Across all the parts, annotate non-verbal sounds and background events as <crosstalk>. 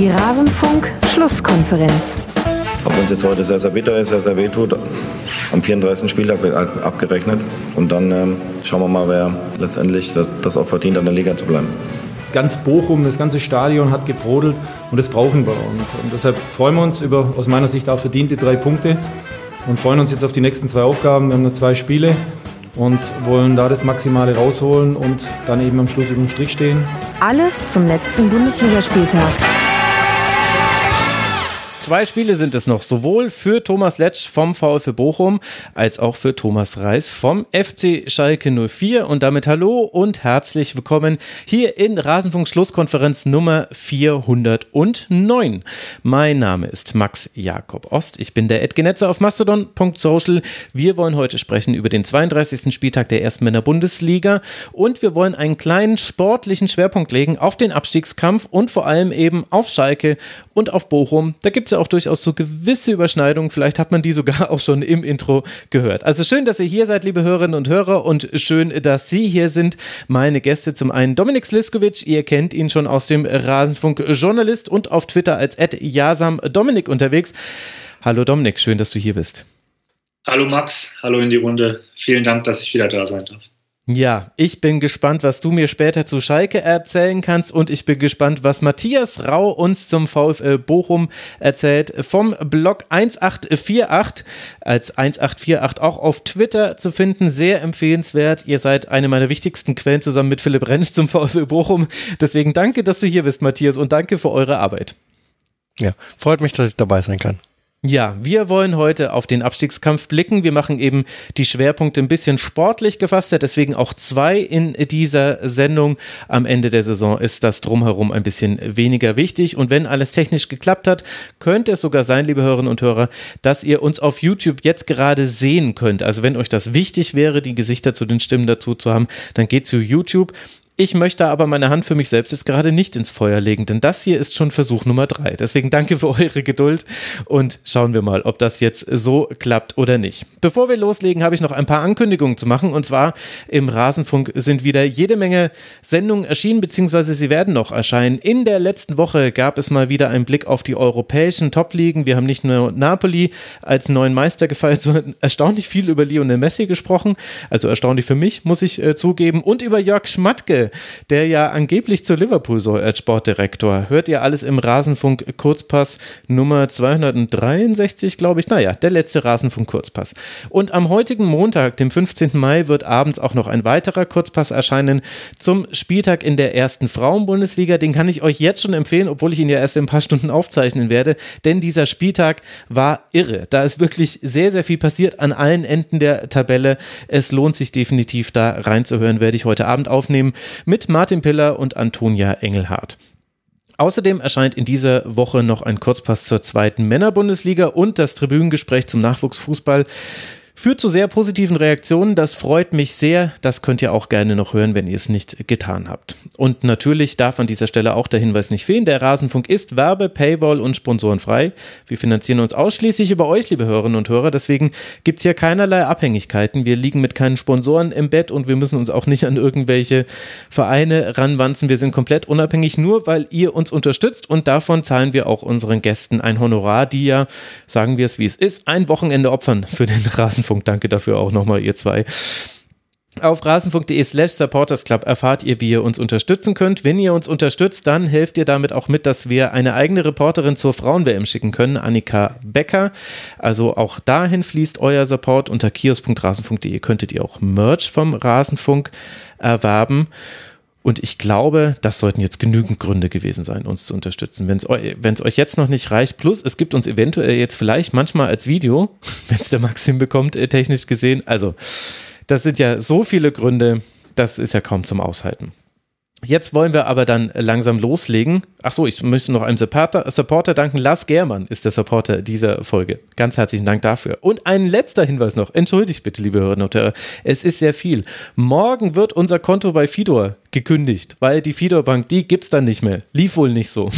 Die Rasenfunk-Schlusskonferenz. Wenn es jetzt heute sehr, sehr bitter ist, sehr, sehr weh tut, am 34. Spieltag wird abgerechnet. Und dann ähm, schauen wir mal, wer letztendlich das, das auch verdient, an der Liga zu bleiben ganz Bochum, das ganze Stadion hat gebrodelt und das brauchen wir. Und, und, deshalb freuen wir uns über aus meiner Sicht auch verdiente drei Punkte und freuen uns jetzt auf die nächsten zwei Aufgaben. Wir haben nur zwei Spiele und wollen da das Maximale rausholen und dann eben am Schluss über dem Strich stehen. Alles zum letzten Bundesligaspieltag. Zwei Spiele sind es noch, sowohl für Thomas Letsch vom VfL Bochum als auch für Thomas Reis vom FC Schalke 04. Und damit hallo und herzlich willkommen hier in Rasenfunk Schlusskonferenz Nummer 409. Mein Name ist Max Jakob Ost. Ich bin der Edgenetzer auf mastodon.social. Wir wollen heute sprechen über den 32. Spieltag der ersten Männer Bundesliga und wir wollen einen kleinen sportlichen Schwerpunkt legen auf den Abstiegskampf und vor allem eben auf Schalke und auf Bochum. Da gibt es ja auch durchaus so gewisse Überschneidungen. Vielleicht hat man die sogar auch schon im Intro gehört. Also schön, dass ihr hier seid, liebe Hörerinnen und Hörer, und schön, dass Sie hier sind. Meine Gäste zum einen Dominik Sliskovic. Ihr kennt ihn schon aus dem Rasenfunk Journalist und auf Twitter als Jasam Dominik unterwegs. Hallo Dominik, schön, dass du hier bist. Hallo Max, hallo in die Runde. Vielen Dank, dass ich wieder da sein darf. Ja, ich bin gespannt, was du mir später zu Schalke erzählen kannst und ich bin gespannt, was Matthias Rau uns zum VfL Bochum erzählt. Vom Blog 1848 als 1848 auch auf Twitter zu finden. Sehr empfehlenswert. Ihr seid eine meiner wichtigsten Quellen zusammen mit Philipp Rentsch zum VfL Bochum. Deswegen danke, dass du hier bist, Matthias, und danke für eure Arbeit. Ja, freut mich, dass ich dabei sein kann. Ja, wir wollen heute auf den Abstiegskampf blicken. Wir machen eben die Schwerpunkte ein bisschen sportlich gefasst, deswegen auch zwei in dieser Sendung. Am Ende der Saison ist das drumherum ein bisschen weniger wichtig. Und wenn alles technisch geklappt hat, könnte es sogar sein, liebe Hörerinnen und Hörer, dass ihr uns auf YouTube jetzt gerade sehen könnt. Also wenn euch das wichtig wäre, die Gesichter zu den Stimmen dazu zu haben, dann geht zu YouTube. Ich möchte aber meine Hand für mich selbst jetzt gerade nicht ins Feuer legen, denn das hier ist schon Versuch Nummer drei. Deswegen danke für eure Geduld und schauen wir mal, ob das jetzt so klappt oder nicht. Bevor wir loslegen, habe ich noch ein paar Ankündigungen zu machen und zwar im Rasenfunk sind wieder jede Menge Sendungen erschienen, beziehungsweise sie werden noch erscheinen. In der letzten Woche gab es mal wieder einen Blick auf die europäischen Top-Ligen. Wir haben nicht nur Napoli als neuen Meister gefeiert, <laughs> sondern erstaunlich viel über Lionel Messi gesprochen. Also erstaunlich für mich, muss ich äh, zugeben. Und über Jörg Schmatke, der ja angeblich zu Liverpool soll als Sportdirektor. Hört ihr alles im Rasenfunk Kurzpass Nummer 263, glaube ich. Naja, der letzte Rasenfunk Kurzpass. Und am heutigen Montag, dem 15. Mai, wird abends auch noch ein weiterer Kurzpass erscheinen zum Spieltag in der ersten Frauenbundesliga. Den kann ich euch jetzt schon empfehlen, obwohl ich ihn ja erst in ein paar Stunden aufzeichnen werde, denn dieser Spieltag war irre. Da ist wirklich sehr, sehr viel passiert an allen Enden der Tabelle. Es lohnt sich definitiv da reinzuhören, werde ich heute Abend aufnehmen mit Martin Piller und Antonia Engelhardt. Außerdem erscheint in dieser Woche noch ein Kurzpass zur zweiten Männerbundesliga und das Tribünengespräch zum Nachwuchsfußball Führt zu sehr positiven Reaktionen, das freut mich sehr. Das könnt ihr auch gerne noch hören, wenn ihr es nicht getan habt. Und natürlich darf an dieser Stelle auch der Hinweis nicht fehlen, der Rasenfunk ist Werbe, Paywall und Sponsorenfrei. Wir finanzieren uns ausschließlich über euch, liebe Hörerinnen und Hörer, deswegen gibt es hier keinerlei Abhängigkeiten. Wir liegen mit keinen Sponsoren im Bett und wir müssen uns auch nicht an irgendwelche Vereine ranwanzen. Wir sind komplett unabhängig, nur weil ihr uns unterstützt und davon zahlen wir auch unseren Gästen ein Honorar, die ja, sagen wir es wie es ist, ein Wochenende opfern für den Rasenfunk. Rasenfunk. Danke dafür auch nochmal, ihr zwei. Auf rasenfunk.de slash supportersclub erfahrt ihr, wie ihr uns unterstützen könnt. Wenn ihr uns unterstützt, dann helft ihr damit auch mit, dass wir eine eigene Reporterin zur Frauen-WM schicken können, Annika Becker. Also auch dahin fließt euer Support. Unter kios.rasenfunk.de könntet ihr auch Merch vom Rasenfunk erwerben. Und ich glaube, das sollten jetzt genügend Gründe gewesen sein, uns zu unterstützen. Wenn es euch jetzt noch nicht reicht, plus es gibt uns eventuell jetzt vielleicht manchmal als Video, <laughs> wenn es der Maxim bekommt, äh, technisch gesehen. Also, das sind ja so viele Gründe, das ist ja kaum zum Aushalten. Jetzt wollen wir aber dann langsam loslegen. Achso, ich möchte noch einem Supporter, Supporter danken. Lars Germann ist der Supporter dieser Folge. Ganz herzlichen Dank dafür. Und ein letzter Hinweis noch. Entschuldigt bitte, liebe Hörerinnen und Hörer. Es ist sehr viel. Morgen wird unser Konto bei Fidor gekündigt, weil die Fidor Bank, die gibt es dann nicht mehr. Lief wohl nicht so.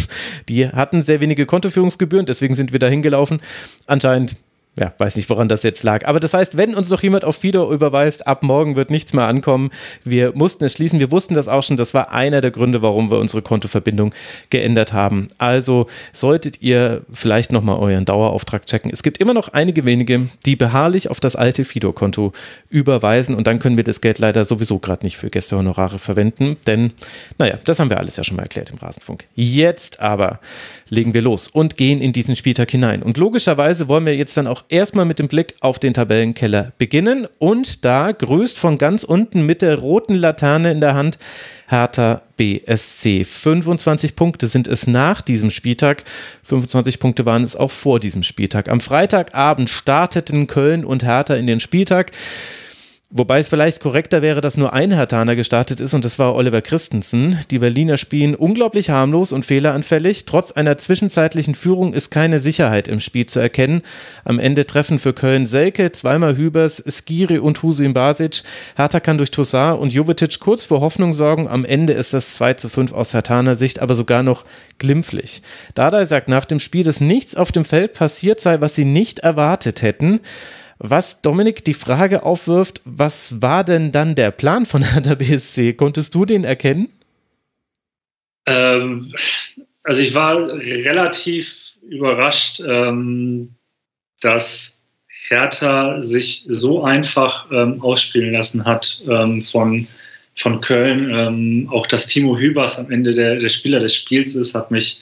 Die hatten sehr wenige Kontoführungsgebühren, deswegen sind wir da hingelaufen. Anscheinend ja, weiß nicht, woran das jetzt lag. Aber das heißt, wenn uns noch jemand auf Fido überweist, ab morgen wird nichts mehr ankommen. Wir mussten es schließen. Wir wussten das auch schon. Das war einer der Gründe, warum wir unsere Kontoverbindung geändert haben. Also solltet ihr vielleicht nochmal euren Dauerauftrag checken. Es gibt immer noch einige wenige, die beharrlich auf das alte Fido-Konto überweisen und dann können wir das Geld leider sowieso gerade nicht für Gästehonorare verwenden, denn, naja, das haben wir alles ja schon mal erklärt im Rasenfunk. Jetzt aber legen wir los und gehen in diesen Spieltag hinein. Und logischerweise wollen wir jetzt dann auch erstmal mit dem Blick auf den Tabellenkeller beginnen. Und da grüßt von ganz unten mit der roten Laterne in der Hand Hertha BSC. 25 Punkte sind es nach diesem Spieltag. 25 Punkte waren es auch vor diesem Spieltag. Am Freitagabend starteten Köln und Hertha in den Spieltag. Wobei es vielleicht korrekter wäre, dass nur ein Hertaner gestartet ist und das war Oliver Christensen. Die Berliner spielen unglaublich harmlos und fehleranfällig. Trotz einer zwischenzeitlichen Führung ist keine Sicherheit im Spiel zu erkennen. Am Ende treffen für Köln Selke, zweimal Hübers, Skiri und Husin Basic. Hertha kann durch Tossar und Jovetic kurz vor Hoffnung sorgen. Am Ende ist das 2 zu 5 aus Hertaner Sicht aber sogar noch glimpflich. Dada sagt nach dem Spiel, dass nichts auf dem Feld passiert sei, was sie nicht erwartet hätten. Was Dominik die Frage aufwirft, was war denn dann der Plan von <laughs> Hertha BSC? Konntest du den erkennen? Ähm, also ich war relativ überrascht, ähm, dass Hertha sich so einfach ähm, ausspielen lassen hat ähm, von, von Köln. Ähm, auch dass Timo Hübers am Ende der, der Spieler des Spiels ist, hat mich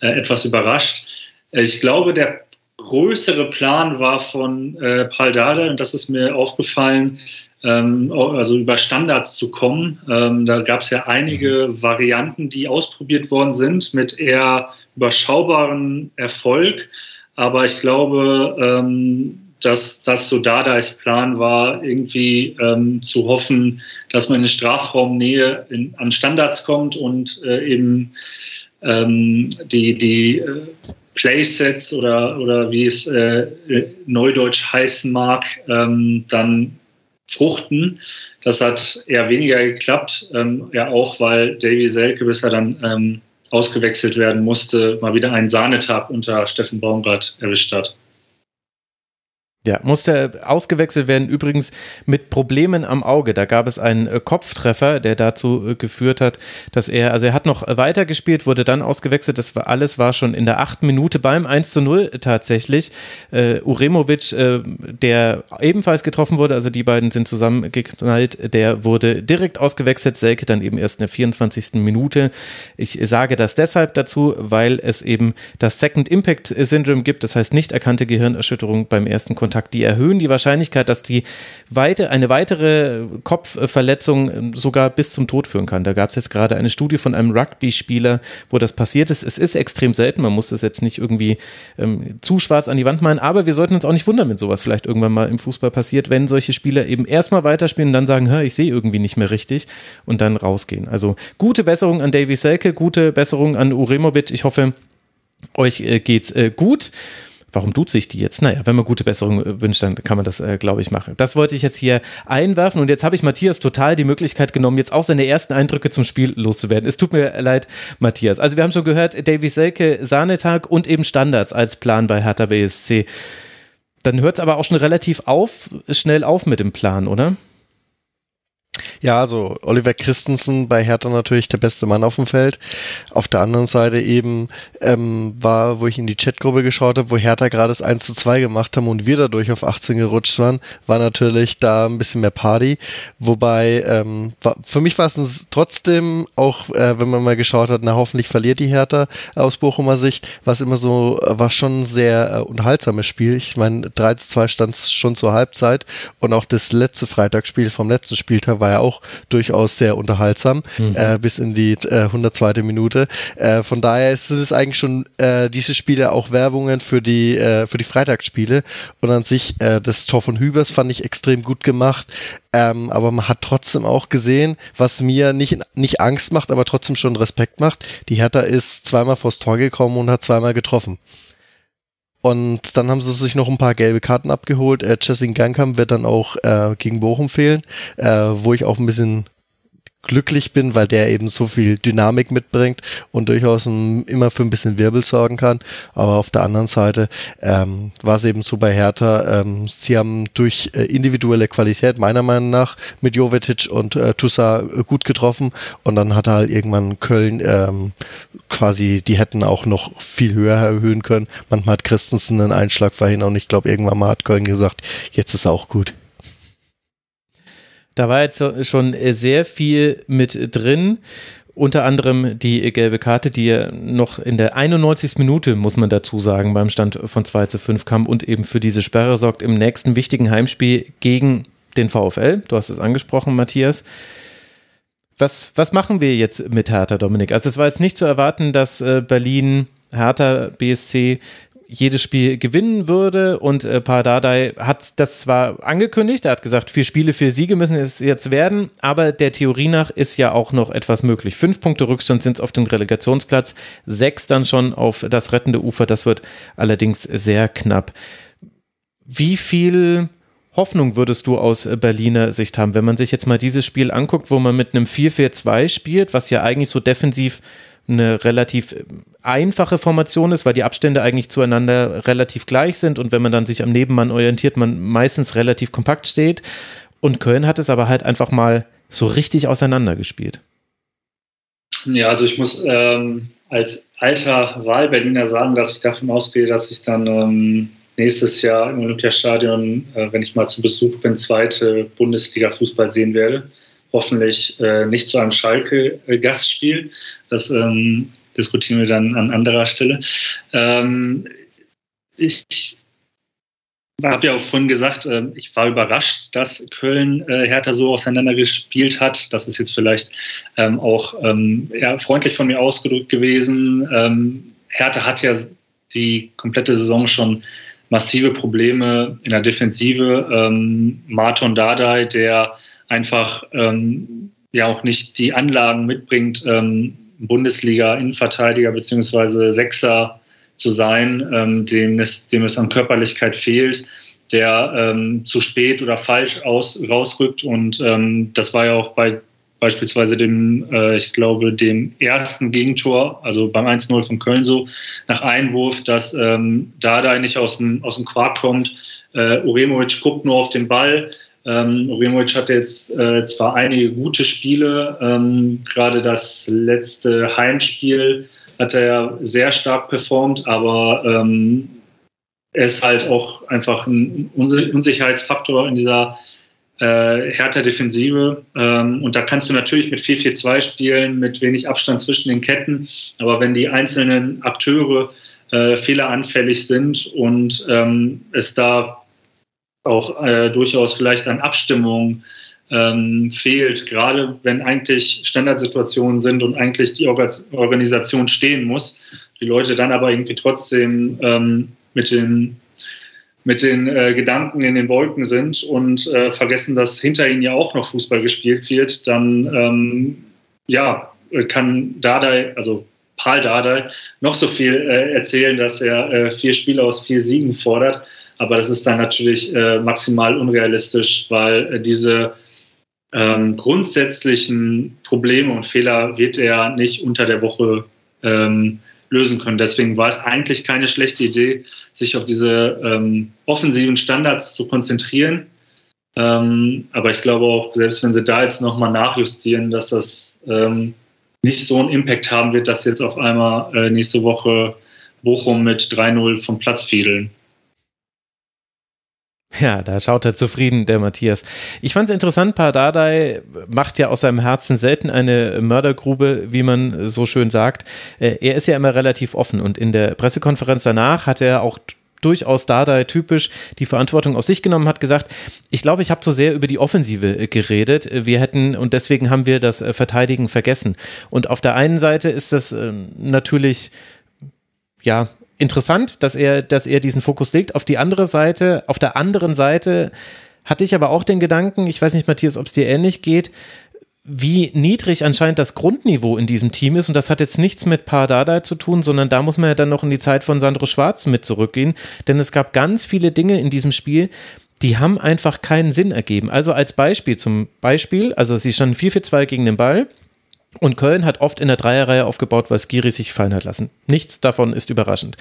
äh, etwas überrascht. Äh, ich glaube, der größere Plan war von äh, Paul Dada, und das ist mir aufgefallen, ähm, also über Standards zu kommen. Ähm, da gab es ja einige mhm. Varianten, die ausprobiert worden sind mit eher überschaubaren Erfolg. Aber ich glaube, ähm, dass das so Dadais Plan war, irgendwie ähm, zu hoffen, dass man in Strafraumnähe in, an Standards kommt und äh, eben ähm, die, die äh, Playsets oder, oder wie es äh, neudeutsch heißen mag, ähm, dann fruchten. Das hat eher weniger geklappt, ähm, ja auch, weil Davy Selke, bis er dann ähm, ausgewechselt werden musste, mal wieder einen Sahnetag unter Steffen Baumgart erwischt hat. Ja, musste ausgewechselt werden, übrigens mit Problemen am Auge. Da gab es einen äh, Kopftreffer, der dazu äh, geführt hat, dass er, also er hat noch weitergespielt, wurde dann ausgewechselt. Das war alles war schon in der achten Minute beim 1 zu 0 tatsächlich. Uh, Uremovic, uh, der ebenfalls getroffen wurde, also die beiden sind zusammengeknallt, der wurde direkt ausgewechselt. Selke dann eben erst in der 24. Minute. Ich sage das deshalb dazu, weil es eben das Second Impact Syndrome gibt, das heißt nicht erkannte Gehirnerschütterung beim ersten Kontakt Kontakt. Die erhöhen die Wahrscheinlichkeit, dass die weite, eine weitere Kopfverletzung ähm, sogar bis zum Tod führen kann. Da gab es jetzt gerade eine Studie von einem Rugby-Spieler, wo das passiert ist. Es ist extrem selten, man muss das jetzt nicht irgendwie ähm, zu schwarz an die Wand malen, aber wir sollten uns auch nicht wundern, wenn sowas vielleicht irgendwann mal im Fußball passiert, wenn solche Spieler eben erstmal weiterspielen und dann sagen, ich sehe irgendwie nicht mehr richtig und dann rausgehen. Also gute Besserung an Davy Selke, gute Besserung an Uremovic. Ich hoffe, euch äh, geht's äh, gut. Warum tut sich die jetzt? Naja, wenn man gute Besserung äh, wünscht, dann kann man das, äh, glaube ich, machen. Das wollte ich jetzt hier einwerfen und jetzt habe ich Matthias total die Möglichkeit genommen, jetzt auch seine ersten Eindrücke zum Spiel loszuwerden. Es tut mir leid, Matthias. Also wir haben schon gehört, Davy Selke, Sahnetag und eben Standards als Plan bei Hertha BSC. Dann hört es aber auch schon relativ auf, schnell auf mit dem Plan, oder? Ja, also Oliver Christensen bei Hertha natürlich der beste Mann auf dem Feld. Auf der anderen Seite eben ähm, war, wo ich in die Chatgruppe geschaut habe, wo Hertha gerade das 1 zu 2 gemacht haben und wir dadurch auf 18 gerutscht waren, war natürlich da ein bisschen mehr Party. Wobei, ähm, war, für mich war es trotzdem, auch äh, wenn man mal geschaut hat, na hoffentlich verliert die Hertha aus Bochumer Sicht, war es immer so, war schon ein sehr äh, unterhaltsames Spiel. Ich meine, 3 zu 2 stand es schon zur Halbzeit und auch das letzte Freitagsspiel vom letzten Spieltag war ja auch durchaus sehr unterhaltsam, mhm. äh, bis in die äh, 102. Minute. Äh, von daher ist es eigentlich schon äh, diese Spiele auch Werbungen für die, äh, für die Freitagsspiele. Und an sich, äh, das Tor von Hübers fand ich extrem gut gemacht. Ähm, aber man hat trotzdem auch gesehen, was mir nicht, nicht Angst macht, aber trotzdem schon Respekt macht. Die Hertha ist zweimal vors Tor gekommen und hat zweimal getroffen. Und dann haben sie sich noch ein paar gelbe Karten abgeholt. Äh, Jessing Gangkamp wird dann auch äh, gegen Bochum fehlen, äh, wo ich auch ein bisschen glücklich bin, weil der eben so viel Dynamik mitbringt und durchaus immer für ein bisschen Wirbel sorgen kann. Aber auf der anderen Seite ähm, war es eben so bei Hertha, ähm, sie haben durch äh, individuelle Qualität meiner Meinung nach mit Jovetic und äh, Tussa äh, gut getroffen und dann hat er halt irgendwann Köln ähm, quasi, die hätten auch noch viel höher erhöhen können. Manchmal hat Christensen einen Einschlag verhindert und ich glaube irgendwann mal hat Köln gesagt, jetzt ist auch gut. Da war jetzt schon sehr viel mit drin. Unter anderem die gelbe Karte, die ja noch in der 91. Minute, muss man dazu sagen, beim Stand von 2 zu 5 kam und eben für diese Sperre sorgt im nächsten wichtigen Heimspiel gegen den VfL. Du hast es angesprochen, Matthias. Was, was machen wir jetzt mit Hertha, Dominik? Also es war jetzt nicht zu erwarten, dass äh, Berlin, Hertha, BSC jedes Spiel gewinnen würde. Und äh, Pardadei hat das zwar angekündigt, er hat gesagt, vier Spiele, vier Siege müssen es jetzt werden, aber der Theorie nach ist ja auch noch etwas möglich. Fünf Punkte Rückstand sind es auf den Relegationsplatz, sechs dann schon auf das rettende Ufer. Das wird allerdings sehr knapp. Wie viel Hoffnung würdest du aus Berliner Sicht haben, wenn man sich jetzt mal dieses Spiel anguckt, wo man mit einem 4-4-2 spielt, was ja eigentlich so defensiv eine relativ einfache Formation ist, weil die Abstände eigentlich zueinander relativ gleich sind und wenn man dann sich am Nebenmann orientiert, man meistens relativ kompakt steht. Und Köln hat es aber halt einfach mal so richtig auseinandergespielt. Ja, also ich muss ähm, als alter Wahlberliner sagen, dass ich davon ausgehe, dass ich dann ähm, nächstes Jahr im Olympiastadion, äh, wenn ich mal zu Besuch bin, zweite Bundesliga-Fußball sehen werde hoffentlich äh, nicht zu einem Schalke-Gastspiel. Das ähm, diskutieren wir dann an anderer Stelle. Ähm, ich habe ja auch vorhin gesagt, äh, ich war überrascht, dass Köln äh, Hertha so auseinandergespielt hat. Das ist jetzt vielleicht ähm, auch ähm, eher freundlich von mir ausgedrückt gewesen. Ähm, Hertha hat ja die komplette Saison schon massive Probleme in der Defensive. Ähm, Marton Dardai, der einfach ähm, ja auch nicht die Anlagen mitbringt, ähm, Bundesliga-Innenverteidiger bzw. Sechser zu sein, ähm, dem, es, dem es an Körperlichkeit fehlt, der ähm, zu spät oder falsch aus, rausrückt. Und ähm, das war ja auch bei beispielsweise dem, äh, ich glaube, dem ersten Gegentor, also beim 1-0 von Köln so, nach Einwurf, dass ähm, Dada nicht aus dem, aus dem Quark kommt. Äh, Uremovic guckt nur auf den Ball, ähm, Removic hatte jetzt äh, zwar einige gute Spiele, ähm, gerade das letzte Heimspiel hat er sehr stark performt, aber ähm, er ist halt auch einfach ein Unsicherheitsfaktor in dieser äh, härter Defensive. Ähm, und da kannst du natürlich mit 4-4-2 spielen, mit wenig Abstand zwischen den Ketten. Aber wenn die einzelnen Akteure äh, fehleranfällig sind und ähm, es da auch äh, durchaus vielleicht an Abstimmung ähm, fehlt, gerade wenn eigentlich Standardsituationen sind und eigentlich die Organisation stehen muss, die Leute dann aber irgendwie trotzdem ähm, mit den, mit den äh, Gedanken in den Wolken sind und äh, vergessen, dass hinter ihnen ja auch noch Fußball gespielt wird, dann ähm, ja, kann Dardai, also Paul Dardai, noch so viel äh, erzählen, dass er äh, vier Spiele aus vier Siegen fordert. Aber das ist dann natürlich äh, maximal unrealistisch, weil äh, diese ähm, grundsätzlichen Probleme und Fehler wird er nicht unter der Woche ähm, lösen können. Deswegen war es eigentlich keine schlechte Idee, sich auf diese ähm, offensiven Standards zu konzentrieren. Ähm, aber ich glaube auch, selbst wenn sie da jetzt nochmal nachjustieren, dass das ähm, nicht so einen Impact haben wird, dass jetzt auf einmal äh, nächste Woche Bochum mit 3-0 vom Platz fiedeln. Ja, da schaut er zufrieden, der Matthias. Ich fand es interessant, Pardadei macht ja aus seinem Herzen selten eine Mördergrube, wie man so schön sagt. Äh, er ist ja immer relativ offen und in der Pressekonferenz danach hat er auch durchaus Dardai typisch die Verantwortung auf sich genommen, hat gesagt, ich glaube, ich habe zu sehr über die Offensive äh, geredet. Wir hätten und deswegen haben wir das äh, Verteidigen vergessen. Und auf der einen Seite ist das natürlich ja, interessant, dass er, dass er diesen Fokus legt. Auf die andere Seite, auf der anderen Seite hatte ich aber auch den Gedanken, ich weiß nicht, Matthias, ob es dir ähnlich geht, wie niedrig anscheinend das Grundniveau in diesem Team ist. Und das hat jetzt nichts mit Pardada zu tun, sondern da muss man ja dann noch in die Zeit von Sandro Schwarz mit zurückgehen. Denn es gab ganz viele Dinge in diesem Spiel, die haben einfach keinen Sinn ergeben. Also als Beispiel zum Beispiel, also sie standen 4-4-2 gegen den Ball und Köln hat oft in der Dreierreihe aufgebaut, weil Skiri sich fallen hat lassen. Nichts davon ist überraschend.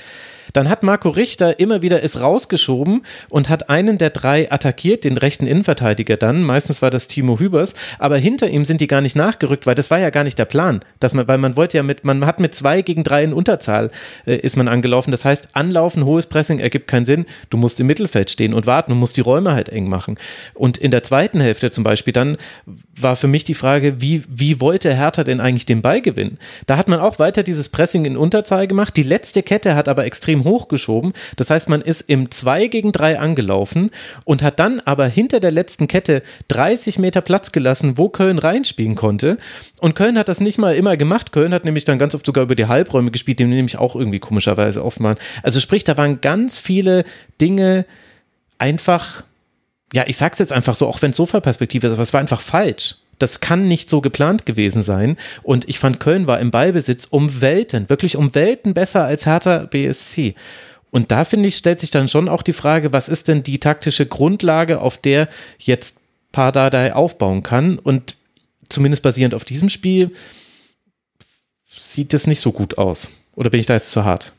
Dann hat Marco Richter immer wieder es rausgeschoben und hat einen der drei attackiert, den rechten Innenverteidiger dann. Meistens war das Timo Hübers, aber hinter ihm sind die gar nicht nachgerückt, weil das war ja gar nicht der Plan. Dass man, weil man wollte ja mit, man hat mit zwei gegen drei in Unterzahl äh, ist man angelaufen. Das heißt, anlaufen, hohes Pressing ergibt keinen Sinn. Du musst im Mittelfeld stehen und warten und musst die Räume halt eng machen. Und in der zweiten Hälfte zum Beispiel dann war für mich die Frage, wie, wie wollte Hertha denn eigentlich den Ball gewinnen? Da hat man auch weiter dieses Pressing in Unterzahl gemacht. Die letzte Kette hat aber extrem hochgeschoben. Das heißt, man ist im 2 gegen 3 angelaufen und hat dann aber hinter der letzten Kette 30 Meter Platz gelassen, wo Köln reinspielen konnte. Und Köln hat das nicht mal immer gemacht. Köln hat nämlich dann ganz oft sogar über die Halbräume gespielt, die nämlich auch irgendwie komischerweise oft machen. Also sprich, da waren ganz viele Dinge einfach, ja, ich sag's jetzt einfach so, auch wenn es Sofa-Perspektive ist, aber es war einfach falsch. Das kann nicht so geplant gewesen sein. Und ich fand, Köln war im Ballbesitz um Welten, wirklich um Welten besser als Hertha BSC. Und da finde ich, stellt sich dann schon auch die Frage, was ist denn die taktische Grundlage, auf der jetzt Pardadei aufbauen kann? Und zumindest basierend auf diesem Spiel sieht es nicht so gut aus. Oder bin ich da jetzt zu hart?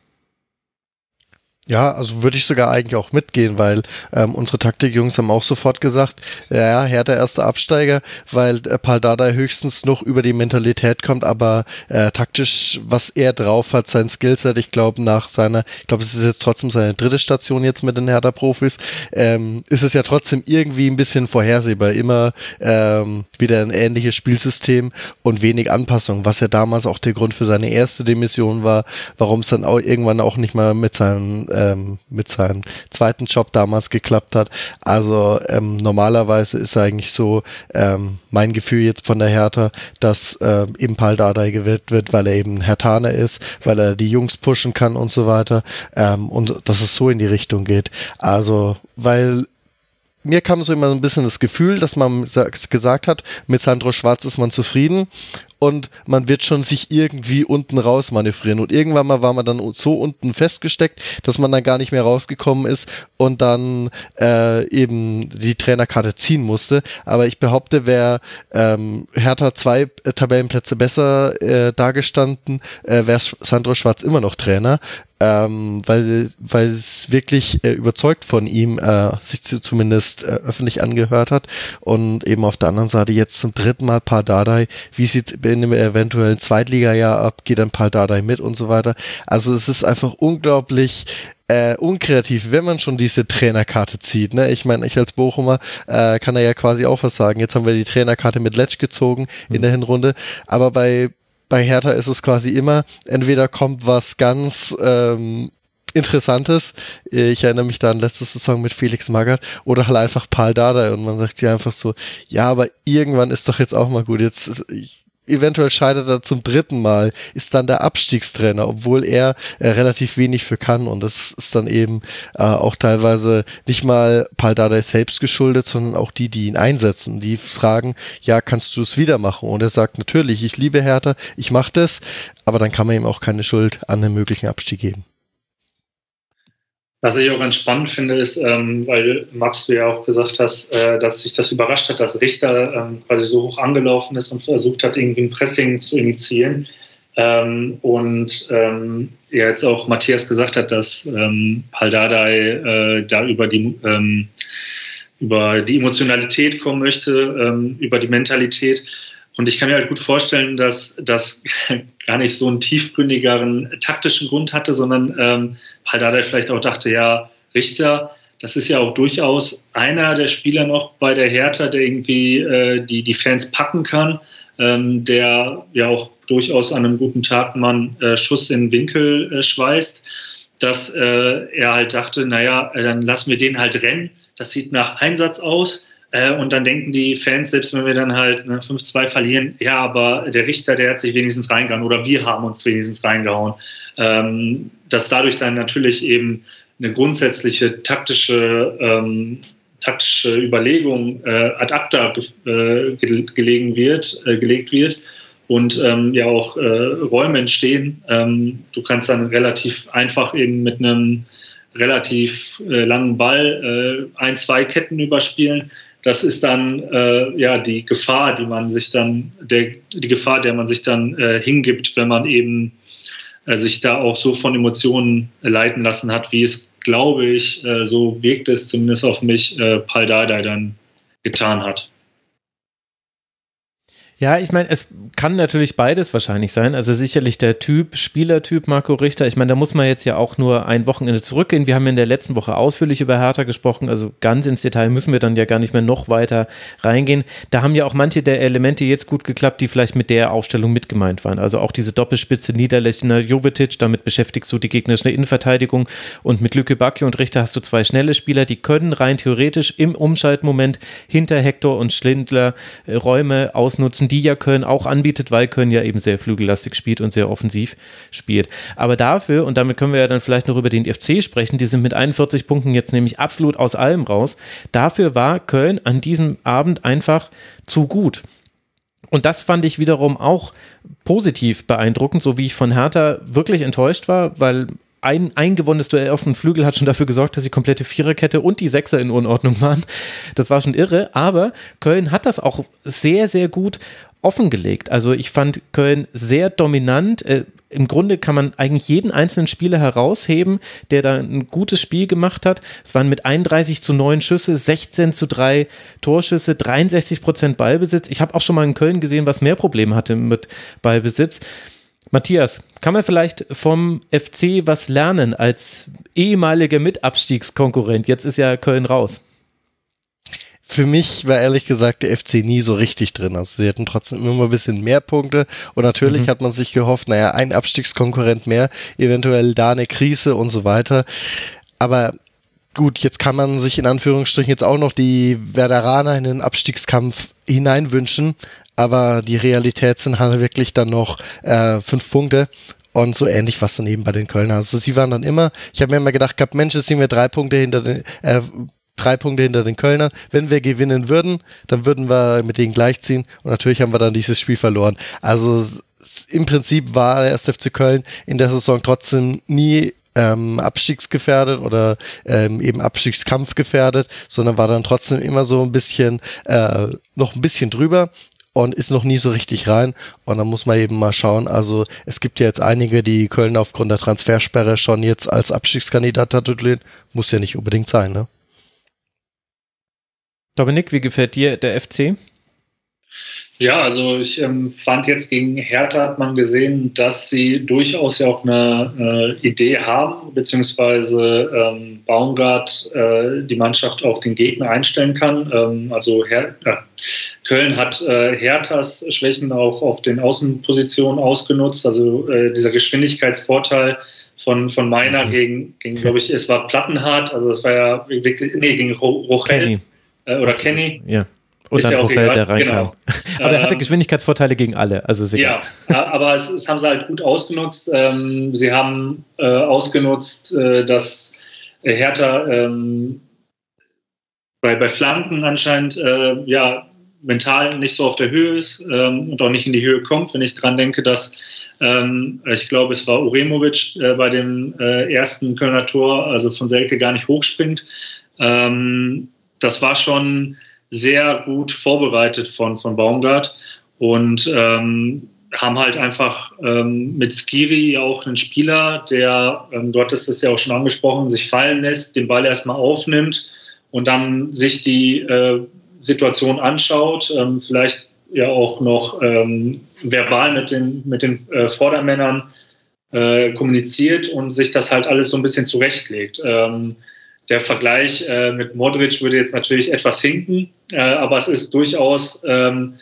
Ja, also würde ich sogar eigentlich auch mitgehen, weil ähm, unsere Taktikjungs haben auch sofort gesagt, ja, Hertha erster Absteiger, weil äh, Paldada höchstens noch über die Mentalität kommt, aber äh, taktisch, was er drauf hat, sein Skillset, ich glaube nach seiner, ich glaube, es ist jetzt trotzdem seine dritte Station jetzt mit den Hertha-Profis, ähm, ist es ja trotzdem irgendwie ein bisschen vorhersehbar, immer ähm, wieder ein ähnliches Spielsystem und wenig Anpassung, was ja damals auch der Grund für seine erste Demission war, warum es dann auch irgendwann auch nicht mal mit seinem ähm, mit seinem zweiten Job damals geklappt hat. Also ähm, normalerweise ist eigentlich so ähm, mein Gefühl jetzt von der Hertha, dass äh, eben Paul Dardai gewählt wird, weil er eben Hertaner ist, weil er die Jungs pushen kann und so weiter ähm, und dass es so in die Richtung geht. Also weil mir kam so immer ein bisschen das Gefühl, dass man gesagt hat, mit Sandro Schwarz ist man zufrieden und man wird schon sich irgendwie unten raus manövrieren. Und irgendwann mal war man dann so unten festgesteckt, dass man dann gar nicht mehr rausgekommen ist und dann äh, eben die Trainerkarte ziehen musste. Aber ich behaupte, wäre ähm, Hertha zwei äh, Tabellenplätze besser äh, dargestanden, äh, wäre Sandro Schwarz immer noch Trainer ähm, weil weil es wirklich äh, überzeugt von ihm äh, sich zu, zumindest äh, öffentlich angehört hat und eben auf der anderen Seite jetzt zum dritten Mal Pardadei, wie sieht es in einem eventuellen Zweitliga-Jahr ab, geht dann Pardadei mit und so weiter. Also es ist einfach unglaublich äh, unkreativ, wenn man schon diese Trainerkarte zieht. Ne? Ich meine, ich als Bochumer äh, kann da ja quasi auch was sagen. Jetzt haben wir die Trainerkarte mit Letsch gezogen in mhm. der Hinrunde, aber bei bei Hertha ist es quasi immer, entweder kommt was ganz ähm, Interessantes. Ich erinnere mich da an letzte Saison mit Felix Magath oder halt einfach Paul Dada und man sagt ja einfach so, ja, aber irgendwann ist doch jetzt auch mal gut. Jetzt ich, eventuell scheitert er zum dritten Mal, ist dann der Abstiegstrainer, obwohl er äh, relativ wenig für kann. Und das ist dann eben äh, auch teilweise nicht mal Paldadei selbst geschuldet, sondern auch die, die ihn einsetzen. Die fragen, ja, kannst du es wieder machen? Und er sagt, natürlich, ich liebe Hertha, ich mache das, aber dann kann man ihm auch keine Schuld an einem möglichen Abstieg geben. Was ich auch ganz spannend finde, ist, ähm, weil Max, du ja auch gesagt hast, äh, dass sich das überrascht hat, dass Richter ähm, quasi so hoch angelaufen ist und versucht hat, irgendwie ein Pressing zu initiieren. Ähm, und ähm, ja, jetzt auch Matthias gesagt hat, dass ähm, Paldadei äh, da über die, ähm, über die Emotionalität kommen möchte, ähm, über die Mentalität. Und ich kann mir halt gut vorstellen, dass das <laughs> gar nicht so einen tiefgründigeren taktischen Grund hatte, sondern ähm, Paldada vielleicht auch dachte, ja, Richter, das ist ja auch durchaus einer der Spieler noch bei der Hertha, der irgendwie äh, die, die Fans packen kann, ähm, der ja auch durchaus an einem guten Tag mal äh, Schuss in den Winkel äh, schweißt, dass äh, er halt dachte, naja, dann lassen wir den halt rennen. Das sieht nach Einsatz aus äh, und dann denken die Fans, selbst wenn wir dann halt ne, 5-2 verlieren, ja, aber der Richter, der hat sich wenigstens reingehauen oder wir haben uns wenigstens reingehauen. Ähm, dass dadurch dann natürlich eben eine grundsätzliche taktische, ähm, taktische Überlegung äh, ad acta äh, gelegen wird, äh, gelegt wird und ähm, ja auch äh, Räume entstehen. Ähm, du kannst dann relativ einfach eben mit einem relativ äh, langen Ball ein, zwei Ketten überspielen. Das ist dann äh, ja die Gefahr, die man sich dann, der, die Gefahr, der man sich dann äh, hingibt, wenn man eben äh, sich da auch so von Emotionen leiten lassen hat, wie es, glaube ich, äh, so wirkt es zumindest auf mich, äh, Paldadei dann getan hat. Ja, ich meine, es kann natürlich beides wahrscheinlich sein. Also sicherlich der Typ, Spielertyp Marco Richter. Ich meine, da muss man jetzt ja auch nur ein Wochenende zurückgehen. Wir haben in der letzten Woche ausführlich über Hertha gesprochen. Also ganz ins Detail müssen wir dann ja gar nicht mehr noch weiter reingehen. Da haben ja auch manche der Elemente jetzt gut geklappt, die vielleicht mit der Aufstellung mitgemeint waren. Also auch diese Doppelspitze Niederlechner Jovetic, damit beschäftigst du die gegnerische Innenverteidigung. Und mit Lücke Bacchio und Richter hast du zwei schnelle Spieler, die können rein theoretisch im Umschaltmoment hinter Hector und Schlindler äh, Räume ausnutzen Chancen, die ja Köln auch anbietet, weil Köln ja eben sehr flügellastig spielt und sehr offensiv spielt. Aber dafür, und damit können wir ja dann vielleicht noch über den FC sprechen, die sind mit 41 Punkten jetzt nämlich absolut aus allem raus. Dafür war Köln an diesem Abend einfach zu gut. Und das fand ich wiederum auch positiv beeindruckend, so wie ich von Hertha wirklich enttäuscht war, weil ein, gewonnenes Duell auf dem Flügel hat schon dafür gesorgt, dass die komplette Viererkette und die Sechser in Unordnung waren. Das war schon irre, aber Köln hat das auch sehr, sehr gut offengelegt. Also ich fand Köln sehr dominant. Äh, Im Grunde kann man eigentlich jeden einzelnen Spieler herausheben, der da ein gutes Spiel gemacht hat. Es waren mit 31 zu 9 Schüsse, 16 zu 3 Torschüsse, 63 Prozent Ballbesitz. Ich habe auch schon mal in Köln gesehen, was mehr Probleme hatte mit Ballbesitz. Matthias, kann man vielleicht vom FC was lernen als ehemaliger Mitabstiegskonkurrent? Jetzt ist ja Köln raus. Für mich war ehrlich gesagt der FC nie so richtig drin. Also sie hatten trotzdem immer ein bisschen mehr Punkte und natürlich mhm. hat man sich gehofft, naja, ein Abstiegskonkurrent mehr, eventuell da eine Krise und so weiter. Aber gut, jetzt kann man sich in Anführungsstrichen jetzt auch noch die Werderaner in den Abstiegskampf hineinwünschen, aber die Realität sind halt wirklich dann noch äh, fünf Punkte. Und so ähnlich was dann eben bei den Kölner. Also sie waren dann immer, ich habe mir immer gedacht gehabt, Mensch, jetzt sind wir drei Punkte hinter den, äh, drei Punkte hinter den Kölnern. Wenn wir gewinnen würden, dann würden wir mit denen gleichziehen. Und natürlich haben wir dann dieses Spiel verloren. Also im Prinzip war der SFC Köln in der Saison trotzdem nie ähm, abstiegsgefährdet oder ähm, eben Abstiegskampf gefährdet, sondern war dann trotzdem immer so ein bisschen äh, noch ein bisschen drüber und ist noch nie so richtig rein. Und dann muss man eben mal schauen. Also es gibt ja jetzt einige, die Köln aufgrund der Transfersperre schon jetzt als Abstiegskandidat titulieren. Muss ja nicht unbedingt sein, ne? Dominik, wie gefällt dir der FC? Ja, also ich ähm, fand jetzt gegen Hertha hat man gesehen, dass sie durchaus ja auch eine äh, Idee haben, beziehungsweise ähm, Baumgart äh, die Mannschaft auf den Gegner einstellen kann. Ähm, also Her äh, Köln hat äh, Herthas Schwächen auch auf den Außenpositionen ausgenutzt. Also äh, dieser Geschwindigkeitsvorteil von, von Meiner mhm. gegen, gegen glaube ich, es war Plattenhardt, also das war ja wirklich, nee, gegen Rochel Kenny. Äh, oder Kenny. Ja. Und dann ja auch Rochel, der reinkam. Genau. <laughs> aber er hatte ähm, Geschwindigkeitsvorteile gegen alle, also sicher. Ja, aber es, es, haben sie halt gut ausgenutzt. Ähm, sie haben äh, ausgenutzt, äh, dass Hertha ähm, bei, bei Flanken anscheinend äh, ja, mental nicht so auf der Höhe ist ähm, und auch nicht in die Höhe kommt. Wenn ich dran denke, dass ähm, ich glaube, es war Uremovic äh, bei dem äh, ersten Kölner Tor, also von Selke gar nicht hochspringt. Ähm, das war schon sehr gut vorbereitet von, von Baumgart und ähm, haben halt einfach ähm, mit Skiri auch einen Spieler, der, ähm, du hattest es ja auch schon angesprochen, sich fallen lässt, den Ball erstmal aufnimmt und dann sich die äh, Situation anschaut, ähm, vielleicht ja auch noch ähm, verbal mit den, mit den äh, Vordermännern äh, kommuniziert und sich das halt alles so ein bisschen zurechtlegt. Ähm, der Vergleich äh, mit Modric würde jetzt natürlich etwas hinken, äh, aber es ist durchaus ähm,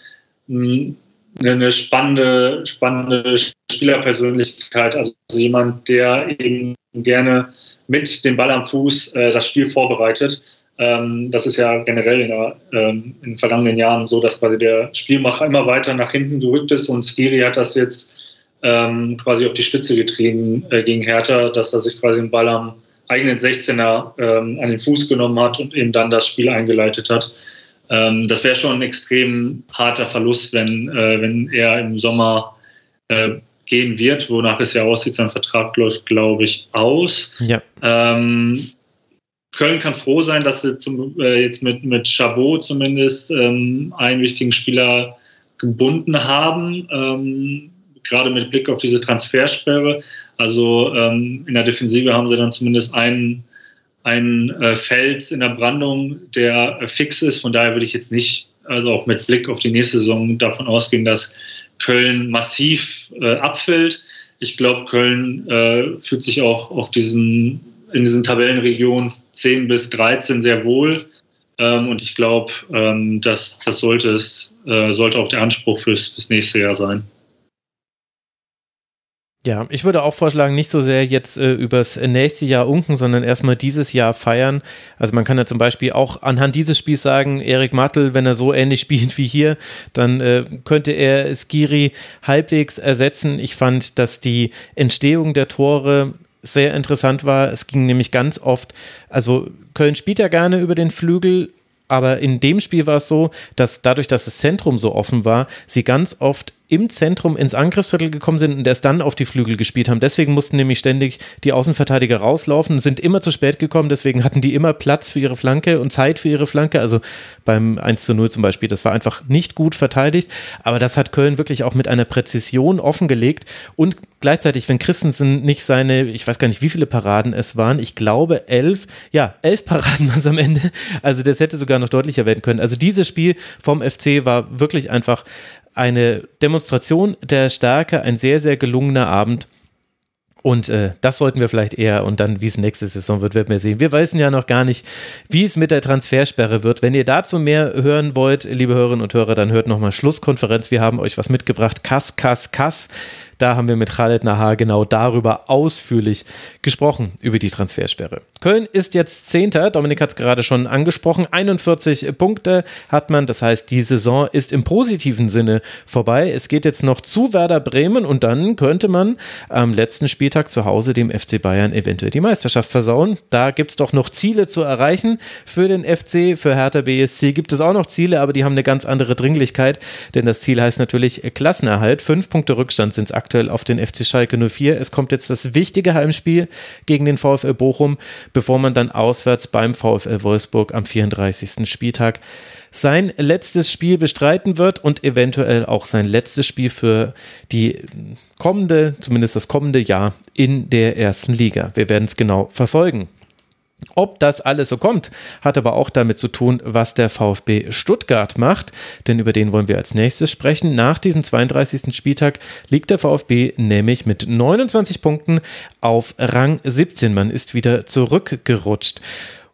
eine spannende, spannende Spielerpersönlichkeit, also jemand, der eben gerne mit dem Ball am Fuß äh, das Spiel vorbereitet. Ähm, das ist ja generell in, der, ähm, in, den vergangenen Jahren so, dass quasi der Spielmacher immer weiter nach hinten gerückt ist und Skiri hat das jetzt ähm, quasi auf die Spitze getrieben äh, gegen Hertha, dass er sich quasi den Ball am eigenen 16er ähm, an den Fuß genommen hat und eben dann das Spiel eingeleitet hat. Ähm, das wäre schon ein extrem harter Verlust, wenn, äh, wenn er im Sommer äh, gehen wird, wonach es ja aussieht. Sein Vertrag läuft, glaube ich, aus. Ja. Ähm, Köln kann froh sein, dass sie zum, äh, jetzt mit, mit Chabot zumindest ähm, einen wichtigen Spieler gebunden haben, ähm, gerade mit Blick auf diese Transfersperre. Also ähm, in der Defensive haben sie dann zumindest einen, einen äh, Fels in der Brandung, der äh, fix ist. Von daher würde ich jetzt nicht, also auch mit Blick auf die nächste Saison, davon ausgehen, dass Köln massiv äh, abfällt. Ich glaube, Köln äh, fühlt sich auch auf diesen in diesen Tabellenregionen 10 bis 13 sehr wohl. Ähm, und ich glaube, ähm, das, das sollte, es, äh, sollte auch der Anspruch fürs, fürs nächste Jahr sein. Ja, ich würde auch vorschlagen, nicht so sehr jetzt äh, übers nächste Jahr unken, sondern erstmal dieses Jahr feiern. Also man kann ja zum Beispiel auch anhand dieses Spiels sagen, Erik Mattel, wenn er so ähnlich <laughs> spielt wie hier, dann äh, könnte er Skiri halbwegs ersetzen. Ich fand, dass die Entstehung der Tore sehr interessant war. Es ging nämlich ganz oft, also Köln spielt ja gerne über den Flügel, aber in dem Spiel war es so, dass dadurch, dass das Zentrum so offen war, sie ganz oft im Zentrum ins Angriffsviertel gekommen sind und erst dann auf die Flügel gespielt haben. Deswegen mussten nämlich ständig die Außenverteidiger rauslaufen, sind immer zu spät gekommen, deswegen hatten die immer Platz für ihre Flanke und Zeit für ihre Flanke. Also beim 1 zu 0 zum Beispiel, das war einfach nicht gut verteidigt, aber das hat Köln wirklich auch mit einer Präzision offengelegt und gleichzeitig, wenn Christensen nicht seine, ich weiß gar nicht, wie viele Paraden es waren, ich glaube elf, ja, elf Paraden <laughs> waren es am Ende, also das hätte sogar noch deutlicher werden können. Also dieses Spiel vom FC war wirklich einfach eine Demonstration der Stärke, ein sehr, sehr gelungener Abend. Und äh, das sollten wir vielleicht eher und dann, wie es nächste Saison wird, werden wir sehen. Wir wissen ja noch gar nicht, wie es mit der Transfersperre wird. Wenn ihr dazu mehr hören wollt, liebe Hörerinnen und Hörer, dann hört nochmal Schlusskonferenz. Wir haben euch was mitgebracht. Kass, Kass, Kass. Da haben wir mit Khaled Nahar genau darüber ausführlich gesprochen, über die Transfersperre. Köln ist jetzt Zehnter, Dominik hat es gerade schon angesprochen, 41 Punkte hat man, das heißt, die Saison ist im positiven Sinne vorbei. Es geht jetzt noch zu Werder Bremen und dann könnte man am letzten Spieltag zu Hause dem FC Bayern eventuell die Meisterschaft versauen. Da gibt es doch noch Ziele zu erreichen für den FC, für Hertha BSC gibt es auch noch Ziele, aber die haben eine ganz andere Dringlichkeit, denn das Ziel heißt natürlich Klassenerhalt. Fünf Punkte Rückstand sind es aktuell aktuell auf den FC Schalke 04. Es kommt jetzt das wichtige Heimspiel gegen den VfL Bochum, bevor man dann auswärts beim VfL Wolfsburg am 34. Spieltag sein letztes Spiel bestreiten wird und eventuell auch sein letztes Spiel für die kommende, zumindest das kommende Jahr in der ersten Liga. Wir werden es genau verfolgen. Ob das alles so kommt, hat aber auch damit zu tun, was der VfB Stuttgart macht, denn über den wollen wir als nächstes sprechen. Nach diesem 32. Spieltag liegt der VfB nämlich mit 29 Punkten auf Rang 17. Man ist wieder zurückgerutscht.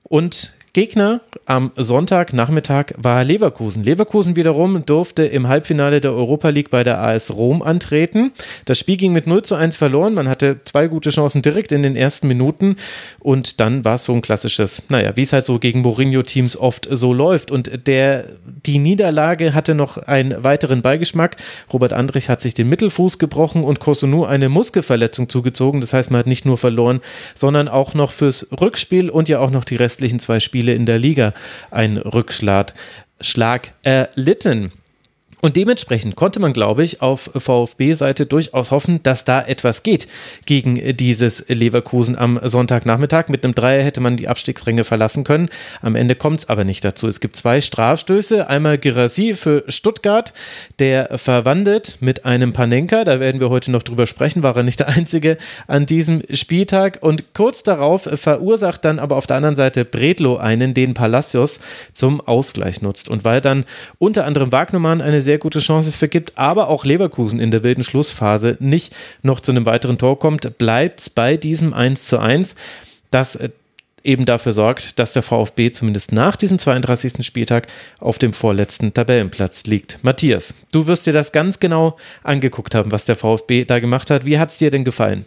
Und Gegner am Sonntagnachmittag war Leverkusen. Leverkusen wiederum durfte im Halbfinale der Europa League bei der AS Rom antreten. Das Spiel ging mit 0 zu 1 verloren. Man hatte zwei gute Chancen direkt in den ersten Minuten und dann war es so ein klassisches, naja, wie es halt so gegen Mourinho-Teams oft so läuft. Und der, die Niederlage hatte noch einen weiteren Beigeschmack. Robert Andrich hat sich den Mittelfuß gebrochen und Kosunu eine Muskelverletzung zugezogen. Das heißt, man hat nicht nur verloren, sondern auch noch fürs Rückspiel und ja auch noch die restlichen zwei Spiele Spiele in der Liga einen Rückschlag Schlag erlitten. Und dementsprechend konnte man, glaube ich, auf VfB-Seite durchaus hoffen, dass da etwas geht gegen dieses Leverkusen am Sonntagnachmittag. Mit einem Dreier hätte man die Abstiegsränge verlassen können. Am Ende kommt es aber nicht dazu. Es gibt zwei Strafstöße. Einmal Girassi für Stuttgart, der verwandelt mit einem Panenka. Da werden wir heute noch drüber sprechen. War er nicht der Einzige an diesem Spieltag. Und kurz darauf verursacht dann aber auf der anderen Seite Bredlo einen, den Palacios zum Ausgleich nutzt. Und weil dann unter anderem Wagnermann eine sehr sehr gute Chance vergibt, aber auch Leverkusen in der wilden Schlussphase nicht noch zu einem weiteren Tor kommt, bleibt es bei diesem 1 zu 1, das äh, eben dafür sorgt, dass der VfB zumindest nach diesem 32. Spieltag auf dem vorletzten Tabellenplatz liegt. Matthias, du wirst dir das ganz genau angeguckt haben, was der VfB da gemacht hat. Wie hat es dir denn gefallen?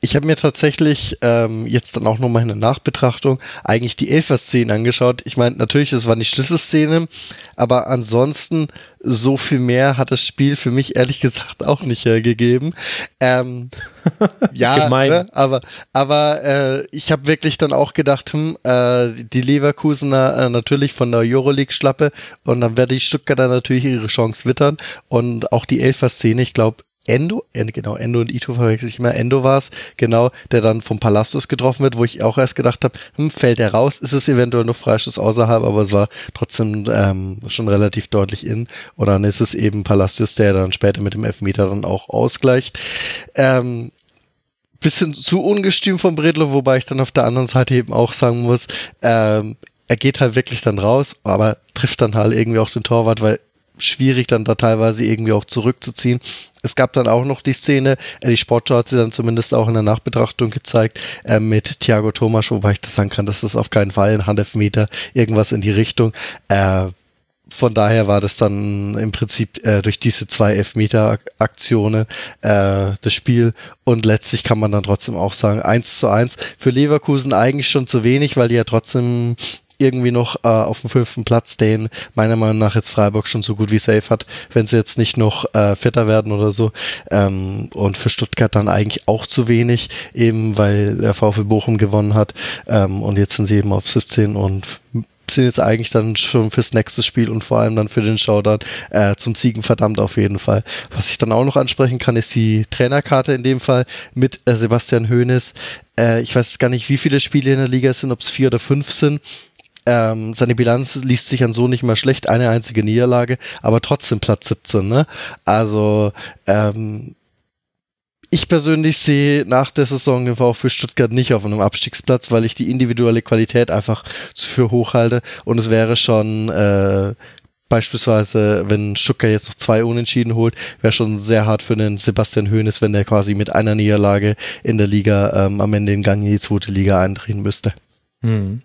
Ich habe mir tatsächlich ähm, jetzt dann auch nochmal in der Nachbetrachtung eigentlich die Elfer-Szenen angeschaut. Ich meine, natürlich, es war die Schlüsselszene, aber ansonsten so viel mehr hat das Spiel für mich ehrlich gesagt auch nicht hergegeben. Ähm, <laughs> ja, ne, aber aber äh, ich habe wirklich dann auch gedacht, hm, äh, die Leverkusener äh, natürlich von der Euroleague-Schlappe und dann werde die Stuttgarter natürlich ihre Chance wittern und auch die Elfer-Szene, ich glaube, Endo, genau, Endo und Ito verwechsel ich immer, Endo war es, genau, der dann vom Palastus getroffen wird, wo ich auch erst gedacht habe, hm, fällt er raus, ist es eventuell noch Freischuss außerhalb, aber es war trotzdem ähm, schon relativ deutlich in. Und dann ist es eben Palastus, der dann später mit dem Elfmeter dann auch ausgleicht. Ähm, bisschen zu ungestüm von Bredlo, wobei ich dann auf der anderen Seite eben auch sagen muss, ähm, er geht halt wirklich dann raus, aber trifft dann halt irgendwie auch den Torwart, weil schwierig dann da teilweise irgendwie auch zurückzuziehen. Es gab dann auch noch die Szene, die Sportschau hat sie dann zumindest auch in der Nachbetrachtung gezeigt, äh, mit Thiago Thomas, wobei ich das sagen kann, das ist auf keinen Fall ein Handelfmeter, irgendwas in die Richtung. Äh, von daher war das dann im Prinzip äh, durch diese zwei Elfmeter-Aktionen äh, das Spiel und letztlich kann man dann trotzdem auch sagen, eins zu eins für Leverkusen eigentlich schon zu wenig, weil die ja trotzdem irgendwie noch äh, auf dem fünften Platz, den meiner Meinung nach jetzt Freiburg schon so gut wie safe hat, wenn sie jetzt nicht noch äh, Vierter werden oder so. Ähm, und für Stuttgart dann eigentlich auch zu wenig, eben weil der VfL Bochum gewonnen hat. Ähm, und jetzt sind sie eben auf 17 und sind jetzt eigentlich dann schon fürs nächste Spiel und vor allem dann für den Showdown äh, zum Siegen verdammt auf jeden Fall. Was ich dann auch noch ansprechen kann, ist die Trainerkarte in dem Fall mit äh, Sebastian Hoeneß. Äh, ich weiß gar nicht, wie viele Spiele in der Liga sind, ob es vier oder fünf sind. Ähm, seine Bilanz liest sich an so nicht mal schlecht, eine einzige Niederlage, aber trotzdem Platz 17. Ne? Also ähm, ich persönlich sehe nach der Saison den VfB Stuttgart nicht auf einem Abstiegsplatz, weil ich die individuelle Qualität einfach für hoch halte und es wäre schon äh, beispielsweise, wenn Stuttgart jetzt noch zwei Unentschieden holt, wäre schon sehr hart für den Sebastian Hoeneß, wenn der quasi mit einer Niederlage in der Liga ähm, am Ende den Gang in die zweite Liga eintreten müsste. Hm.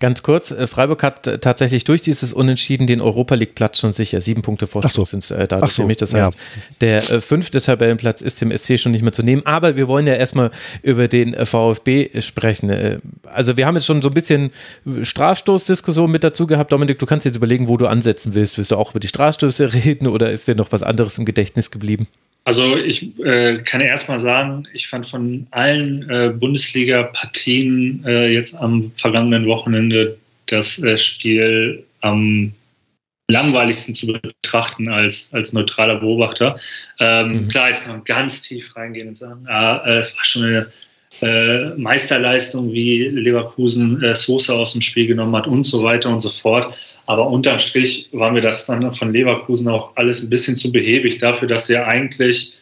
Ganz kurz, äh, Freiburg hat äh, tatsächlich durch dieses Unentschieden den Europa League Platz schon sicher. Sieben Punkte Vorsprung so. sind es äh, dadurch so, für mich. Das heißt, ja. der äh, fünfte Tabellenplatz ist dem SC schon nicht mehr zu nehmen. Aber wir wollen ja erstmal über den VfB sprechen. Also wir haben jetzt schon so ein bisschen Strafstoßdiskussion mit dazu gehabt. Dominik, du kannst jetzt überlegen, wo du ansetzen willst. Willst du auch über die Strafstöße <laughs> reden oder ist dir noch was anderes im Gedächtnis geblieben? Also ich äh, kann erst mal sagen, ich fand von allen äh, Bundesliga-Partien äh, jetzt am vergangenen Wochenende das äh, Spiel am langweiligsten zu betrachten als, als neutraler Beobachter. Ähm, mhm. Klar, jetzt kann man ganz tief reingehen und sagen, ah, es war schon eine äh, Meisterleistung, wie Leverkusen äh, Sosa aus dem Spiel genommen hat und so weiter und so fort. Aber unterm Strich war mir das dann von Leverkusen auch alles ein bisschen zu behäbig dafür, dass sie eigentlich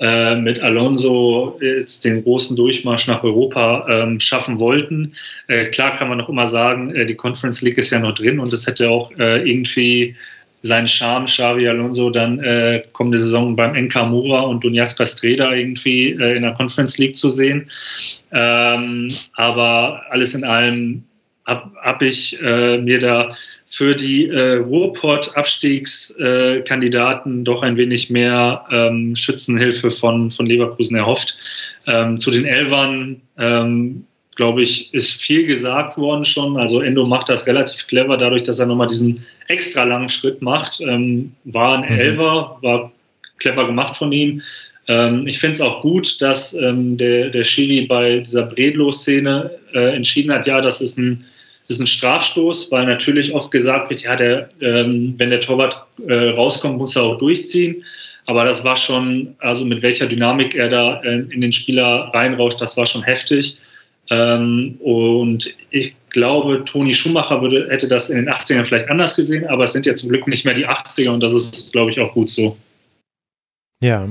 äh, mit Alonso jetzt den großen Durchmarsch nach Europa ähm, schaffen wollten. Äh, klar kann man noch immer sagen, äh, die Conference League ist ja noch drin und es hätte auch äh, irgendwie seinen Charme, Xavi Alonso dann äh, kommende Saison beim NK Mura und Dunjas Castreda irgendwie äh, in der Conference League zu sehen. Ähm, aber alles in allem habe hab ich äh, mir da für die äh, Ruhrpott-Abstiegskandidaten doch ein wenig mehr ähm, Schützenhilfe von, von Leverkusen erhofft. Ähm, zu den Elvern, ähm, glaube ich, ist viel gesagt worden schon. Also Endo macht das relativ clever, dadurch, dass er nochmal diesen extra langen Schritt macht. Ähm, war ein mhm. Elver, war clever gemacht von ihm. Ähm, ich finde es auch gut, dass ähm, der, der Schiri bei dieser Bredlo-Szene äh, entschieden hat, ja, das ist ein ist ein Strafstoß, weil natürlich oft gesagt wird, ja, der, ähm, wenn der Torwart äh, rauskommt, muss er auch durchziehen. Aber das war schon, also mit welcher Dynamik er da äh, in den Spieler reinrauscht, das war schon heftig. Ähm, und ich glaube, Toni Schumacher würde, hätte das in den 80ern vielleicht anders gesehen, aber es sind ja zum Glück nicht mehr die 80er und das ist, glaube ich, auch gut so. Ja,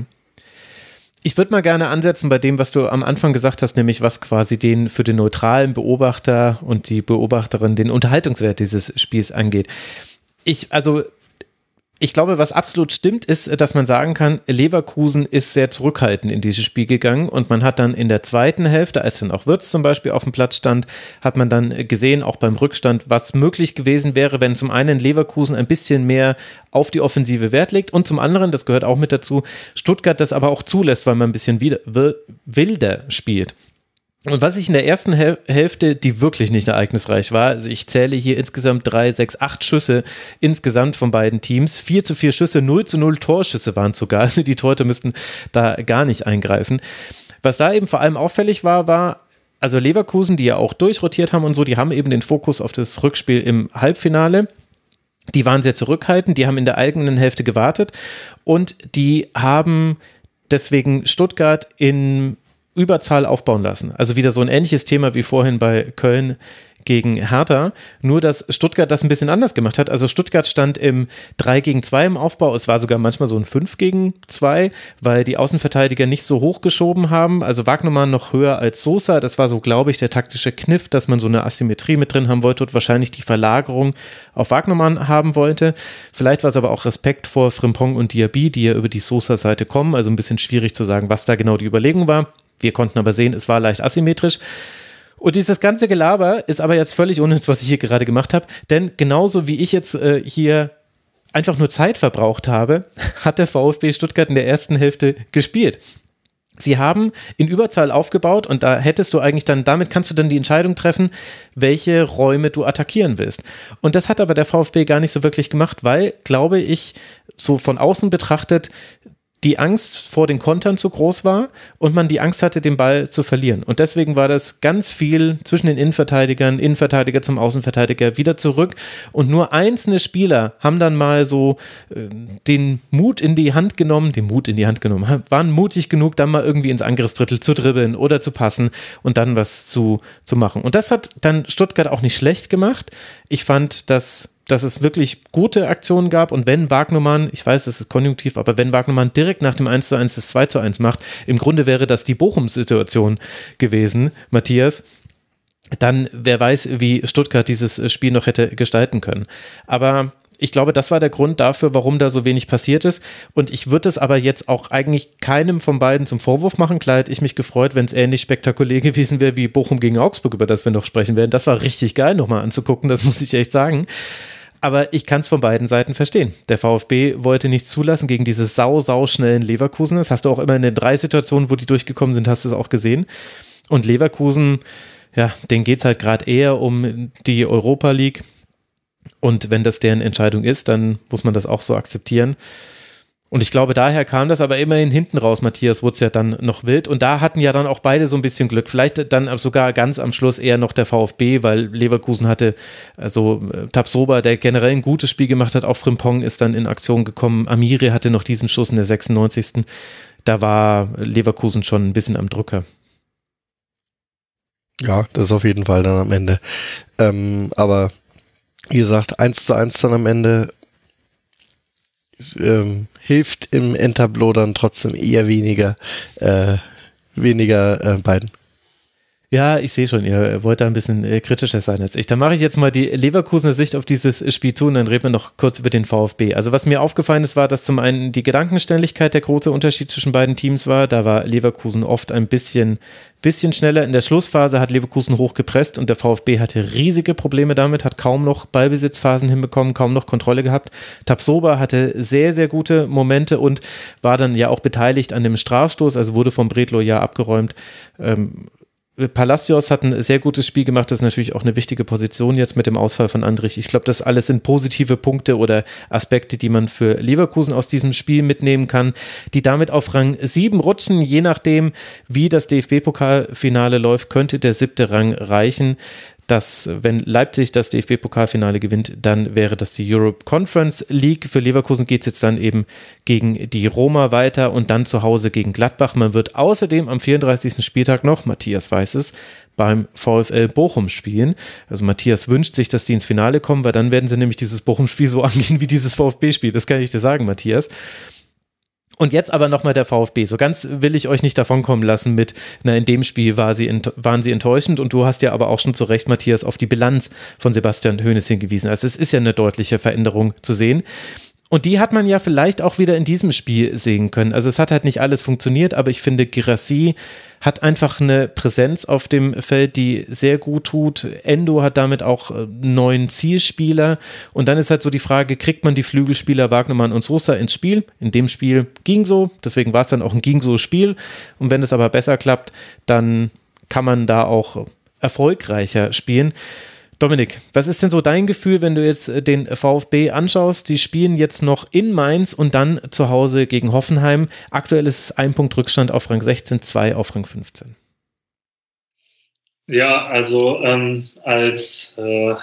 ich würde mal gerne ansetzen bei dem, was du am Anfang gesagt hast, nämlich was quasi den für den neutralen Beobachter und die Beobachterin den Unterhaltungswert dieses Spiels angeht. Ich, also ich glaube, was absolut stimmt, ist, dass man sagen kann, Leverkusen ist sehr zurückhaltend in dieses Spiel gegangen und man hat dann in der zweiten Hälfte, als dann auch Wirtz zum Beispiel auf dem Platz stand, hat man dann gesehen, auch beim Rückstand, was möglich gewesen wäre, wenn zum einen Leverkusen ein bisschen mehr auf die Offensive Wert legt und zum anderen, das gehört auch mit dazu, Stuttgart das aber auch zulässt, weil man ein bisschen wilder spielt. Und was ich in der ersten Hälfte, die wirklich nicht ereignisreich war, also ich zähle hier insgesamt drei, sechs, acht Schüsse insgesamt von beiden Teams. Vier zu vier Schüsse, null zu null Torschüsse waren sogar. <laughs> Also die Torte müssten da gar nicht eingreifen. Was da eben vor allem auffällig war, war, also Leverkusen, die ja auch durchrotiert haben und so, die haben eben den Fokus auf das Rückspiel im Halbfinale. Die waren sehr zurückhaltend, die haben in der eigenen Hälfte gewartet und die haben deswegen Stuttgart in Überzahl aufbauen lassen. Also wieder so ein ähnliches Thema wie vorhin bei Köln gegen Hertha, nur dass Stuttgart das ein bisschen anders gemacht hat. Also Stuttgart stand im 3 gegen 2 im Aufbau, es war sogar manchmal so ein 5 gegen 2, weil die Außenverteidiger nicht so hoch geschoben haben. Also Wagnermann noch höher als Sosa, das war so, glaube ich, der taktische Kniff, dass man so eine Asymmetrie mit drin haben wollte und wahrscheinlich die Verlagerung auf Wagnermann haben wollte. Vielleicht war es aber auch Respekt vor Frimpong und Diaby, die ja über die Sosa-Seite kommen, also ein bisschen schwierig zu sagen, was da genau die Überlegung war. Wir konnten aber sehen, es war leicht asymmetrisch. Und dieses ganze Gelaber ist aber jetzt völlig unnütz, was ich hier gerade gemacht habe. Denn genauso wie ich jetzt äh, hier einfach nur Zeit verbraucht habe, <laughs> hat der VfB Stuttgart in der ersten Hälfte gespielt. Sie haben in Überzahl aufgebaut und da hättest du eigentlich dann, damit kannst du dann die Entscheidung treffen, welche Räume du attackieren willst. Und das hat aber der VfB gar nicht so wirklich gemacht, weil, glaube ich, so von außen betrachtet, die Angst vor den Kontern zu groß war und man die Angst hatte, den Ball zu verlieren. Und deswegen war das ganz viel zwischen den Innenverteidigern, Innenverteidiger zum Außenverteidiger wieder zurück. Und nur einzelne Spieler haben dann mal so äh, den Mut in die Hand genommen, den Mut in die Hand genommen, waren mutig genug, dann mal irgendwie ins Angriffsdrittel zu dribbeln oder zu passen und dann was zu, zu machen. Und das hat dann Stuttgart auch nicht schlecht gemacht. Ich fand, dass dass es wirklich gute Aktionen gab und wenn Wagnermann, ich weiß, es ist konjunktiv, aber wenn Wagnermann direkt nach dem 1 zu 1 das 2 zu 1 macht, im Grunde wäre das die Bochum-Situation gewesen, Matthias, dann wer weiß, wie Stuttgart dieses Spiel noch hätte gestalten können. Aber ich glaube, das war der Grund dafür, warum da so wenig passiert ist. Und ich würde es aber jetzt auch eigentlich keinem von beiden zum Vorwurf machen. Klar hätte ich mich gefreut, wenn es ähnlich spektakulär <laughs> gewesen wäre wie Bochum gegen Augsburg, über das wir noch sprechen werden. Das war richtig geil, nochmal anzugucken, das muss ich echt sagen. Aber ich kann es von beiden Seiten verstehen. Der VfB wollte nicht zulassen gegen diese sau, sau schnellen Leverkusen. Das hast du auch immer in den drei Situationen, wo die durchgekommen sind, hast du es auch gesehen. Und Leverkusen, ja, denen geht es halt gerade eher um die Europa League. Und wenn das deren Entscheidung ist, dann muss man das auch so akzeptieren. Und ich glaube, daher kam das aber immerhin hinten raus. Matthias wurde es ja dann noch wild. Und da hatten ja dann auch beide so ein bisschen Glück. Vielleicht dann sogar ganz am Schluss eher noch der VfB, weil Leverkusen hatte, also äh, Tabsoba, der generell ein gutes Spiel gemacht hat, auch Frimpong ist dann in Aktion gekommen. Amiri hatte noch diesen Schuss in der 96. Da war Leverkusen schon ein bisschen am Drücker. Ja, das ist auf jeden Fall dann am Ende. Ähm, aber wie gesagt, 1 zu 1 dann am Ende ähm, hilft im Entableau dann trotzdem eher weniger, äh, weniger äh, beiden. Ja, ich sehe schon, ihr wollt da ein bisschen äh, kritischer sein als ich. Dann mache ich jetzt mal die Leverkusener Sicht auf dieses Spiel zu und dann reden wir noch kurz über den VfB. Also was mir aufgefallen ist, war, dass zum einen die Gedankenständigkeit der große Unterschied zwischen beiden Teams war. Da war Leverkusen oft ein bisschen, bisschen schneller. In der Schlussphase hat Leverkusen hochgepresst und der VfB hatte riesige Probleme damit, hat kaum noch Ballbesitzphasen hinbekommen, kaum noch Kontrolle gehabt. Tabsoba hatte sehr, sehr gute Momente und war dann ja auch beteiligt an dem Strafstoß, also wurde vom Bredlo ja abgeräumt. Ähm, Palacios hat ein sehr gutes Spiel gemacht. Das ist natürlich auch eine wichtige Position jetzt mit dem Ausfall von Andrich. Ich glaube, das alles sind positive Punkte oder Aspekte, die man für Leverkusen aus diesem Spiel mitnehmen kann, die damit auf Rang 7 rutschen. Je nachdem, wie das DFB-Pokalfinale läuft, könnte der siebte Rang reichen dass wenn Leipzig das DFB-Pokalfinale gewinnt, dann wäre das die Europe Conference League. Für Leverkusen geht es jetzt dann eben gegen die Roma weiter und dann zu Hause gegen Gladbach. Man wird außerdem am 34. Spieltag noch, Matthias weiß es, beim VfL Bochum spielen. Also Matthias wünscht sich, dass die ins Finale kommen, weil dann werden sie nämlich dieses Bochum-Spiel so <laughs> angehen wie dieses VfB-Spiel. Das kann ich dir sagen, Matthias. Und jetzt aber nochmal der VfB. So ganz will ich euch nicht davonkommen lassen mit, na, in dem Spiel war sie waren sie enttäuschend und du hast ja aber auch schon zu Recht, Matthias, auf die Bilanz von Sebastian Hoeneß hingewiesen. Also es ist ja eine deutliche Veränderung zu sehen. Und die hat man ja vielleicht auch wieder in diesem Spiel sehen können. Also es hat halt nicht alles funktioniert, aber ich finde, Girassi hat einfach eine Präsenz auf dem Feld, die sehr gut tut. Endo hat damit auch einen äh, neuen Zielspieler. Und dann ist halt so die Frage, kriegt man die Flügelspieler Wagnermann und Sosa ins Spiel? In dem Spiel ging so, deswegen war es dann auch ein ging so Spiel. Und wenn es aber besser klappt, dann kann man da auch erfolgreicher spielen. Dominik, was ist denn so dein Gefühl, wenn du jetzt äh, den VfB anschaust? Die spielen jetzt noch in Mainz und dann zu Hause gegen Hoffenheim. Aktuell ist es ein Punkt Rückstand auf Rang 16, zwei auf Rang 15. Ja, also ähm, als, äh,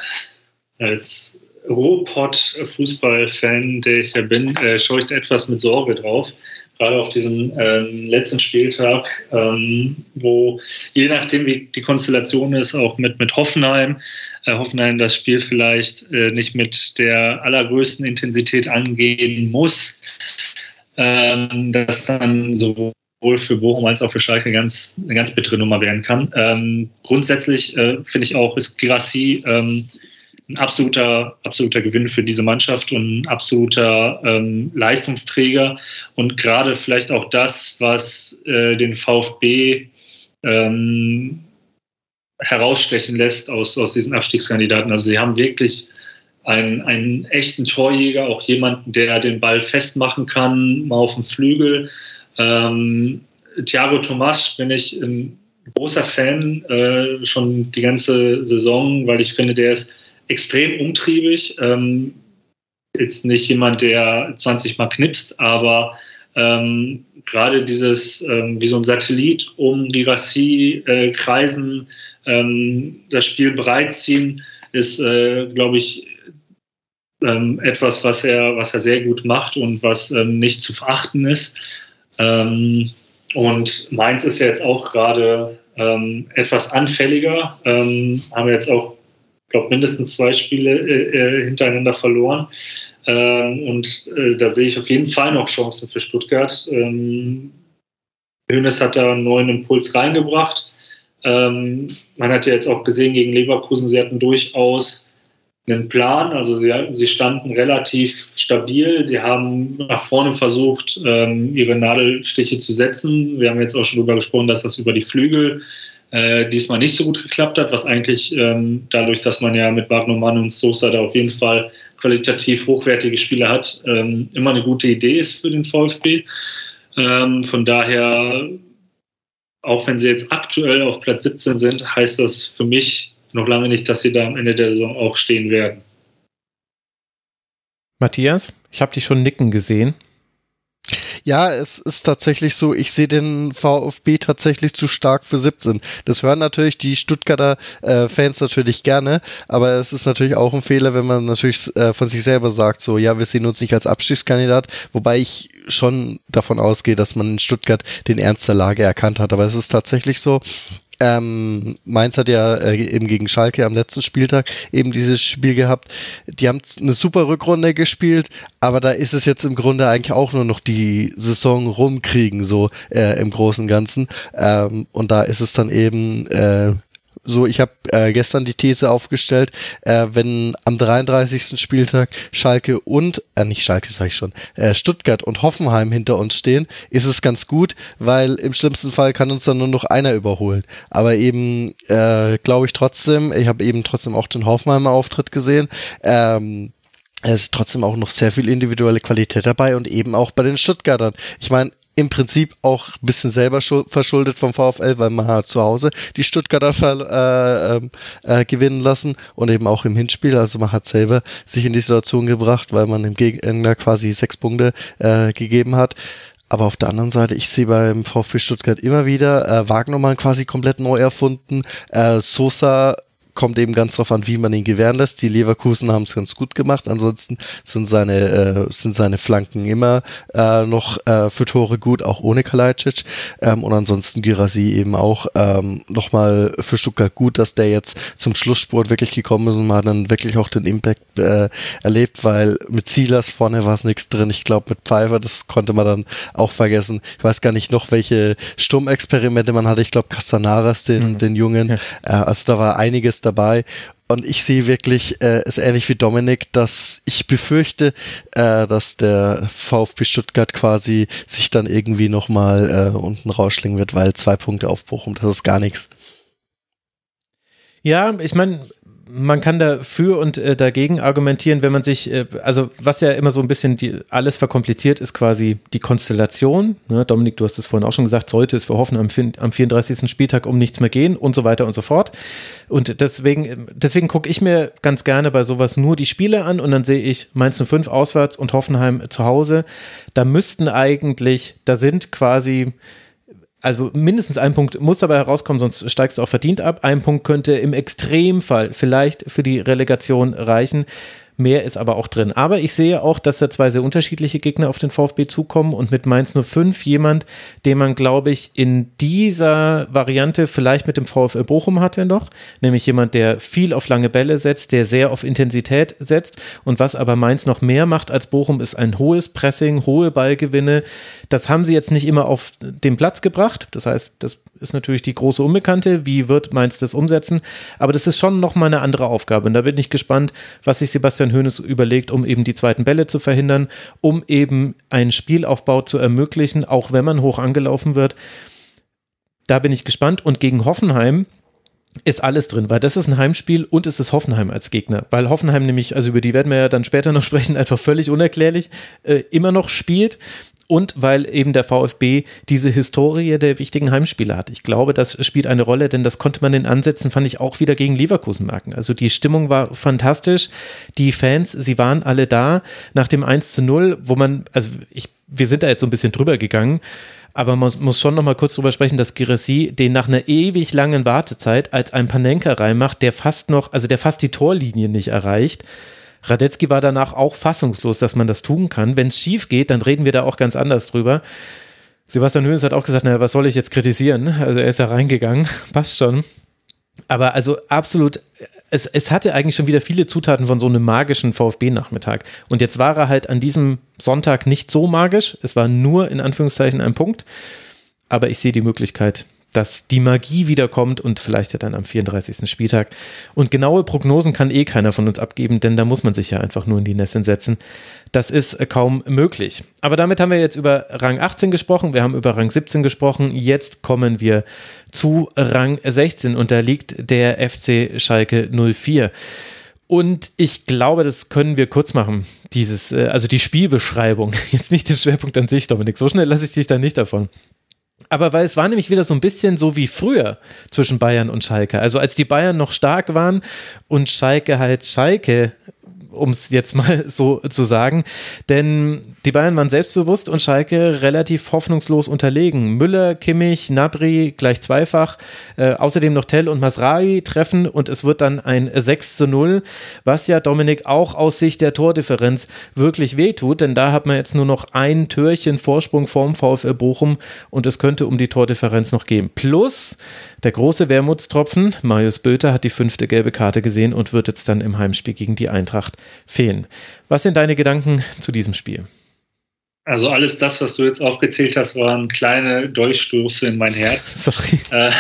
als Ruhrpott-Fußballfan, der ich ja bin, äh, schaue ich etwas mit Sorge drauf, gerade auf diesem ähm, letzten Spieltag, ähm, wo je nachdem, wie die Konstellation ist, auch mit, mit Hoffenheim, äh, Hoffenheim das Spiel vielleicht äh, nicht mit der allergrößten Intensität angehen muss, ähm, dass dann sowohl für Bochum als auch für Schalke ganz, eine ganz bittere Nummer werden kann. Ähm, grundsätzlich äh, finde ich auch, ist Girassi ähm, ein absoluter, absoluter Gewinn für diese Mannschaft und ein absoluter ähm, Leistungsträger und gerade vielleicht auch das, was äh, den VfB ähm, herausstechen lässt aus, aus diesen Abstiegskandidaten. Also sie haben wirklich einen, einen echten Torjäger, auch jemanden, der den Ball festmachen kann, mal auf dem Flügel. Ähm, Thiago Tomas bin ich ein großer Fan, äh, schon die ganze Saison, weil ich finde, der ist extrem umtriebig. Ähm, jetzt nicht jemand, der 20 Mal knipst, aber ähm, gerade dieses, ähm, wie so ein Satellit um die Rassi äh, kreisen, ähm, das Spiel bereitziehen, ist, äh, glaube ich, ähm, etwas, was er, was er sehr gut macht und was ähm, nicht zu verachten ist. Und Mainz ist ja jetzt auch gerade etwas anfälliger, haben wir jetzt auch glaube, mindestens zwei Spiele äh, äh, hintereinander verloren. Ähm, und äh, da sehe ich auf jeden Fall noch Chancen für Stuttgart. Ähm, Hönes hat da einen neuen Impuls reingebracht. Ähm, man hat ja jetzt auch gesehen gegen Leverkusen, sie hatten durchaus einen Plan. Also sie, sie standen relativ stabil. Sie haben nach vorne versucht, ähm, ihre Nadelstiche zu setzen. Wir haben jetzt auch schon darüber gesprochen, dass das über die Flügel äh, diesmal nicht so gut geklappt hat, was eigentlich ähm, dadurch, dass man ja mit Wagnermann und Sosa da auf jeden Fall qualitativ hochwertige Spieler hat, ähm, immer eine gute Idee ist für den VfB. Ähm, von daher, auch wenn sie jetzt aktuell auf Platz 17 sind, heißt das für mich noch lange nicht, dass sie da am Ende der Saison auch stehen werden. Matthias, ich habe dich schon nicken gesehen. Ja, es ist tatsächlich so, ich sehe den VfB tatsächlich zu stark für 17. Das hören natürlich die Stuttgarter äh, Fans natürlich gerne, aber es ist natürlich auch ein Fehler, wenn man natürlich äh, von sich selber sagt, so, ja, wir sehen uns nicht als Abstiegskandidat, wobei ich schon davon ausgehe, dass man in Stuttgart den Ernst der Lage erkannt hat. Aber es ist tatsächlich so, ähm, Mainz hat ja äh, eben gegen Schalke am letzten Spieltag eben dieses Spiel gehabt. Die haben eine super Rückrunde gespielt, aber da ist es jetzt im Grunde eigentlich auch nur noch die Saison rumkriegen, so äh, im Großen und Ganzen. Ähm, und da ist es dann eben äh, so, ich habe äh, gestern die These aufgestellt, äh, wenn am 33. Spieltag Schalke und, äh, nicht Schalke sage ich schon, äh, Stuttgart und Hoffenheim hinter uns stehen, ist es ganz gut, weil im schlimmsten Fall kann uns dann nur noch einer überholen. Aber eben äh, glaube ich trotzdem, ich habe eben trotzdem auch den Hoffenheimer Auftritt gesehen, ähm, es ist trotzdem auch noch sehr viel individuelle Qualität dabei und eben auch bei den Stuttgartern. Ich meine, im Prinzip auch ein bisschen selber verschuldet vom VfL, weil man hat zu Hause die Stuttgarter äh, ähm, äh, gewinnen lassen und eben auch im Hinspiel. Also man hat selber sich in die Situation gebracht, weil man dem Gegner quasi sechs Punkte äh, gegeben hat. Aber auf der anderen Seite, ich sehe beim VfB Stuttgart immer wieder äh, Wagnermann quasi komplett neu erfunden. Äh, Sosa kommt eben ganz drauf an, wie man ihn gewähren lässt. Die Leverkusen haben es ganz gut gemacht. Ansonsten sind seine, äh, sind seine Flanken immer äh, noch äh, für Tore gut, auch ohne Kalajdzic. Ähm, und ansonsten Girassi eben auch ähm, nochmal für Stuttgart gut, dass der jetzt zum Schlusssport wirklich gekommen ist und man hat dann wirklich auch den Impact äh, erlebt, weil mit Silas vorne war es nichts drin. Ich glaube, mit Pfeiffer, das konnte man dann auch vergessen. Ich weiß gar nicht noch, welche Sturmexperimente man hatte. Ich glaube, Castanaras, den, mhm. den Jungen. Ja. Äh, also da war einiges dabei. Und ich sehe wirklich, äh, ist ähnlich wie Dominik, dass ich befürchte, äh, dass der VfB Stuttgart quasi sich dann irgendwie nochmal äh, unten rausschlingen wird, weil zwei Punkte Aufbruch und das ist gar nichts. Ja, ich meine, man kann dafür und äh, dagegen argumentieren, wenn man sich, äh, also was ja immer so ein bisschen die, alles verkompliziert ist, quasi die Konstellation. Ne? Dominik, du hast es vorhin auch schon gesagt, sollte es für Hoffen am, am 34. Spieltag um nichts mehr gehen und so weiter und so fort. Und deswegen, deswegen gucke ich mir ganz gerne bei sowas nur die Spiele an und dann sehe ich Mainz 05 auswärts und Hoffenheim zu Hause. Da müssten eigentlich, da sind quasi also mindestens ein Punkt muss dabei herauskommen, sonst steigst du auch verdient ab. Ein Punkt könnte im Extremfall vielleicht für die Relegation reichen. Mehr ist aber auch drin. Aber ich sehe auch, dass da zwei sehr unterschiedliche Gegner auf den VfB zukommen und mit Mainz 05 jemand, den man, glaube ich, in dieser Variante vielleicht mit dem VfL Bochum hatte noch, nämlich jemand, der viel auf lange Bälle setzt, der sehr auf Intensität setzt und was aber Mainz noch mehr macht als Bochum, ist ein hohes Pressing, hohe Ballgewinne. Das haben sie jetzt nicht immer auf den Platz gebracht. Das heißt, das ist natürlich die große Unbekannte. Wie wird Mainz das umsetzen? Aber das ist schon nochmal eine andere Aufgabe. Und da bin ich gespannt, was sich Sebastian Hoeneß überlegt, um eben die zweiten Bälle zu verhindern, um eben einen Spielaufbau zu ermöglichen, auch wenn man hoch angelaufen wird. Da bin ich gespannt. Und gegen Hoffenheim ist alles drin, weil das ist ein Heimspiel und es ist Hoffenheim als Gegner. Weil Hoffenheim nämlich, also über die werden wir ja dann später <laughs> noch sprechen, einfach völlig unerklärlich äh, immer noch spielt und weil eben der VfB diese Historie der wichtigen Heimspiele hat. Ich glaube, das spielt eine Rolle, denn das konnte man in Ansätzen, fand ich, auch wieder gegen Leverkusen merken. Also die Stimmung war fantastisch. Die Fans, sie waren alle da nach dem 1 zu 0, wo man, also ich, wir sind da jetzt so ein bisschen drüber gegangen, aber man muss schon noch mal kurz drüber sprechen, dass Girassi den nach einer ewig langen Wartezeit als ein Panenka reinmacht, der fast noch, also der fast die Torlinie nicht erreicht. Radetzky war danach auch fassungslos, dass man das tun kann. Wenn es schief geht, dann reden wir da auch ganz anders drüber. Sebastian Hönes hat auch gesagt, naja, was soll ich jetzt kritisieren? Also er ist da reingegangen, <laughs> passt schon. Aber also absolut, es, es hatte eigentlich schon wieder viele Zutaten von so einem magischen VfB-Nachmittag. Und jetzt war er halt an diesem Sonntag nicht so magisch. Es war nur in Anführungszeichen ein Punkt. Aber ich sehe die Möglichkeit, dass die Magie wiederkommt und vielleicht ja dann am 34. Spieltag. Und genaue Prognosen kann eh keiner von uns abgeben, denn da muss man sich ja einfach nur in die Nässe setzen. Das ist äh, kaum möglich. Aber damit haben wir jetzt über Rang 18 gesprochen, wir haben über Rang 17 gesprochen. Jetzt kommen wir zu Rang 16 und da liegt der FC Schalke 04. Und ich glaube, das können wir kurz machen. Dieses, äh, also die Spielbeschreibung. <laughs> Jetzt nicht den Schwerpunkt an sich, Dominik. So schnell lasse ich dich da nicht davon. Aber weil es war nämlich wieder so ein bisschen so wie früher zwischen Bayern und Schalke. Also als die Bayern noch stark waren und Schalke halt Schalke um es jetzt mal <laughs> so zu sagen. Denn die Bayern waren selbstbewusst und Schalke relativ hoffnungslos unterlegen. Müller, Kimmich, Nabri gleich zweifach. Äh, außerdem noch Tell und Masraui treffen und es wird dann ein 6 zu 0, was ja Dominik auch aus Sicht der Tordifferenz wirklich wehtut, denn da hat man jetzt nur noch ein Türchen Vorsprung vorm VfL Bochum und es könnte um die Tordifferenz noch gehen. Plus der große Wermutstropfen, Marius Böter hat die fünfte gelbe Karte gesehen und wird jetzt dann im Heimspiel gegen die Eintracht fehlen. Was sind deine Gedanken zu diesem Spiel? Also alles das, was du jetzt aufgezählt hast, waren kleine Durchstoße in mein Herz. <laughs> Sorry. Äh,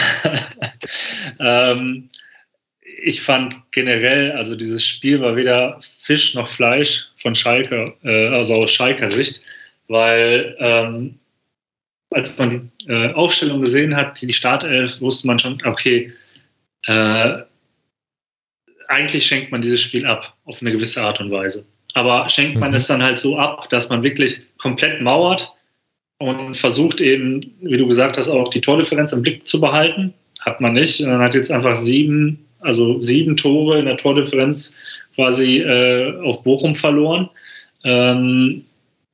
<laughs> ähm, ich fand generell, also dieses Spiel war weder Fisch noch Fleisch von Schalke, äh, also aus Schalker Sicht, weil ähm, als man die äh, Aufstellung gesehen hat, die Startelf, wusste man schon, okay, äh, eigentlich schenkt man dieses Spiel ab, auf eine gewisse Art und Weise. Aber schenkt man mhm. es dann halt so ab, dass man wirklich komplett mauert und versucht eben, wie du gesagt hast, auch die Tordifferenz im Blick zu behalten. Hat man nicht. Man hat jetzt einfach sieben, also sieben Tore in der Tordifferenz quasi äh, auf Bochum verloren. Ähm,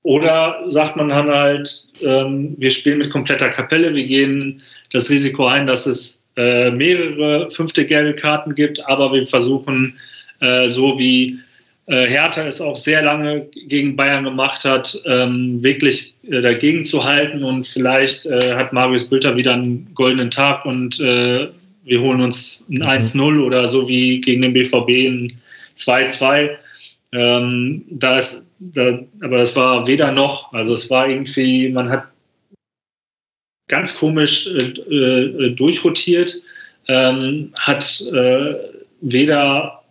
oder sagt man dann halt, ähm, wir spielen mit kompletter Kapelle, wir gehen das Risiko ein, dass es äh, mehrere fünfte gelbe Karten gibt, aber wir versuchen, äh, so wie äh, Hertha es auch sehr lange gegen Bayern gemacht hat, ähm, wirklich äh, dagegen zu halten und vielleicht äh, hat Marius Bülter wieder einen goldenen Tag und äh, wir holen uns ein mhm. 1-0 oder so wie gegen den BVB ein 2-2. Ähm, da ist, da, aber das war weder noch, also es war irgendwie, man hat ganz komisch äh, äh, durchrotiert, ähm, hat äh, weder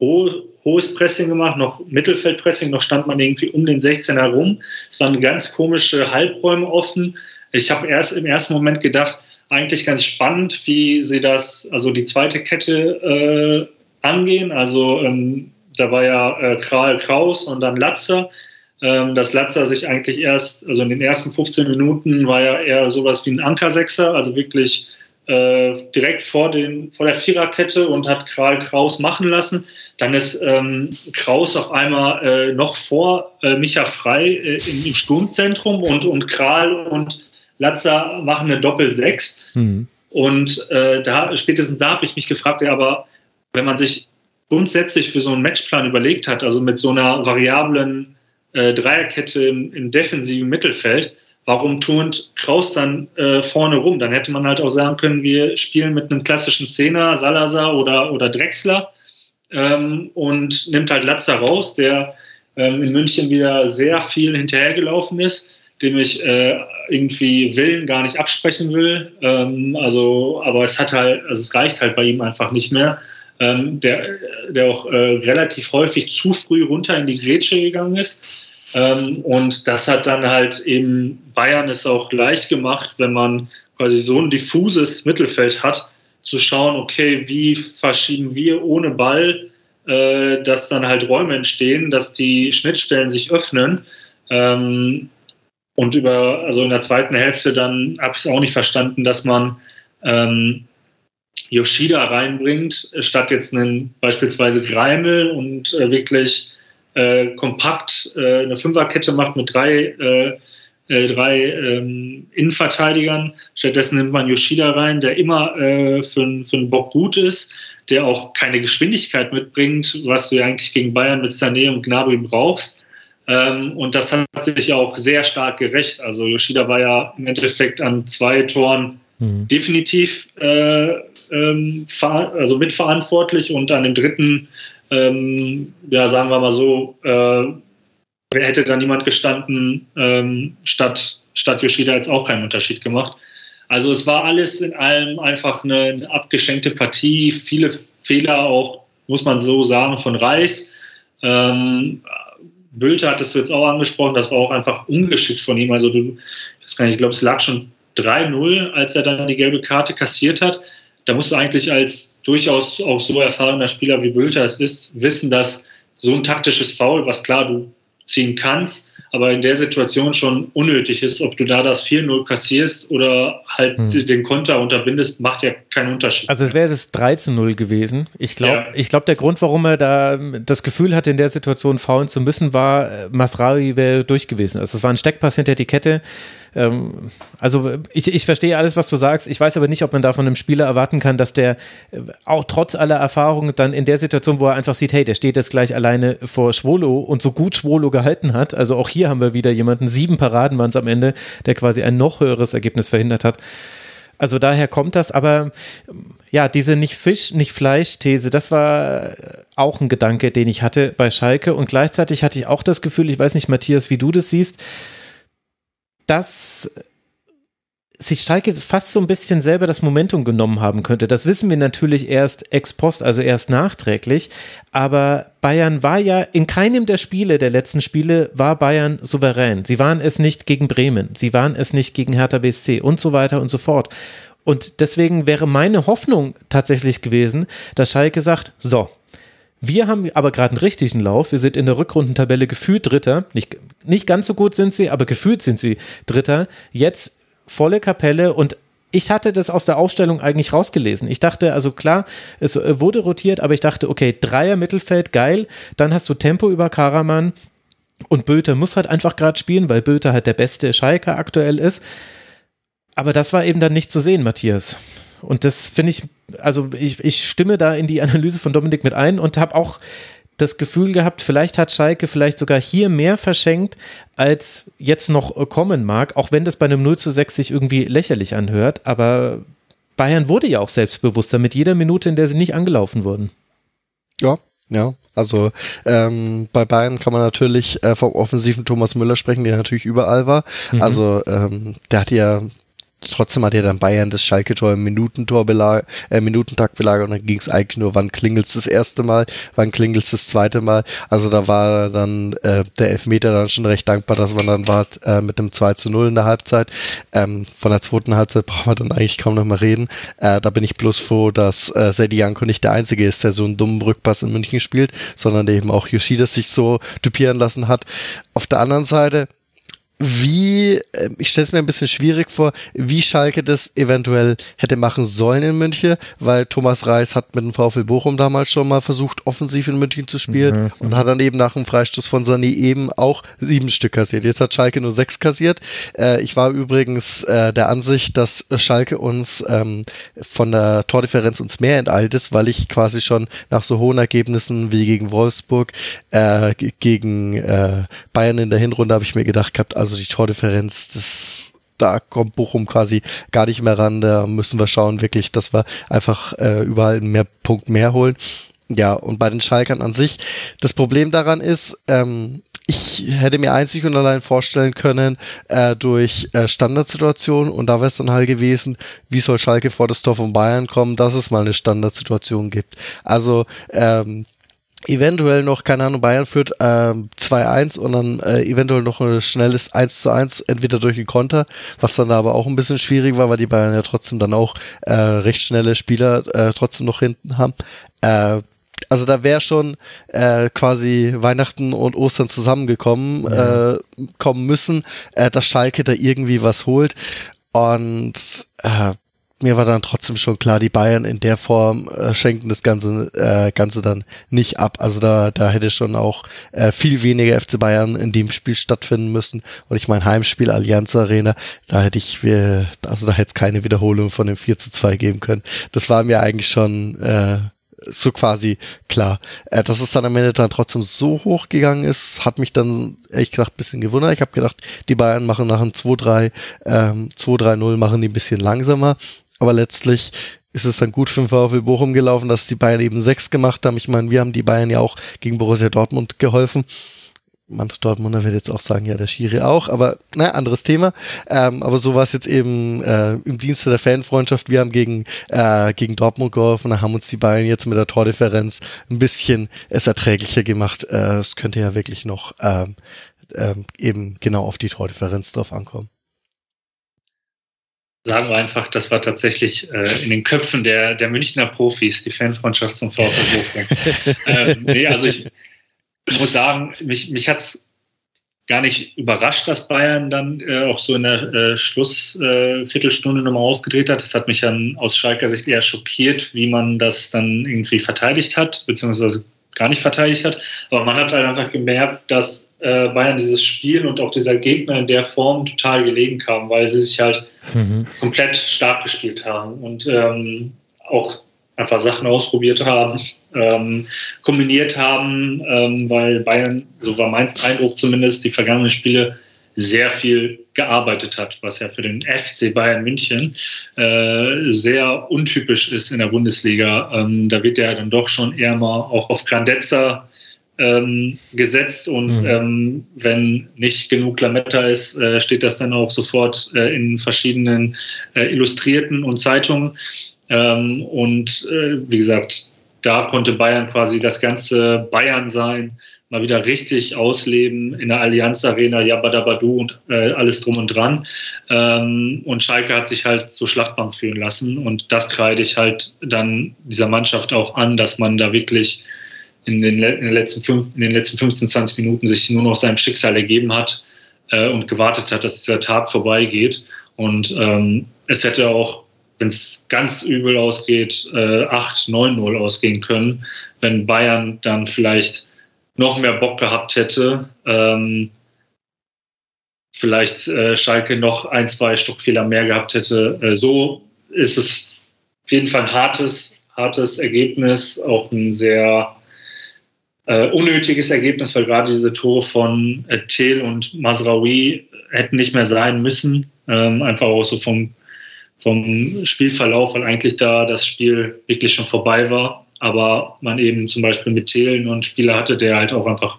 ho hohes Pressing gemacht, noch Mittelfeldpressing, noch stand man irgendwie um den 16 herum. Es waren ganz komische Halbräume offen. Ich habe erst im ersten Moment gedacht, eigentlich ganz spannend, wie sie das, also die zweite Kette äh, angehen. Also ähm, da war ja äh, Kral Kraus und dann Latzer ähm, dass Latzer sich eigentlich erst, also in den ersten 15 Minuten war ja eher sowas wie ein Ankersechser, also wirklich äh, direkt vor, den, vor der Viererkette und hat Kral Kraus machen lassen. Dann ist ähm, Kraus auf einmal äh, noch vor äh, Micha Frei äh, im, im, Sturmzentrum und, und Kral und Latzer machen eine Doppel-Sechs. Mhm. Und äh, da, spätestens da habe ich mich gefragt, ja, aber wenn man sich grundsätzlich für so einen Matchplan überlegt hat, also mit so einer variablen äh, Dreierkette im, im, defensiven Mittelfeld, warum turnt Kraus dann äh, vorne rum? Dann hätte man halt auch sagen können, wir spielen mit einem klassischen Zehner, Salazar oder, oder Drexler ähm, und nimmt halt Latzer raus, der ähm, in München wieder sehr viel hinterhergelaufen ist, dem ich äh, irgendwie Willen gar nicht absprechen will. Ähm, also, aber es hat halt, also es reicht halt bei ihm einfach nicht mehr ähm, der, der auch äh, relativ häufig zu früh runter in die Grätsche gegangen ist. Ähm, und das hat dann halt eben Bayern es auch leicht gemacht, wenn man quasi so ein diffuses Mittelfeld hat, zu schauen, okay, wie verschieben wir ohne Ball, äh, dass dann halt Räume entstehen, dass die Schnittstellen sich öffnen. Ähm, und über, also in der zweiten Hälfte dann habe ich es auch nicht verstanden, dass man ähm, Yoshida reinbringt, statt jetzt einen beispielsweise Greimel und äh, wirklich äh, kompakt äh, eine Fünferkette macht mit drei, äh, äh, drei ähm, Innenverteidigern. Stattdessen nimmt man Yoshida rein, der immer äh, für, für einen Bock gut ist, der auch keine Geschwindigkeit mitbringt, was du ja eigentlich gegen Bayern mit Sané und Gnabry brauchst. Ähm, und das hat sich auch sehr stark gerecht. Also Yoshida war ja im Endeffekt an zwei Toren mhm. definitiv äh, ähm, also mitverantwortlich und an dem dritten, ähm, ja, sagen wir mal so, äh, hätte da niemand gestanden, ähm, statt, statt Yoshida jetzt auch keinen Unterschied gemacht. Also es war alles in allem einfach eine, eine abgeschenkte Partie, viele Fehler auch, muss man so sagen, von Reis. Ähm, Bülter hattest du jetzt auch angesprochen, das war auch einfach ungeschickt von ihm. Also du, ich nicht, ich glaube, es lag schon 3-0, als er dann die gelbe Karte kassiert hat. Da musst du eigentlich als durchaus auch so erfahrener Spieler wie Bülter es ist, wissen, dass so ein taktisches Foul, was klar du ziehen kannst, aber in der Situation schon unnötig ist, ob du da das 4-0 kassierst oder halt hm. den Konter unterbindest, macht ja keinen Unterschied. Also es wäre das 3-0 gewesen. Ich glaube, ja. glaub, der Grund, warum er da das Gefühl hatte, in der Situation faulen zu müssen, war, äh, Masraui wäre durch gewesen. Also es war ein Steckpass hinter die Kette. Ähm, also ich, ich verstehe alles, was du sagst. Ich weiß aber nicht, ob man da von einem Spieler erwarten kann, dass der äh, auch trotz aller Erfahrungen dann in der Situation, wo er einfach sieht, hey, der steht jetzt gleich alleine vor Schwolo und so gut Schwolo gehalten hat. Also auch hier haben wir wieder jemanden, sieben Paraden waren es am Ende, der quasi ein noch höheres Ergebnis verhindert hat. Also daher kommt das, aber ja, diese nicht Fisch, nicht Fleisch-These, das war auch ein Gedanke, den ich hatte bei Schalke und gleichzeitig hatte ich auch das Gefühl, ich weiß nicht, Matthias, wie du das siehst, dass sich Schalke fast so ein bisschen selber das Momentum genommen haben könnte. Das wissen wir natürlich erst ex post, also erst nachträglich. Aber Bayern war ja in keinem der Spiele, der letzten Spiele, war Bayern souverän. Sie waren es nicht gegen Bremen, sie waren es nicht gegen Hertha BSC und so weiter und so fort. Und deswegen wäre meine Hoffnung tatsächlich gewesen, dass Schalke sagt, so, wir haben aber gerade einen richtigen Lauf. Wir sind in der Rückrundentabelle gefühlt Dritter. Nicht, nicht ganz so gut sind sie, aber gefühlt sind sie Dritter. Jetzt volle Kapelle und ich hatte das aus der Aufstellung eigentlich rausgelesen. Ich dachte, also klar, es äh, wurde rotiert, aber ich dachte, okay, Dreier Mittelfeld, geil. Dann hast du Tempo über Karaman und Böter muss halt einfach gerade spielen, weil Böter halt der beste Schalker aktuell ist. Aber das war eben dann nicht zu sehen, Matthias. Und das finde ich, also ich, ich stimme da in die Analyse von Dominik mit ein und habe auch das Gefühl gehabt, vielleicht hat Schalke vielleicht sogar hier mehr verschenkt, als jetzt noch kommen mag, auch wenn das bei einem 0 zu 6 sich irgendwie lächerlich anhört. Aber Bayern wurde ja auch selbstbewusster mit jeder Minute, in der sie nicht angelaufen wurden. Ja, ja, also ähm, bei Bayern kann man natürlich äh, vom offensiven Thomas Müller sprechen, der natürlich überall war. Mhm. Also ähm, der hat ja trotzdem hat ja dann Bayern das Schalke-Tor im Minutentor äh, Minutentakt belagert und dann ging es eigentlich nur, wann klingelt's das erste Mal, wann klingelt's das zweite Mal. Also da war dann äh, der Elfmeter dann schon recht dankbar, dass man dann war äh, mit dem 2 zu 0 in der Halbzeit. Ähm, von der zweiten Halbzeit brauchen wir dann eigentlich kaum noch mal reden. Äh, da bin ich bloß froh, dass äh, Sedi Janko nicht der Einzige ist, der so einen dummen Rückpass in München spielt, sondern der eben auch Yoshida sich so dupieren lassen hat. Auf der anderen Seite wie, ähm, ich stelle es mir ein bisschen schwierig vor, wie Schalke das eventuell hätte machen sollen in München, weil Thomas Reis hat mit dem VfL Bochum damals schon mal versucht, offensiv in München zu spielen mhm. und hat dann eben nach dem Freistoß von Sani eben auch sieben Stück kassiert. Jetzt hat Schalke nur sechs kassiert. Äh, ich war übrigens äh, der Ansicht, dass Schalke uns ähm, von der Tordifferenz uns mehr enteilt ist, weil ich quasi schon nach so hohen Ergebnissen wie gegen Wolfsburg, äh, gegen Bayern in der Hinrunde habe ich mir gedacht gehabt, also also die Tordifferenz, das da kommt Bochum quasi gar nicht mehr ran. Da müssen wir schauen, wirklich, dass wir einfach äh, überall mehr Punkt mehr holen. Ja, und bei den Schalkern an sich, das Problem daran ist, ähm, ich hätte mir einzig und allein vorstellen können, äh, durch äh, Standardsituationen, und da wäre es dann halt gewesen, wie soll Schalke vor das Tor von Bayern kommen, dass es mal eine Standardsituation gibt. Also ähm, eventuell noch, keine Ahnung, Bayern führt äh, 2-1 und dann äh, eventuell noch ein schnelles 1 zu 1, entweder durch den Konter, was dann aber auch ein bisschen schwierig war, weil die Bayern ja trotzdem dann auch äh, recht schnelle Spieler äh, trotzdem noch hinten haben. Äh, also da wäre schon äh, quasi Weihnachten und Ostern zusammengekommen, ja. äh, kommen müssen, äh, dass Schalke da irgendwie was holt. Und äh, mir war dann trotzdem schon klar, die Bayern in der Form äh, schenken das Ganze, äh, Ganze dann nicht ab. Also da, da hätte schon auch äh, viel weniger FC Bayern in dem Spiel stattfinden müssen. Und ich mein Heimspiel Allianz Arena, da hätte ich, äh, also da hätte es keine Wiederholung von dem 4 zu 2 geben können. Das war mir eigentlich schon äh, so quasi klar. Äh, dass es dann am Ende dann trotzdem so hoch gegangen ist, hat mich dann ehrlich gesagt ein bisschen gewundert. Ich habe gedacht, die Bayern machen nach einem 2-3, ähm, 2-3-0 machen die ein bisschen langsamer. Aber letztlich ist es dann gut für den VfL Bochum gelaufen, dass die Bayern eben sechs gemacht haben. Ich meine, wir haben die Bayern ja auch gegen Borussia Dortmund geholfen. Manche Dortmunder wird jetzt auch sagen, ja, der Schiri auch, aber naja, anderes Thema. Ähm, aber so war es jetzt eben äh, im Dienste der Fanfreundschaft. Wir haben gegen, äh, gegen Dortmund geholfen, da haben uns die Bayern jetzt mit der Tordifferenz ein bisschen es erträglicher gemacht. Äh, es könnte ja wirklich noch ähm, ähm, eben genau auf die Tordifferenz drauf ankommen sagen wir einfach, das war tatsächlich äh, in den Köpfen der, der Münchner Profis, die Fanfreundschaft zum Bochum. <laughs> ähm, nee, also ich muss sagen, mich, mich hat es gar nicht überrascht, dass Bayern dann äh, auch so in der äh, Schlussviertelstunde äh, nochmal aufgedreht hat. Das hat mich dann aus Schalker Sicht eher schockiert, wie man das dann irgendwie verteidigt hat, beziehungsweise gar nicht verteidigt hat. Aber man hat halt einfach gemerkt, dass äh, Bayern dieses Spiel und auch dieser Gegner in der Form total gelegen kam, weil sie sich halt mhm. komplett stark gespielt haben und ähm, auch einfach Sachen ausprobiert haben, ähm, kombiniert haben, ähm, weil Bayern, so war mein Eindruck zumindest, die vergangenen Spiele sehr viel gearbeitet hat, was ja für den FC Bayern München äh, sehr untypisch ist in der Bundesliga. Ähm, da wird ja dann doch schon eher mal auch auf Grandezza ähm, gesetzt und mhm. ähm, wenn nicht genug Lametta ist, äh, steht das dann auch sofort äh, in verschiedenen äh, Illustrierten und Zeitungen. Ähm, und äh, wie gesagt, da konnte Bayern quasi das ganze Bayern sein, mal wieder richtig ausleben in der Allianz Arena, Jabadabadu und äh, alles drum und dran. Ähm, und Schalke hat sich halt zur Schlachtbank führen lassen und das kreide ich halt dann dieser Mannschaft auch an, dass man da wirklich in den, in den, letzten, fünf, in den letzten 15, 20 Minuten sich nur noch seinem Schicksal ergeben hat äh, und gewartet hat, dass dieser Tag vorbeigeht. Und ähm, es hätte auch, wenn es ganz übel ausgeht, äh, 8, 9-0 ausgehen können, wenn Bayern dann vielleicht noch mehr Bock gehabt hätte. Ähm, vielleicht äh, Schalke noch ein, zwei Stückfehler mehr gehabt hätte. Äh, so ist es auf jeden Fall ein hartes, hartes Ergebnis, auch ein sehr äh, unnötiges Ergebnis, weil gerade diese Tore von äh, Thiel und Masraoui hätten nicht mehr sein müssen. Ähm, einfach auch so vom, vom Spielverlauf, weil eigentlich da das Spiel wirklich schon vorbei war. Aber man eben zum Beispiel mit Thiel nur einen Spieler hatte, der halt auch einfach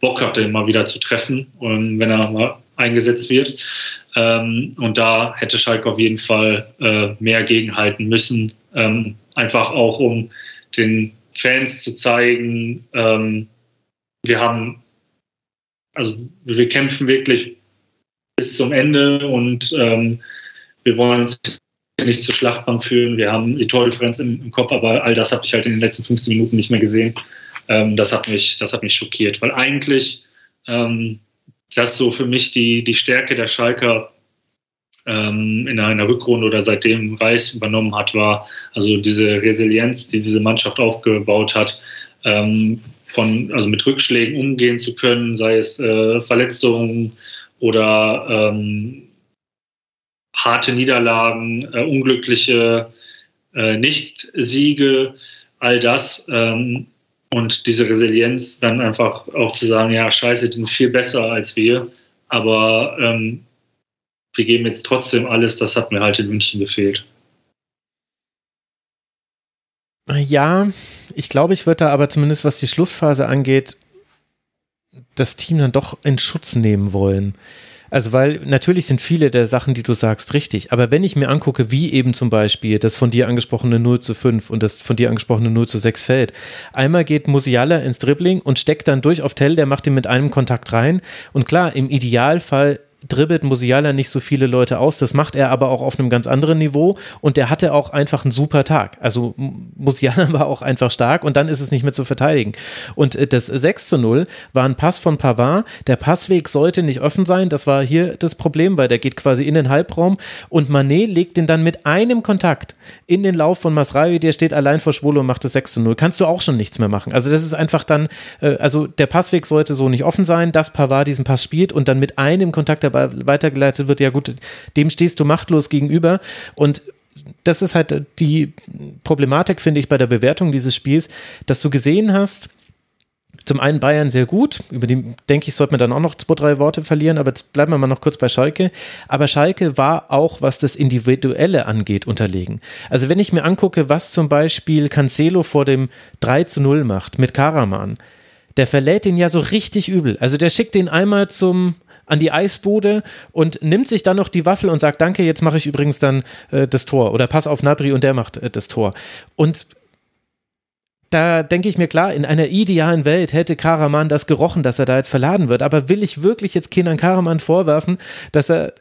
Bock hatte, immer wieder zu treffen, und wenn er mal eingesetzt wird. Ähm, und da hätte Schalke auf jeden Fall äh, mehr gegenhalten müssen. Ähm, einfach auch um den Fans zu zeigen, ähm, wir haben, also wir kämpfen wirklich bis zum Ende und ähm, wir wollen uns nicht zur Schlachtbank führen. Wir haben die Tordifferenz im, im Kopf, aber all das habe ich halt in den letzten 15 Minuten nicht mehr gesehen. Ähm, das, hat mich, das hat mich schockiert, weil eigentlich ähm, das so für mich die, die Stärke der Schalker ähm, in einer Rückrunde oder seitdem Reis übernommen hat, war also diese Resilienz, die diese Mannschaft aufgebaut hat, ähm, von, also mit Rückschlägen umgehen zu können, sei es äh, Verletzungen oder ähm, harte Niederlagen, äh, unglückliche äh, Nicht-Siege, all das. Ähm, und diese Resilienz dann einfach auch zu sagen, ja, scheiße, die sind viel besser als wir, aber ähm, wir geben jetzt trotzdem alles, das hat mir halt in München gefehlt. Ja, ich glaube, ich würde da aber zumindest, was die Schlussphase angeht, das Team dann doch in Schutz nehmen wollen. Also, weil natürlich sind viele der Sachen, die du sagst, richtig. Aber wenn ich mir angucke, wie eben zum Beispiel das von dir angesprochene 0 zu 5 und das von dir angesprochene 0 zu 6 fällt. Einmal geht Musiala ins Dribbling und steckt dann durch auf Tell, der macht ihn mit einem Kontakt rein. Und klar, im Idealfall dribbelt Musiala nicht so viele Leute aus. Das macht er aber auch auf einem ganz anderen Niveau und der hatte auch einfach einen super Tag. Also Musiala <laughs> war auch einfach stark und dann ist es nicht mehr zu verteidigen. Und äh, das 6 zu 0 war ein Pass von Pavard. Der Passweg sollte nicht offen sein. Das war hier das Problem, weil der geht quasi in den Halbraum und Manet legt den dann mit einem Kontakt in den Lauf von Masraoui. Der steht allein vor Schwolo und macht das 6 zu 0. Kannst du auch schon nichts mehr machen. Also das ist einfach dann, äh, also der Passweg sollte so nicht offen sein, dass Pavard diesen Pass spielt und dann mit einem Kontakt dabei weitergeleitet wird, ja gut, dem stehst du machtlos gegenüber und das ist halt die Problematik, finde ich, bei der Bewertung dieses Spiels, dass du gesehen hast, zum einen Bayern sehr gut, über die denke ich, sollte man dann auch noch zwei, drei Worte verlieren, aber jetzt bleiben wir mal noch kurz bei Schalke. Aber Schalke war auch, was das Individuelle angeht, unterlegen. Also wenn ich mir angucke, was zum Beispiel Cancelo vor dem 3 zu 0 macht mit Karaman, der verlädt ihn ja so richtig übel. Also der schickt den einmal zum, an die Eisbude und nimmt sich dann noch die Waffel und sagt, danke, jetzt mache ich übrigens dann äh, das Tor. Oder pass auf Nabri und der macht äh, das Tor. Und da denke ich mir klar, in einer idealen Welt hätte Karaman das gerochen, dass er da jetzt verladen wird. Aber will ich wirklich jetzt Kindern Karaman vorwerfen, dass er,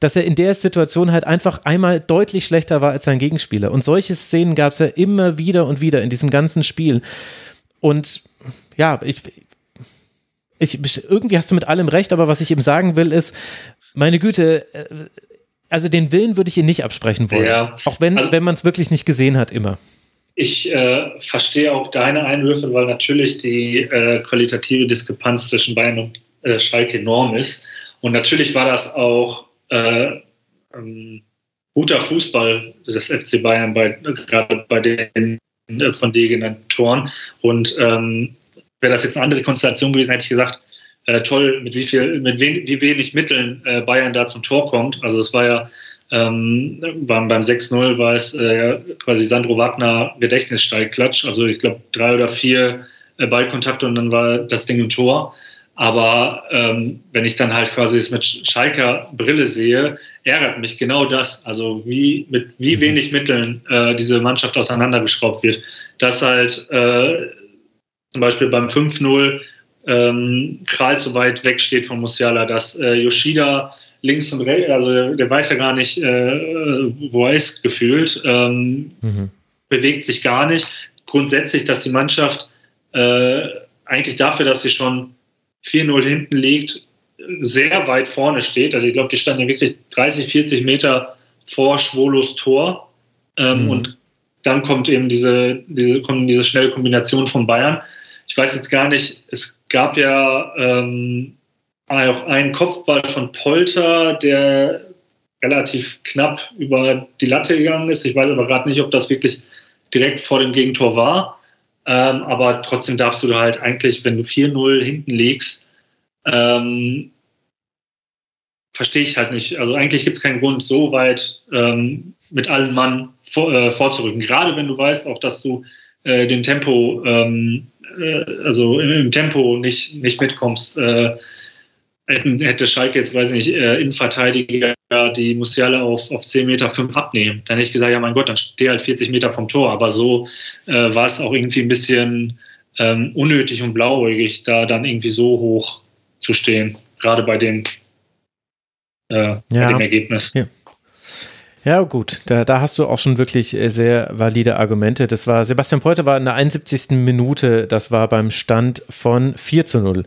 dass er in der Situation halt einfach einmal deutlich schlechter war als sein Gegenspieler? Und solche Szenen gab es ja immer wieder und wieder in diesem ganzen Spiel. Und ja, ich, ich, irgendwie hast du mit allem recht, aber was ich ihm sagen will, ist, meine Güte, äh, also den Willen würde ich ihn nicht absprechen wollen. Ja. Auch wenn, also, wenn man es wirklich nicht gesehen hat, immer. Ich äh, verstehe auch deine Einwürfe, weil natürlich die äh, qualitative Diskrepanz zwischen Bayern und äh, Schalke enorm ist. Und natürlich war das auch äh, ähm, guter Fußball des FC Bayern, bei, gerade bei den äh, von dir genannten Toren. Und ähm, wäre das jetzt eine andere Konstellation gewesen, hätte ich gesagt, äh, toll, mit wie viel, mit wen, wie wenig Mitteln Bayern da zum Tor kommt. Also es war ja ähm, beim, beim 6-0 war es äh, quasi Sandro Wagner Gedächtnissteigklatsch. Also ich glaube drei oder vier äh, Ballkontakte und dann war das Ding im Tor. Aber ähm, wenn ich dann halt quasi es mit Schalker Brille sehe, ärgert mich genau das. Also wie mit wie mhm. wenig Mitteln äh, diese Mannschaft auseinandergeschraubt wird. Dass halt äh, zum Beispiel beim 5-0 ähm, Kral zu weit weg steht von Musiala, dass äh, Yoshida links und rechts, also der weiß ja gar nicht, äh, wo er ist, gefühlt, ähm, mhm. bewegt sich gar nicht. Grundsätzlich, dass die Mannschaft äh, eigentlich dafür, dass sie schon 4-0 hinten liegt, sehr weit vorne steht. Also ich glaube, die standen ja wirklich 30, 40 Meter vor Schwolos Tor. Ähm, mhm. Und dann kommt eben diese, diese, kommt diese schnelle Kombination von Bayern. Ich weiß jetzt gar nicht, es gab ja ähm, auch ein Kopfball von Polter, der relativ knapp über die Latte gegangen ist. Ich weiß aber gerade nicht, ob das wirklich direkt vor dem Gegentor war. Ähm, aber trotzdem darfst du da halt eigentlich, wenn du 4-0 hinten liegst, ähm, verstehe ich halt nicht. Also eigentlich gibt es keinen Grund, so weit ähm, mit allen Mann vor, äh, vorzurücken. Gerade wenn du weißt auch, dass du äh, den Tempo, ähm, äh, also im, Tempo nicht, nicht mitkommst. Äh, hätte Schalke jetzt, weiß ich nicht, äh, Innenverteidiger, die Musiala auf, auf 10 Meter 5 abnehmen. Dann hätte ich gesagt, ja mein Gott, dann stehe halt 40 Meter vom Tor. Aber so äh, war es auch irgendwie ein bisschen ähm, unnötig und blauäugig, da dann irgendwie so hoch zu stehen, gerade bei dem, äh, ja. bei dem Ergebnis. Ja. Ja, gut, da, da hast du auch schon wirklich äh, sehr valide Argumente. Das war, Sebastian Polter war in der 71. Minute, das war beim Stand von 4 zu 0,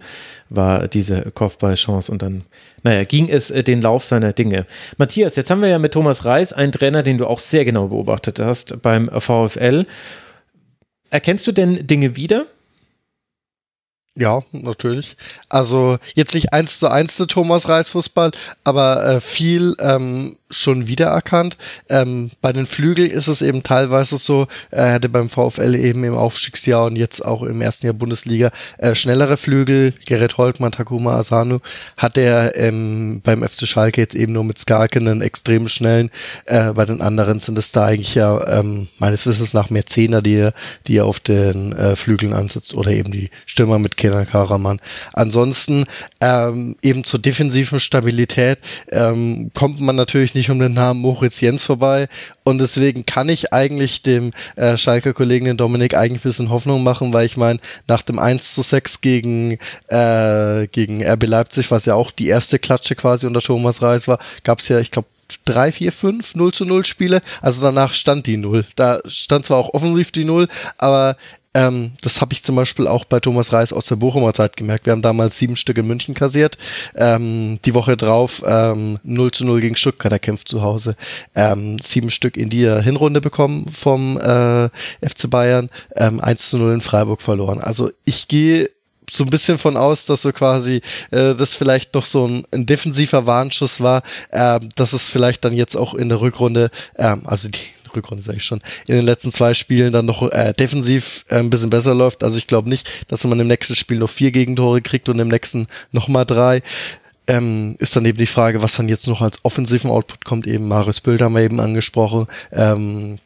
war diese Kopfballchance und dann, naja, ging es äh, den Lauf seiner Dinge. Matthias, jetzt haben wir ja mit Thomas Reis einen Trainer, den du auch sehr genau beobachtet hast beim VfL. Erkennst du denn Dinge wieder? Ja, natürlich. Also jetzt nicht eins zu eins zu Thomas Reis Fußball, aber äh, viel ähm, schon wiedererkannt. Ähm, bei den Flügeln ist es eben teilweise so, er hatte beim VfL eben im Aufstiegsjahr und jetzt auch im ersten Jahr Bundesliga äh, schnellere Flügel. Gerrit Holtmann, Takuma Asano hat er ähm, beim FC Schalke jetzt eben nur mit Skarke einen extrem schnellen. Äh, bei den anderen sind es da eigentlich ja ähm, meines Wissens nach mehr Zehner, die er, die er auf den äh, Flügeln ansetzt oder eben die Stürmer mit Kenan Karaman. Ansonsten ähm, eben zur defensiven Stabilität ähm, kommt man natürlich nicht um den Namen Moritz Jens vorbei. Und deswegen kann ich eigentlich dem äh, Schalker Kollegen, den Dominik, eigentlich ein bisschen Hoffnung machen, weil ich meine, nach dem 1 zu 6 gegen, äh, gegen RB Leipzig, was ja auch die erste Klatsche quasi unter Thomas Reis war, gab es ja, ich glaube, drei, vier, fünf 0 zu 0 Spiele. Also danach stand die Null. Da stand zwar auch offensiv die Null, aber ähm, das habe ich zum Beispiel auch bei Thomas Reis aus der Bochumer Zeit gemerkt. Wir haben damals sieben Stück in München kassiert. Ähm, die Woche drauf ähm, 0 zu 0 gegen Stuttgart erkämpft zu Hause. Ähm, sieben Stück in die Hinrunde bekommen vom äh, FC Bayern. Ähm, 1 zu 0 in Freiburg verloren. Also ich gehe so ein bisschen von aus, dass so quasi äh, das vielleicht noch so ein, ein defensiver Warnschuss war, äh, dass es vielleicht dann jetzt auch in der Rückrunde, äh, also die Rückrunde sage ich schon, in den letzten zwei Spielen dann noch äh, defensiv äh, ein bisschen besser läuft. Also ich glaube nicht, dass man im nächsten Spiel noch vier Gegentore kriegt und im nächsten nochmal drei. Ähm, ist dann eben die Frage, was dann jetzt noch als offensiven Output kommt. Eben Marius Bild haben wir eben angesprochen. Ähm,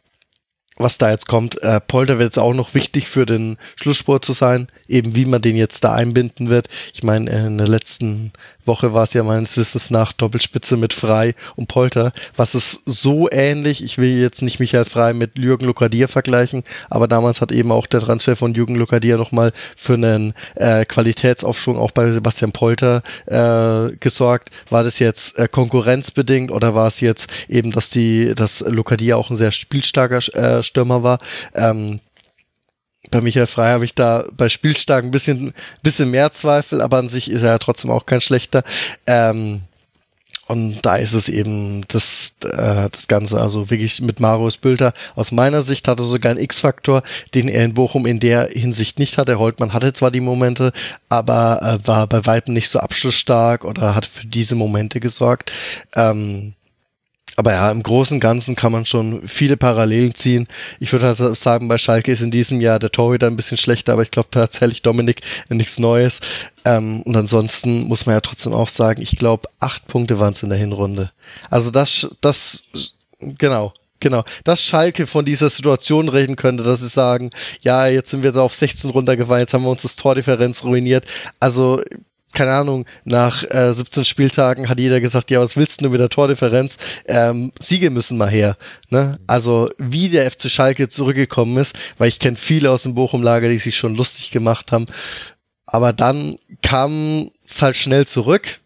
was da jetzt kommt. Äh, Polter wird jetzt auch noch wichtig für den Schlusssport zu sein, eben wie man den jetzt da einbinden wird. Ich meine, in der letzten Woche war es ja meines Wissens nach Doppelspitze mit Frei und Polter, was ist so ähnlich. Ich will jetzt nicht Michael Frei mit Jürgen Lukadier vergleichen, aber damals hat eben auch der Transfer von Jürgen Lukadier nochmal für einen äh, Qualitätsaufschwung auch bei Sebastian Polter äh, gesorgt. War das jetzt äh, konkurrenzbedingt oder war es jetzt eben, dass die, dass Lukadier auch ein sehr spielstarker äh, Stürmer war? Ähm, bei Michael Frey habe ich da bei Spielstark ein bisschen, bisschen mehr Zweifel, aber an sich ist er ja trotzdem auch kein schlechter. Ähm, und da ist es eben das, äh, das Ganze, also wirklich mit Marius Bülter. Aus meiner Sicht hatte sogar einen X-Faktor, den er in Bochum in der Hinsicht nicht hatte. Holtmann hatte zwar die Momente, aber äh, war bei weitem nicht so abschlussstark oder hat für diese Momente gesorgt. Ähm, aber ja, im Großen und Ganzen kann man schon viele Parallelen ziehen. Ich würde also sagen, bei Schalke ist in diesem Jahr der Torhüter ein bisschen schlechter, aber ich glaube, da erzähle ich Dominik nichts Neues. Ähm, und ansonsten muss man ja trotzdem auch sagen, ich glaube, acht Punkte waren es in der Hinrunde. Also das, das, genau. Genau, dass Schalke von dieser Situation reden könnte, dass sie sagen, ja, jetzt sind wir da auf 16 runtergefallen, jetzt haben wir uns das Tordifferenz ruiniert. Also keine Ahnung, nach äh, 17 Spieltagen hat jeder gesagt, ja, was willst du mit der Tordifferenz? Ähm, Siege müssen mal her. Ne? Also wie der FC Schalke zurückgekommen ist, weil ich kenne viele aus dem Bochum-Lager, die sich schon lustig gemacht haben. Aber dann kam es halt schnell zurück.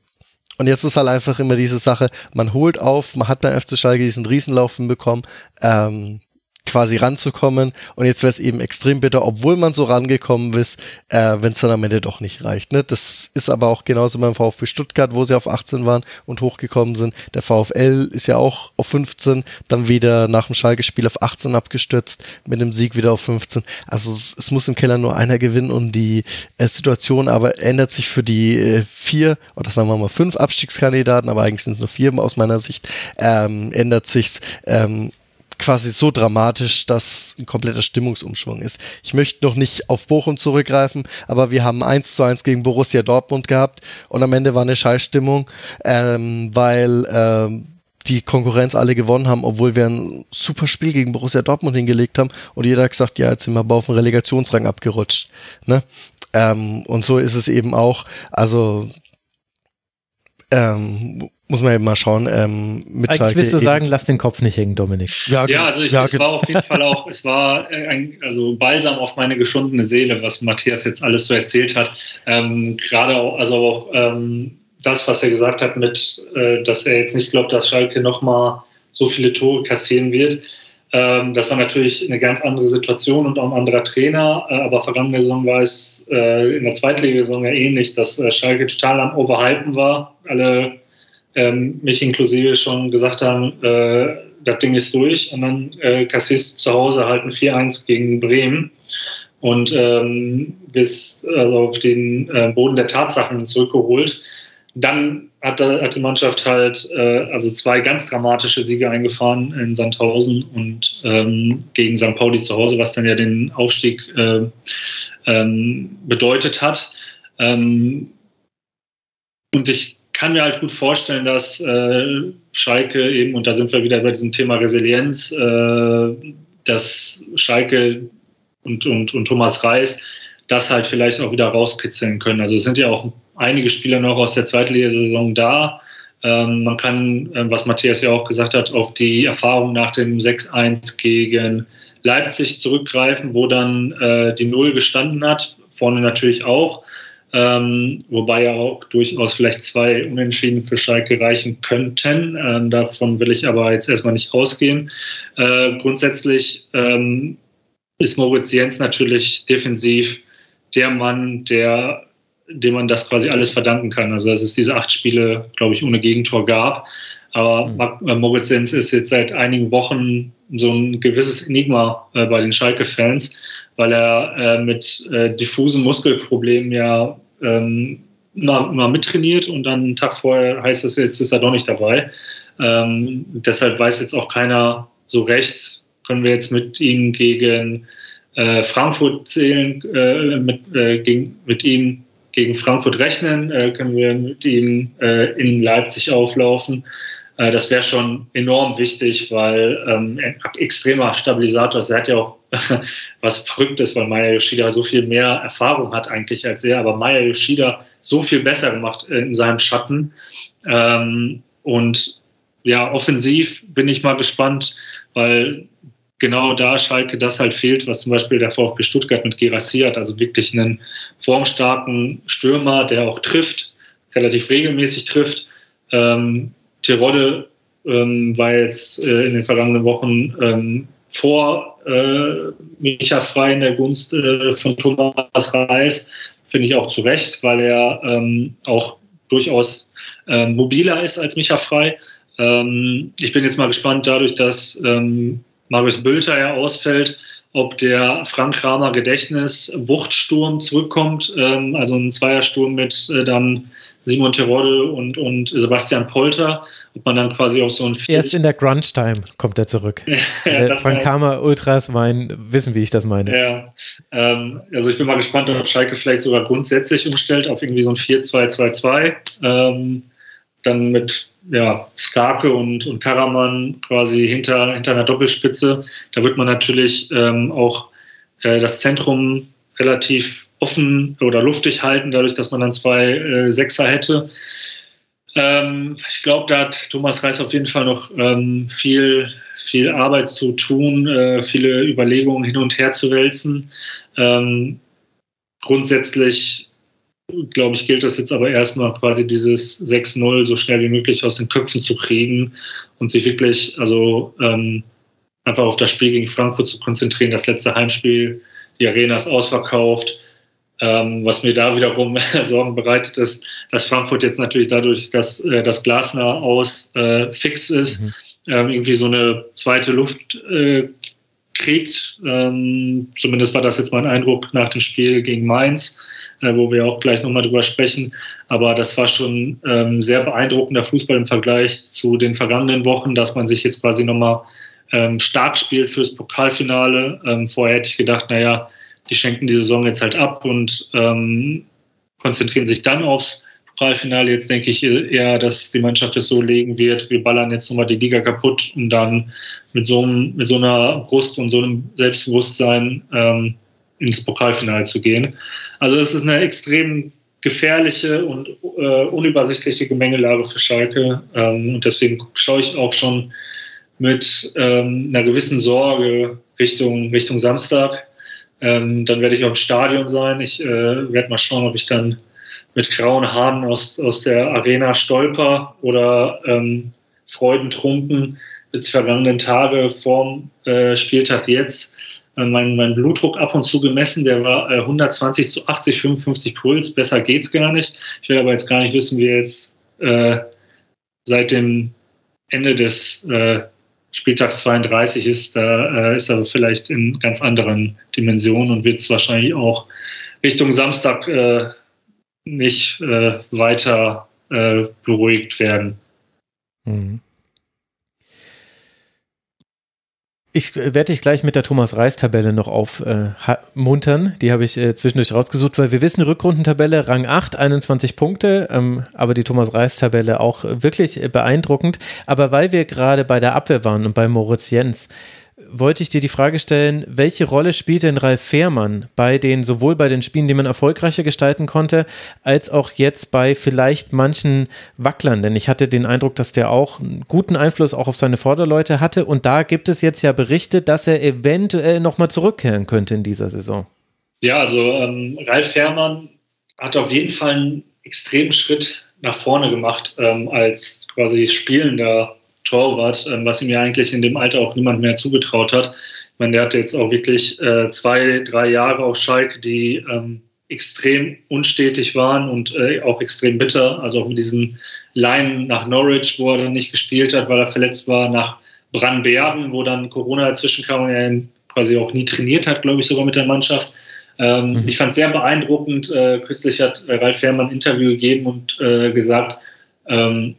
Und jetzt ist halt einfach immer diese Sache, man holt auf, man hat beim FC Schalke diesen Riesenlaufen bekommen, ähm, quasi ranzukommen. Und jetzt wäre es eben extrem bitter, obwohl man so rangekommen ist, äh, wenn es dann am Ende doch nicht reicht. Ne? Das ist aber auch genauso beim VfB Stuttgart, wo sie auf 18 waren und hochgekommen sind. Der VfL ist ja auch auf 15, dann wieder nach dem Schalke-Spiel auf 18 abgestürzt, mit dem Sieg wieder auf 15. Also es, es muss im Keller nur einer gewinnen und die äh, Situation aber ändert sich für die äh, vier oder sagen wir mal fünf Abstiegskandidaten, aber eigentlich sind es nur vier aus meiner Sicht, ähm, ändert sich's ähm, quasi so dramatisch, dass ein kompletter Stimmungsumschwung ist. Ich möchte noch nicht auf Bochum zurückgreifen, aber wir haben 1 zu 1 gegen Borussia Dortmund gehabt und am Ende war eine Scheißstimmung, ähm, weil ähm, die Konkurrenz alle gewonnen haben, obwohl wir ein super Spiel gegen Borussia Dortmund hingelegt haben und jeder hat gesagt, ja, jetzt sind wir aber auf den Relegationsrang abgerutscht. Ne? Ähm, und so ist es eben auch. Also ähm, muss man eben mal schauen. Ähm, mit Eigentlich Schalke willst du sagen, lass den Kopf nicht hängen, Dominik. Ja, ja also ich, ja, es war auf jeden Fall auch, es war äh, ein, also Balsam auf meine geschundene Seele, was Matthias jetzt alles so erzählt hat. Ähm, Gerade auch, also auch ähm, das, was er gesagt hat, mit, äh, dass er jetzt nicht glaubt, dass Schalke nochmal so viele Tore kassieren wird. Ähm, das war natürlich eine ganz andere Situation und auch ein anderer Trainer. Äh, aber vergangene Saison war es äh, in der Zweitligasaison ja ähnlich, dass äh, Schalke total am Overhypen war. Alle, ähm, mich inklusive, schon gesagt haben, äh, das Ding ist durch. Und dann äh, kassierst zu Hause halt ein 4-1 gegen Bremen. Und ähm, bis also auf den äh, Boden der Tatsachen zurückgeholt. Dann hat, hat die Mannschaft halt äh, also zwei ganz dramatische Siege eingefahren in Sandhausen und ähm, gegen St. Pauli zu Hause, was dann ja den Aufstieg äh, ähm, bedeutet hat. Ähm, und ich kann mir halt gut vorstellen, dass äh, Schalke eben, und da sind wir wieder bei diesem Thema Resilienz, äh, dass Schalke und, und, und Thomas Reis das halt vielleicht auch wieder rauskitzeln können. Also es sind ja auch einige Spieler noch aus der Zweitligasaison da. Ähm, man kann, äh, was Matthias ja auch gesagt hat, auf die Erfahrung nach dem 6-1 gegen Leipzig zurückgreifen, wo dann äh, die Null gestanden hat, vorne natürlich auch. Ähm, wobei ja auch durchaus vielleicht zwei Unentschieden für Schalke reichen könnten. Ähm, davon will ich aber jetzt erstmal nicht ausgehen. Äh, grundsätzlich ähm, ist Moritz Jens natürlich defensiv der Mann, der, dem man das quasi alles verdanken kann. Also dass es diese acht Spiele, glaube ich, ohne Gegentor gab. Aber mhm. Äh, Moritz Jens ist jetzt seit einigen Wochen so ein gewisses Enigma äh, bei den Schalke-Fans, weil er äh, mit äh, diffusen Muskelproblemen ja ähm, immer, immer mittrainiert und dann einen Tag vorher heißt es, jetzt ist er doch nicht dabei. Ähm, deshalb weiß jetzt auch keiner so recht, können wir jetzt mit ihm gegen äh, Frankfurt zählen, äh, mit, äh, gegen, mit ihm gegen Frankfurt rechnen, äh, können wir mit ihm äh, in Leipzig auflaufen. Äh, das wäre schon enorm wichtig, weil ähm, ein extremer Stabilisator ist. Er hat ja auch <laughs> was Verrücktes, weil Maya Yoshida so viel mehr Erfahrung hat eigentlich als er, aber Maya Yoshida so viel besser gemacht in seinem Schatten. Ähm, und ja, offensiv bin ich mal gespannt, weil genau da Schalke das halt fehlt, was zum Beispiel der VfB Stuttgart mit Gerassi hat, also wirklich einen formstarken Stürmer, der auch trifft, relativ regelmäßig trifft. Ähm, Tirode ähm, war jetzt äh, in den vergangenen Wochen ähm, vor äh, Micha Frei in der Gunst äh, von Thomas Reis, finde ich auch zu Recht, weil er ähm, auch durchaus äh, mobiler ist als Micha Frei. Ähm, ich bin jetzt mal gespannt, dadurch, dass ähm, Marius Bülter ja ausfällt, ob der Frank Kramer Gedächtnis Wuchtsturm zurückkommt, ähm, also ein Zweiersturm mit äh, dann Simon Terodde und, und Sebastian Polter, ob man dann quasi auch so ein Erst in der Grunge-Time kommt er zurück. <laughs> ja, Frank Kramer Ultras meinen, wissen, wie ich das meine. Ja, ähm, also ich bin mal gespannt, ob Schalke vielleicht sogar grundsätzlich umstellt auf irgendwie so ein 4-2-2-2. Ähm, dann mit ja, Skarke und, und Karaman quasi hinter, hinter einer Doppelspitze. Da wird man natürlich ähm, auch äh, das Zentrum relativ offen oder luftig halten, dadurch, dass man dann zwei äh, Sechser hätte. Ähm, ich glaube, da hat Thomas Reis auf jeden Fall noch ähm, viel, viel Arbeit zu tun, äh, viele Überlegungen hin und her zu wälzen. Ähm, grundsätzlich glaube ich, gilt es jetzt aber erstmal quasi dieses 6-0 so schnell wie möglich aus den Köpfen zu kriegen und sich wirklich also ähm, einfach auf das Spiel gegen Frankfurt zu konzentrieren. Das letzte Heimspiel, die Arena ist ausverkauft. Ähm, was mir da wiederum <laughs> Sorgen bereitet ist, dass Frankfurt jetzt natürlich dadurch, dass äh, das Glasner aus äh, fix ist, mhm. ähm, irgendwie so eine zweite Luft äh, kriegt. Ähm, zumindest war das jetzt mein Eindruck nach dem Spiel gegen Mainz äh, wo wir auch gleich nochmal drüber sprechen. Aber das war schon ähm, sehr beeindruckender Fußball im Vergleich zu den vergangenen Wochen, dass man sich jetzt quasi nochmal ähm, stark spielt fürs Pokalfinale. Ähm, vorher hätte ich gedacht, naja, die schenken die Saison jetzt halt ab und ähm, konzentrieren sich dann aufs Pokalfinale. Jetzt denke ich eher, dass die Mannschaft es so legen wird. Wir ballern jetzt nochmal die Liga kaputt, um dann mit so, einem, mit so einer Brust und so einem Selbstbewusstsein ähm, ins Pokalfinale zu gehen. Also es ist eine extrem gefährliche und äh, unübersichtliche Gemengelage für Schalke. Ähm, und deswegen schaue ich auch schon mit ähm, einer gewissen Sorge Richtung, Richtung Samstag. Ähm, dann werde ich auch im Stadion sein. Ich äh, werde mal schauen, ob ich dann mit grauen Haaren aus, aus der Arena stolper oder ähm, freudentrunken jetzt vergangenen Tage vorm äh, Spieltag jetzt äh, mein, mein Blutdruck ab und zu gemessen, der war äh, 120 zu 80, 55 Puls, besser geht's gar nicht. Ich will aber jetzt gar nicht wissen, wie jetzt äh, seit dem Ende des äh, Spieltags 32 ist, da äh, ist er vielleicht in ganz anderen Dimensionen und wird es wahrscheinlich auch Richtung Samstag äh, nicht äh, weiter äh, beruhigt werden. Mhm. Ich äh, werde dich gleich mit der Thomas Reis-Tabelle noch aufmuntern. Äh, die habe ich äh, zwischendurch rausgesucht, weil wir wissen, Rückrundentabelle Rang 8, 21 Punkte, ähm, aber die Thomas Reis-Tabelle auch wirklich beeindruckend. Aber weil wir gerade bei der Abwehr waren und bei Moritz Jens, wollte ich dir die Frage stellen, welche Rolle spielt denn Ralf Fehrmann bei den, sowohl bei den Spielen, die man erfolgreicher gestalten konnte, als auch jetzt bei vielleicht manchen Wacklern? Denn ich hatte den Eindruck, dass der auch einen guten Einfluss auch auf seine Vorderleute hatte. Und da gibt es jetzt ja Berichte, dass er eventuell nochmal zurückkehren könnte in dieser Saison. Ja, also ähm, Ralf Fehrmann hat auf jeden Fall einen extremen Schritt nach vorne gemacht ähm, als quasi spielender Torwart, ähm, was ihm ja eigentlich in dem Alter auch niemand mehr zugetraut hat. Ich meine, der hatte jetzt auch wirklich äh, zwei, drei Jahre auf Schalke, die ähm, extrem unstetig waren und äh, auch extrem bitter. Also auch mit diesen Leinen nach Norwich, wo er dann nicht gespielt hat, weil er verletzt war, nach Brandbergen, wo dann Corona dazwischen kam und er quasi auch nie trainiert hat, glaube ich, sogar mit der Mannschaft. Ähm, mhm. Ich fand es sehr beeindruckend. Äh, kürzlich hat Ralf Fährmann ein Interview gegeben und äh, gesagt, ähm,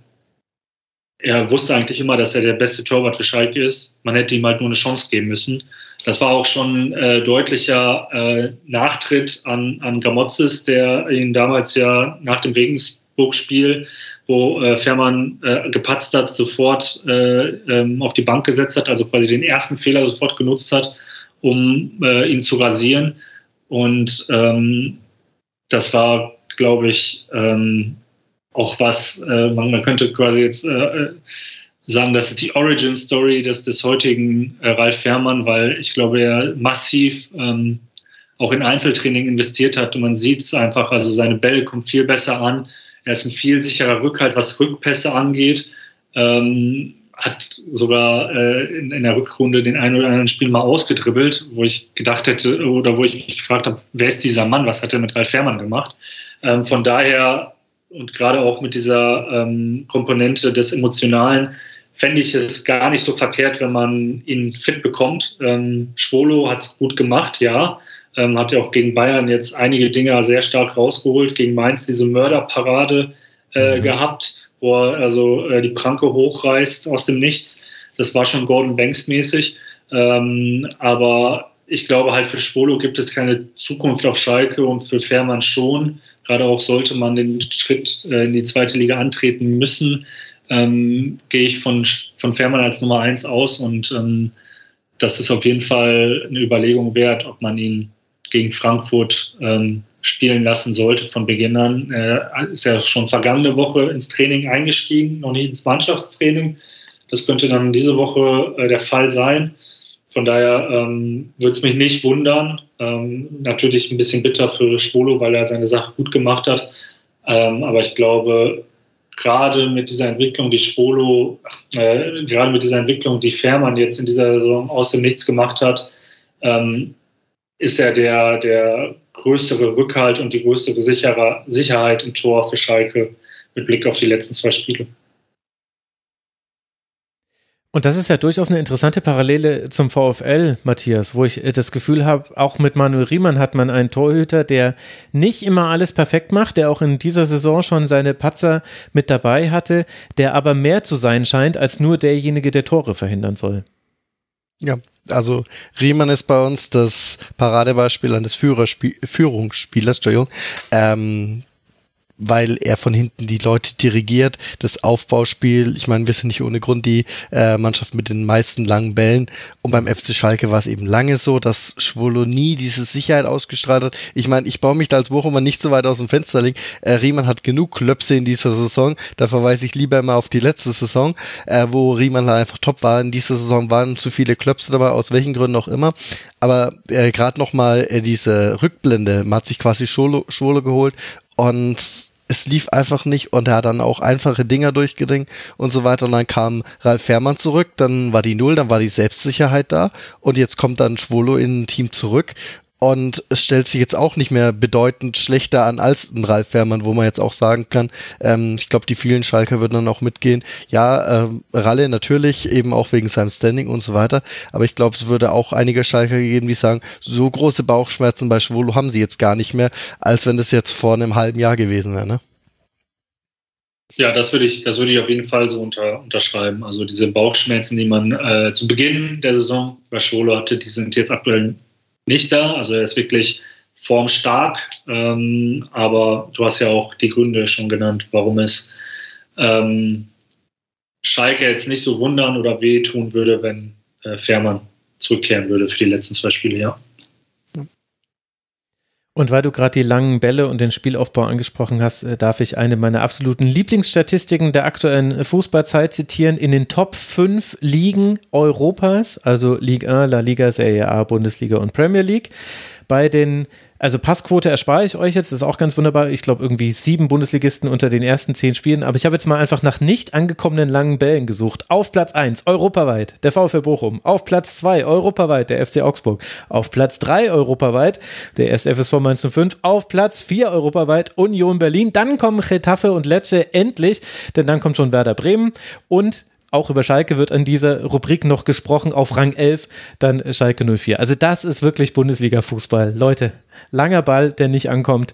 er wusste eigentlich immer, dass er der beste Torwart für Schalke ist. Man hätte ihm halt nur eine Chance geben müssen. Das war auch schon äh, deutlicher äh, Nachtritt an, an Gramozis, der ihn damals ja nach dem Regensburg-Spiel, wo äh, Fährmann äh, gepatzt hat, sofort äh, ähm, auf die Bank gesetzt hat, also quasi den ersten Fehler sofort genutzt hat, um äh, ihn zu rasieren. Und ähm, das war, glaube ich, ähm, auch was, äh, man, man, könnte quasi jetzt äh, äh, sagen, das ist die Origin Story des, des heutigen äh, Ralf Fährmann, weil ich glaube, er massiv ähm, auch in Einzeltraining investiert hat und man sieht es einfach, also seine Bälle kommen viel besser an. Er ist ein viel sicherer Rückhalt, was Rückpässe angeht. Ähm, hat sogar äh, in, in, der Rückrunde den einen oder anderen Spiel mal ausgedribbelt, wo ich gedacht hätte oder wo ich mich gefragt habe, wer ist dieser Mann, was hat er mit Ralf Fährmann gemacht? Ähm, von daher und gerade auch mit dieser ähm, Komponente des Emotionalen fände ich es gar nicht so verkehrt, wenn man ihn fit bekommt. Ähm, Schwolo hat es gut gemacht, ja. Ähm, hat ja auch gegen Bayern jetzt einige Dinge sehr stark rausgeholt. Gegen Mainz diese Mörderparade äh, mhm. gehabt, wo er also äh, die Pranke hochreißt aus dem Nichts. Das war schon Gordon Banks mäßig. Ähm, aber ich glaube halt für Schwolo gibt es keine Zukunft auf Schalke und für Fährmann schon. Gerade auch sollte man den Schritt äh, in die zweite Liga antreten müssen, ähm, gehe ich von, von Fährmann als Nummer eins aus und ähm, das ist auf jeden Fall eine Überlegung wert, ob man ihn gegen Frankfurt ähm, spielen lassen sollte von Beginn an. Er ist ja schon vergangene Woche ins Training eingestiegen, noch nicht ins Mannschaftstraining. Das könnte dann diese Woche äh, der Fall sein. Von daher ähm, würde es mich nicht wundern. Ähm, natürlich ein bisschen bitter für Schwolo, weil er seine Sache gut gemacht hat. Ähm, aber ich glaube, gerade mit dieser Entwicklung, die Schwolo, äh, gerade mit dieser Entwicklung, die Fährmann jetzt in dieser Saison aus dem Nichts gemacht hat, ähm, ist er der, der größere Rückhalt und die größere Sicherer, Sicherheit im Tor für Schalke mit Blick auf die letzten zwei Spiele. Und das ist ja durchaus eine interessante Parallele zum VfL, Matthias, wo ich äh, das Gefühl habe, auch mit Manuel Riemann hat man einen Torhüter, der nicht immer alles perfekt macht, der auch in dieser Saison schon seine Patzer mit dabei hatte, der aber mehr zu sein scheint als nur derjenige, der Tore verhindern soll. Ja, also Riemann ist bei uns das Paradebeispiel eines Führungsspielers, Entschuldigung, ähm, weil er von hinten die Leute dirigiert, das Aufbauspiel. Ich meine, wir sind nicht ohne Grund die äh, Mannschaft mit den meisten langen Bällen. Und beim FC Schalke war es eben lange so, dass Schwolo nie diese Sicherheit ausgestrahlt hat. Ich meine, ich baue mich da als Bochumer nicht so weit aus dem Fenster legen. Äh, Riemann hat genug Klöpse in dieser Saison. Da verweise ich lieber mal auf die letzte Saison, äh, wo Riemann halt einfach top war. In dieser Saison waren zu viele Klöpse dabei, aus welchen Gründen auch immer. Aber äh, gerade nochmal äh, diese Rückblende, man hat sich quasi Schwolo, Schwolo geholt und es lief einfach nicht und er hat dann auch einfache Dinger durchgedrängt und so weiter. Und dann kam Ralf Fährmann zurück, dann war die Null, dann war die Selbstsicherheit da und jetzt kommt dann Schwolo in ein Team zurück und es stellt sich jetzt auch nicht mehr bedeutend schlechter an als ein Ralf Fährmann, wo man jetzt auch sagen kann, ähm, ich glaube, die vielen Schalker würden dann auch mitgehen. Ja, äh, Ralle natürlich, eben auch wegen seinem Standing und so weiter, aber ich glaube, es würde auch einige Schalker geben, die sagen, so große Bauchschmerzen bei Schwolo haben sie jetzt gar nicht mehr, als wenn das jetzt vor einem halben Jahr gewesen wäre, ne? Ja, das würde ich, das würde ich auf jeden Fall so unter, unterschreiben. Also diese Bauchschmerzen, die man äh, zu Beginn der Saison bei Schwolo hatte, die sind jetzt aktuell nicht da. Also er ist wirklich formstark. Ähm, aber du hast ja auch die Gründe schon genannt, warum es ähm, Schalke jetzt nicht so wundern oder wehtun würde, wenn äh, Fährmann zurückkehren würde für die letzten zwei Spiele, ja. Und weil du gerade die langen Bälle und den Spielaufbau angesprochen hast, äh, darf ich eine meiner absoluten Lieblingsstatistiken der aktuellen Fußballzeit zitieren. In den Top 5 Ligen Europas, also Ligue 1, La Liga, Serie A, Bundesliga und Premier League, bei den also Passquote erspare ich euch jetzt, das ist auch ganz wunderbar. Ich glaube irgendwie sieben Bundesligisten unter den ersten zehn Spielen. Aber ich habe jetzt mal einfach nach nicht angekommenen langen Bällen gesucht. Auf Platz 1 europaweit der VfL Bochum. Auf Platz 2 europaweit der FC Augsburg. Auf Platz 3 europaweit der SFSV 1905. Auf Platz 4 europaweit Union Berlin. Dann kommen Getafe und Lecce endlich, denn dann kommt schon Werder Bremen und auch über Schalke wird an dieser Rubrik noch gesprochen, auf Rang 11 dann Schalke 04. Also das ist wirklich Bundesliga-Fußball. Leute, langer Ball, der nicht ankommt.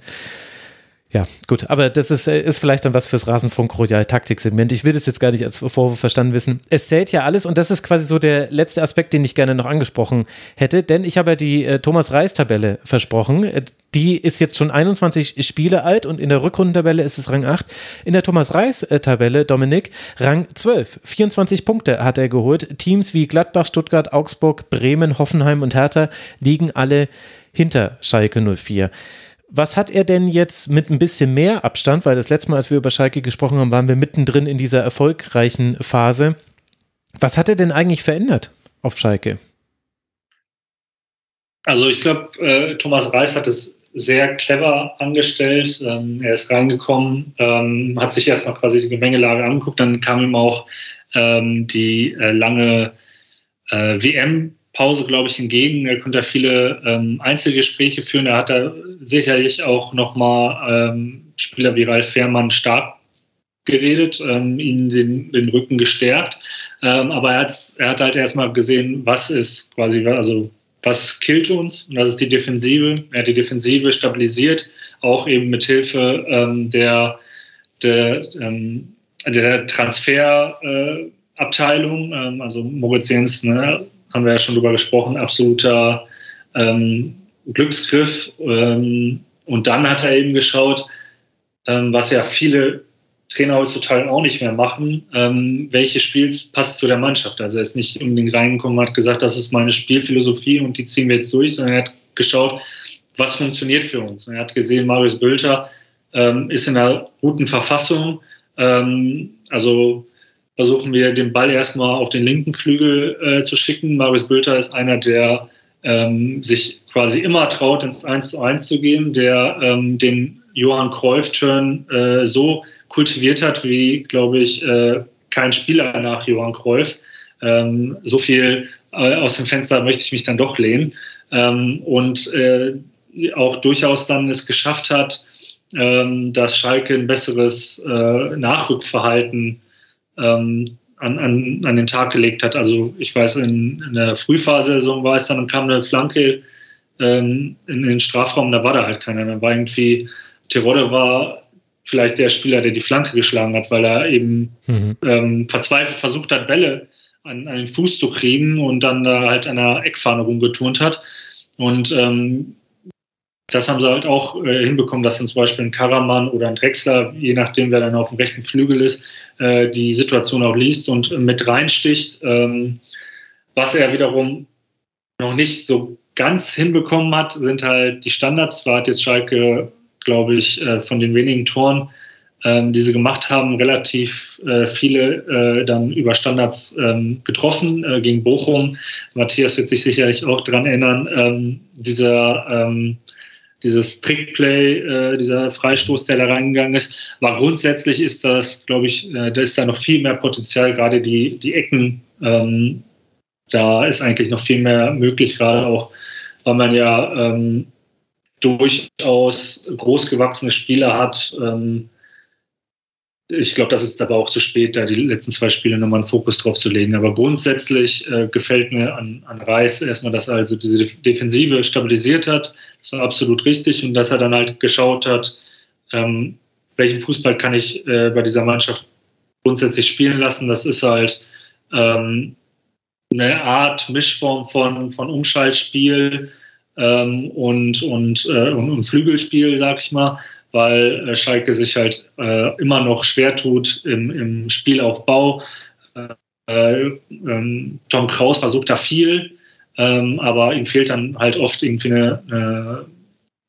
Ja, gut, aber das ist, äh, ist vielleicht dann was fürs Rasenfunk Royal Taktik-Segment. Ich will das jetzt gar nicht als Vorwurf verstanden wissen. Es zählt ja alles und das ist quasi so der letzte Aspekt, den ich gerne noch angesprochen hätte, denn ich habe ja die äh, Thomas Reis-Tabelle versprochen. Äh, die ist jetzt schon 21 Spiele alt und in der Rückrundentabelle ist es Rang 8. In der Thomas Reis-Tabelle, Dominik, Rang 12. 24 Punkte hat er geholt. Teams wie Gladbach, Stuttgart, Augsburg, Bremen, Hoffenheim und Hertha liegen alle hinter Schalke 04. Was hat er denn jetzt mit ein bisschen mehr Abstand, weil das letzte Mal, als wir über Schalke gesprochen haben, waren wir mittendrin in dieser erfolgreichen Phase. Was hat er denn eigentlich verändert auf Schalke? Also ich glaube, äh, Thomas Reis hat es sehr clever angestellt. Ähm, er ist reingekommen, ähm, hat sich erstmal quasi die Gemengelage angeguckt, dann kam ihm auch ähm, die äh, lange äh, WM Pause, glaube ich, entgegen. Er konnte viele ähm, Einzelgespräche führen. Er hat da sicherlich auch nochmal ähm, Spieler wie Ralf Fährmann stark geredet, ähm, ihnen den, den Rücken gestärkt. Ähm, aber er hat, er hat halt erstmal gesehen, was ist quasi, also was killt uns, und das ist die Defensive. Er hat die Defensive stabilisiert, auch eben mit Hilfe ähm, der, der, ähm, der Transferabteilung, äh, also Moritz Jens, ne, haben wir ja schon drüber gesprochen, absoluter ähm, Glücksgriff. Ähm, und dann hat er eben geschaut, ähm, was ja viele Trainer heutzutage auch nicht mehr machen, ähm, welches Spiel passt zu der Mannschaft. Also er ist nicht unbedingt reingekommen und hat gesagt, das ist meine Spielphilosophie und die ziehen wir jetzt durch, sondern er hat geschaut, was funktioniert für uns. Und er hat gesehen, Marius Bülter ähm, ist in einer guten Verfassung. Ähm, also versuchen wir den Ball erstmal auf den linken Flügel äh, zu schicken. Marius Bülter ist einer, der ähm, sich quasi immer traut, ins 1 zu 1 zu gehen, der ähm, den Johann Cruyff-Turn äh, so kultiviert hat, wie, glaube ich, äh, kein Spieler nach Johann Cruyff. Ähm, so viel äh, aus dem Fenster möchte ich mich dann doch lehnen. Ähm, und äh, auch durchaus dann es geschafft hat, ähm, dass Schalke ein besseres äh, Nachrückverhalten ähm, an, an, an den Tag gelegt hat. Also ich weiß, in, in der Frühphase-Saison war es dann, kam eine Flanke ähm, in, den Strafraum, da war da halt keiner. Dann war irgendwie, Tirode war vielleicht der Spieler, der die Flanke geschlagen hat, weil er eben mhm. ähm, verzweifelt versucht hat, Bälle an, an, den Fuß zu kriegen und dann da halt an der Eckfahne rumgeturnt hat. Und ähm, das haben sie halt auch äh, hinbekommen, dass dann zum Beispiel ein Karaman oder ein Drechsler, je nachdem, wer dann auf dem rechten Flügel ist, äh, die Situation auch liest und mit reinsticht. Ähm, was er wiederum noch nicht so ganz hinbekommen hat, sind halt die Standards. Zwar hat jetzt Schalke, glaube ich, äh, von den wenigen Toren, ähm, die sie gemacht haben, relativ äh, viele äh, dann über Standards ähm, getroffen gegen Bochum. Matthias wird sich sicherlich auch daran erinnern, ähm, dieser dieses Trickplay, äh, dieser Freistoß, der da reingegangen ist. Aber grundsätzlich ist das, glaube ich, äh, da ist da noch viel mehr Potenzial, gerade die, die Ecken. Ähm, da ist eigentlich noch viel mehr möglich, gerade auch, weil man ja ähm, durchaus großgewachsene Spieler hat. Ähm, ich glaube, das ist aber auch zu spät, da die letzten zwei Spiele nochmal einen Fokus drauf zu legen. Aber grundsätzlich äh, gefällt mir an, an Reis erstmal, dass er also diese Defensive stabilisiert hat. Das war absolut richtig und dass er dann halt geschaut hat, ähm, welchen Fußball kann ich äh, bei dieser Mannschaft grundsätzlich spielen lassen. Das ist halt ähm, eine Art Mischform von, von Umschaltspiel ähm, und, und, äh, und, und Flügelspiel, sag ich mal weil äh, Schalke sich halt äh, immer noch schwer tut im, im Spielaufbau. Äh, ähm, Tom Kraus versucht da viel, ähm, aber ihm fehlt dann halt oft irgendwie eine, eine,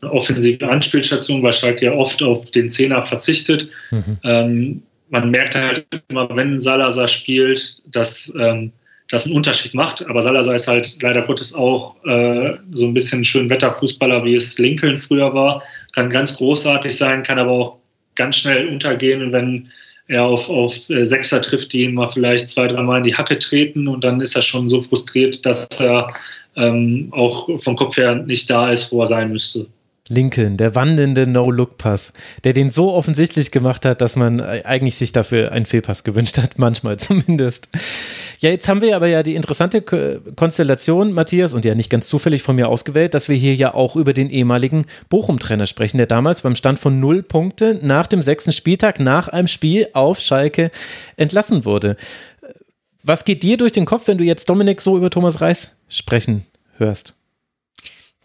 eine offensive Anspielstation, weil Schalke ja oft auf den Zehner verzichtet. Mhm. Ähm, man merkt halt immer, wenn Salazar spielt, dass ähm, das einen Unterschied macht. Aber Salazar ist halt leider Gottes auch äh, so ein bisschen schön Wetterfußballer, wie es Lincoln früher war. Kann ganz großartig sein, kann aber auch ganz schnell untergehen, wenn er auf, auf äh, Sechser trifft, die ihn mal vielleicht zwei, dreimal in die Hacke treten und dann ist er schon so frustriert, dass er ähm, auch vom Kopf her nicht da ist, wo er sein müsste. Lincoln, der wandelnde No-Look-Pass, der den so offensichtlich gemacht hat, dass man eigentlich sich dafür einen Fehlpass gewünscht hat, <laughs> manchmal zumindest. Ja, jetzt haben wir aber ja die interessante Konstellation, Matthias, und ja nicht ganz zufällig von mir ausgewählt, dass wir hier ja auch über den ehemaligen Bochum-Trainer sprechen, der damals beim Stand von null Punkte nach dem sechsten Spieltag, nach einem Spiel auf Schalke entlassen wurde. Was geht dir durch den Kopf, wenn du jetzt Dominik so über Thomas Reis sprechen hörst?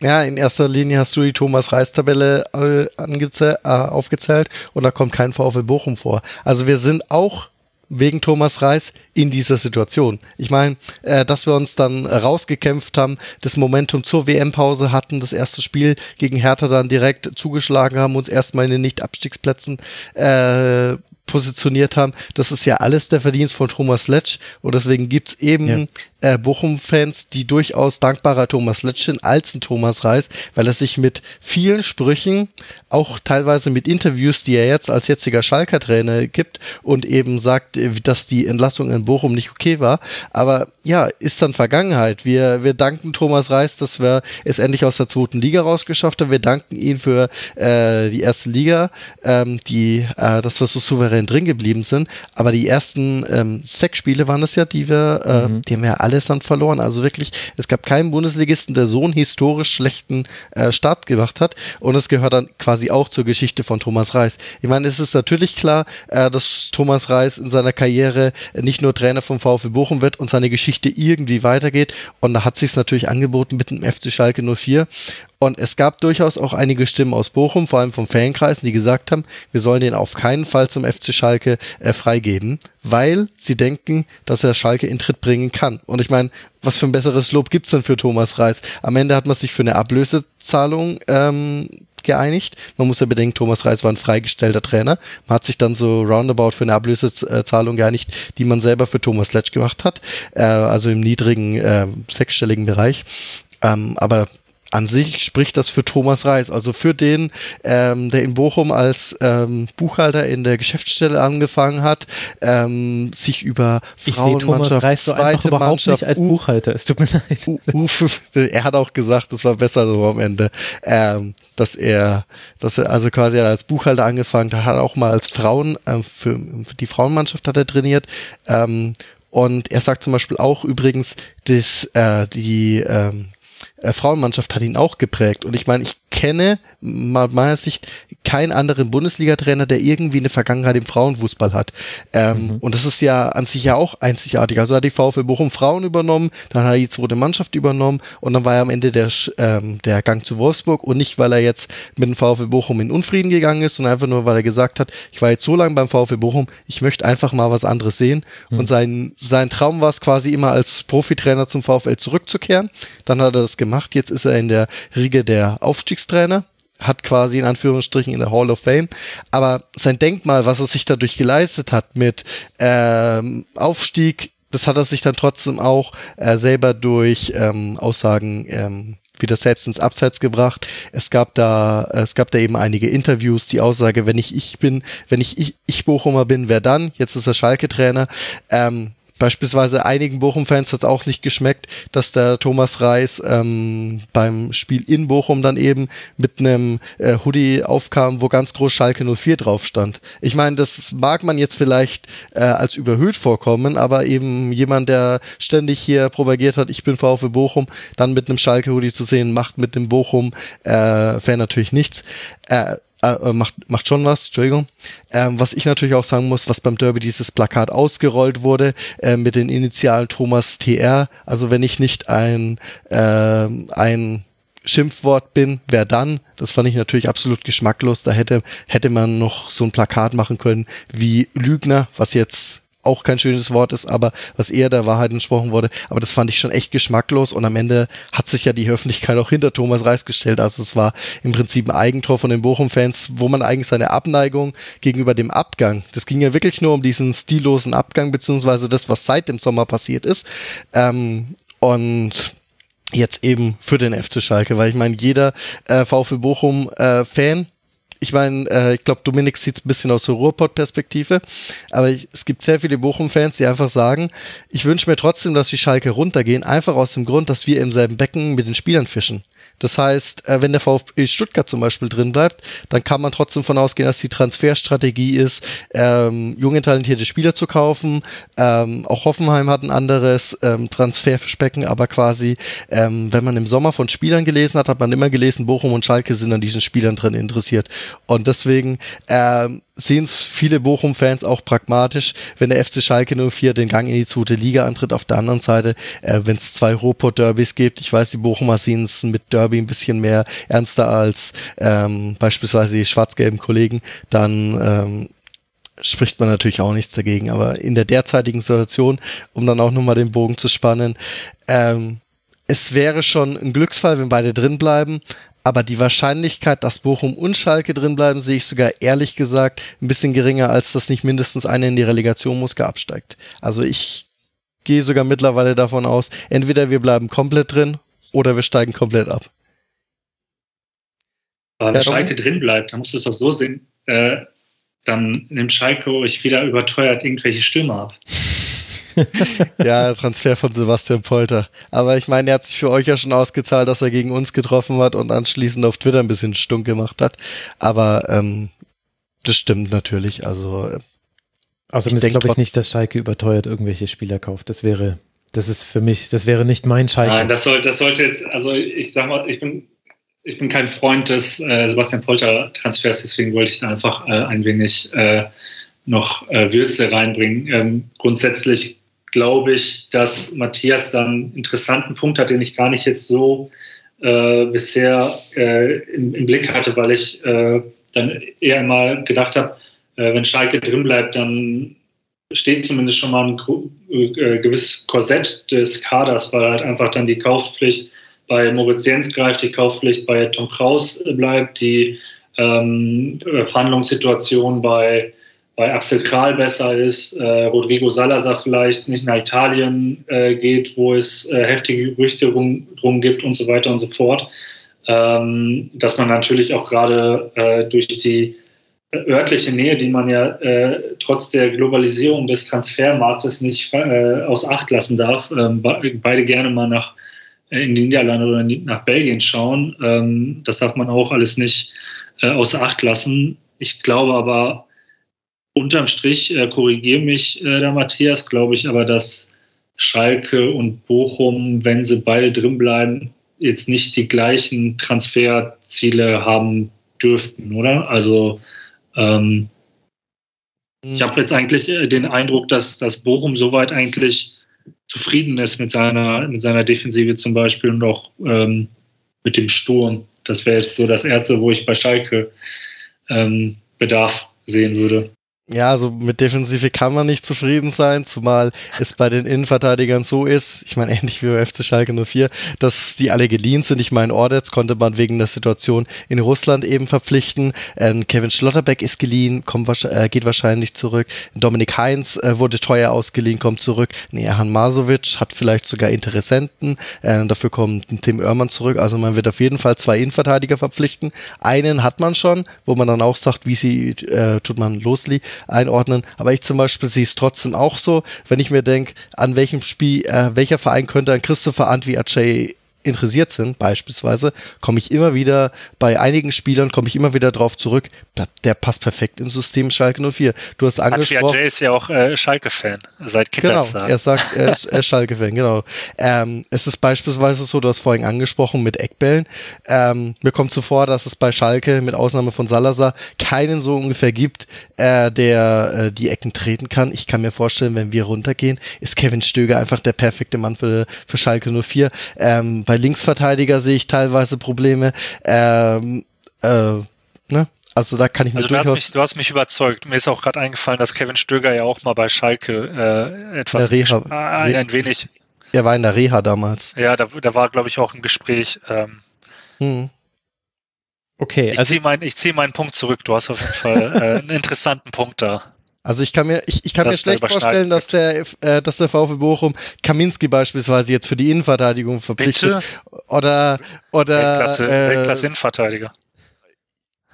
Ja, in erster Linie hast du die Thomas-Reis-Tabelle äh, äh, aufgezählt und da kommt kein VfL Bochum vor. Also wir sind auch wegen Thomas Reis in dieser Situation. Ich meine, äh, dass wir uns dann rausgekämpft haben, das Momentum zur WM-Pause hatten, das erste Spiel gegen Hertha dann direkt zugeschlagen haben, uns erstmal in den Nicht-Abstiegsplätzen äh, positioniert haben. Das ist ja alles der Verdienst von Thomas Letsch und deswegen gibt's eben ja äh, Bochum-Fans, die durchaus dankbarer Thomas Letsch sind als ein Thomas Reis, weil er sich mit vielen Sprüchen, auch teilweise mit Interviews, die er jetzt als jetziger Schalker-Trainer gibt und eben sagt, äh, dass die Entlassung in Bochum nicht okay war. Aber ja, ist dann Vergangenheit. Wir, wir danken Thomas Reis, dass wir es endlich aus der zweiten Liga rausgeschafft haben. Wir danken ihm für äh, die erste Liga, ähm, die, äh, dass wir so souverän drin geblieben sind. Aber die ersten ähm, sechs Spiele waren es ja, die wir, äh, mhm. die haben wir alles dann verloren. Also wirklich, es gab keinen Bundesligisten, der so einen historisch schlechten äh, Start gemacht hat. Und es gehört dann quasi auch zur Geschichte von Thomas Reis. Ich meine, es ist natürlich klar, äh, dass Thomas Reis in seiner Karriere nicht nur Trainer vom VfB Bochum wird und seine Geschichte irgendwie weitergeht. Und da hat sich es natürlich angeboten mit dem FC Schalke 04. Und es gab durchaus auch einige Stimmen aus Bochum, vor allem vom Fankreis, die gesagt haben, wir sollen den auf keinen Fall zum FC Schalke äh, freigeben, weil sie denken, dass er Schalke in Tritt bringen kann. Und ich meine, was für ein besseres Lob gibt's denn für Thomas Reis? Am Ende hat man sich für eine Ablösezahlung ähm, geeinigt. Man muss ja bedenken, Thomas Reis war ein freigestellter Trainer. Man hat sich dann so roundabout für eine Ablösezahlung geeinigt, die man selber für Thomas Letsch gemacht hat, äh, also im niedrigen äh, sechsstelligen Bereich. Ähm, aber an sich spricht das für Thomas Reis, also für den, ähm, der in Bochum als ähm, Buchhalter in der Geschäftsstelle angefangen hat, ähm, sich über Frauenmannschaft, Reis so zweite überhaupt Mannschaft, nicht als Buchhalter. Es tut mir leid. U, U, er hat auch gesagt, es war besser so am Ende, ähm, dass er, dass er also quasi als Buchhalter angefangen hat, hat auch mal als Frauen äh, für, für die Frauenmannschaft hat er trainiert. Ähm, und er sagt zum Beispiel auch übrigens, dass äh, die ähm, äh, Frauenmannschaft hat ihn auch geprägt. Und ich meine, ich kenne mal meiner Sicht keinen anderen Bundesliga-Trainer, der irgendwie eine Vergangenheit im Frauenfußball hat. Ähm, mhm. Und das ist ja an sich ja auch einzigartig. Also hat die VfL Bochum Frauen übernommen, dann hat er die zweite Mannschaft übernommen und dann war er am Ende der, ähm, der Gang zu Wolfsburg und nicht, weil er jetzt mit dem VfL Bochum in Unfrieden gegangen ist, sondern einfach nur, weil er gesagt hat, ich war jetzt so lange beim VfL Bochum, ich möchte einfach mal was anderes sehen. Mhm. Und sein, sein Traum war es quasi immer als Profitrainer zum VfL zurückzukehren. Dann hat er das gemacht. Jetzt ist er in der Riege der Aufstiegstrainer hat quasi in Anführungsstrichen in der Hall of Fame. Aber sein Denkmal, was er sich dadurch geleistet hat mit ähm, Aufstieg, das hat er sich dann trotzdem auch äh, selber durch ähm, Aussagen ähm, wieder selbst ins Abseits gebracht. Es gab da, es gab da eben einige Interviews, die Aussage, wenn ich ich bin, wenn ich ich, ich Bochumer bin, wer dann? Jetzt ist er Schalke-Trainer. Ähm, Beispielsweise einigen Bochum-Fans hat es auch nicht geschmeckt, dass der Thomas Reis ähm, beim Spiel in Bochum dann eben mit einem äh, Hoodie aufkam, wo ganz groß Schalke 04 drauf stand. Ich meine, das mag man jetzt vielleicht äh, als überhöht vorkommen, aber eben jemand, der ständig hier propagiert hat, ich bin VfB Bochum, dann mit einem Schalke-Hoodie zu sehen, macht mit dem Bochum-Fan äh, natürlich nichts. Äh, äh, äh, macht, macht schon was, Entschuldigung. Ähm, was ich natürlich auch sagen muss, was beim Derby dieses Plakat ausgerollt wurde, äh, mit den Initialen Thomas TR. Also wenn ich nicht ein, äh, ein Schimpfwort bin, wer dann? Das fand ich natürlich absolut geschmacklos. Da hätte, hätte man noch so ein Plakat machen können wie Lügner, was jetzt auch kein schönes Wort ist, aber was eher der Wahrheit entsprochen wurde. Aber das fand ich schon echt geschmacklos und am Ende hat sich ja die Öffentlichkeit auch hinter Thomas Reis gestellt. Also es war im Prinzip ein Eigentor von den Bochum-Fans, wo man eigentlich seine Abneigung gegenüber dem Abgang, das ging ja wirklich nur um diesen stillosen Abgang, beziehungsweise das, was seit dem Sommer passiert ist. Ähm, und jetzt eben für den FC Schalke, weil ich meine, jeder äh, VfB Bochum äh, ich meine, äh, ich glaube, Dominik sieht es ein bisschen aus der Ruhrpott-Perspektive, aber ich, es gibt sehr viele Bochum-Fans, die einfach sagen, ich wünsche mir trotzdem, dass die Schalke runtergehen, einfach aus dem Grund, dass wir im selben Becken mit den Spielern fischen. Das heißt, äh, wenn der VfB Stuttgart zum Beispiel drin bleibt, dann kann man trotzdem von ausgehen, dass die Transferstrategie ist, ähm, junge talentierte Spieler zu kaufen. Ähm, auch Hoffenheim hat ein anderes ähm, Transferverspecken, aber quasi, ähm, wenn man im Sommer von Spielern gelesen hat, hat man immer gelesen, Bochum und Schalke sind an diesen Spielern drin interessiert. Und deswegen ähm, sehen es viele Bochum-Fans auch pragmatisch, wenn der FC Schalke 04 den Gang in die zweite Liga antritt. Auf der anderen Seite, äh, wenn es zwei Ruhrpott-Derbys gibt, ich weiß, die Bochumer sehen es mit Derby ein bisschen mehr ernster als ähm, beispielsweise die schwarz-gelben Kollegen, dann ähm, spricht man natürlich auch nichts dagegen. Aber in der derzeitigen Situation, um dann auch nochmal den Bogen zu spannen, ähm, es wäre schon ein Glücksfall, wenn beide drin bleiben, aber die Wahrscheinlichkeit, dass Bochum und Schalke drin bleiben, sehe ich sogar ehrlich gesagt ein bisschen geringer, als dass nicht mindestens einer in die Relegation Muskel absteigt. Also ich gehe sogar mittlerweile davon aus, entweder wir bleiben komplett drin oder wir steigen komplett ab. Aber wenn Schalke drin bleibt, dann musst du es doch so sehen, äh, dann nimmt Schalke euch wieder überteuert irgendwelche Stürmer ab. <laughs> ja, Transfer von Sebastian Polter. Aber ich meine, er hat sich für euch ja schon ausgezahlt, dass er gegen uns getroffen hat und anschließend auf Twitter ein bisschen stunk gemacht hat. Aber ähm, das stimmt natürlich. Also äh, Außerdem ist, glaube ich, nicht, dass Schalke überteuert irgendwelche Spieler kauft. Das wäre, das ist für mich, das wäre nicht mein Schalke. Nein, das, soll, das sollte jetzt, also ich sag mal, ich bin, ich bin kein Freund des äh, Sebastian Polter-Transfers, deswegen wollte ich da einfach äh, ein wenig äh, noch äh, Würze reinbringen. Ähm, grundsätzlich glaube ich, dass Matthias dann einen interessanten Punkt hat, den ich gar nicht jetzt so äh, bisher äh, im, im, Blick hatte, weil ich äh, dann eher mal gedacht habe, äh, wenn Schalke drin bleibt, dann steht zumindest schon mal ein äh, gewisses Korsett des Kaders, weil halt einfach dann die Kaufpflicht bei Moritz Jens greift, die Kaufpflicht bei Tom Kraus bleibt, die ähm, Verhandlungssituation bei bei Axel Kral besser ist, äh, Rodrigo Salazar vielleicht nicht nach Italien äh, geht, wo es äh, heftige Gerüchte rum, drum gibt und so weiter und so fort. Ähm, dass man natürlich auch gerade äh, durch die örtliche Nähe, die man ja äh, trotz der Globalisierung des Transfermarktes nicht äh, aus Acht lassen darf, ähm, beide gerne mal nach in die Niederlande oder nach Belgien schauen. Ähm, das darf man auch alles nicht außer Acht lassen. Ich glaube aber, unterm Strich, äh, korrigiere mich äh, der Matthias, glaube ich aber, dass Schalke und Bochum, wenn sie beide drin bleiben, jetzt nicht die gleichen Transferziele haben dürften, oder? Also ähm, ich habe jetzt eigentlich äh, den Eindruck, dass, dass Bochum soweit eigentlich zufrieden ist mit seiner, mit seiner Defensive zum Beispiel und auch ähm, mit dem Sturm. Das wäre jetzt so das Erste, wo ich bei Schalke ähm, Bedarf sehen würde. Ja, also mit Defensive kann man nicht zufrieden sein, zumal es bei den Innenverteidigern so ist, ich meine ähnlich wie beim FC Schalke 04, dass die alle geliehen sind. Ich meine, Ordetz konnte man wegen der Situation in Russland eben verpflichten. Ähm, Kevin Schlotterbeck ist geliehen, kommt, äh, geht wahrscheinlich zurück. Dominik Heinz äh, wurde teuer ausgeliehen, kommt zurück. Nee, Erhan Masovic hat vielleicht sogar Interessenten. Äh, dafür kommt Tim Oermann zurück. Also man wird auf jeden Fall zwei Innenverteidiger verpflichten. Einen hat man schon, wo man dann auch sagt, wie sie äh, tut man losli einordnen. Aber ich zum Beispiel sehe es trotzdem auch so, wenn ich mir denke, an welchem Spiel, äh, welcher Verein könnte ein Christopher Antwi Ajay interessiert sind, beispielsweise, komme ich immer wieder, bei einigen Spielern komme ich immer wieder drauf zurück, der, der passt perfekt ins System Schalke 04. Du hast angesprochen. Jay ist ja auch äh, Schalke-Fan, seit Kindheitstagen. Genau, er sagt, er ist, ist Schalke-Fan, genau. Ähm, es ist beispielsweise so, du hast vorhin angesprochen mit Eckbällen. Ähm, mir kommt so vor, dass es bei Schalke, mit Ausnahme von Salazar, keinen so ungefähr gibt, äh, der äh, die Ecken treten kann. Ich kann mir vorstellen, wenn wir runtergehen, ist Kevin Stöger einfach der perfekte Mann für, für Schalke 04. Ähm, bei Linksverteidiger sehe ich teilweise Probleme. Ähm, äh, ne? Also da kann ich mir also durchaus... Du hast, mich, du hast mich überzeugt. Mir ist auch gerade eingefallen, dass Kevin Stöger ja auch mal bei Schalke äh, etwas Reha, äh, ein wenig. Er war in der Reha damals. Ja, da, da war, glaube ich, auch ein Gespräch. Ähm, hm. Okay, ich also ziehe mein, zieh meinen Punkt zurück. Du hast auf jeden Fall äh, einen interessanten Punkt da. Also ich kann mir, ich, ich kann mir schlecht vorstellen, dass der, äh, dass der VfB Bochum Kaminski beispielsweise jetzt für die Innenverteidigung verpflichtet. Bitte? Oder oder Weltklasse, äh, Weltklasse Innenverteidiger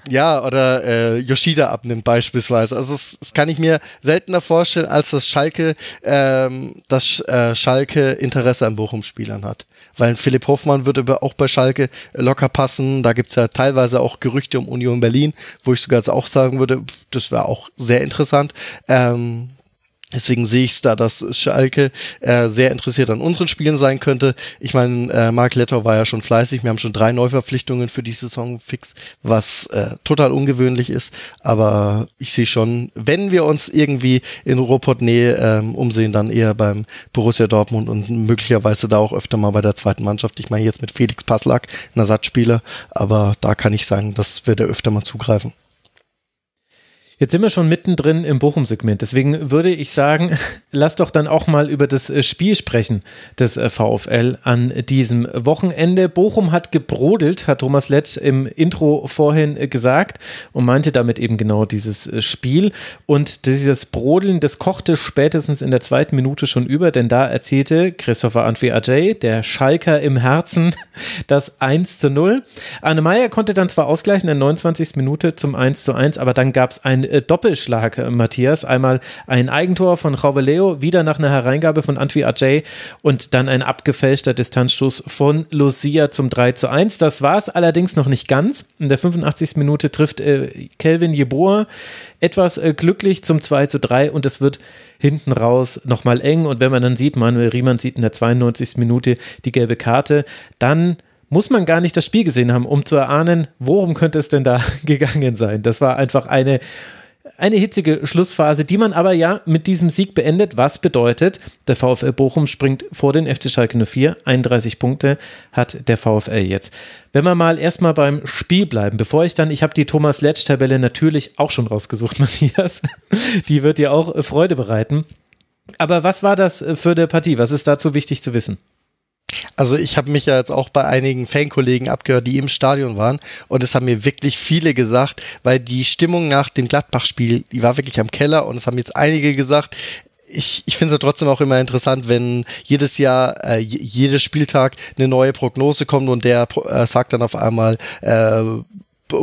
ja, oder äh, Yoshida abnimmt beispielsweise. Also das, das kann ich mir seltener vorstellen, als dass Schalke, ähm, dass äh, Schalke Interesse an Bochum-Spielern hat. Weil Philipp Hoffmann würde auch bei Schalke locker passen. Da gibt's ja teilweise auch Gerüchte um Union Berlin, wo ich sogar auch sagen würde, das wäre auch sehr interessant. Ähm, Deswegen sehe ich es da, dass Schalke äh, sehr interessiert an unseren Spielen sein könnte. Ich meine, äh, Mark Letter war ja schon fleißig. Wir haben schon drei Neuverpflichtungen für die Saison fix, was äh, total ungewöhnlich ist. Aber ich sehe schon, wenn wir uns irgendwie in Ruhrpott-Nähe ähm, umsehen, dann eher beim Borussia Dortmund und möglicherweise da auch öfter mal bei der zweiten Mannschaft. Ich meine jetzt mit Felix Passlack, ein Ersatzspieler. Aber da kann ich sagen, das wird er öfter mal zugreifen. Jetzt sind wir schon mittendrin im Bochum-Segment. Deswegen würde ich sagen, <laughs> lass doch dann auch mal über das äh, Spiel sprechen des äh, VfL an diesem Wochenende. Bochum hat gebrodelt, hat Thomas Letsch im Intro vorhin äh, gesagt und meinte damit eben genau dieses Spiel. Und dieses Brodeln, das kochte spätestens in der zweiten Minute schon über, denn da erzählte Christopher Antwi Ajay, der Schalker im Herzen, <laughs> das 1 zu 0. Arne Meyer konnte dann zwar ausgleichen in der 29. Minute zum 1 zu 1, aber dann gab es ein äh, Doppelschlag, äh, Matthias. Einmal ein Eigentor von Rauveleo, wieder nach einer Hereingabe von Antwi Ajay und dann ein abgefälschter Distanzstoß von Lucia zum 3 zu 1. Das war es allerdings noch nicht ganz. In der 85. Minute trifft äh, Kelvin Jeboa etwas äh, glücklich zum 2 zu 3 und es wird hinten raus nochmal eng. Und wenn man dann sieht, Manuel Riemann sieht in der 92. Minute die gelbe Karte, dann muss man gar nicht das Spiel gesehen haben, um zu erahnen, worum könnte es denn da <laughs> gegangen sein. Das war einfach eine eine hitzige Schlussphase, die man aber ja mit diesem Sieg beendet, was bedeutet, der VfL Bochum springt vor den FC Schalke 04, 31 Punkte hat der VfL jetzt. Wenn wir mal erstmal beim Spiel bleiben, bevor ich dann, ich habe die Thomas Letsch-Tabelle natürlich auch schon rausgesucht, <laughs> Matthias, die wird dir auch Freude bereiten. Aber was war das für eine Partie? Was ist dazu wichtig zu wissen? Also ich habe mich ja jetzt auch bei einigen Fankollegen abgehört, die im Stadion waren. Und es haben mir wirklich viele gesagt, weil die Stimmung nach dem Gladbach-Spiel, die war wirklich am Keller. Und es haben jetzt einige gesagt, ich, ich finde es ja trotzdem auch immer interessant, wenn jedes Jahr, äh, jedes Spieltag eine neue Prognose kommt und der äh, sagt dann auf einmal, äh,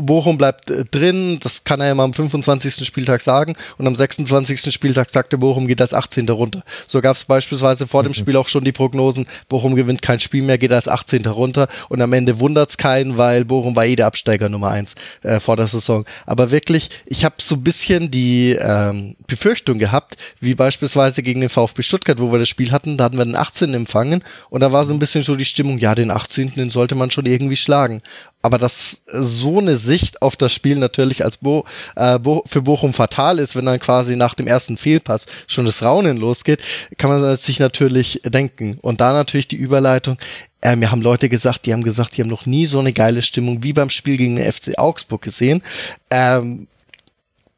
Bochum bleibt äh, drin, das kann er ja mal am 25. Spieltag sagen und am 26. Spieltag sagte Bochum geht als 18. runter. So gab es beispielsweise vor dem mhm. Spiel auch schon die Prognosen, Bochum gewinnt kein Spiel mehr, geht als 18. runter und am Ende wundert es keinen, weil Bochum war eh der Absteiger Nummer 1 äh, vor der Saison. Aber wirklich, ich habe so ein bisschen die ähm, Befürchtung gehabt, wie beispielsweise gegen den VfB Stuttgart, wo wir das Spiel hatten, da hatten wir den 18. empfangen und da war so ein bisschen so die Stimmung, ja, den 18. den sollte man schon irgendwie schlagen aber dass so eine Sicht auf das Spiel natürlich als Bo, äh, Bo, für Bochum fatal ist, wenn dann quasi nach dem ersten Fehlpass schon das Raunen losgeht, kann man sich natürlich denken. Und da natürlich die Überleitung. Äh, mir haben Leute gesagt, die haben gesagt, die haben noch nie so eine geile Stimmung wie beim Spiel gegen den FC Augsburg gesehen. Ähm,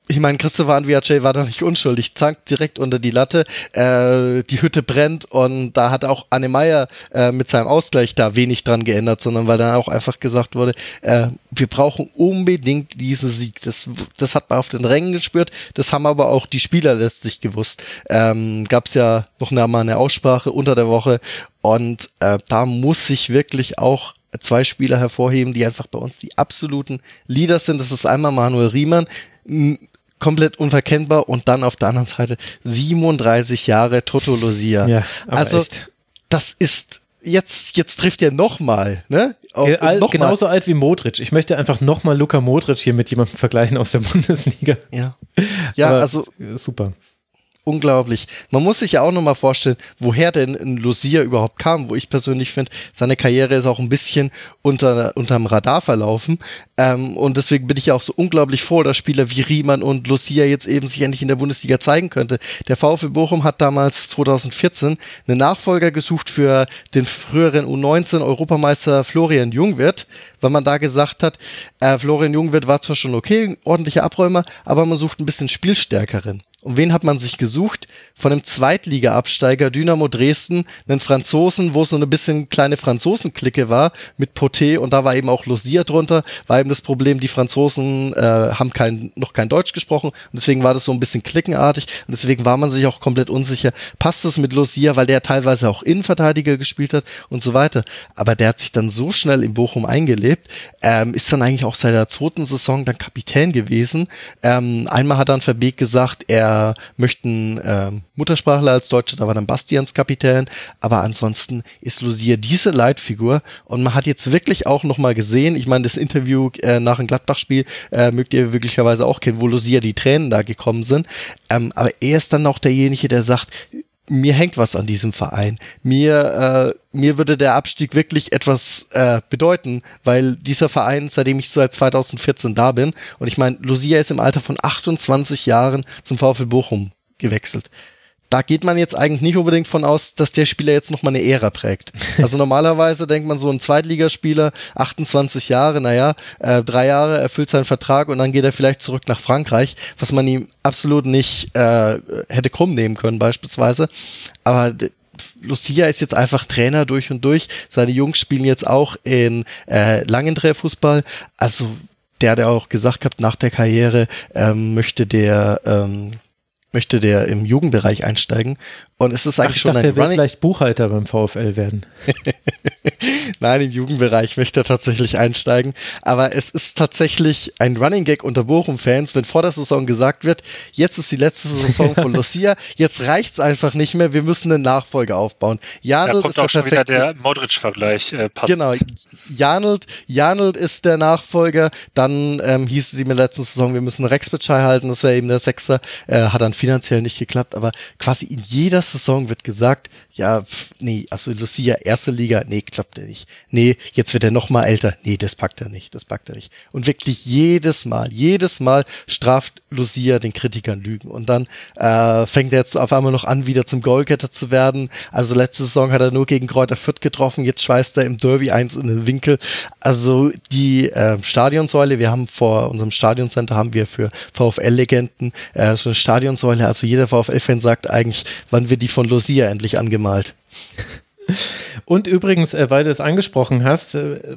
ich meine, Christopher Viacay war doch nicht unschuldig. Zank direkt unter die Latte. Äh, die Hütte brennt und da hat auch Anne Meyer äh, mit seinem Ausgleich da wenig dran geändert, sondern weil dann auch einfach gesagt wurde, äh, wir brauchen unbedingt diesen Sieg. Das, das hat man auf den Rängen gespürt. Das haben aber auch die Spieler letztlich gewusst. Ähm, Gab es ja noch mal eine Aussprache unter der Woche und äh, da muss sich wirklich auch zwei Spieler hervorheben, die einfach bei uns die absoluten Leader sind. Das ist einmal Manuel Riemann, komplett unverkennbar und dann auf der anderen Seite 37 Jahre Toto Losia. Ja, also echt. das ist jetzt jetzt trifft er nochmal, ne? Al noch genauso mal. alt wie Modric. Ich möchte einfach nochmal Luka Modric hier mit jemandem vergleichen aus der <laughs> Bundesliga. Ja. Ja, Aber also super unglaublich. Man muss sich ja auch nochmal vorstellen, woher denn ein Lucia überhaupt kam, wo ich persönlich finde, seine Karriere ist auch ein bisschen unter, unterm Radar verlaufen. Ähm, und deswegen bin ich ja auch so unglaublich froh, dass Spieler wie Riemann und Lucia jetzt eben sich endlich in der Bundesliga zeigen könnte. Der VfL Bochum hat damals 2014 einen Nachfolger gesucht für den früheren U19-Europameister Florian Jungwirth, weil man da gesagt hat, äh, Florian Jungwirth war zwar schon okay, ordentlicher Abräumer, aber man sucht ein bisschen Spielstärkeren. Und wen hat man sich gesucht? Von einem Zweitliga-Absteiger Dynamo Dresden, einen Franzosen, wo es so eine bisschen kleine Franzosen-Clique war, mit Poté und da war eben auch Lucia drunter, war eben das Problem, die Franzosen äh, haben kein, noch kein Deutsch gesprochen und deswegen war das so ein bisschen klickenartig und deswegen war man sich auch komplett unsicher, passt es mit Lucia, weil der teilweise auch Innenverteidiger gespielt hat und so weiter. Aber der hat sich dann so schnell in Bochum eingelebt, ähm, ist dann eigentlich auch seit der zweiten Saison dann Kapitän gewesen. Ähm, einmal hat dann Verbeek gesagt, er möchten äh, Muttersprachler als Deutsche, da war dann Bastians Kapitän, aber ansonsten ist Lucia diese Leitfigur. Und man hat jetzt wirklich auch nochmal gesehen, ich meine, das Interview äh, nach dem Gladbach-Spiel äh, mögt ihr möglicherweise auch kennen, wo Lucia die Tränen da gekommen sind, ähm, aber er ist dann auch derjenige, der sagt, mir hängt was an diesem Verein. Mir, äh, mir würde der Abstieg wirklich etwas äh, bedeuten, weil dieser Verein, seitdem ich seit 2014 da bin, und ich meine, Lucia ist im Alter von 28 Jahren zum VfL Bochum gewechselt da geht man jetzt eigentlich nicht unbedingt von aus, dass der Spieler jetzt nochmal eine Ära prägt. <laughs> Also normalerweise denkt man so ein Zweitligaspieler, 28 Jahre, naja, äh, drei Jahre erfüllt seinen Vertrag und dann geht er vielleicht zurück nach Frankreich, was man ihm absolut nicht äh, hätte krumm nehmen können beispielsweise. Aber Lucia ist jetzt einfach Trainer durch und durch. Seine Jungs spielen jetzt auch in äh, Langendreherfußball. Also der, der auch gesagt hat, nach der Karriere ähm, möchte der ähm, möchte der im Jugendbereich einsteigen. Und es ist eigentlich Ach, ich schon dachte, ein der will vielleicht Buchhalter beim VfL werden. <laughs> Nein, im Jugendbereich möchte er tatsächlich einsteigen. Aber es ist tatsächlich ein Running Gag unter Bochum-Fans, wenn vor der Saison gesagt wird, jetzt ist die letzte Saison <laughs> von Lucia, jetzt reicht's einfach nicht mehr, wir müssen eine Nachfolge aufbauen. Janelt da kommt ist auch schon wieder der Modric-Vergleich. Äh, genau, Janelt, Janelt ist der Nachfolger. Dann ähm, hieß es ihm in der letzten Saison, wir müssen Rex halten, das wäre eben der Sechser. Äh, hat dann finanziell nicht geklappt, aber quasi in jeder Saison wird gesagt, ja, pf, nee, also Lucia, erste Liga, nee, klappt er nicht. Nee, jetzt wird er noch mal älter. Nee, das packt er nicht, das packt er nicht. Und wirklich jedes Mal, jedes Mal straft Lucia den Kritikern Lügen. Und dann äh, fängt er jetzt auf einmal noch an, wieder zum Goalgetter zu werden. Also letzte Saison hat er nur gegen Kräuter Fürth getroffen, jetzt schweißt er im Derby eins in den Winkel. Also die äh, Stadionsäule, wir haben vor unserem Stadioncenter haben wir für VfL-Legenden äh, so eine Stadionsäule. Also jeder VfL-Fan sagt eigentlich, wann wird die von Lucia endlich angemalt gemalt. Und übrigens, äh, weil du es angesprochen hast, äh,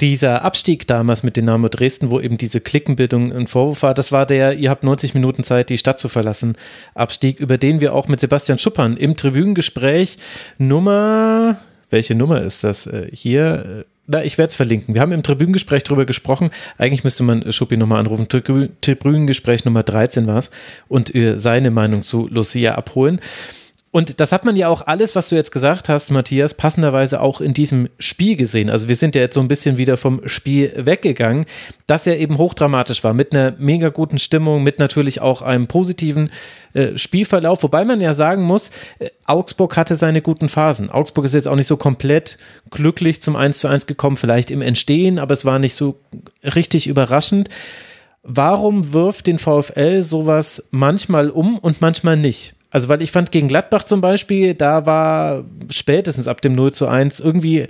dieser Abstieg damals mit Dynamo Dresden, wo eben diese Klickenbildung ein Vorwurf war, das war der, ihr habt 90 Minuten Zeit, die Stadt zu verlassen, Abstieg, über den wir auch mit Sebastian Schuppern im Tribünengespräch Nummer, welche Nummer ist das äh, hier? Na, ich werde es verlinken. Wir haben im Tribünengespräch darüber gesprochen. Eigentlich müsste man Schuppi nochmal anrufen. Tribünengespräch Nummer 13 war es und seine Meinung zu Lucia abholen. Und das hat man ja auch alles, was du jetzt gesagt hast, Matthias, passenderweise auch in diesem Spiel gesehen. Also wir sind ja jetzt so ein bisschen wieder vom Spiel weggegangen, dass er eben hochdramatisch war, mit einer mega guten Stimmung, mit natürlich auch einem positiven äh, Spielverlauf. Wobei man ja sagen muss, äh, Augsburg hatte seine guten Phasen. Augsburg ist jetzt auch nicht so komplett glücklich zum 1 zu 1 gekommen, vielleicht im Entstehen, aber es war nicht so richtig überraschend. Warum wirft den VfL sowas manchmal um und manchmal nicht? Also, weil ich fand gegen Gladbach zum Beispiel, da war spätestens ab dem 0 zu 1 irgendwie,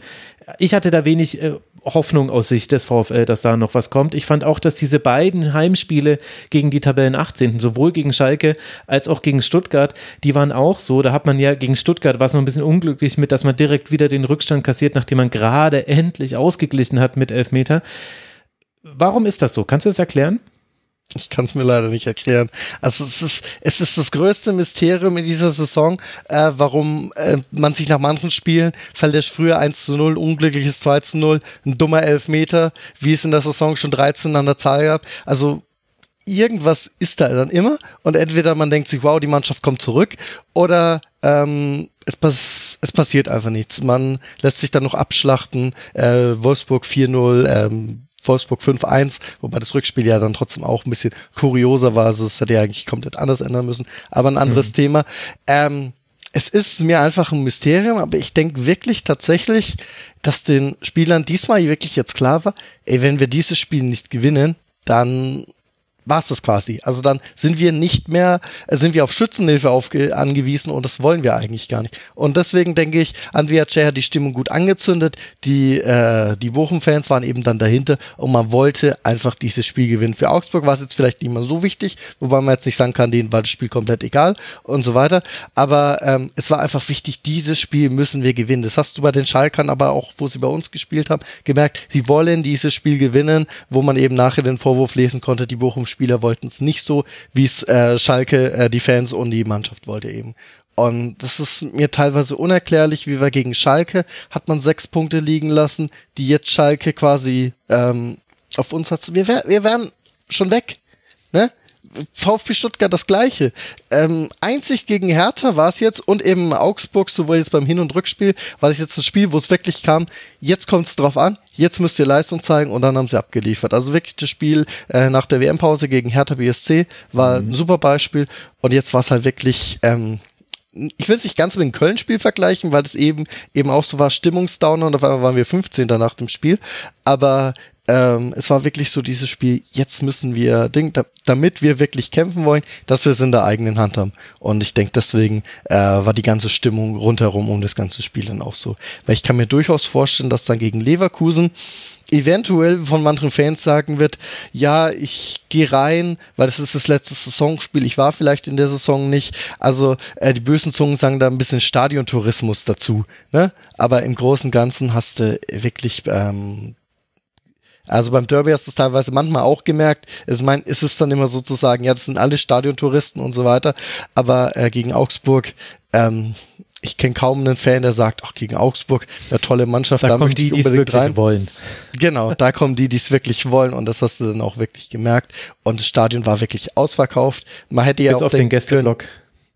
ich hatte da wenig äh, Hoffnung aus Sicht des VfL, dass da noch was kommt. Ich fand auch, dass diese beiden Heimspiele gegen die Tabellen 18., sowohl gegen Schalke als auch gegen Stuttgart, die waren auch so. Da hat man ja gegen Stuttgart war es noch ein bisschen unglücklich mit, dass man direkt wieder den Rückstand kassiert, nachdem man gerade endlich ausgeglichen hat mit Elfmeter. Warum ist das so? Kannst du das erklären? Ich kann es mir leider nicht erklären. Also es ist, es ist das größte Mysterium in dieser Saison, äh, warum äh, man sich nach manchen Spielen fällt es früher 1 zu 0, unglückliches 2 zu 0, ein dummer Elfmeter, wie es in der Saison schon 13 an der Zahl gab. Also irgendwas ist da dann immer und entweder man denkt sich, wow, die Mannschaft kommt zurück oder ähm, es, pass es passiert einfach nichts. Man lässt sich dann noch abschlachten. Äh, Wolfsburg 4-0, ähm, Wolfsburg 5-1, wobei das Rückspiel ja dann trotzdem auch ein bisschen kurioser war. Also es hätte ja eigentlich komplett anders ändern müssen. Aber ein anderes mhm. Thema. Ähm, es ist mir einfach ein Mysterium, aber ich denke wirklich tatsächlich, dass den Spielern diesmal wirklich jetzt klar war, ey, wenn wir dieses Spiel nicht gewinnen, dann war es das quasi. Also dann sind wir nicht mehr, äh, sind wir auf Schützenhilfe angewiesen und das wollen wir eigentlich gar nicht. Und deswegen denke ich, Andrea Cey hat die Stimmung gut angezündet. Die, äh, die Bochum-Fans waren eben dann dahinter und man wollte einfach dieses Spiel gewinnen. Für Augsburg war es jetzt vielleicht nicht mehr so wichtig, wobei man jetzt nicht sagen kann, denen war das Spiel komplett egal und so weiter. Aber ähm, es war einfach wichtig, dieses Spiel müssen wir gewinnen. Das hast du bei den Schalkern, aber auch, wo sie bei uns gespielt haben, gemerkt, sie wollen dieses Spiel gewinnen, wo man eben nachher den Vorwurf lesen konnte, die Bochum Spieler wollten es nicht so, wie es äh, Schalke, äh, die Fans und die Mannschaft wollte eben. Und das ist mir teilweise unerklärlich, wie wir gegen Schalke hat man sechs Punkte liegen lassen, die jetzt Schalke quasi ähm, auf uns hat. Wir, wir wären schon weg. Ne? VfB Stuttgart das gleiche. Ähm, einzig gegen Hertha war es jetzt und eben Augsburg, sowohl jetzt beim Hin- und Rückspiel, war es jetzt ein Spiel, wo es wirklich kam, jetzt kommt es drauf an, jetzt müsst ihr Leistung zeigen und dann haben sie abgeliefert. Also wirklich das Spiel äh, nach der WM-Pause gegen Hertha BSC war mhm. ein super Beispiel und jetzt war es halt wirklich, ähm, ich will es nicht ganz mit dem Köln-Spiel vergleichen, weil es eben eben auch so war, Stimmungsdowner und auf einmal waren wir 15. nach dem Spiel. Aber ähm, es war wirklich so dieses Spiel, jetzt müssen wir, damit wir wirklich kämpfen wollen, dass wir es in der eigenen Hand haben. Und ich denke, deswegen äh, war die ganze Stimmung rundherum um das ganze Spiel dann auch so. Weil ich kann mir durchaus vorstellen, dass dann gegen Leverkusen eventuell von manchen Fans sagen wird, ja, ich gehe rein, weil das ist das letzte Saisonspiel, ich war vielleicht in der Saison nicht. Also äh, die bösen Zungen sagen da ein bisschen Stadiontourismus dazu. Ne? Aber im Großen und Ganzen hast du wirklich ähm, also beim Derby hast du es teilweise manchmal auch gemerkt. Es mein, ist es dann immer sozusagen, ja, das sind alle Stadiontouristen und so weiter. Aber äh, gegen Augsburg, ähm, ich kenne kaum einen Fan, der sagt, ach, gegen Augsburg, eine tolle Mannschaft, da, da kommen die, die es wirklich rein. wollen. Genau, da kommen die, die es wirklich wollen und das hast du dann auch wirklich gemerkt. Und das Stadion war wirklich ausverkauft. Man hätte ja Bis auch auf den Gästeblock. Können,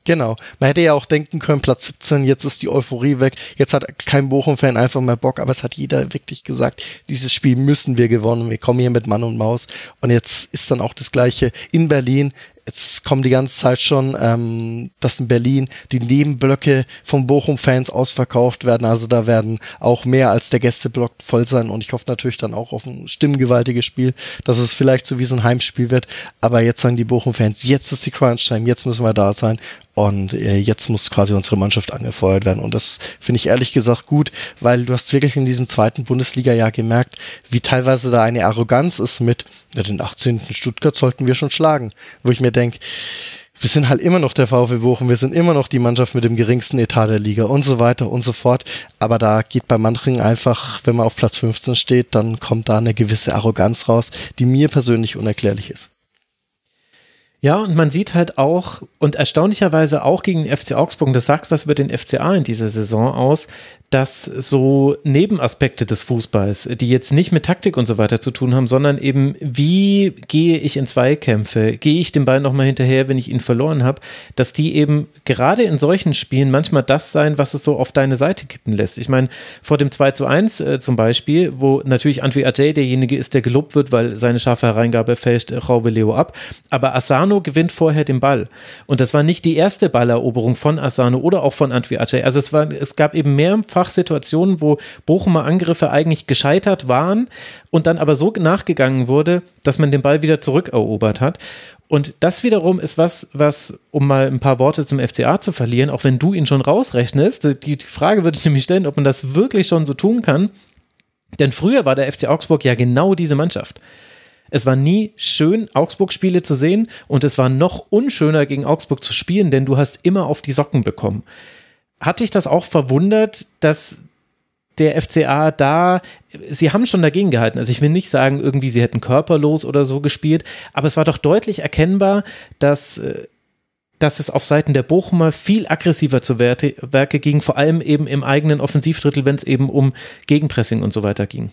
Genau. Man hätte ja auch denken können, Platz 17, jetzt ist die Euphorie weg. Jetzt hat kein Bochum-Fan einfach mehr Bock, aber es hat jeder wirklich gesagt, dieses Spiel müssen wir gewonnen. Wir kommen hier mit Mann und Maus. Und jetzt ist dann auch das Gleiche in Berlin jetzt kommen die ganze Zeit schon, ähm, dass in Berlin die Nebenblöcke von Bochum-Fans ausverkauft werden. Also da werden auch mehr als der Gästeblock voll sein. Und ich hoffe natürlich dann auch auf ein stimmgewaltiges Spiel, dass es vielleicht so wie so ein Heimspiel wird. Aber jetzt sagen die Bochum-Fans, jetzt ist die Crunch-Time, jetzt müssen wir da sein. Und äh, jetzt muss quasi unsere Mannschaft angefeuert werden. Und das finde ich ehrlich gesagt gut, weil du hast wirklich in diesem zweiten Bundesliga-Jahr gemerkt, wie teilweise da eine Arroganz ist mit, ja, den 18. Stuttgart sollten wir schon schlagen. Wo ich mir denke, wir sind halt immer noch der VfB Bochum, wir sind immer noch die Mannschaft mit dem geringsten Etat der Liga und so weiter und so fort. Aber da geht bei manchen einfach, wenn man auf Platz 15 steht, dann kommt da eine gewisse Arroganz raus, die mir persönlich unerklärlich ist. Ja, und man sieht halt auch, und erstaunlicherweise auch gegen den FC Augsburg, das sagt was über den FCA in dieser Saison aus, dass so Nebenaspekte des Fußballs, die jetzt nicht mit Taktik und so weiter zu tun haben, sondern eben, wie gehe ich in Zweikämpfe, gehe ich dem Ball nochmal hinterher, wenn ich ihn verloren habe, dass die eben gerade in solchen Spielen manchmal das sein, was es so auf deine Seite kippen lässt. Ich meine, vor dem 2 zu 1 äh, zum Beispiel, wo natürlich Antwi Ajay derjenige ist, der gelobt wird, weil seine scharfe Hereingabe fälscht Raube Leo ab, aber Asano gewinnt vorher den Ball. Und das war nicht die erste Balleroberung von Asano oder auch von Antwi Ajay. Also es, war, es gab eben mehrfach mehrfach Situationen, wo Bochumer Angriffe eigentlich gescheitert waren und dann aber so nachgegangen wurde, dass man den Ball wieder zurückerobert hat. Und das wiederum ist was, was, um mal ein paar Worte zum FCA zu verlieren, auch wenn du ihn schon rausrechnest, die Frage würde ich nämlich stellen, ob man das wirklich schon so tun kann. Denn früher war der FC Augsburg ja genau diese Mannschaft. Es war nie schön, Augsburg-Spiele zu sehen und es war noch unschöner, gegen Augsburg zu spielen, denn du hast immer auf die Socken bekommen. Hat dich das auch verwundert, dass der FCA da, sie haben schon dagegen gehalten. Also ich will nicht sagen, irgendwie sie hätten körperlos oder so gespielt, aber es war doch deutlich erkennbar, dass, äh, dass es auf Seiten der Bochumer viel aggressiver zu Werke ging, vor allem eben im eigenen Offensivdrittel, wenn es eben um Gegenpressing und so weiter ging.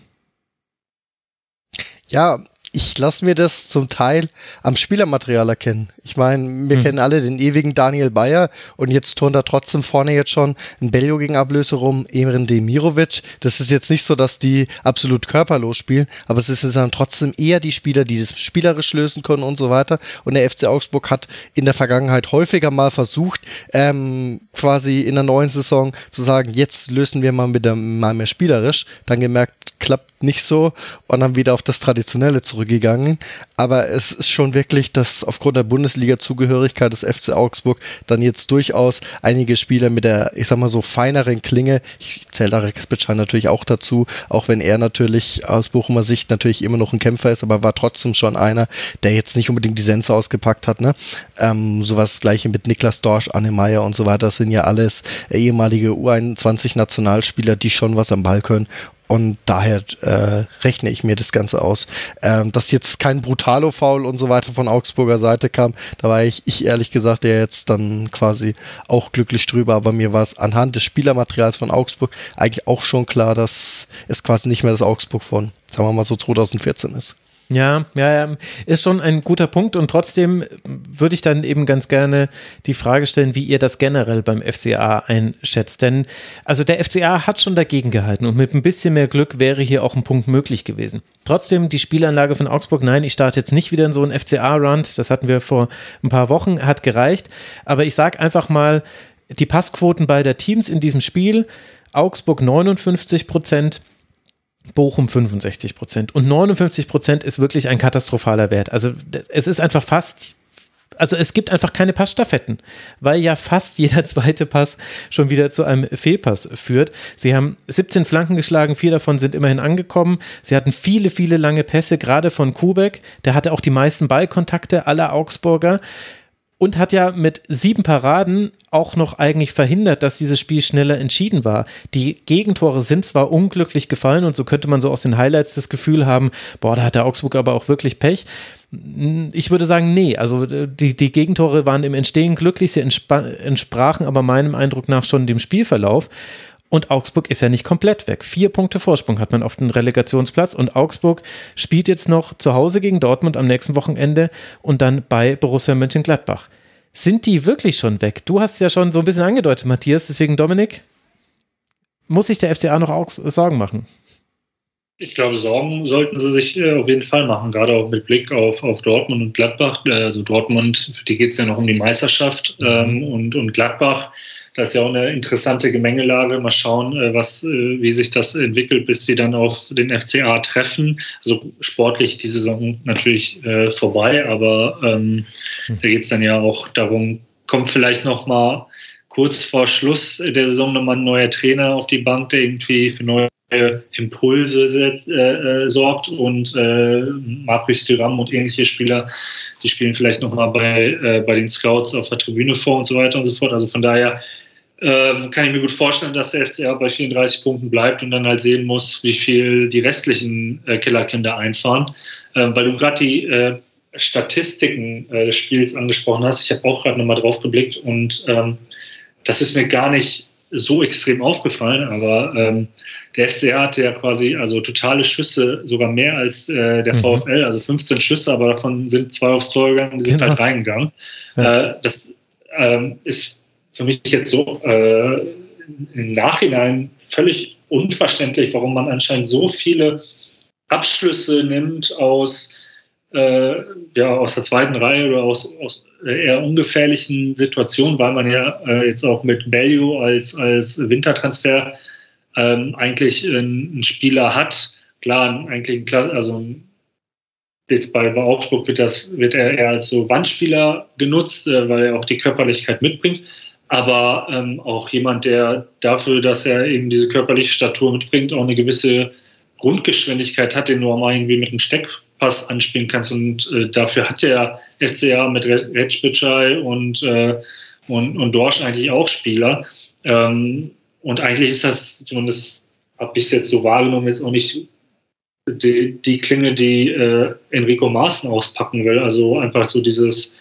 Ja, ich lasse mir das zum Teil am Spielermaterial erkennen. Ich meine, wir mhm. kennen alle den ewigen Daniel Bayer und jetzt turnt da trotzdem vorne jetzt schon ein Bellio gegen Ablöse rum, Emrin Demirovic. Das ist jetzt nicht so, dass die absolut körperlos spielen, aber es ist dann trotzdem eher die Spieler, die das spielerisch lösen können und so weiter. Und der FC Augsburg hat in der Vergangenheit häufiger mal versucht, ähm, quasi in der neuen Saison zu sagen, jetzt lösen wir mal wieder mal mehr spielerisch. Dann gemerkt, klappt nicht so und dann wieder auf das Traditionelle zurückgegangen. Aber es ist schon wirklich, dass aufgrund der Bundesliga-Zugehörigkeit des FC Augsburg dann jetzt durchaus einige Spieler mit der, ich sag mal so, feineren Klinge, ich zähle da Rex Bitschein natürlich auch dazu, auch wenn er natürlich aus Bochumer Sicht natürlich immer noch ein Kämpfer ist, aber war trotzdem schon einer, der jetzt nicht unbedingt die Sense ausgepackt hat. Ne? Ähm, sowas gleiche mit Niklas Dorsch, Anne Meyer und so weiter, das sind ja alles ehemalige U21-Nationalspieler, die schon was am Ball können und daher äh, rechne ich mir das Ganze aus. Ähm, dass jetzt kein Brutalo-Foul und so weiter von Augsburger Seite kam, da war ich, ich ehrlich gesagt ja jetzt dann quasi auch glücklich drüber. Aber mir war es anhand des Spielermaterials von Augsburg eigentlich auch schon klar, dass es quasi nicht mehr das Augsburg von, sagen wir mal so, 2014 ist. Ja, ja, ist schon ein guter Punkt und trotzdem würde ich dann eben ganz gerne die Frage stellen, wie ihr das generell beim FCA einschätzt. Denn also der FCA hat schon dagegen gehalten und mit ein bisschen mehr Glück wäre hier auch ein Punkt möglich gewesen. Trotzdem die Spielanlage von Augsburg, nein, ich starte jetzt nicht wieder in so einen FCA-Run, das hatten wir vor ein paar Wochen, hat gereicht. Aber ich sage einfach mal, die Passquoten beider Teams in diesem Spiel, Augsburg 59 Prozent, Bochum 65 Prozent. Und 59 Prozent ist wirklich ein katastrophaler Wert. Also es ist einfach fast, also es gibt einfach keine Passstaffetten, weil ja fast jeder <laughs> zweite Pass schon wieder zu einem Fehlpass führt. Sie haben 17 Flanken geschlagen, vier davon sind immerhin angekommen. Sie hatten viele, viele lange Pässe, gerade von Kubek. Der hatte auch die meisten Ballkontakte aller Augsburger und hat ja mit sieben Paraden auch noch eigentlich verhindert, dass dieses Spiel schneller entschieden war. Die Gegentore sind zwar unglücklich gefallen und so könnte man so aus den Highlights das Gefühl haben, boah, da hat der Augsburg aber auch wirklich Pech. Ich würde sagen, nee, also die, die Gegentore waren im Entstehen glücklich, sie entsprachen aber meinem Eindruck nach schon dem Spielverlauf. Und Augsburg ist ja nicht komplett weg. Vier Punkte Vorsprung hat man auf den Relegationsplatz. Und Augsburg spielt jetzt noch zu Hause gegen Dortmund am nächsten Wochenende und dann bei Borussia Mönchengladbach. Sind die wirklich schon weg? Du hast ja schon so ein bisschen angedeutet, Matthias. Deswegen, Dominik, muss sich der FCA noch auch Sorgen machen? Ich glaube, Sorgen sollten sie sich äh, auf jeden Fall machen, gerade auch mit Blick auf, auf Dortmund und Gladbach. Also Dortmund, für die geht es ja noch um die Meisterschaft mhm. ähm, und, und Gladbach das ist ja auch eine interessante Gemengelage. Mal schauen, äh, was, äh, wie sich das entwickelt, bis sie dann auf den FCA treffen. Also sportlich die Saison natürlich äh, vorbei, aber ähm, hm. da geht es dann ja auch darum, kommt vielleicht noch mal kurz vor Schluss der Saison nochmal ein neuer Trainer auf die Bank, der irgendwie für neue Impulse äh, sorgt und äh, Markus Thuram und ähnliche Spieler, die spielen vielleicht nochmal bei, äh, bei den Scouts auf der Tribüne vor und so weiter und so fort. Also von daher ähm, kann ich mir gut vorstellen, dass der FCR bei 34 Punkten bleibt und dann halt sehen muss, wie viel die restlichen äh, Killerkinder einfahren. Ähm, weil du gerade die äh, Statistiken äh, des Spiels angesprochen hast. Ich habe auch gerade nochmal drauf geblickt und ähm, das ist mir gar nicht so extrem aufgefallen, aber ähm, der FCR hatte ja quasi also totale Schüsse, sogar mehr als äh, der mhm. VfL, also 15 Schüsse, aber davon sind zwei aufs Tor gegangen, die sind genau. halt reingegangen. Ja. Äh, das ähm, ist für mich jetzt so äh, im Nachhinein völlig unverständlich, warum man anscheinend so viele Abschlüsse nimmt aus, äh, ja, aus der zweiten Reihe oder aus, aus eher ungefährlichen Situationen, weil man ja äh, jetzt auch mit Value als, als Wintertransfer ähm, eigentlich einen Spieler hat. Klar, eigentlich ein, also jetzt bei, bei Augsburg wird, das, wird er eher als so Wandspieler genutzt, äh, weil er auch die Körperlichkeit mitbringt aber ähm, auch jemand, der dafür, dass er eben diese körperliche Statur mitbringt, auch eine gewisse Grundgeschwindigkeit hat, den du mal irgendwie mit einem Steckpass anspielen kannst. Und äh, dafür hat der FCA mit Retschbitschei und, äh, und, und Dorsch eigentlich auch Spieler. Ähm, und eigentlich ist das, zumindest habe ich es jetzt so wahrgenommen, jetzt auch nicht die, die Klinge, die äh, Enrico Maaßen auspacken will. Also einfach so dieses,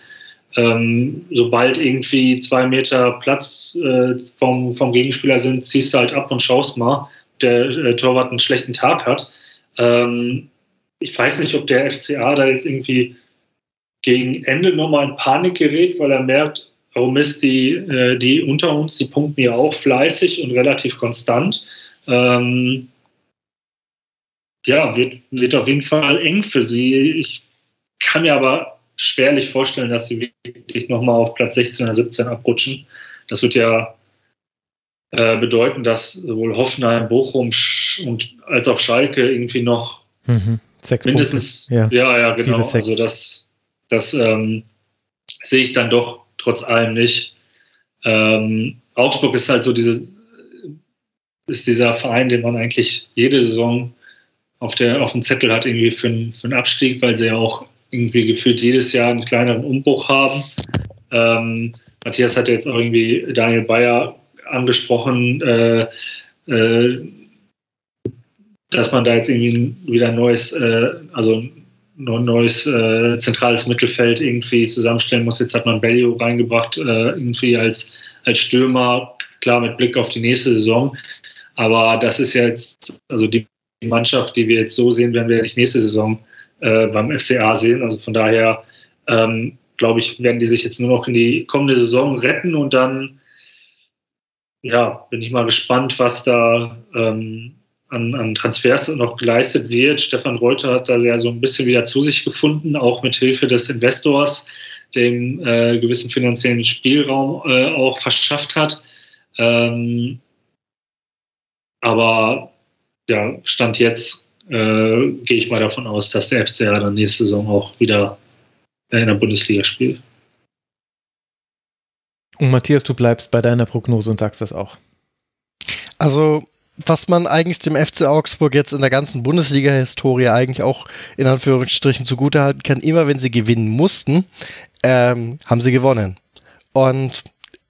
ähm, sobald irgendwie zwei Meter Platz äh, vom, vom Gegenspieler sind, ziehst du halt ab und schaust mal, der äh, Torwart einen schlechten Tag hat. Ähm, ich weiß nicht, ob der FCA da jetzt irgendwie gegen Ende nochmal in Panik gerät, weil er merkt, oh Mist, die, äh, die unter uns, die punkten ja auch fleißig und relativ konstant. Ähm, ja, wird, wird auf jeden Fall eng für sie. Ich kann mir aber schwerlich vorstellen, dass sie wirklich nochmal auf Platz 16 oder 17 abrutschen. Das wird ja äh, bedeuten, dass sowohl Hoffenheim, Bochum und als auch Schalke irgendwie noch mhm. mindestens, ja. ja, ja, genau. Also das, das ähm, sehe ich dann doch trotz allem nicht. Ähm, Augsburg ist halt so diese, ist dieser Verein, den man eigentlich jede Saison auf, der, auf dem Zettel hat, irgendwie für, für einen Abstieg, weil sie ja auch irgendwie gefühlt jedes Jahr einen kleineren Umbruch haben. Ähm, Matthias hat jetzt auch irgendwie Daniel Bayer angesprochen, äh, äh, dass man da jetzt irgendwie wieder ein neues, äh, also ein neues äh, zentrales Mittelfeld irgendwie zusammenstellen muss. Jetzt hat man Bellio reingebracht, äh, irgendwie als, als Stürmer, klar mit Blick auf die nächste Saison. Aber das ist jetzt, also die Mannschaft, die wir jetzt so sehen, werden wir nicht nächste Saison äh, beim FCA sehen. Also von daher ähm, glaube ich, werden die sich jetzt nur noch in die kommende Saison retten und dann ja, bin ich mal gespannt, was da ähm, an, an, Transfers noch geleistet wird. Stefan Reuter hat da ja so ein bisschen wieder zu sich gefunden, auch mit Hilfe des Investors, dem äh, gewissen finanziellen Spielraum äh, auch verschafft hat. Ähm, aber ja, Stand jetzt äh, gehe ich mal davon aus, dass der FCA dann nächste Saison auch wieder in der Bundesliga spielt. Und Matthias, du bleibst bei deiner Prognose und sagst das auch. Also, was man eigentlich dem FC Augsburg jetzt in der ganzen Bundesliga-Historie eigentlich auch in Anführungsstrichen zugutehalten kann, immer wenn sie gewinnen mussten, ähm, haben sie gewonnen. Und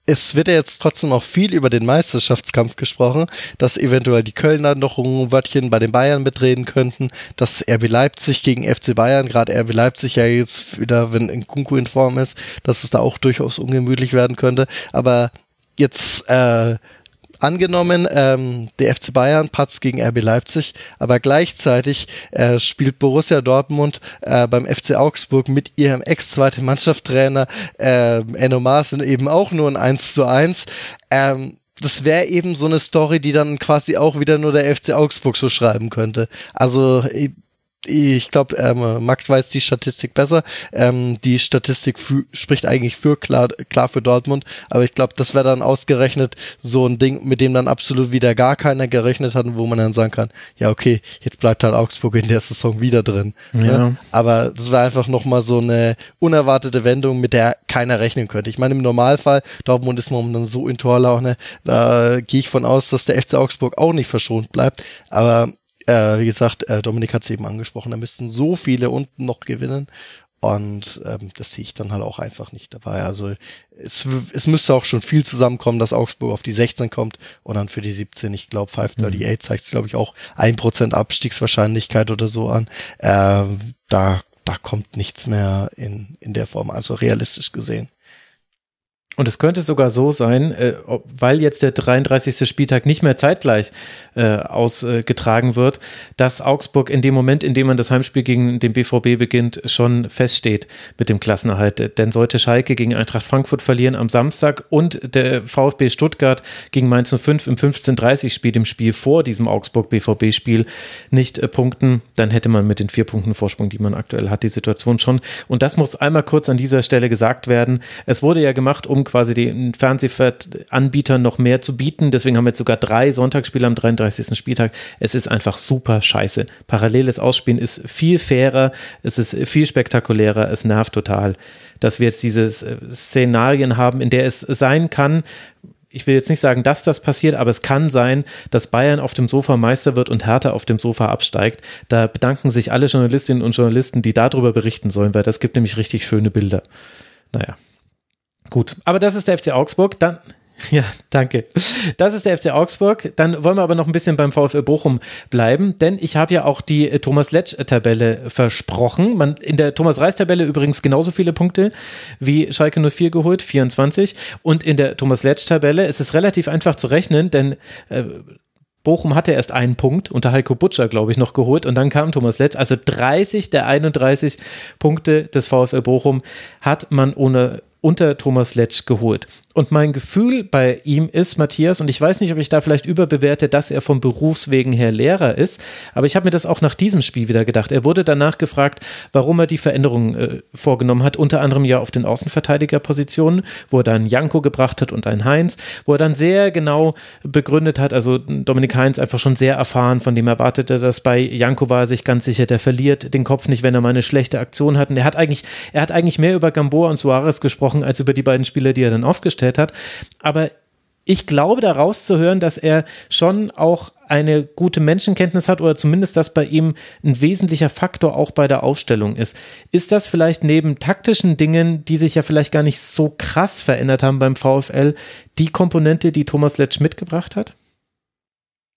es wird ja jetzt trotzdem auch viel über den Meisterschaftskampf gesprochen, dass eventuell die Kölner noch ein Wörtchen bei den Bayern mitreden könnten, dass RB Leipzig gegen FC Bayern, gerade RB Leipzig ja jetzt wieder, wenn Nkunku in Form ist, dass es da auch durchaus ungemütlich werden könnte. Aber jetzt äh, angenommen, ähm, der FC Bayern patzt gegen RB Leipzig, aber gleichzeitig äh, spielt Borussia Dortmund äh, beim FC Augsburg mit ihrem ex-zweiten Mannschaftstrainer äh, Enno Maaßen eben auch nur ein 1 zu 1. Ähm, das wäre eben so eine Story, die dann quasi auch wieder nur der FC Augsburg so schreiben könnte. Also ich glaube, ähm, Max weiß die Statistik besser. Ähm, die Statistik spricht eigentlich für klar, klar für Dortmund, aber ich glaube, das wäre dann ausgerechnet so ein Ding, mit dem dann absolut wieder gar keiner gerechnet hat, wo man dann sagen kann, ja okay, jetzt bleibt halt Augsburg in der Saison wieder drin. Ne? Ja. Ne? Aber das war einfach nochmal so eine unerwartete Wendung, mit der keiner rechnen könnte. Ich meine, im Normalfall, Dortmund ist momentan so in Torlaune, da gehe ich von aus, dass der FC Augsburg auch nicht verschont bleibt, aber äh, wie gesagt, äh, Dominik hat es eben angesprochen, da müssten so viele unten noch gewinnen. Und ähm, das sehe ich dann halt auch einfach nicht dabei. Also es, es müsste auch schon viel zusammenkommen, dass Augsburg auf die 16 kommt und dann für die 17, ich glaube 538 mhm. zeigt es, glaube ich, auch ein Prozent Abstiegswahrscheinlichkeit oder so an. Ähm, da, da kommt nichts mehr in, in der Form, also realistisch gesehen. Und es könnte sogar so sein, äh, weil jetzt der 33. Spieltag nicht mehr zeitgleich äh, ausgetragen wird, dass Augsburg in dem Moment, in dem man das Heimspiel gegen den BVB beginnt, schon feststeht mit dem Klassenerhalt. Denn sollte Schalke gegen Eintracht Frankfurt verlieren am Samstag und der VfB Stuttgart gegen Mainz 05 im 15:30 Spiel, dem Spiel vor diesem Augsburg-BVB-Spiel, nicht äh, punkten, dann hätte man mit den vier Punkten Vorsprung, die man aktuell hat, die Situation schon. Und das muss einmal kurz an dieser Stelle gesagt werden. Es wurde ja gemacht, um quasi den Fernsehanbietern noch mehr zu bieten. Deswegen haben wir jetzt sogar drei Sonntagsspiele am 33. Spieltag. Es ist einfach super scheiße. Paralleles Ausspielen ist viel fairer, es ist viel spektakulärer, es nervt total, dass wir jetzt diese Szenarien haben, in der es sein kann, ich will jetzt nicht sagen, dass das passiert, aber es kann sein, dass Bayern auf dem Sofa Meister wird und Hertha auf dem Sofa absteigt. Da bedanken sich alle Journalistinnen und Journalisten, die darüber berichten sollen, weil das gibt nämlich richtig schöne Bilder. Naja. Gut, aber das ist der FC Augsburg. Dann, <laughs> Ja, danke. Das ist der FC Augsburg. Dann wollen wir aber noch ein bisschen beim VfL Bochum bleiben, denn ich habe ja auch die äh, Thomas Letsch-Tabelle versprochen. Man, in der Thomas Reis-Tabelle übrigens genauso viele Punkte wie Schalke 04 geholt, 24. Und in der Thomas Letsch-Tabelle ist es relativ einfach zu rechnen, denn äh, Bochum hatte erst einen Punkt unter Heiko Butscher, glaube ich, noch geholt und dann kam Thomas Letsch. Also 30 der 31 Punkte des VfL Bochum hat man ohne unter Thomas Letsch geholt. Und mein Gefühl bei ihm ist, Matthias, und ich weiß nicht, ob ich da vielleicht überbewerte, dass er vom Berufswegen her Lehrer ist, aber ich habe mir das auch nach diesem Spiel wieder gedacht. Er wurde danach gefragt, warum er die Veränderungen äh, vorgenommen hat, unter anderem ja auf den Außenverteidigerpositionen, wo er dann Janko gebracht hat und einen Heinz, wo er dann sehr genau begründet hat, also Dominik Heinz einfach schon sehr erfahren, von dem erwartete das bei Janko war er sich ganz sicher, der verliert den Kopf nicht, wenn er mal eine schlechte Aktion hat. Und er hat eigentlich, er hat eigentlich mehr über Gamboa und Suarez gesprochen, als über die beiden Spieler, die er dann aufgestellt gestellt hat. Aber ich glaube daraus zu hören, dass er schon auch eine gute Menschenkenntnis hat oder zumindest, dass bei ihm ein wesentlicher Faktor auch bei der Aufstellung ist. Ist das vielleicht neben taktischen Dingen, die sich ja vielleicht gar nicht so krass verändert haben beim VfL, die Komponente, die Thomas Letsch mitgebracht hat?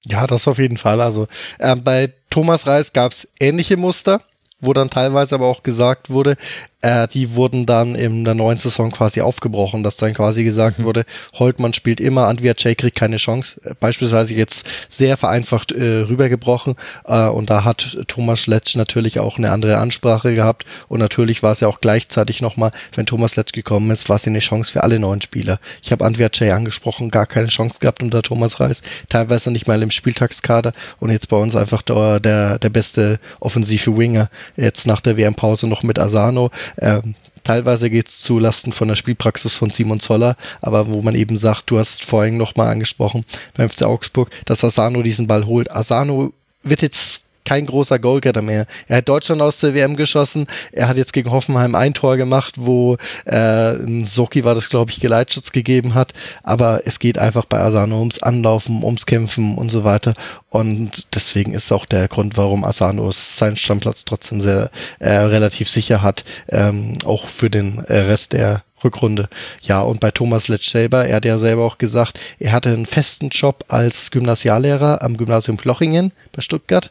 Ja, das auf jeden Fall. Also äh, bei Thomas Reis gab es ähnliche Muster wo dann teilweise aber auch gesagt wurde, äh, die wurden dann in der neuen Saison quasi aufgebrochen, dass dann quasi gesagt mhm. wurde, Holtmann spielt immer, Jay kriegt keine Chance. Äh, beispielsweise jetzt sehr vereinfacht äh, rübergebrochen äh, und da hat Thomas Letsch natürlich auch eine andere Ansprache gehabt und natürlich war es ja auch gleichzeitig nochmal, wenn Thomas Letsch gekommen ist, war es eine Chance für alle neuen Spieler. Ich habe Jay angesprochen, gar keine Chance gehabt unter Thomas Reis, teilweise nicht mal im Spieltagskader und jetzt bei uns einfach der, der, der beste offensive Winger, jetzt nach der WM-Pause noch mit Asano. Ähm, teilweise geht es zu Lasten von der Spielpraxis von Simon Zoller, aber wo man eben sagt, du hast vorhin nochmal angesprochen beim FC Augsburg, dass Asano diesen Ball holt. Asano wird jetzt kein großer Goalgetter mehr. Er hat Deutschland aus der WM geschossen. Er hat jetzt gegen Hoffenheim ein Tor gemacht, wo äh, Soki war das, glaube ich, Geleitschutz gegeben hat. Aber es geht einfach bei Asano ums Anlaufen, ums Kämpfen und so weiter. Und deswegen ist auch der Grund, warum Asano seinen Stammplatz trotzdem sehr äh, relativ sicher hat, ähm, auch für den äh, Rest der Rückrunde. Ja, und bei Thomas Letsch selber, er hat ja selber auch gesagt, er hatte einen festen Job als Gymnasiallehrer am Gymnasium Plochingen bei Stuttgart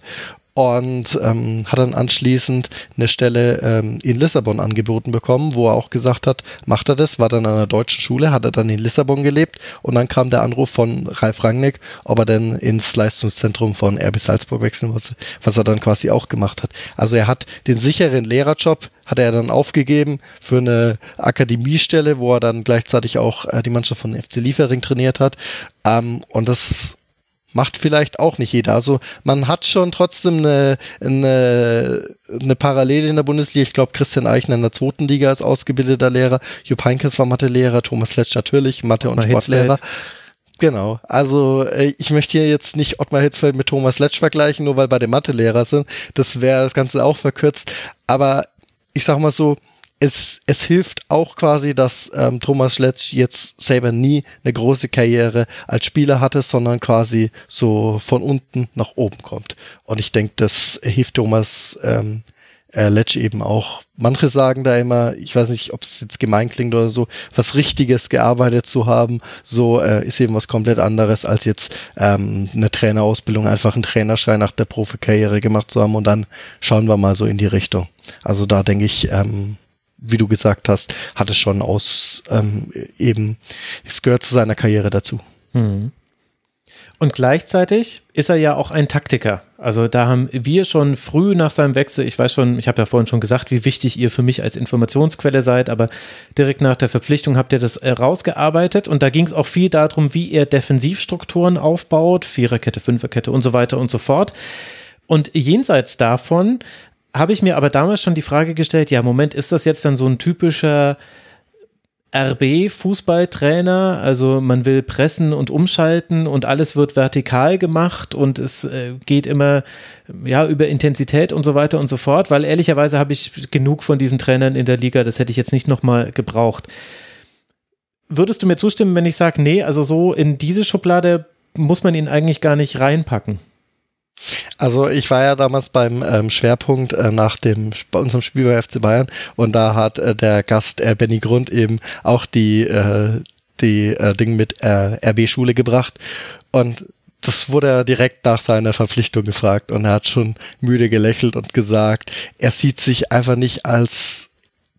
und ähm, hat dann anschließend eine Stelle ähm, in Lissabon angeboten bekommen, wo er auch gesagt hat, macht er das, war dann an einer deutschen Schule, hat er dann in Lissabon gelebt und dann kam der Anruf von Ralf Rangnick, ob er denn ins Leistungszentrum von RB Salzburg wechseln muss, was er dann quasi auch gemacht hat. Also er hat den sicheren Lehrerjob, hat er dann aufgegeben für eine Akademiestelle, wo er dann gleichzeitig auch äh, die Mannschaft von FC Liefering trainiert hat. Ähm, und das macht vielleicht auch nicht jeder. Also man hat schon trotzdem eine, eine, eine Parallele in der Bundesliga. Ich glaube, Christian Eichner in der zweiten Liga ist ausgebildeter Lehrer. Jupp Heynckes war Mathelehrer, Thomas Letsch natürlich, Mathe- und Sportlehrer. Genau, also äh, ich möchte hier jetzt nicht Ottmar Hitzfeld mit Thomas Letsch vergleichen, nur weil beide Mathelehrer sind. Das wäre das Ganze auch verkürzt. Aber ich sag mal so, es, es hilft auch quasi, dass ähm, Thomas Schletz jetzt selber nie eine große Karriere als Spieler hatte, sondern quasi so von unten nach oben kommt. Und ich denke, das hilft Thomas ähm, äh, Letsch eben auch. Manche sagen da immer, ich weiß nicht, ob es jetzt gemein klingt oder so, was Richtiges gearbeitet zu haben, so äh, ist eben was komplett anderes, als jetzt ähm, eine Trainerausbildung, einfach einen Trainerschein nach der Profikarriere gemacht zu haben und dann schauen wir mal so in die Richtung. Also da denke ich, ähm, wie du gesagt hast, hat es schon aus ähm, eben, es gehört zu seiner Karriere dazu. Mhm. Und gleichzeitig ist er ja auch ein Taktiker. Also da haben wir schon früh nach seinem Wechsel, ich weiß schon, ich habe ja vorhin schon gesagt, wie wichtig ihr für mich als Informationsquelle seid, aber direkt nach der Verpflichtung habt ihr das äh, rausgearbeitet und da ging es auch viel darum, wie er Defensivstrukturen aufbaut, Viererkette, Fünferkette und so weiter und so fort. Und jenseits davon habe ich mir aber damals schon die Frage gestellt, ja, Moment, ist das jetzt dann so ein typischer RB-Fußballtrainer, also man will pressen und umschalten und alles wird vertikal gemacht und es äh, geht immer ja über Intensität und so weiter und so fort, weil ehrlicherweise habe ich genug von diesen Trainern in der Liga, das hätte ich jetzt nicht nochmal gebraucht. würdest du mir zustimmen, wenn ich sage, nee, also so in diese Schublade muss man ihn eigentlich gar nicht reinpacken? Also ich war ja damals beim ähm, Schwerpunkt äh, nach dem bei unserem Spiel bei FC Bayern und da hat äh, der Gast äh, Benny Grund eben auch die äh, die äh, Ding mit äh, RB Schule gebracht und das wurde er direkt nach seiner Verpflichtung gefragt und er hat schon müde gelächelt und gesagt, er sieht sich einfach nicht als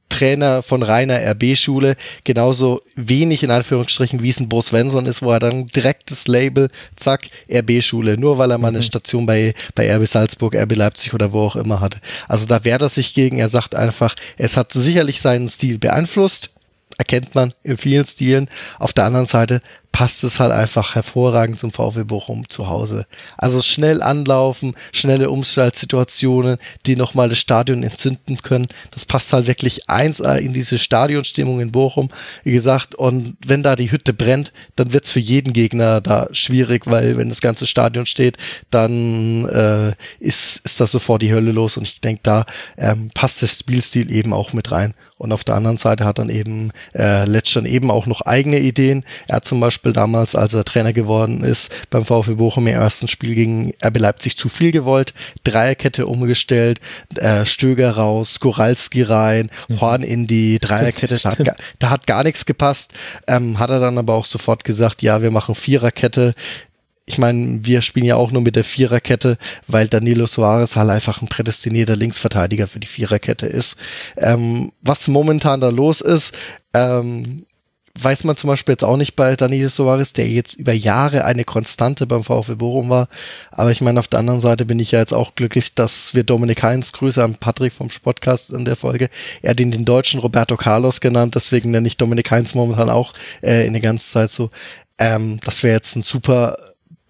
Trainer von reiner RB-Schule, genauso wenig in Anführungsstrichen wie es ein Bo Svensson ist, wo er dann direkt das Label, zack, RB-Schule, nur weil er mal eine mhm. Station bei, bei RB Salzburg, RB Leipzig oder wo auch immer hatte. Also da wehrt er sich gegen, er sagt einfach, es hat sicherlich seinen Stil beeinflusst, erkennt man in vielen Stilen. Auf der anderen Seite passt es halt einfach hervorragend zum VfB Bochum zu Hause. Also schnell anlaufen, schnelle Umschaltsituationen, die nochmal das Stadion entzünden können. Das passt halt wirklich eins in diese Stadionstimmung in Bochum. Wie gesagt, und wenn da die Hütte brennt, dann wird es für jeden Gegner da schwierig, weil wenn das ganze Stadion steht, dann äh, ist, ist das sofort die Hölle los. Und ich denke, da ähm, passt der Spielstil eben auch mit rein. Und auf der anderen Seite hat dann eben äh, Letsch dann eben auch noch eigene Ideen. Er hat zum Beispiel damals, als er Trainer geworden ist, beim VfB Bochum im ersten Spiel gegen RB Leipzig zu viel gewollt. Dreierkette umgestellt, äh, Stöger raus, Goralski rein, mhm. Horn in die Dreierkette. Da hat, da hat gar nichts gepasst. Ähm, hat er dann aber auch sofort gesagt, ja, wir machen Viererkette ich meine, wir spielen ja auch nur mit der Viererkette, weil Danilo Suarez halt einfach ein prädestinierter Linksverteidiger für die Viererkette ist. Ähm, was momentan da los ist, ähm, weiß man zum Beispiel jetzt auch nicht bei Danilo Suarez, der jetzt über Jahre eine Konstante beim VfL Bochum war. Aber ich meine, auf der anderen Seite bin ich ja jetzt auch glücklich, dass wir Dominik Heinz, Grüße an Patrick vom Sportcast in der Folge, er hat ihn den deutschen Roberto Carlos genannt, deswegen nenne ich Dominik Heinz momentan auch äh, in der ganzen Zeit so. Ähm, das wäre jetzt ein super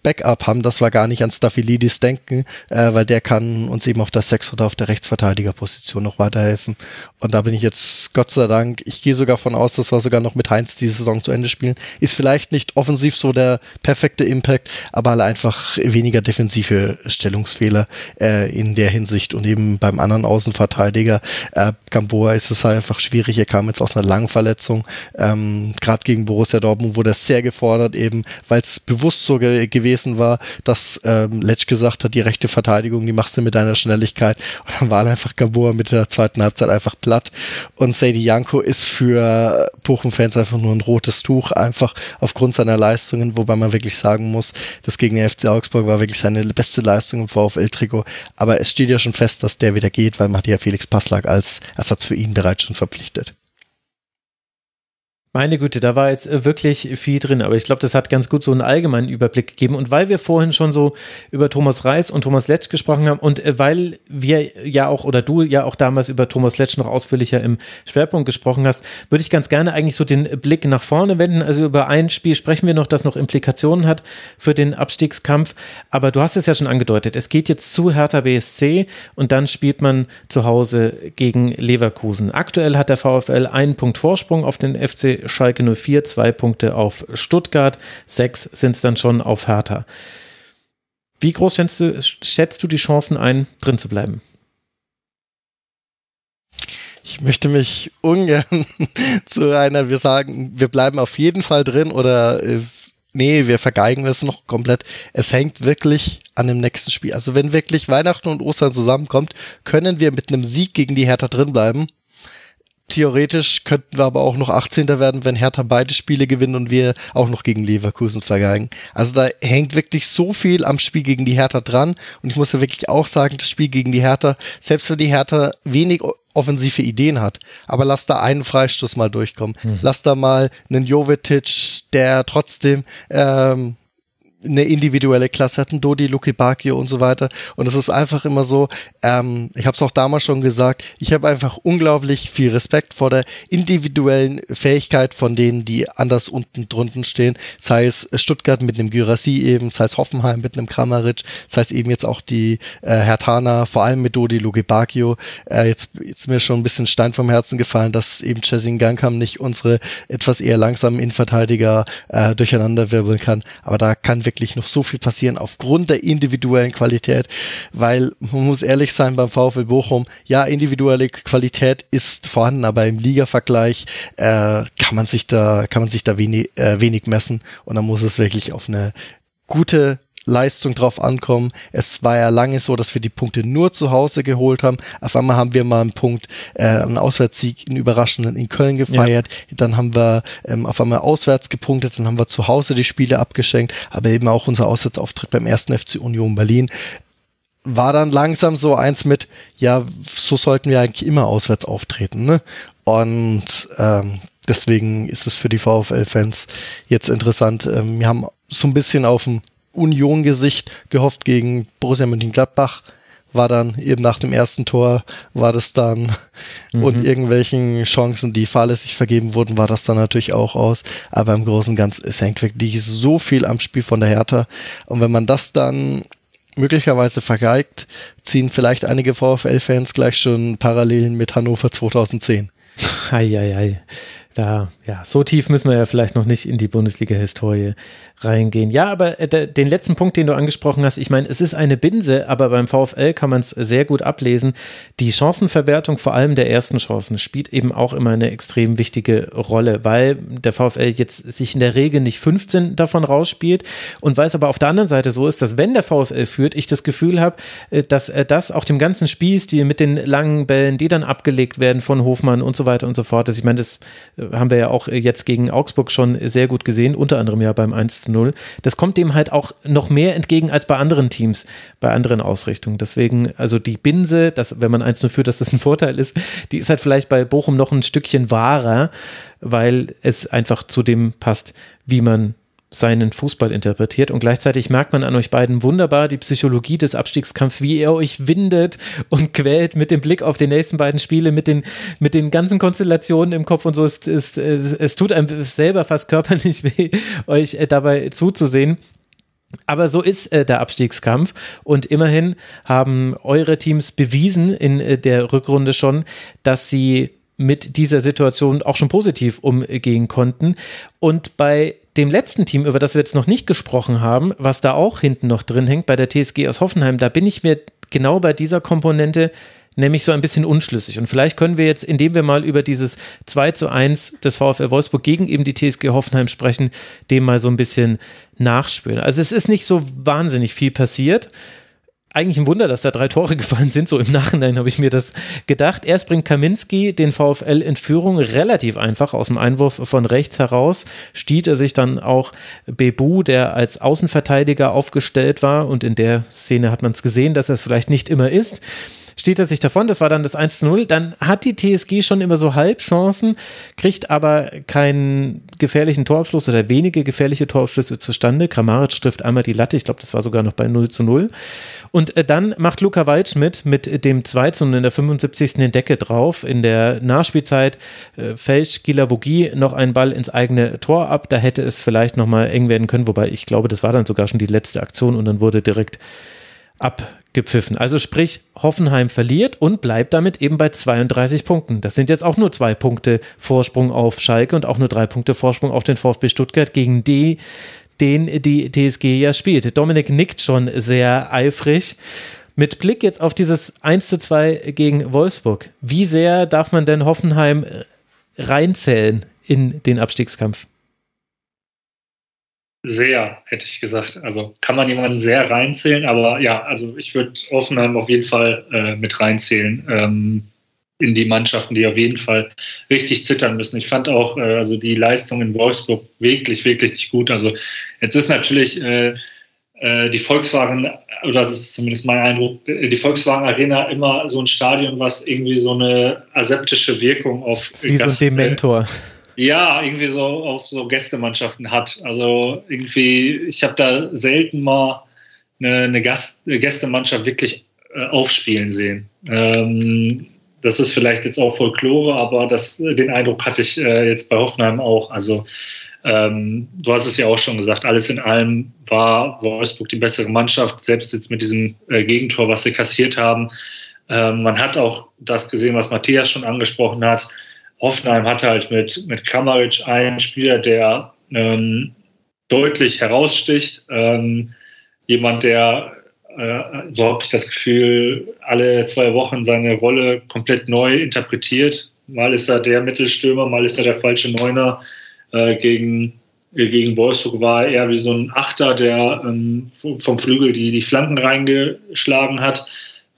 Backup haben, dass wir gar nicht an Staphylidis denken, äh, weil der kann uns eben auf der Sechs- oder auf der Rechtsverteidigerposition noch weiterhelfen. Und da bin ich jetzt, Gott sei Dank, ich gehe sogar von aus, dass wir sogar noch mit Heinz diese Saison zu Ende spielen. Ist vielleicht nicht offensiv so der perfekte Impact, aber halt einfach weniger defensive Stellungsfehler äh, in der Hinsicht. Und eben beim anderen Außenverteidiger, äh, Gamboa, ist es halt einfach schwierig. Er kam jetzt aus einer langen Verletzung. Ähm, Gerade gegen Borussia Dortmund wurde er sehr gefordert, eben weil es bewusst so ge gewesen gewesen war, dass ähm, Letsch gesagt hat, die rechte Verteidigung, die machst du mit deiner Schnelligkeit. Und dann war einfach Gabor mit der zweiten Halbzeit einfach platt. Und Sadie Janko ist für Bochum-Fans einfach nur ein rotes Tuch, einfach aufgrund seiner Leistungen, wobei man wirklich sagen muss, das gegen den FC Augsburg war wirklich seine beste Leistung im VfL-Trikot. Aber es steht ja schon fest, dass der wieder geht, weil man hat ja Felix Passlag als Ersatz für ihn bereits schon verpflichtet. Meine Güte, da war jetzt äh, wirklich viel drin, aber ich glaube, das hat ganz gut so einen allgemeinen Überblick gegeben. Und weil wir vorhin schon so über Thomas Reis und Thomas Letsch gesprochen haben und äh, weil wir ja auch oder du ja auch damals über Thomas Letsch noch ausführlicher im Schwerpunkt gesprochen hast, würde ich ganz gerne eigentlich so den Blick nach vorne wenden. Also über ein Spiel sprechen wir noch, das noch Implikationen hat für den Abstiegskampf. Aber du hast es ja schon angedeutet. Es geht jetzt zu Hertha BSC und dann spielt man zu Hause gegen Leverkusen. Aktuell hat der VfL einen Punkt Vorsprung auf den FC Schalke 04, zwei Punkte auf Stuttgart, sechs sind es dann schon auf Hertha. Wie groß schätzt du, schätzt du die Chancen ein, drin zu bleiben? Ich möchte mich ungern <laughs> zu einer, wir sagen, wir bleiben auf jeden Fall drin oder äh, nee, wir vergeigen das noch komplett. Es hängt wirklich an dem nächsten Spiel. Also wenn wirklich Weihnachten und Ostern zusammenkommt, können wir mit einem Sieg gegen die Hertha drin bleiben. Theoretisch könnten wir aber auch noch 18. werden, wenn Hertha beide Spiele gewinnt und wir auch noch gegen Leverkusen vergeigen. Also da hängt wirklich so viel am Spiel gegen die Hertha dran. Und ich muss ja wirklich auch sagen, das Spiel gegen die Hertha, selbst wenn die Hertha wenig offensive Ideen hat, aber lass da einen Freistoß mal durchkommen. Mhm. Lass da mal einen Jovetic, der trotzdem ähm, eine individuelle Klasse hatten, Dodi, Luki Bakio und so weiter. Und es ist einfach immer so, ähm, ich habe es auch damals schon gesagt, ich habe einfach unglaublich viel Respekt vor der individuellen Fähigkeit von denen, die anders unten drunten stehen. Sei es Stuttgart mit einem Gyrassi eben, sei es Hoffenheim mit einem Kramaric, sei es eben jetzt auch die äh, Hertana, vor allem mit Dodi, Luki Bakio. Äh, jetzt, jetzt mir schon ein bisschen Stein vom Herzen gefallen, dass eben Chasing Gangkam nicht unsere etwas eher langsamen Innenverteidiger äh, durcheinander wirbeln kann. Aber da kann wirklich wirklich noch so viel passieren aufgrund der individuellen Qualität, weil man muss ehrlich sein beim VfL Bochum, ja, individuelle Qualität ist vorhanden, aber im Liga-Vergleich äh, kann man sich da, kann man sich da wenig, äh, wenig messen. Und dann muss es wirklich auf eine gute Leistung drauf ankommen. Es war ja lange so, dass wir die Punkte nur zu Hause geholt haben. Auf einmal haben wir mal einen Punkt, äh, einen Auswärtssieg, einen überraschenden in Köln gefeiert. Ja. Dann haben wir ähm, auf einmal auswärts gepunktet, dann haben wir zu Hause die Spiele abgeschenkt, aber eben auch unser Auswärtsauftritt beim ersten FC Union Berlin war dann langsam so eins mit, ja, so sollten wir eigentlich immer auswärts auftreten. Ne? Und ähm, deswegen ist es für die VfL-Fans jetzt interessant. Ähm, wir haben so ein bisschen auf dem Union-Gesicht gehofft gegen Borussia Mönchengladbach. War dann eben nach dem ersten Tor, war das dann <laughs> mhm. und irgendwelchen Chancen, die fahrlässig vergeben wurden, war das dann natürlich auch aus. Aber im Großen und Ganzen, es hängt wirklich so viel am Spiel von der Hertha. Und wenn man das dann möglicherweise vergeigt, ziehen vielleicht einige VfL-Fans gleich schon Parallelen mit Hannover 2010. Eieiei. Ei, ei. Da, ja, so tief müssen wir ja vielleicht noch nicht in die Bundesliga-Historie reingehen. Ja, aber äh, den letzten Punkt, den du angesprochen hast, ich meine, es ist eine Binse, aber beim VfL kann man es sehr gut ablesen. Die Chancenverwertung, vor allem der ersten Chancen, spielt eben auch immer eine extrem wichtige Rolle, weil der VfL jetzt sich in der Regel nicht 15 davon rausspielt und weil es aber auf der anderen Seite so ist, dass wenn der VfL führt, ich das Gefühl habe, äh, dass er das auch dem ganzen Spielstil mit den langen Bällen, die dann abgelegt werden von Hofmann und so weiter und so fort, dass ich meine, das äh, haben wir ja auch jetzt gegen Augsburg schon sehr gut gesehen, unter anderem ja beim 1 zu 0. Das kommt dem halt auch noch mehr entgegen als bei anderen Teams, bei anderen Ausrichtungen. Deswegen, also die Binse, dass, wenn man 1-0 führt, dass das ein <laughs> Vorteil ist, die ist halt vielleicht bei Bochum noch ein Stückchen wahrer, weil es einfach zu dem passt, wie man seinen Fußball interpretiert. Und gleichzeitig merkt man an euch beiden wunderbar die Psychologie des Abstiegskampfs, wie ihr euch windet und quält mit dem Blick auf die nächsten beiden Spiele, mit den, mit den ganzen Konstellationen im Kopf und so. Es, es, es tut einem selber fast körperlich <laughs> weh, euch äh, dabei zuzusehen. Aber so ist äh, der Abstiegskampf und immerhin haben eure Teams bewiesen in äh, der Rückrunde schon, dass sie mit dieser Situation auch schon positiv umgehen konnten. Und bei dem letzten Team, über das wir jetzt noch nicht gesprochen haben, was da auch hinten noch drin hängt, bei der TSG aus Hoffenheim, da bin ich mir genau bei dieser Komponente nämlich so ein bisschen unschlüssig. Und vielleicht können wir jetzt, indem wir mal über dieses 2 zu 1 des VfL Wolfsburg gegen eben die TSG Hoffenheim sprechen, dem mal so ein bisschen nachspüren. Also es ist nicht so wahnsinnig viel passiert eigentlich ein Wunder, dass da drei Tore <laughs> gefallen sind. So im Nachhinein habe ich mir das gedacht. Erst bringt Kaminski den VfL in Führung relativ einfach aus dem Einwurf von rechts heraus. Stiehlt er sich dann auch Bebu, der als Außenverteidiger aufgestellt war. Und in der Szene hat man es gesehen, dass er es vielleicht nicht immer ist steht er sich davon. Das war dann das 1 zu 0. Dann hat die TSG schon immer so Halbchancen, kriegt aber keinen gefährlichen Torabschluss oder wenige gefährliche Torabschlüsse zustande. Kramaric trifft einmal die Latte. Ich glaube, das war sogar noch bei 0 zu 0. Und äh, dann macht Luca Waldschmidt mit dem 2 zu 0 in der 75. den Decke drauf. In der Nachspielzeit äh, fälscht Gilavogi noch einen Ball ins eigene Tor ab. Da hätte es vielleicht nochmal eng werden können, wobei ich glaube, das war dann sogar schon die letzte Aktion und dann wurde direkt abgepfiffen. Also sprich, Hoffenheim verliert und bleibt damit eben bei 32 Punkten. Das sind jetzt auch nur zwei Punkte Vorsprung auf Schalke und auch nur drei Punkte Vorsprung auf den VfB Stuttgart, gegen die, den die TSG ja spielt. Dominik nickt schon sehr eifrig. Mit Blick jetzt auf dieses 1 zu 2 gegen Wolfsburg, wie sehr darf man denn Hoffenheim reinzählen in den Abstiegskampf? Sehr, hätte ich gesagt. Also kann man jemanden sehr reinzählen, aber ja, also ich würde Offenheim auf jeden Fall äh, mit reinzählen ähm, in die Mannschaften, die auf jeden Fall richtig zittern müssen. Ich fand auch äh, also die Leistung in Wolfsburg wirklich, wirklich nicht gut. Also jetzt ist natürlich äh, äh die Volkswagen, oder das ist zumindest mein Eindruck, die Volkswagen Arena immer so ein Stadion, was irgendwie so eine aseptische Wirkung auf. Wie Gast, so ein Dementor. Ja, irgendwie so auf so Gästemannschaften hat. Also irgendwie, ich habe da selten mal eine, eine, Gast, eine Gästemannschaft wirklich äh, aufspielen sehen. Ähm, das ist vielleicht jetzt auch Folklore, aber das, den Eindruck hatte ich äh, jetzt bei Hoffenheim auch. Also ähm, du hast es ja auch schon gesagt, alles in allem war Wolfsburg die bessere Mannschaft, selbst jetzt mit diesem äh, Gegentor, was sie kassiert haben. Ähm, man hat auch das gesehen, was Matthias schon angesprochen hat. Hoffenheim hatte halt mit, mit Kramaric einen Spieler, der ähm, deutlich heraussticht. Ähm, jemand, der, äh, so habe ich das Gefühl, alle zwei Wochen seine Rolle komplett neu interpretiert. Mal ist er der Mittelstürmer, mal ist er der falsche Neuner. Äh, gegen, gegen Wolfsburg war er eher wie so ein Achter, der ähm, vom Flügel die, die Flanken reingeschlagen hat.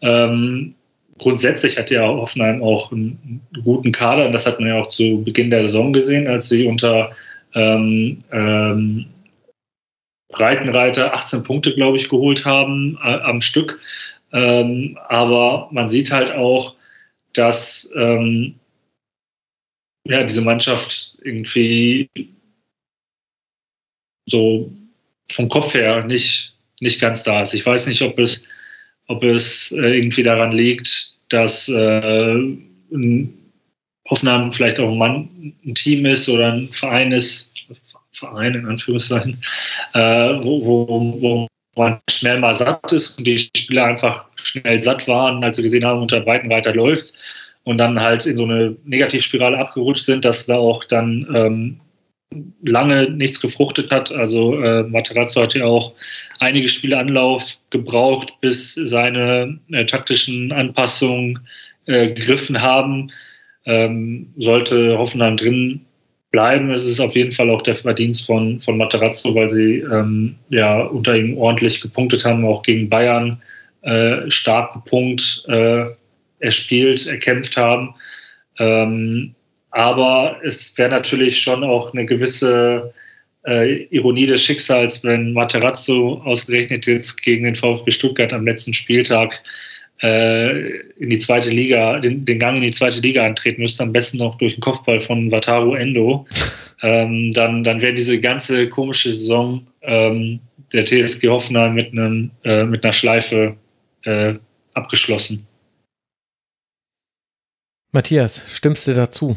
Ähm, grundsätzlich hat ja Hoffenheim auch einen guten Kader. Und das hat man ja auch zu Beginn der Saison gesehen, als sie unter ähm, ähm, Breitenreiter 18 Punkte, glaube ich, geholt haben äh, am Stück. Ähm, aber man sieht halt auch, dass ähm, ja, diese Mannschaft irgendwie so vom Kopf her nicht, nicht ganz da ist. Ich weiß nicht, ob es, ob es äh, irgendwie daran liegt, dass äh, Hoffenheim vielleicht auch ein, Mann, ein Team ist oder ein Verein ist, Verein in Anführungszeichen, äh, wo, wo, wo man schnell mal satt ist und die Spieler einfach schnell satt waren, als sie gesehen haben, unter Breitenreiter läuft und dann halt in so eine Negativspirale abgerutscht sind, dass da auch dann ähm, lange nichts gefruchtet hat. Also äh, Materazzo hat ja auch einige Spiele Anlauf gebraucht, bis seine äh, taktischen Anpassungen äh, gegriffen haben. Ähm, sollte Hoffenheim drin bleiben. Es ist auf jeden Fall auch der Verdienst von, von Materazzo, weil sie ähm, ja unter ihm ordentlich gepunktet haben, auch gegen Bayern äh, starken Punkt äh, erspielt, erkämpft haben. Ähm, aber es wäre natürlich schon auch eine gewisse äh, Ironie des Schicksals, wenn Materazzo ausgerechnet jetzt gegen den VfB Stuttgart am letzten Spieltag äh, in die zweite Liga, den, den, Gang in die zweite Liga antreten müsste, am besten noch durch den Kopfball von Wataru Endo, <laughs> ähm, dann, dann wäre diese ganze komische Saison ähm, der TSG Hoffenheim mit, einem, äh, mit einer Schleife äh, abgeschlossen. Matthias, stimmst du dazu?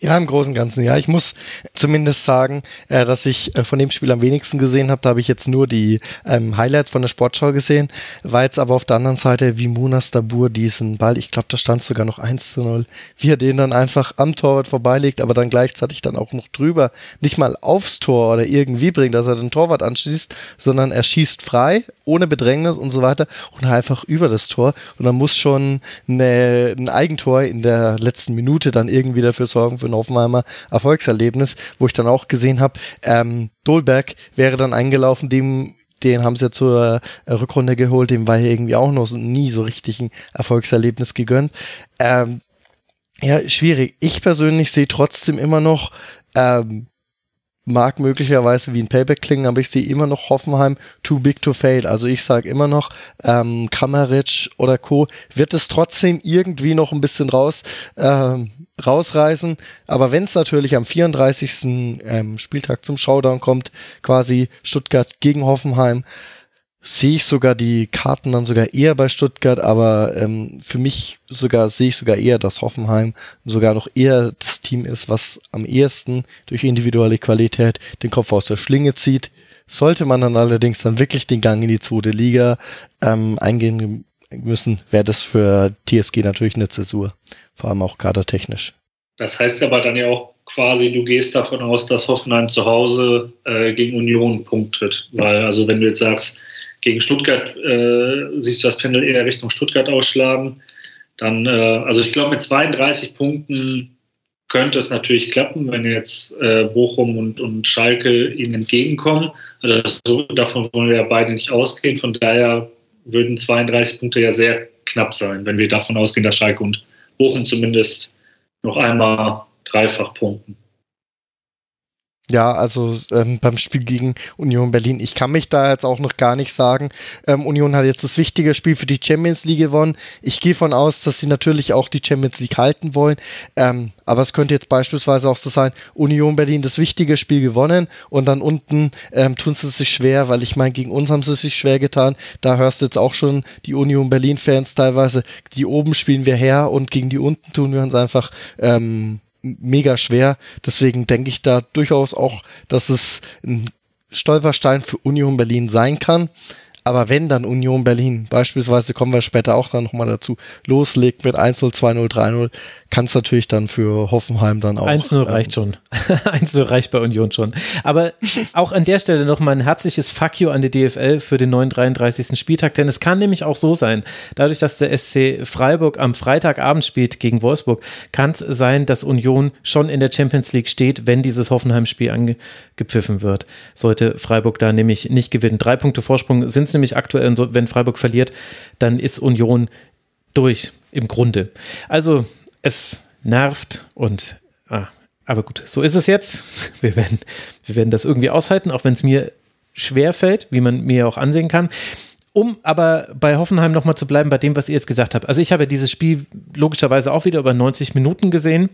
Ja, im Großen und Ganzen, ja. Ich muss zumindest sagen, äh, dass ich äh, von dem Spiel am wenigsten gesehen habe. Da habe ich jetzt nur die ähm, Highlights von der Sportschau gesehen. War jetzt aber auf der anderen Seite, wie Munas Dabur diesen Ball, ich glaube, da stand sogar noch 1 zu 0, wie er den dann einfach am Torwart vorbeilegt, aber dann gleichzeitig dann auch noch drüber, nicht mal aufs Tor oder irgendwie bringt, dass er den Torwart anschließt, sondern er schießt frei, ohne Bedrängnis und so weiter und einfach über das Tor. Und dann muss schon eine, ein Eigentor in der letzten Minute dann irgendwie dafür sorgen, für ein Hoffenheimer Erfolgserlebnis, wo ich dann auch gesehen habe, ähm, Dolberg wäre dann eingelaufen, dem den haben sie ja zur äh, Rückrunde geholt, dem war ja irgendwie auch noch nie so richtig ein Erfolgserlebnis gegönnt. Ähm, ja, schwierig. Ich persönlich sehe trotzdem immer noch ähm, mag möglicherweise wie ein Payback klingen, aber ich sehe immer noch Hoffenheim too big to fail. Also ich sage immer noch, ähm, Kamaric oder Co. wird es trotzdem irgendwie noch ein bisschen raus, ähm, rausreißen. Aber wenn es natürlich am 34. Ähm, Spieltag zum Showdown kommt, quasi Stuttgart gegen Hoffenheim, sehe ich sogar die Karten dann sogar eher bei Stuttgart, aber ähm, für mich sogar sehe ich sogar eher, dass Hoffenheim sogar noch eher das Team ist, was am ehesten durch individuelle Qualität den Kopf aus der Schlinge zieht. Sollte man dann allerdings dann wirklich den Gang in die zweite Liga ähm, eingehen müssen, wäre das für TSG natürlich eine Zäsur, vor allem auch kadertechnisch. Das heißt aber dann ja auch quasi, du gehst davon aus, dass Hoffenheim zu Hause äh, gegen Union punktet. Weil, also wenn du jetzt sagst, gegen Stuttgart äh, siehst du das Pendel eher Richtung Stuttgart ausschlagen. Dann, äh, also ich glaube, mit 32 Punkten könnte es natürlich klappen, wenn jetzt äh, Bochum und, und Schalke ihnen entgegenkommen. Also so, davon wollen wir ja beide nicht ausgehen. Von daher würden 32 Punkte ja sehr knapp sein, wenn wir davon ausgehen, dass Schalke und Bochum zumindest noch einmal dreifach punkten. Ja, also ähm, beim Spiel gegen Union Berlin, ich kann mich da jetzt auch noch gar nicht sagen. Ähm, Union hat jetzt das wichtige Spiel für die Champions League gewonnen. Ich gehe von aus, dass sie natürlich auch die Champions League halten wollen. Ähm, aber es könnte jetzt beispielsweise auch so sein, Union Berlin das wichtige Spiel gewonnen und dann unten ähm, tun sie sich schwer, weil ich meine, gegen uns haben sie sich schwer getan. Da hörst du jetzt auch schon die Union Berlin-Fans teilweise, die oben spielen wir her und gegen die unten tun wir uns einfach ähm, mega schwer. Deswegen denke ich da durchaus auch, dass es ein Stolperstein für Union Berlin sein kann. Aber wenn dann Union Berlin, beispielsweise kommen wir später auch dann nochmal dazu, loslegt mit 1-0, 2-0, 3-0, kann es natürlich dann für Hoffenheim dann auch. 1-0 ähm, reicht schon. <laughs> 1-0 reicht bei Union schon. Aber <laughs> auch an der Stelle nochmal ein herzliches Fuck you an die DFL für den neuen 33. Spieltag, denn es kann nämlich auch so sein, dadurch, dass der SC Freiburg am Freitagabend spielt gegen Wolfsburg, kann es sein, dass Union schon in der Champions League steht, wenn dieses Hoffenheim-Spiel angepfiffen wird. Sollte Freiburg da nämlich nicht gewinnen. Drei Punkte Vorsprung sind es nämlich aktuell, wenn Freiburg verliert, dann ist Union durch im Grunde. Also es nervt und ah, aber gut, so ist es jetzt. <laughs> Wir werden, wir werden das irgendwie aushalten, auch wenn es mir schwer fällt, wie man mir auch ansehen kann. Um aber bei Hoffenheim nochmal zu bleiben, bei dem, was ihr jetzt gesagt habt. Also ich habe dieses Spiel logischerweise auch wieder über 90 Minuten gesehen.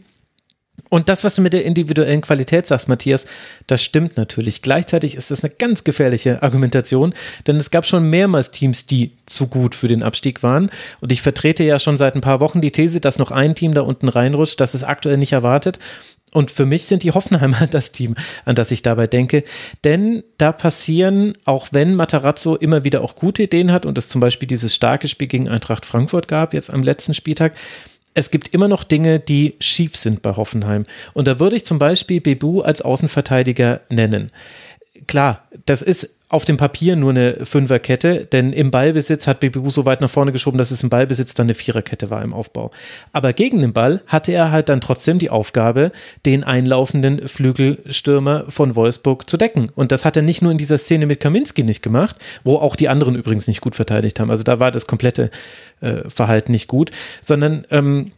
Und das, was du mit der individuellen Qualität sagst, Matthias, das stimmt natürlich. Gleichzeitig ist das eine ganz gefährliche Argumentation, denn es gab schon mehrmals Teams, die zu gut für den Abstieg waren. Und ich vertrete ja schon seit ein paar Wochen die These, dass noch ein Team da unten reinrutscht, das es aktuell nicht erwartet. Und für mich sind die <laughs> Hoffenheimer das Team, an das ich dabei denke. Denn da passieren, auch wenn Matarazzo immer wieder auch gute Ideen hat und es zum Beispiel dieses starke Spiel gegen Eintracht Frankfurt gab, jetzt am letzten Spieltag, es gibt immer noch Dinge, die schief sind bei Hoffenheim. Und da würde ich zum Beispiel Bebu als Außenverteidiger nennen. Klar, das ist auf dem Papier nur eine Fünferkette, denn im Ballbesitz hat BBU so weit nach vorne geschoben, dass es im Ballbesitz dann eine Viererkette war im Aufbau. Aber gegen den Ball hatte er halt dann trotzdem die Aufgabe, den einlaufenden Flügelstürmer von Wolfsburg zu decken. Und das hat er nicht nur in dieser Szene mit Kaminski nicht gemacht, wo auch die anderen übrigens nicht gut verteidigt haben. Also da war das komplette äh, Verhalten nicht gut, sondern ähm,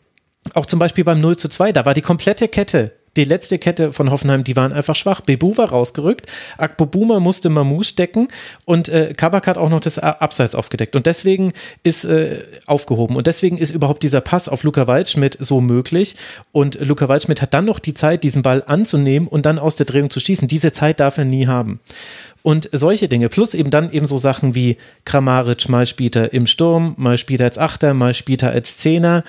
auch zum Beispiel beim 0 zu 2, da war die komplette Kette die letzte Kette von Hoffenheim, die waren einfach schwach. Bebu war rausgerückt, Akpobuma musste Mamouche decken und äh, Kabak hat auch noch das Abseits aufgedeckt. Und deswegen ist äh, aufgehoben. Und deswegen ist überhaupt dieser Pass auf Luca Waldschmidt so möglich. Und Luca Waldschmidt hat dann noch die Zeit, diesen Ball anzunehmen und dann aus der Drehung zu schießen. Diese Zeit darf er nie haben. Und solche Dinge, plus eben dann eben so Sachen wie Kramaric, mal spielt er im Sturm, mal spielt er als Achter, mal spielt er als Zehner.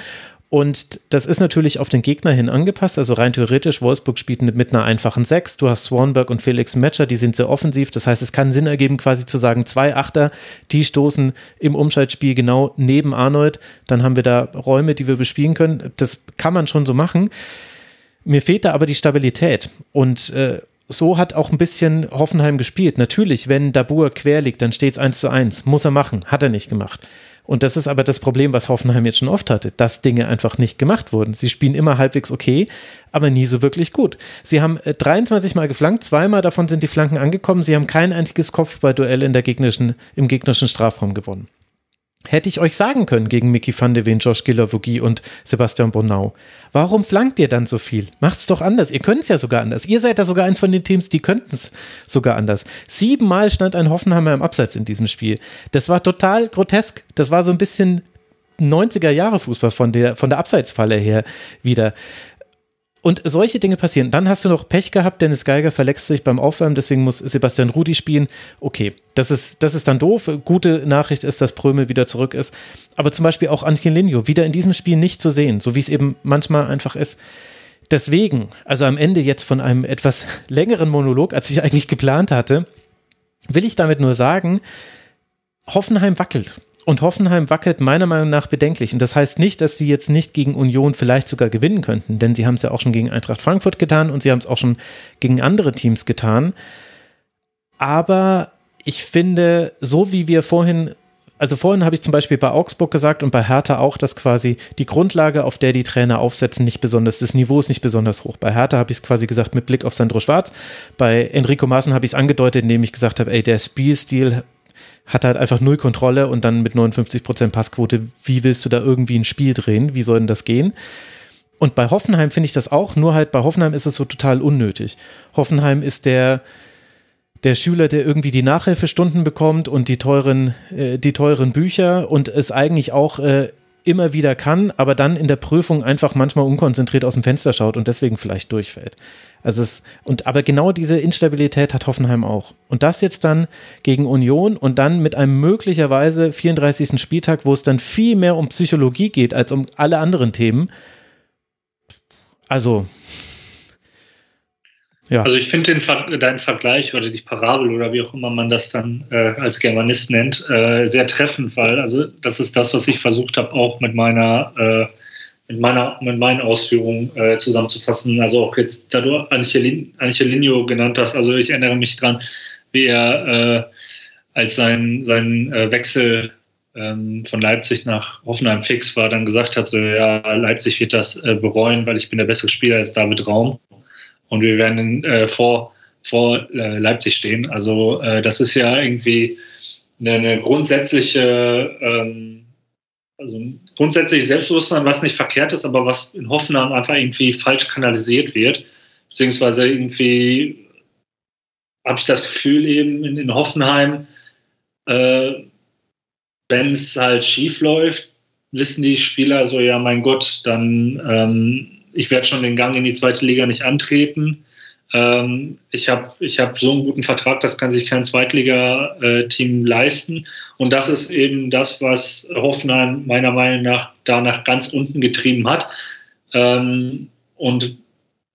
Und das ist natürlich auf den Gegner hin angepasst. Also rein theoretisch, Wolfsburg spielt mit einer einfachen Sechs. Du hast Swanberg und Felix Metscher, die sind sehr offensiv. Das heißt, es kann Sinn ergeben, quasi zu sagen, zwei Achter, die stoßen im Umschaltspiel genau neben Arnold. Dann haben wir da Räume, die wir bespielen können. Das kann man schon so machen. Mir fehlt da aber die Stabilität. Und äh, so hat auch ein bisschen Hoffenheim gespielt. Natürlich, wenn Dabur quer liegt, dann steht es 1 zu 1. Muss er machen. Hat er nicht gemacht. Und das ist aber das Problem, was Hoffenheim jetzt schon oft hatte, dass Dinge einfach nicht gemacht wurden. Sie spielen immer halbwegs okay, aber nie so wirklich gut. Sie haben 23 äh, Mal geflankt, zweimal davon sind die Flanken angekommen. Sie haben kein einziges Kopfballduell in der gegnerischen, im gegnerischen Strafraum gewonnen. Hätte ich euch sagen können gegen Mickey van de Ven, Josh Gilavogi und Sebastian Bonau. Warum flankt ihr dann so viel? Macht's doch anders. Ihr könnt es ja sogar anders. Ihr seid da sogar eins von den Teams, die könnten es sogar anders. Siebenmal stand ein Hoffenheimer im Abseits in diesem Spiel. Das war total grotesk. Das war so ein bisschen 90er Jahre Fußball von der, von der Abseitsfalle her wieder. Und solche Dinge passieren. Dann hast du noch Pech gehabt, Dennis Geiger verletzt sich beim Aufwärmen, deswegen muss Sebastian Rudi spielen. Okay, das ist, das ist dann doof. Gute Nachricht ist, dass Prömel wieder zurück ist. Aber zum Beispiel auch Linho wieder in diesem Spiel nicht zu sehen, so wie es eben manchmal einfach ist. Deswegen, also am Ende jetzt von einem etwas <laughs> längeren Monolog, als ich eigentlich geplant hatte, will ich damit nur sagen, Hoffenheim wackelt. Und Hoffenheim wackelt meiner Meinung nach bedenklich. Und das heißt nicht, dass sie jetzt nicht gegen Union vielleicht sogar gewinnen könnten, denn sie haben es ja auch schon gegen Eintracht Frankfurt getan und sie haben es auch schon gegen andere Teams getan. Aber ich finde, so wie wir vorhin, also vorhin habe ich zum Beispiel bei Augsburg gesagt und bei Hertha auch, dass quasi die Grundlage, auf der die Trainer aufsetzen, nicht besonders, das Niveau ist nicht besonders hoch. Bei Hertha habe ich es quasi gesagt mit Blick auf Sandro Schwarz. Bei Enrico Maaßen habe ich es angedeutet, indem ich gesagt habe, ey, der Spielstil hat halt einfach null Kontrolle und dann mit 59% Passquote, wie willst du da irgendwie ein Spiel drehen? Wie soll denn das gehen? Und bei Hoffenheim finde ich das auch, nur halt bei Hoffenheim ist es so total unnötig. Hoffenheim ist der, der Schüler, der irgendwie die Nachhilfestunden bekommt und die teuren, äh, die teuren Bücher und es eigentlich auch äh, immer wieder kann, aber dann in der Prüfung einfach manchmal unkonzentriert aus dem Fenster schaut und deswegen vielleicht durchfällt. Also es, und aber genau diese Instabilität hat Hoffenheim auch. Und das jetzt dann gegen Union und dann mit einem möglicherweise 34. Spieltag, wo es dann viel mehr um Psychologie geht als um alle anderen Themen. Also Ja. Also ich finde deinen Vergleich oder die Parabel oder wie auch immer man das dann äh, als Germanist nennt, äh, sehr treffend, weil also das ist das, was ich versucht habe, auch mit meiner äh, mit meiner mit meinen Ausführungen äh, zusammenzufassen. Also auch jetzt, da du Angelino genannt hast, also ich erinnere mich dran, wie er äh, als sein, sein äh, Wechsel ähm, von Leipzig nach Hoffenheim fix war, dann gesagt hat, so ja, Leipzig wird das äh, bereuen, weil ich bin der bessere Spieler als David Raum und wir werden äh, vor, vor äh, Leipzig stehen. Also äh, das ist ja irgendwie eine, eine grundsätzliche, ähm, also grundsätzlich Selbstbewusstsein, was nicht verkehrt ist, aber was in Hoffenheim einfach irgendwie falsch kanalisiert wird, beziehungsweise irgendwie habe ich das Gefühl eben in, in Hoffenheim, äh, wenn es halt schief läuft, wissen die Spieler so, ja mein Gott, dann ähm, ich werde schon den Gang in die zweite Liga nicht antreten. Ähm, ich habe ich hab so einen guten Vertrag, das kann sich kein Zweitliga-Team leisten. Und das ist eben das, was Hoffenheim meiner Meinung nach danach ganz unten getrieben hat. Ähm, und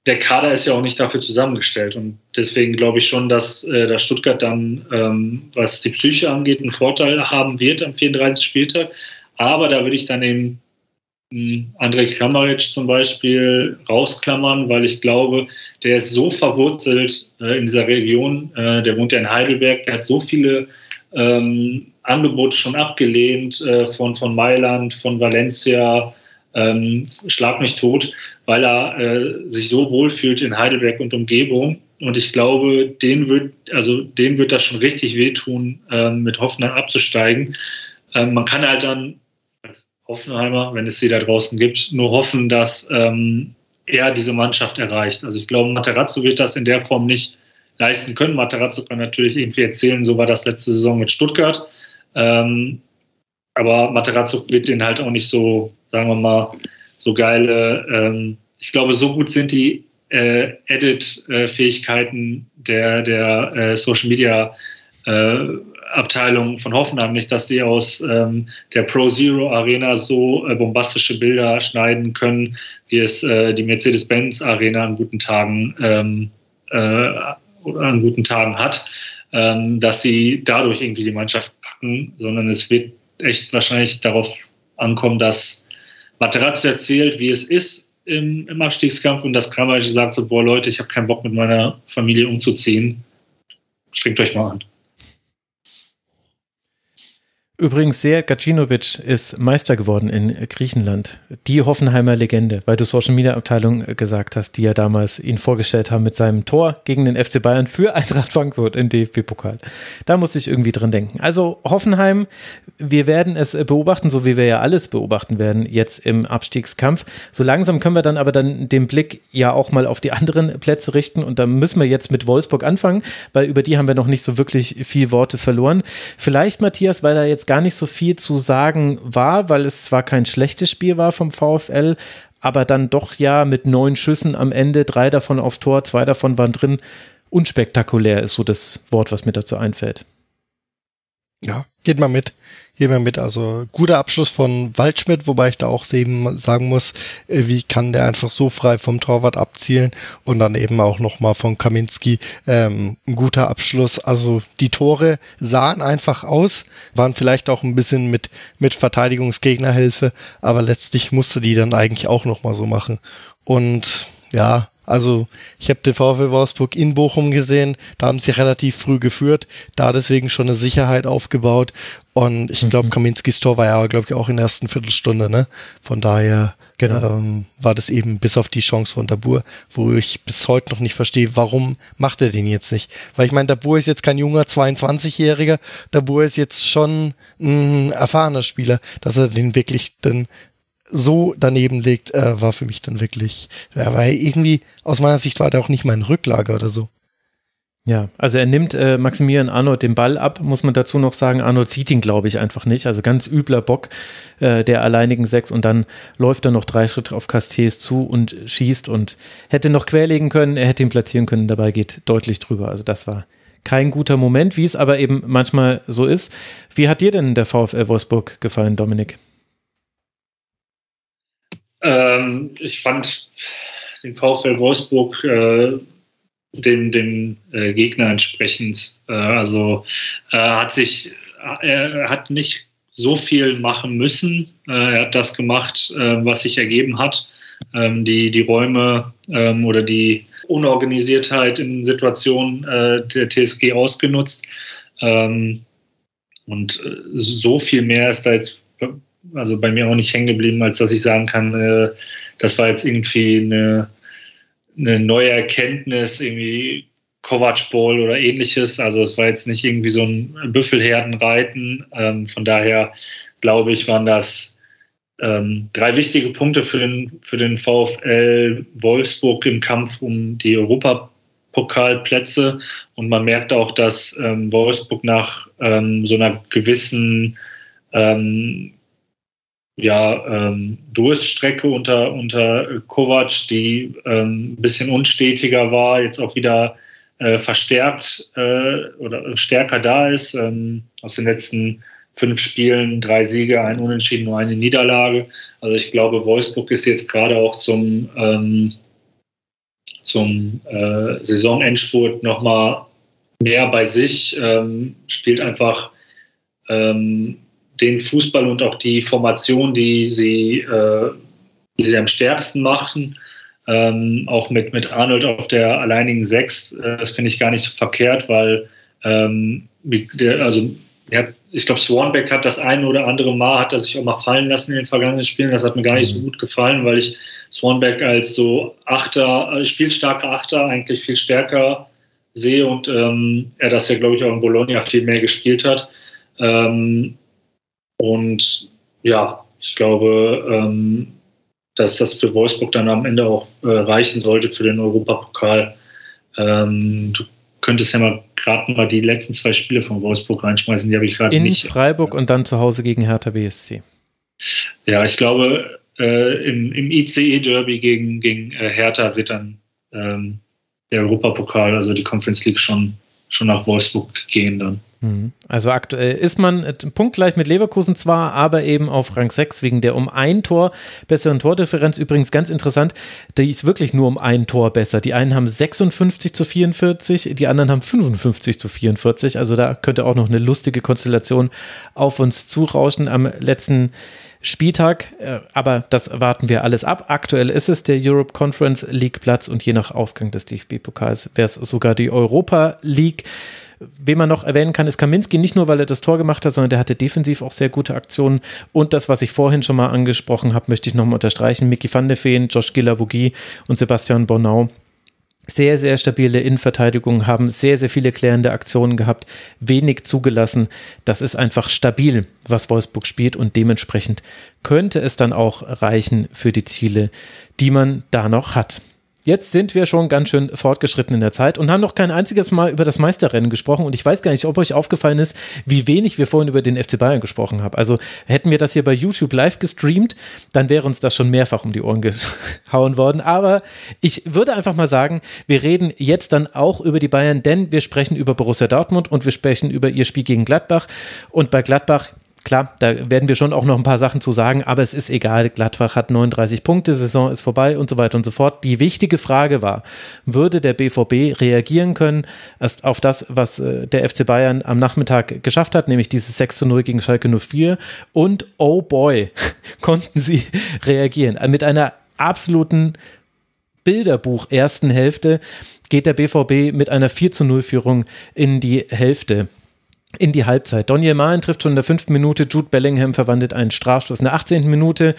der Kader ist ja auch nicht dafür zusammengestellt. Und deswegen glaube ich schon, dass, äh, dass Stuttgart dann, ähm, was die Psyche angeht, einen Vorteil haben wird am 34. Spieltag. Aber da würde ich dann eben André Kramaric zum Beispiel rausklammern, weil ich glaube, der ist so verwurzelt äh, in dieser Region. Äh, der wohnt ja in Heidelberg, der hat so viele ähm, Angebote schon abgelehnt äh, von, von Mailand, von Valencia, ähm, schlag mich tot, weil er äh, sich so wohlfühlt in Heidelberg und Umgebung. Und ich glaube, den wird, also dem wird das schon richtig wehtun, ähm, mit Hoffenheim abzusteigen. Ähm, man kann halt dann Hoffenheimer, wenn es sie da draußen gibt, nur hoffen, dass ähm, er diese Mannschaft erreicht. Also ich glaube, Materazzo wird das in der Form nicht leisten können. Materazzo kann natürlich irgendwie erzählen, so war das letzte Saison mit Stuttgart. Ähm, aber Materazzo wird den halt auch nicht so, sagen wir mal, so geile. Ähm, ich glaube, so gut sind die äh, Edit-Fähigkeiten der, der äh, Social Media äh, Abteilung von Hoffenheim nicht, dass sie aus ähm, der Pro Zero Arena so äh, bombastische Bilder schneiden können, wie es äh, die Mercedes-Benz Arena an guten Tagen ähm, äh, an guten Tagen hat, ähm, dass sie dadurch irgendwie die Mannschaft packen, sondern es wird echt wahrscheinlich darauf ankommen, dass Materazzi erzählt, wie es ist im, im Abstiegskampf und dass Kramaric sagt so, boah Leute, ich habe keinen Bock mit meiner Familie umzuziehen. Strengt euch mal an. Übrigens sehr, Gacinovic ist Meister geworden in Griechenland. Die Hoffenheimer Legende, weil du Social Media Abteilung gesagt hast, die ja damals ihn vorgestellt haben mit seinem Tor gegen den FC Bayern für <laughs> Eintracht Frankfurt im DFB-Pokal. Da musste ich irgendwie dran denken. Also Hoffenheim, wir werden es beobachten, so wie wir ja alles beobachten werden jetzt im Abstiegskampf. So langsam können wir dann aber dann den Blick ja auch mal auf die anderen Plätze richten und da müssen wir jetzt mit Wolfsburg anfangen, weil über die haben wir noch nicht so wirklich viel Worte verloren. Vielleicht Matthias, weil er jetzt gar nicht so viel zu sagen war, weil es zwar kein schlechtes Spiel war vom VfL, aber dann doch ja mit neun Schüssen am Ende, drei davon aufs Tor, zwei davon waren drin. Unspektakulär ist so das Wort, was mir dazu einfällt. Ja, geht mal mit hier mal mit. Also guter Abschluss von Waldschmidt, wobei ich da auch eben sagen muss, äh, wie kann der einfach so frei vom Torwart abzielen und dann eben auch nochmal von Kaminski ähm, ein guter Abschluss. Also die Tore sahen einfach aus, waren vielleicht auch ein bisschen mit, mit Verteidigungsgegnerhilfe, aber letztlich musste die dann eigentlich auch nochmal so machen. Und ja, also ich habe den VfL Wolfsburg in Bochum gesehen, da haben sie relativ früh geführt, da deswegen schon eine Sicherheit aufgebaut und ich glaube, mhm. Kaminskis Tor war ja, glaube ich, auch in der ersten Viertelstunde, ne? Von daher genau. ähm, war das eben bis auf die Chance von Dabur, wo ich bis heute noch nicht verstehe, warum macht er den jetzt nicht? Weil ich meine, Dabur ist jetzt kein junger 22-Jähriger, Dabur ist jetzt schon ein erfahrener Spieler, dass er den wirklich dann so daneben legt, äh, war für mich dann wirklich, ja, weil irgendwie aus meiner Sicht war der auch nicht mein Rücklager oder so. Ja, also er nimmt äh, Maximilian Arnold den Ball ab, muss man dazu noch sagen. Arnold sieht ihn, glaube ich, einfach nicht. Also ganz übler Bock äh, der alleinigen Sechs und dann läuft er noch drei Schritte auf Castells zu und schießt und hätte noch querlegen können, er hätte ihn platzieren können, dabei geht deutlich drüber. Also das war kein guter Moment, wie es aber eben manchmal so ist. Wie hat dir denn der VfL Wolfsburg gefallen, Dominik? Ähm, ich fand den VfL Wolfsburg äh, dem, dem äh, Gegner entsprechend. Äh, also er hat sich, er hat nicht so viel machen müssen. Äh, er hat das gemacht, äh, was sich ergeben hat. Ähm, die, die Räume ähm, oder die Unorganisiertheit in Situationen äh, der TSG ausgenutzt. Ähm, und äh, so viel mehr ist da jetzt also bei mir auch nicht hängen geblieben, als dass ich sagen kann, äh, das war jetzt irgendwie eine, eine neue Erkenntnis, irgendwie Kovac Ball oder ähnliches. Also es war jetzt nicht irgendwie so ein Büffelherdenreiten. Ähm, von daher glaube ich, waren das ähm, drei wichtige Punkte für den, für den VfL Wolfsburg im Kampf um die Europapokalplätze. Und man merkt auch, dass ähm, Wolfsburg nach ähm, so einer gewissen ähm, ja, ähm, Durststrecke unter, unter Kovac, die ähm, ein bisschen unstetiger war, jetzt auch wieder äh, verstärkt äh, oder stärker da ist. Ähm, aus den letzten fünf Spielen drei Siege, ein Unentschieden, nur eine Niederlage. Also ich glaube, Wolfsburg ist jetzt gerade auch zum, ähm, zum äh, Saisonendspurt nochmal mehr bei sich, ähm, spielt einfach ähm, den Fußball und auch die Formation, die sie, äh, die sie am stärksten machten. Ähm, auch mit, mit Arnold auf der alleinigen Sechs, äh, das finde ich gar nicht so verkehrt, weil ähm, der, also er ich glaube, Swanbeck hat das eine oder andere Mal, hat er sich auch mal fallen lassen in den vergangenen Spielen. Das hat mir gar nicht so mhm. gut gefallen, weil ich Swanbeck als so Achter, spielstarker Achter eigentlich viel stärker sehe und ähm, er das ja, glaube ich, auch in Bologna viel mehr gespielt hat. Ähm, und ja, ich glaube, ähm, dass das für Wolfsburg dann am Ende auch äh, reichen sollte für den Europapokal. Ähm, du könntest ja mal gerade mal die letzten zwei Spiele von Wolfsburg reinschmeißen, die habe ich gerade nicht. In Freiburg und dann zu Hause gegen Hertha BSC. Ja, ich glaube, äh, im, im ICE-Derby gegen, gegen äh, Hertha wird dann ähm, der Europapokal, also die Conference League, schon, schon nach Wolfsburg gehen dann. Mhm. Also aktuell ist man äh, punktgleich mit Leverkusen zwar, aber eben auf Rang 6 wegen der um ein Tor besseren Tordifferenz. Übrigens ganz interessant, die ist wirklich nur um ein Tor besser. Die einen haben 56 zu 44, die anderen haben 55 zu 44. Also da könnte auch noch eine lustige Konstellation auf uns zurauschen am letzten Spieltag, äh, aber das warten wir alles ab. Aktuell ist es der Europe Conference League Platz und je nach Ausgang des DFB-Pokals wäre es sogar die Europa League. Wen man noch erwähnen kann, ist Kaminski, nicht nur, weil er das Tor gemacht hat, sondern der hatte defensiv auch sehr gute Aktionen. Und das, was ich vorhin schon mal angesprochen habe, möchte ich nochmal unterstreichen. Mickey van de Feen, Josh Gilavogi und Sebastian Bornau sehr, sehr stabile Innenverteidigung, haben sehr, sehr viele klärende Aktionen gehabt, wenig zugelassen. Das ist einfach stabil, was Wolfsburg spielt und dementsprechend könnte es dann auch reichen für die Ziele, die man da noch hat. Jetzt sind wir schon ganz schön fortgeschritten in der Zeit und haben noch kein einziges Mal über das Meisterrennen gesprochen. Und ich weiß gar nicht, ob euch aufgefallen ist, wie wenig wir vorhin über den FC Bayern gesprochen haben. Also hätten wir das hier bei YouTube live gestreamt, dann wäre uns das schon mehrfach um die Ohren <laughs> gehauen worden. Aber ich würde einfach mal sagen, wir reden jetzt dann auch über die Bayern, denn wir sprechen über Borussia Dortmund und wir sprechen über ihr Spiel gegen Gladbach. Und bei Gladbach klar, da werden wir schon auch noch ein paar Sachen zu sagen, aber es ist egal. Gladbach hat 39 Punkte, Saison ist vorbei und so weiter und so fort. Die wichtige Frage war, würde der BVB reagieren können auf das, was äh, der FC Bayern am Nachmittag geschafft hat, nämlich dieses 6 zu 0 gegen Schalke 04 und oh boy, <laughs> konnten sie reagieren. Mit einer absoluten Bilderbuch ersten Hälfte geht der BVB mit einer 4 zu 0 Führung in die Hälfte in die Halbzeit. Daniel Mahlen trifft schon in der fünften Minute, Jude Bellingham verwandelt einen Strafstoß in der 18. Minute.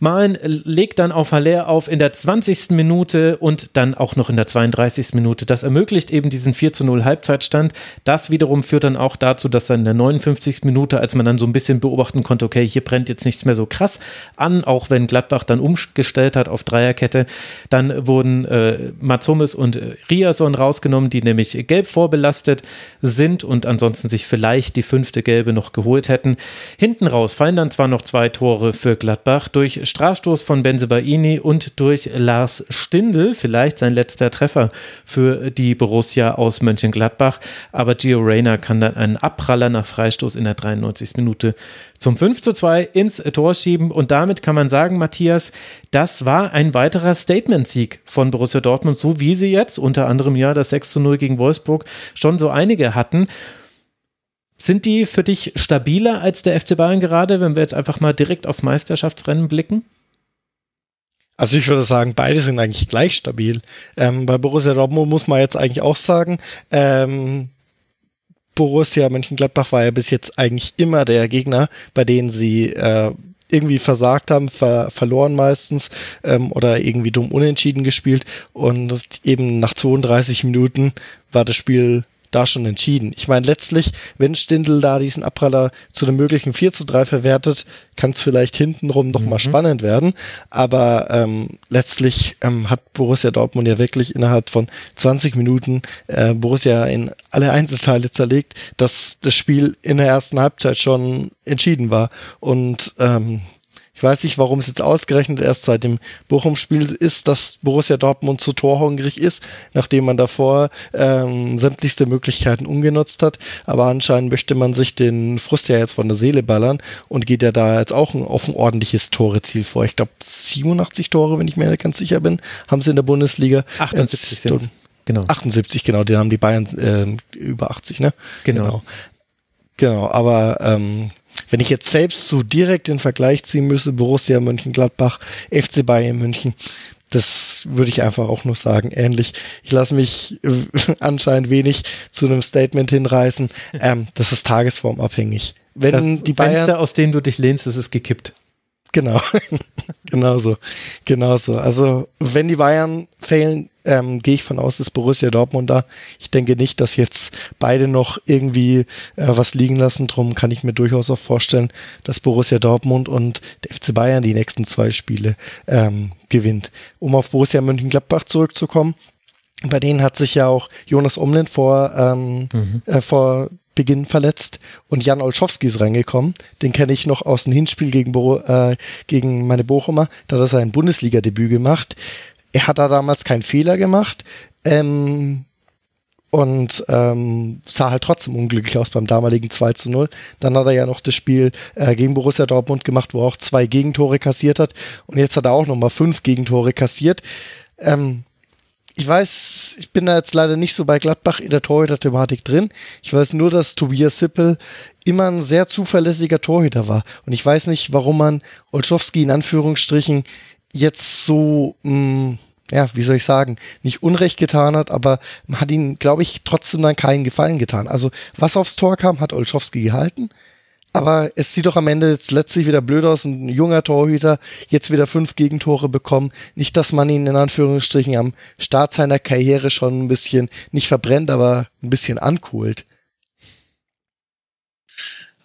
Mahlen legt dann auf Haller auf in der 20. Minute und dann auch noch in der 32. Minute. Das ermöglicht eben diesen 4 zu 0 Halbzeitstand. Das wiederum führt dann auch dazu, dass dann in der 59. Minute, als man dann so ein bisschen beobachten konnte, okay, hier brennt jetzt nichts mehr so krass an, auch wenn Gladbach dann umgestellt hat auf Dreierkette, dann wurden äh, Matsumis und Riason rausgenommen, die nämlich gelb vorbelastet sind und ansonsten sich vielleicht die fünfte Gelbe noch geholt hätten. Hinten raus fallen dann zwar noch zwei Tore für Gladbach durch Strafstoß von Benzebaini und durch Lars Stindl, vielleicht sein letzter Treffer für die Borussia aus Mönchengladbach, aber Gio Reyna kann dann einen Abpraller nach Freistoß in der 93. Minute zum 5 zu 2 ins Tor schieben und damit kann man sagen, Matthias, das war ein weiterer Statement-Sieg von Borussia Dortmund, so wie sie jetzt unter anderem ja das 6 zu 0 gegen Wolfsburg schon so einige hatten. Sind die für dich stabiler als der FC Bayern gerade, wenn wir jetzt einfach mal direkt aufs Meisterschaftsrennen blicken? Also ich würde sagen, beide sind eigentlich gleich stabil. Ähm, bei Borussia Dortmund muss man jetzt eigentlich auch sagen, ähm, Borussia Mönchengladbach war ja bis jetzt eigentlich immer der Gegner, bei denen sie äh, irgendwie versagt haben, ver verloren meistens ähm, oder irgendwie dumm unentschieden gespielt und eben nach 32 Minuten war das Spiel da schon entschieden. Ich meine, letztlich, wenn Stindl da diesen Abpraller zu einem möglichen 4 zu 3 verwertet, kann es vielleicht hintenrum noch mhm. mal spannend werden. Aber ähm, letztlich ähm, hat Borussia Dortmund ja wirklich innerhalb von 20 Minuten äh, Borussia in alle Einzelteile zerlegt, dass das Spiel in der ersten Halbzeit schon entschieden war. Und ähm, weiß nicht, warum es jetzt ausgerechnet erst seit dem Bochum-Spiel ist, dass Borussia Dortmund zu torhungrig ist, nachdem man davor ähm, sämtlichste Möglichkeiten ungenutzt hat. Aber anscheinend möchte man sich den Frust ja jetzt von der Seele ballern und geht ja da jetzt auch ein, auf ein ordentliches Toreziel vor. Ich glaube 87 Tore, wenn ich mir ganz sicher bin, haben sie in der Bundesliga. 78 sind Genau. 78, genau, den haben die Bayern äh, über 80, ne? Genau. Genau, genau aber ähm, wenn ich jetzt selbst so direkt den Vergleich ziehen müsste, Borussia Mönchengladbach, FC Bayern München, das würde ich einfach auch nur sagen, ähnlich. Ich lasse mich äh, <laughs> anscheinend wenig zu einem Statement hinreißen. Ähm, das ist tagesformabhängig. Wenn das die Bayern, Fenster, aus dem du dich lehnst, ist gekippt. Genau, <laughs> genauso, genauso. Also wenn die Bayern fehlen, ähm, gehe ich von aus, ist Borussia Dortmund da. Ich denke nicht, dass jetzt beide noch irgendwie äh, was liegen lassen. Drum kann ich mir durchaus auch vorstellen, dass Borussia Dortmund und der FC Bayern die nächsten zwei Spiele ähm, gewinnt. Um auf Borussia Mönchengladbach zurückzukommen, bei denen hat sich ja auch Jonas Omlin vor, ähm, mhm. äh, vor Beginn verletzt und Jan Olschowski ist reingekommen. Den kenne ich noch aus dem Hinspiel gegen, Bo äh, gegen meine Bochumer. Da hat er sein Bundesliga-Debüt gemacht. Er hat da damals keinen Fehler gemacht. Ähm, und ähm, sah halt trotzdem unglücklich aus beim damaligen 2 zu 0. Dann hat er ja noch das Spiel äh, gegen Borussia Dortmund gemacht, wo er auch zwei Gegentore kassiert hat. Und jetzt hat er auch nochmal fünf Gegentore kassiert. Ähm, ich weiß, ich bin da jetzt leider nicht so bei Gladbach in der Torhüter-Thematik drin. Ich weiß nur, dass Tobias Sippel immer ein sehr zuverlässiger Torhüter war. Und ich weiß nicht, warum man Olschowski in Anführungsstrichen jetzt so, mh, hm, ja, wie soll ich sagen, nicht Unrecht getan hat, aber man hat ihn, glaube ich, trotzdem dann keinen Gefallen getan. Also, was aufs Tor kam, hat Olschowski gehalten. Aber es sieht doch am Ende jetzt letztlich wieder blöd aus. Ein junger Torhüter, jetzt wieder fünf Gegentore bekommen. Nicht, dass man ihn in Anführungsstrichen am Start seiner Karriere schon ein bisschen nicht verbrennt, aber ein bisschen ankohlt.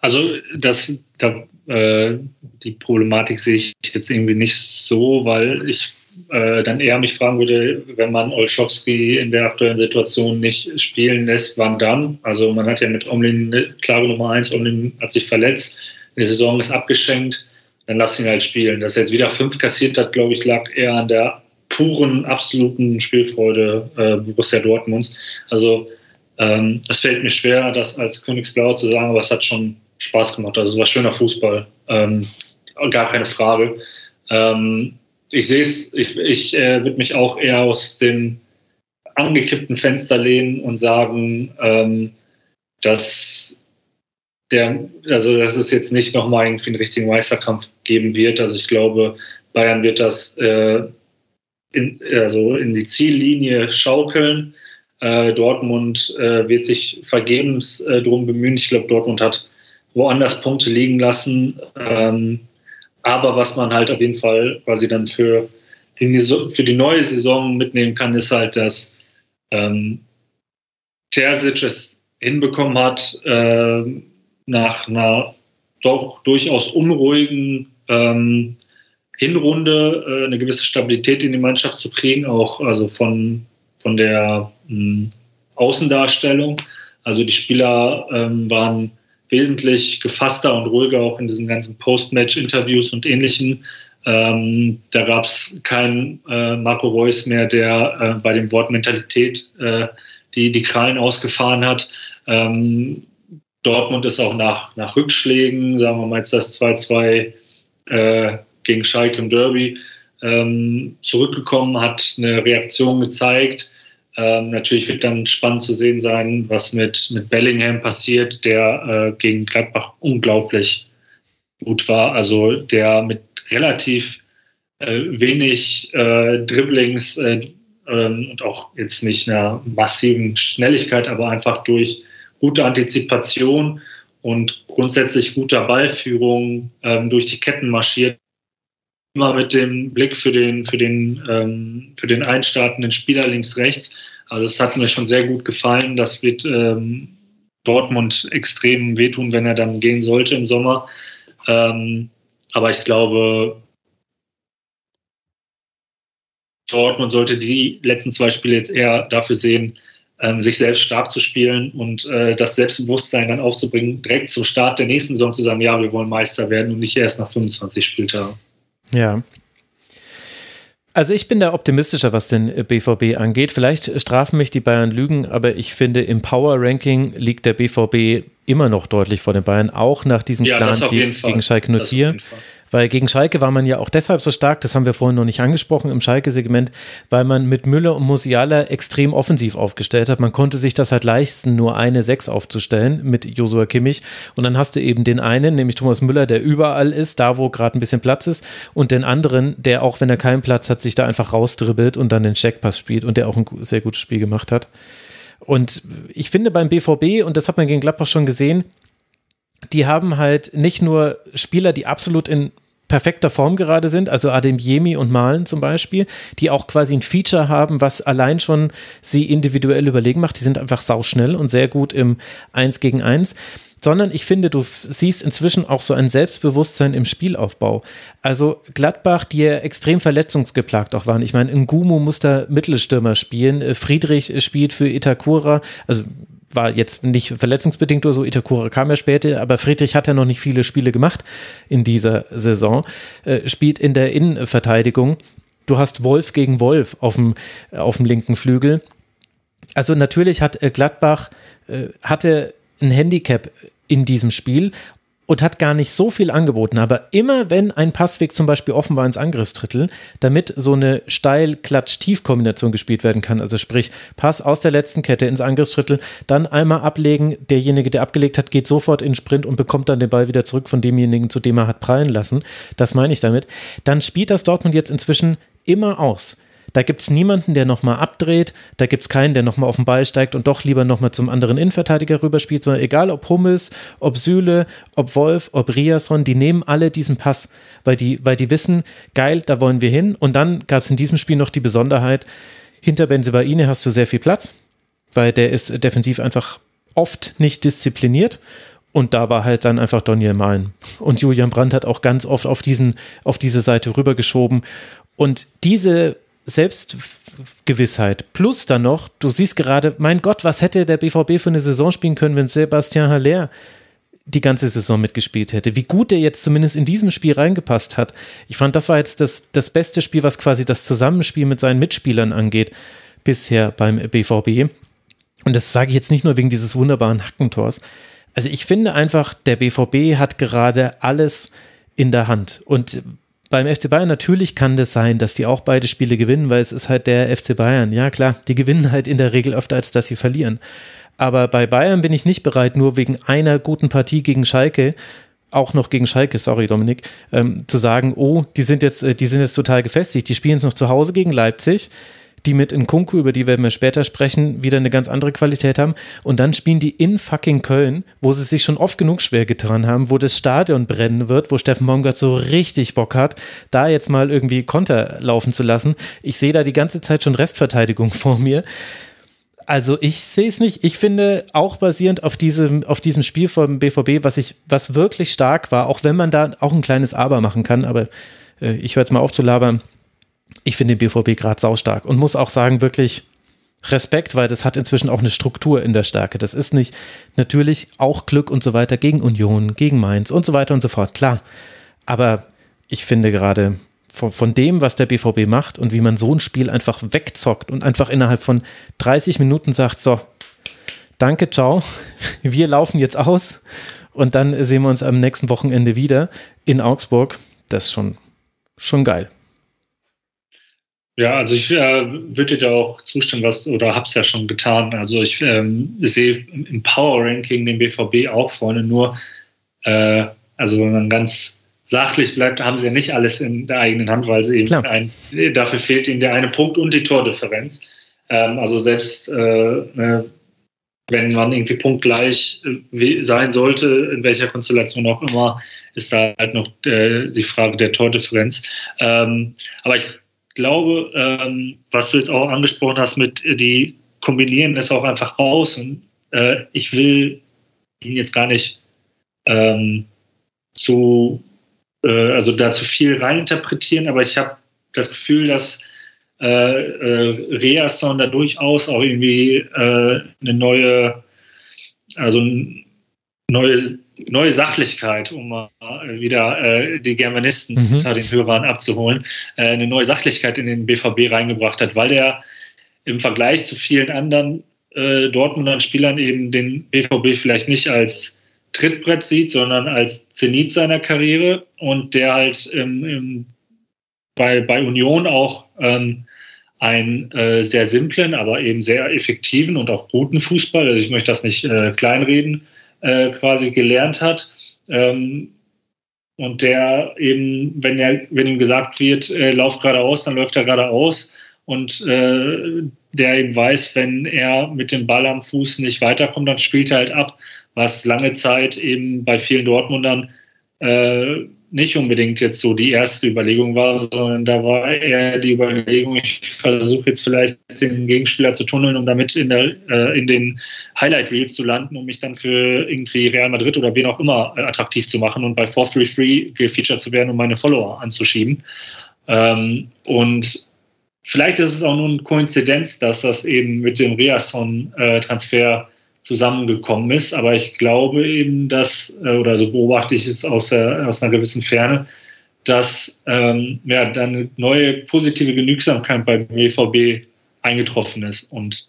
Also das, da, äh, die Problematik sehe ich jetzt irgendwie nicht so, weil ich äh, dann eher mich fragen würde, wenn man Olschowski in der aktuellen Situation nicht spielen lässt, wann dann? Also man hat ja mit Omlin eine klare Nummer eins, Omlin hat sich verletzt, die Saison ist abgeschenkt, dann lass ihn halt spielen. Dass er jetzt wieder fünf kassiert hat, glaube ich, lag eher an der puren, absoluten Spielfreude äh, Borussia Dortmunds. Also ähm, es fällt mir schwer, das als Königsblau zu sagen, aber es hat schon Spaß gemacht. Also es war schöner Fußball, ähm, gar keine Frage. Ähm, ich sehe es, ich, ich äh, würde mich auch eher aus dem angekippten Fenster lehnen und sagen, ähm, dass der, also dass es jetzt nicht nochmal irgendwie einen richtigen Meisterkampf geben wird. Also ich glaube, Bayern wird das äh, in, also in die Ziellinie schaukeln. Äh, Dortmund äh, wird sich vergebens äh, darum bemühen. Ich glaube, Dortmund hat woanders Punkte liegen lassen. Ähm, aber was man halt auf jeden Fall quasi dann für die, für die neue Saison mitnehmen kann, ist halt, dass ähm, Terzic es hinbekommen hat, äh, nach einer doch durchaus unruhigen ähm, Hinrunde äh, eine gewisse Stabilität in die Mannschaft zu kriegen, auch also von, von der mh, hm, Außendarstellung. Also die Spieler ähm, waren wesentlich gefasster und ruhiger auch in diesen ganzen Post-Match-Interviews und ähnlichen. Ähm, da gab es keinen äh, Marco Reus mehr, der äh, bei dem Wort Mentalität äh, die, die Krallen ausgefahren hat. Ähm, Dortmund ist auch nach, nach Rückschlägen, sagen wir mal jetzt das 2-2 äh, gegen Schalke im Derby, ähm, zurückgekommen, hat eine Reaktion gezeigt. Ähm, natürlich wird dann spannend zu sehen sein, was mit, mit Bellingham passiert, der äh, gegen Gladbach unglaublich gut war. Also der mit relativ äh, wenig äh, Dribblings äh, ähm, und auch jetzt nicht einer massiven Schnelligkeit, aber einfach durch gute Antizipation und grundsätzlich guter Ballführung ähm, durch die Ketten marschiert. Immer mit dem Blick für den, für den, ähm, für den einstartenden Spieler links-rechts. Also es hat mir schon sehr gut gefallen. Das wird ähm, Dortmund extrem wehtun, wenn er dann gehen sollte im Sommer. Ähm, aber ich glaube, Dortmund sollte die letzten zwei Spiele jetzt eher dafür sehen, ähm, sich selbst stark zu spielen und äh, das Selbstbewusstsein dann aufzubringen, direkt zum Start der nächsten Saison zu sagen, ja, wir wollen Meister werden und nicht erst nach 25 Spieltagen. Ja. Also ich bin da optimistischer, was den BVB angeht. Vielleicht strafen mich die Bayern Lügen, aber ich finde, im Power-Ranking liegt der BVB immer noch deutlich vor den Bayern, auch nach diesem ja, klaren Sieg gegen Schalke 04. Weil gegen Schalke war man ja auch deshalb so stark, das haben wir vorhin noch nicht angesprochen im Schalke-Segment, weil man mit Müller und Musiala extrem offensiv aufgestellt hat. Man konnte sich das halt leisten, nur eine Sechs aufzustellen mit Josua Kimmich. Und dann hast du eben den einen, nämlich Thomas Müller, der überall ist, da wo gerade ein bisschen Platz ist, und den anderen, der auch wenn er keinen Platz hat, sich da einfach rausdribbelt und dann den Checkpass spielt und der auch ein sehr gutes Spiel gemacht hat. Und ich finde beim BVB, und das hat man gegen Gladbach schon gesehen, die haben halt nicht nur Spieler, die absolut in perfekter Form gerade sind, also Adem Yemi und Malen zum Beispiel, die auch quasi ein Feature haben, was allein schon sie individuell überlegen macht. Die sind einfach sauschnell und sehr gut im Eins gegen Eins sondern ich finde, du siehst inzwischen auch so ein Selbstbewusstsein im Spielaufbau. Also Gladbach, die ja extrem verletzungsgeplagt auch waren. Ich meine, Ngumu muss da Mittelstürmer spielen, Friedrich spielt für Itakura, also war jetzt nicht verletzungsbedingt oder so, Itakura kam ja später, aber Friedrich hat ja noch nicht viele Spiele gemacht in dieser Saison, äh, spielt in der Innenverteidigung. Du hast Wolf gegen Wolf auf dem, auf dem linken Flügel. Also natürlich hat äh, Gladbach, äh, hatte ein Handicap in diesem Spiel und hat gar nicht so viel angeboten. Aber immer wenn ein Passweg zum Beispiel offen war ins Angriffsdrittel, damit so eine Steil-Klatsch-Tief-Kombination gespielt werden kann, also sprich Pass aus der letzten Kette ins Angriffsdrittel, dann einmal ablegen, derjenige, der abgelegt hat, geht sofort in Sprint und bekommt dann den Ball wieder zurück von demjenigen, zu dem er hat prallen lassen. Das meine ich damit. Dann spielt das Dortmund jetzt inzwischen immer aus. Da gibt es niemanden, der nochmal abdreht. Da gibt es keinen, der nochmal auf den Ball steigt und doch lieber nochmal zum anderen Innenverteidiger rüberspielt, sondern egal ob Hummels, ob Süle, ob Wolf, ob Riasson, die nehmen alle diesen Pass, weil die, weil die wissen, geil, da wollen wir hin. Und dann gab es in diesem Spiel noch die Besonderheit, hinter Benzebaini hast du sehr viel Platz, weil der ist defensiv einfach oft nicht diszipliniert. Und da war halt dann einfach Daniel Mahlen. Und Julian Brandt hat auch ganz oft auf, diesen, auf diese Seite rübergeschoben. Und diese Selbstgewissheit. Plus dann noch, du siehst gerade, mein Gott, was hätte der BVB für eine Saison spielen können, wenn Sebastian Haller die ganze Saison mitgespielt hätte. Wie gut er jetzt zumindest in diesem Spiel reingepasst hat. Ich fand, das war jetzt das, das beste Spiel, was quasi das Zusammenspiel mit seinen Mitspielern angeht, bisher beim BVB. Und das sage ich jetzt nicht nur wegen dieses wunderbaren Hackentors. Also ich finde einfach, der BVB hat gerade alles in der Hand. Und beim FC Bayern natürlich kann das sein, dass die auch beide Spiele gewinnen, weil es ist halt der FC Bayern. Ja, klar, die gewinnen halt in der Regel öfter, als dass sie verlieren. Aber bei Bayern bin ich nicht bereit, nur wegen einer guten Partie gegen Schalke, auch noch gegen Schalke, sorry Dominik, ähm, zu sagen, oh, die sind jetzt, äh, die sind jetzt total gefestigt. Die spielen jetzt noch zu Hause gegen Leipzig die mit Nkunku, über die werden wir später sprechen, wieder eine ganz andere Qualität haben. Und dann spielen die in fucking Köln, wo sie sich schon oft genug schwer getan haben, wo das Stadion brennen wird, wo Steffen Baumgart so richtig Bock hat, da jetzt mal irgendwie Konter laufen zu lassen. Ich sehe da die ganze Zeit schon Restverteidigung <laughs> vor mir. Also ich sehe es nicht. Ich finde auch basierend auf diesem, auf diesem Spiel vom BVB, was ich, was wirklich stark war, auch wenn man da auch ein kleines Aber machen kann, aber äh, ich höre jetzt mal auf zu labern ich finde den BVB gerade saustark und muss auch sagen, wirklich Respekt, weil das hat inzwischen auch eine Struktur in der Stärke. Das ist nicht natürlich auch Glück und so weiter gegen Union, gegen Mainz und so weiter und so fort, klar. Aber ich finde gerade von, von dem, was der BVB macht und wie man so ein Spiel einfach wegzockt und einfach innerhalb von 30 Minuten sagt, so, danke, ciao, <laughs> wir laufen jetzt aus und dann sehen wir uns am nächsten Wochenende wieder in Augsburg. Das ist schon, schon geil. Ja, also ich äh, würde dir auch zustimmen, was oder habe es ja schon getan. Also ich ähm, sehe im Power Ranking den BVB auch vorne. Nur, äh, also wenn man ganz sachlich bleibt, haben sie ja nicht alles in der eigenen Hand, weil sie eben ein, dafür fehlt ihnen der eine Punkt und die Tordifferenz. Ähm, also selbst äh, ne, wenn man irgendwie punktgleich äh, sein sollte, in welcher Konstellation auch immer, ist da halt noch äh, die Frage der Tordifferenz. Ähm, aber ich glaube, ähm, was du jetzt auch angesprochen hast mit äh, die kombinieren es auch einfach aus und äh, ich will ihn jetzt gar nicht ähm, zu äh, also da zu viel reininterpretieren, aber ich habe das Gefühl, dass äh, äh, Reason da durchaus auch irgendwie äh, eine neue, also neue neue Sachlichkeit, um mal wieder äh, die Germanisten mhm. unter den Hörern abzuholen, äh, eine neue Sachlichkeit in den BVB reingebracht hat, weil der im Vergleich zu vielen anderen äh, Dortmunder Spielern eben den BVB vielleicht nicht als Trittbrett sieht, sondern als Zenit seiner Karriere und der halt im, im, bei, bei Union auch ähm, einen äh, sehr simplen, aber eben sehr effektiven und auch guten Fußball, also ich möchte das nicht äh, kleinreden, äh, quasi gelernt hat. Ähm, und der eben, wenn, er, wenn ihm gesagt wird, äh, lauf geradeaus, dann läuft er geradeaus. Und äh, der eben weiß, wenn er mit dem Ball am Fuß nicht weiterkommt, dann spielt er halt ab, was lange Zeit eben bei vielen Dortmundern äh, nicht unbedingt jetzt so die erste Überlegung war, sondern da war eher die Überlegung, ich versuche jetzt vielleicht den Gegenspieler zu tunneln, um damit in, der, äh, in den Highlight Reels zu landen, um mich dann für irgendwie Real Madrid oder wen auch immer äh, attraktiv zu machen und bei 433 gefeatured zu werden, um meine Follower anzuschieben. Ähm, und vielleicht ist es auch nur eine Koinzidenz, dass das eben mit dem Reason-Transfer äh, zusammengekommen ist. Aber ich glaube eben, dass, äh, oder so beobachte ich es aus, der, aus einer gewissen Ferne, dass ähm, ja, dann eine neue positive Genügsamkeit beim BVB eingetroffen ist. Und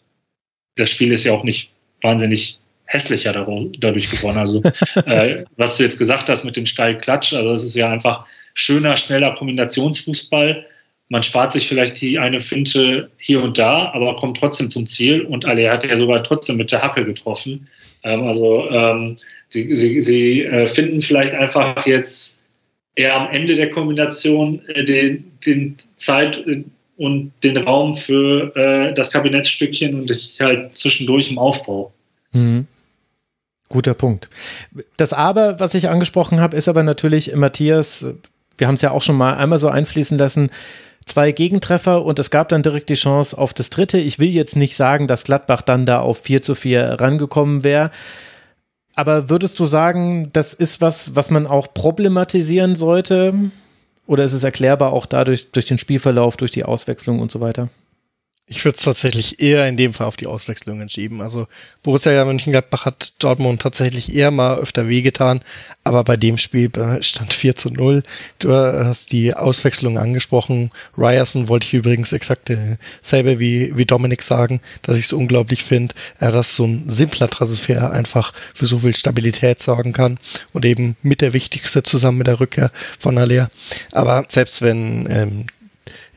das Spiel ist ja auch nicht wahnsinnig hässlicher dadurch geworden. Also <laughs> äh, was du jetzt gesagt hast mit dem Steilklatsch, also das ist ja einfach schöner, schneller Kombinationsfußball, man spart sich vielleicht die eine Finte hier und da, aber kommt trotzdem zum Ziel. Und Aller hat ja sogar trotzdem mit der Hacke getroffen. Ähm, also ähm, sie, sie, sie äh, finden vielleicht einfach jetzt eher am Ende der Kombination äh, den, den Zeit äh, und den Raum für äh, das Kabinettsstückchen und halt zwischendurch im Aufbau. Mhm. Guter Punkt. Das Aber, was ich angesprochen habe, ist aber natürlich, Matthias, wir haben es ja auch schon mal einmal so einfließen lassen, zwei Gegentreffer und es gab dann direkt die Chance auf das dritte. Ich will jetzt nicht sagen, dass Gladbach dann da auf 4 zu 4 rangekommen wäre. Aber würdest du sagen, das ist was, was man auch problematisieren sollte? Oder ist es erklärbar auch dadurch, durch den Spielverlauf, durch die Auswechslung und so weiter? Ich würde es tatsächlich eher in dem Fall auf die Auswechslungen schieben. Also Borussia Mönchengladbach hat Dortmund tatsächlich eher mal öfter wehgetan, aber bei dem Spiel stand 4 zu 0. Du hast die Auswechslung angesprochen. Ryerson wollte ich übrigens exakt dasselbe wie, wie Dominik sagen, dass ich es unglaublich finde, äh, dass so ein simpler Transfer einfach für so viel Stabilität sorgen kann und eben mit der wichtigste zusammen mit der Rückkehr von Alea. Aber selbst wenn ähm,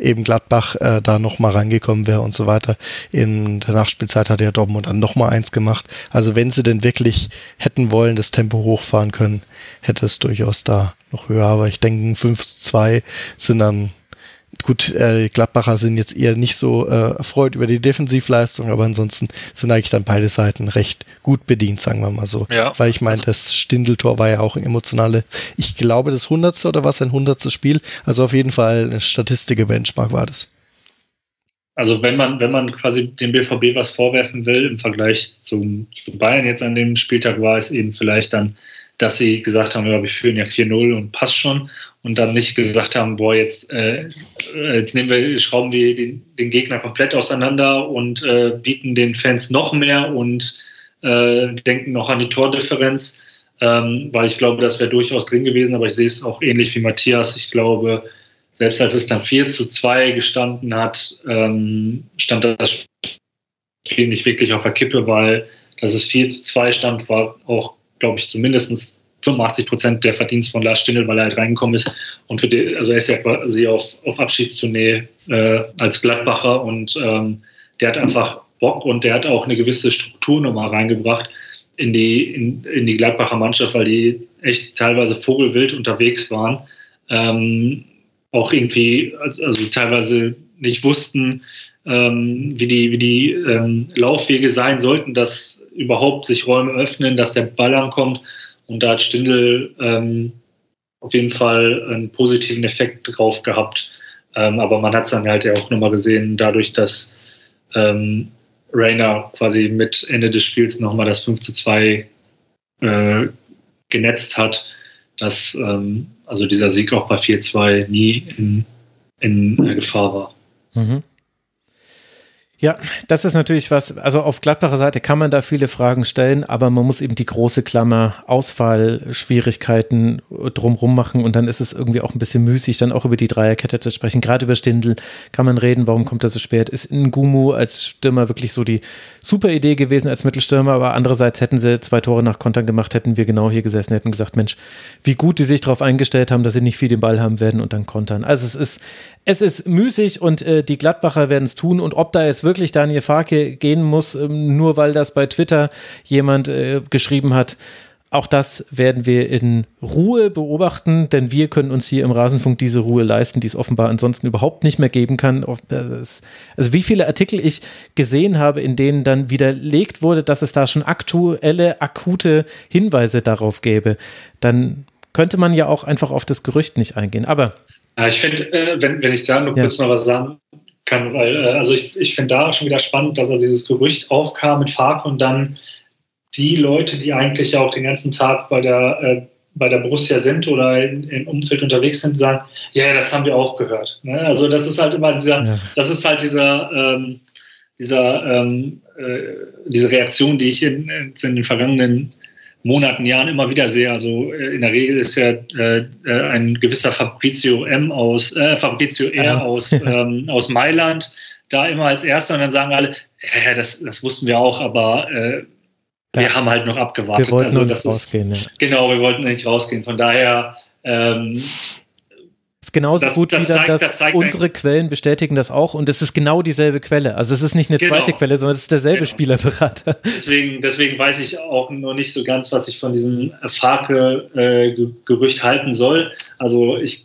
eben Gladbach äh, da nochmal reingekommen wäre und so weiter. In der Nachspielzeit hat ja Dortmund dann nochmal eins gemacht. Also wenn sie denn wirklich hätten wollen, das Tempo hochfahren können, hätte es durchaus da noch höher. Aber ich denke, 5 zu 2 sind dann Gut, äh, Gladbacher sind jetzt eher nicht so äh, erfreut über die Defensivleistung, aber ansonsten sind eigentlich dann beide Seiten recht gut bedient, sagen wir mal so. Ja. Weil ich meine, das Stindeltor war ja auch ein emotionale, ich glaube, das hundertste oder was ein hundertstes Spiel. Also auf jeden Fall eine statistische Benchmark war das. Also wenn man, wenn man quasi dem BVB was vorwerfen will im Vergleich zum, zum Bayern jetzt an dem Spieltag war es eben vielleicht dann dass sie gesagt haben, ja, wir führen ja 4-0 und passt schon und dann nicht gesagt haben, boah, jetzt, äh, jetzt nehmen wir, schrauben wir den, den Gegner komplett auseinander und äh, bieten den Fans noch mehr und äh, denken noch an die Tordifferenz, ähm, weil ich glaube, das wäre durchaus drin gewesen, aber ich sehe es auch ähnlich wie Matthias. Ich glaube, selbst als es dann 4 zu 2 gestanden hat, ähm, stand das Spiel nicht wirklich auf der Kippe, weil dass es 4 zu 2 stand, war auch, glaube ich, zumindest 85 Prozent der Verdienst von Lars Stindl, weil er halt reingekommen ist. Und für die, also er ist ja quasi auf, auf Abschiedstournee äh, als Gladbacher und ähm, der hat einfach Bock und der hat auch eine gewisse Struktur nochmal reingebracht in die, in, in die Gladbacher Mannschaft, weil die echt teilweise vogelwild unterwegs waren. Ähm, auch irgendwie, also, teilweise nicht wussten, ähm, wie die, wie die ähm, Laufwege sein sollten, dass überhaupt sich Räume öffnen, dass der Ball ankommt. Und da hat Stindl ähm, auf jeden Fall einen positiven Effekt drauf gehabt. Ähm, aber man hat es dann halt ja auch nochmal gesehen, dadurch, dass ähm, Rainer quasi mit Ende des Spiels nochmal das 5 zu 2 äh, genetzt hat, dass ähm, also dieser Sieg auch bei 4-2 nie in, in Gefahr war. Mhm. Ja, das ist natürlich was, also auf Gladbacher Seite kann man da viele Fragen stellen, aber man muss eben die große Klammer Ausfallschwierigkeiten drumrum machen und dann ist es irgendwie auch ein bisschen müßig, dann auch über die Dreierkette zu sprechen. Gerade über Stindl kann man reden, warum kommt er so spät? Ist Ngumu als Stürmer wirklich so die super Idee gewesen als Mittelstürmer, aber andererseits hätten sie zwei Tore nach Kontern gemacht, hätten wir genau hier gesessen, hätten gesagt, Mensch, wie gut die sich darauf eingestellt haben, dass sie nicht viel den Ball haben werden und dann kontern. Also es ist, es ist müßig und äh, die Gladbacher werden es tun und ob da jetzt wirklich wirklich Daniel Farke gehen muss, ähm, nur weil das bei Twitter jemand äh, geschrieben hat. Auch das werden wir in Ruhe beobachten, denn wir können uns hier im Rasenfunk diese Ruhe leisten, die es offenbar ansonsten überhaupt nicht mehr geben kann. Also wie viele Artikel ich gesehen habe, in denen dann widerlegt wurde, dass es da schon aktuelle, akute Hinweise darauf gäbe, dann könnte man ja auch einfach auf das Gerücht nicht eingehen. Aber ja, ich finde, äh, wenn, wenn ich da nur kurz ja. noch was sagen kann, weil, äh, also ich, ich finde da schon wieder spannend, dass also dieses Gerücht aufkam mit Fark und dann die Leute, die eigentlich ja auch den ganzen Tag bei der, äh, bei der Borussia sind oder in, im Umfeld unterwegs sind, sagen, ja, yeah, das haben wir auch gehört. Ne? Also das ist halt immer dieser, ja. das ist halt dieser, ähm, dieser, ähm, äh, diese Reaktion, die ich in, in den vergangenen Monaten, Jahren immer wieder sehe. Also äh, in der Regel ist ja äh, äh, ein gewisser Fabrizio M aus, äh, Fabrizio R ja. aus, <laughs> ähm, aus Mailand da immer als erster und dann sagen alle, ja, das, das wussten wir auch, aber äh, wir ja. haben halt noch abgewartet. Wir wollten also, nicht rausgehen. Ist, ja. Genau, wir wollten nicht rausgehen. Von daher ähm, genauso das, gut das wieder, zeigt, dass das unsere Quellen bestätigen das auch und es ist genau dieselbe Quelle. Also es ist nicht eine genau. zweite Quelle, sondern es ist derselbe genau. Spielerberater. <laughs> Deswegen, deswegen weiß ich auch noch nicht so ganz, was ich von diesem Farke-Gerücht äh, halten soll. Also ich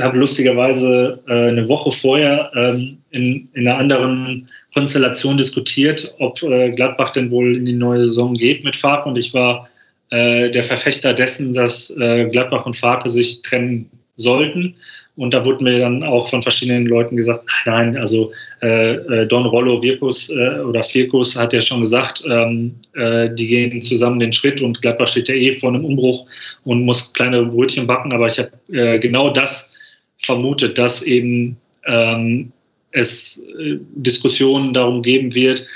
habe lustigerweise äh, eine Woche vorher ähm, in, in einer anderen Konstellation diskutiert, ob äh, Gladbach denn wohl in die neue Saison geht mit Farke und ich war äh, der Verfechter dessen, dass äh, Gladbach und Farke sich trennen sollten. Und da wurde mir dann auch von verschiedenen Leuten gesagt, nein, also äh, äh, Don Rollo Virkus äh, oder Firkus hat ja schon gesagt, ähm, äh, die gehen zusammen den Schritt und Gladbach steht ja eh vor einem Umbruch und muss kleine Brötchen backen. Aber ich habe äh, genau das vermutet, dass eben ähm, es äh, Diskussionen darum geben wird,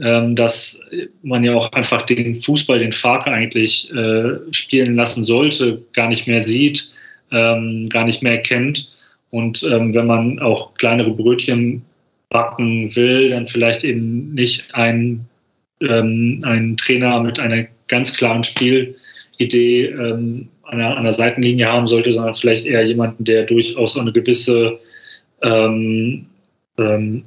ähm, dass man ja auch einfach den Fußball, den Vater eigentlich spielen lassen sollte, gar nicht mehr sieht ähm, gar nicht mehr kennt. Und ähm, wenn man auch kleinere Brötchen backen will, dann vielleicht eben nicht ein, ähm, einen Trainer mit einer ganz klaren Spielidee ähm, an, der, an der Seitenlinie haben sollte, sondern vielleicht eher jemanden, der durchaus eine gewisse ähm, ähm,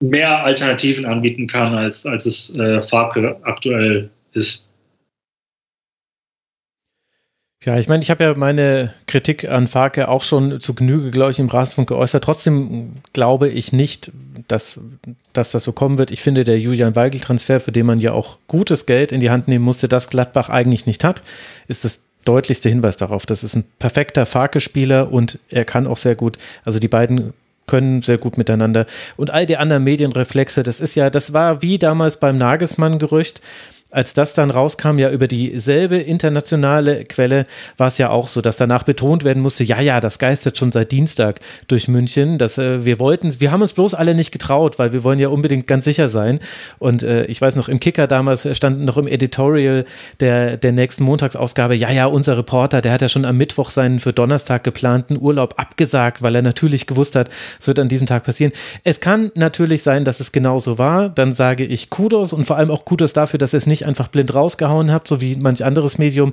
mehr Alternativen anbieten kann, als, als es äh, Farke aktuell ist. Ja, ich meine, ich habe ja meine Kritik an Farke auch schon zu Genüge, glaube ich, im Rasenfunk geäußert. Trotzdem glaube ich nicht, dass, dass das so kommen wird. Ich finde, der Julian Weigel-Transfer, für den man ja auch gutes Geld in die Hand nehmen musste, das Gladbach eigentlich nicht hat, ist das deutlichste Hinweis darauf. Das ist ein perfekter Farke-Spieler und er kann auch sehr gut, also die beiden können sehr gut miteinander. Und all die anderen Medienreflexe, das ist ja, das war wie damals beim Nagelsmann-Gerücht als das dann rauskam, ja über dieselbe internationale Quelle, war es ja auch so, dass danach betont werden musste, ja, ja, das geistert schon seit Dienstag durch München, dass äh, wir wollten, wir haben uns bloß alle nicht getraut, weil wir wollen ja unbedingt ganz sicher sein. Und äh, ich weiß noch, im Kicker damals stand noch im Editorial der, der nächsten Montagsausgabe, ja, ja, unser Reporter, der hat ja schon am Mittwoch seinen für Donnerstag geplanten Urlaub abgesagt, weil er natürlich gewusst hat, es wird an diesem Tag passieren. Es kann natürlich sein, dass es genauso war. Dann sage ich Kudos und vor allem auch Kudos dafür, dass es nicht einfach blind rausgehauen habt, so wie manch anderes Medium.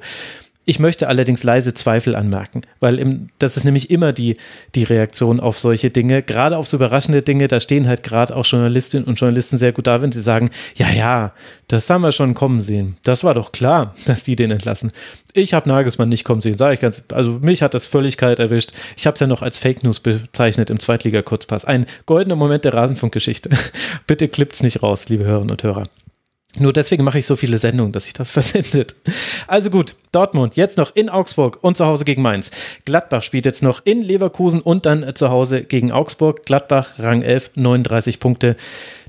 Ich möchte allerdings leise Zweifel anmerken, weil im, das ist nämlich immer die, die Reaktion auf solche Dinge, gerade auf so überraschende Dinge, da stehen halt gerade auch Journalistinnen und Journalisten sehr gut da, wenn sie sagen, ja, ja, das haben wir schon kommen sehen. Das war doch klar, <laughs> dass die den entlassen. Ich habe Nagelsmann nicht kommen sehen, sage ich ganz, also mich hat das völlig kalt erwischt. Ich habe es ja noch als Fake News bezeichnet im Zweitliga-Kurzpass. Ein goldener Moment der Rasenfunkgeschichte. <laughs> Bitte klippt's nicht raus, liebe Hörerinnen und Hörer. Nur deswegen mache ich so viele Sendungen, dass sich das <laughs> versendet. Also gut, Dortmund jetzt noch in Augsburg und zu Hause gegen Mainz. Gladbach spielt jetzt noch in Leverkusen und dann zu Hause gegen Augsburg. Gladbach Rang 11, 39 Punkte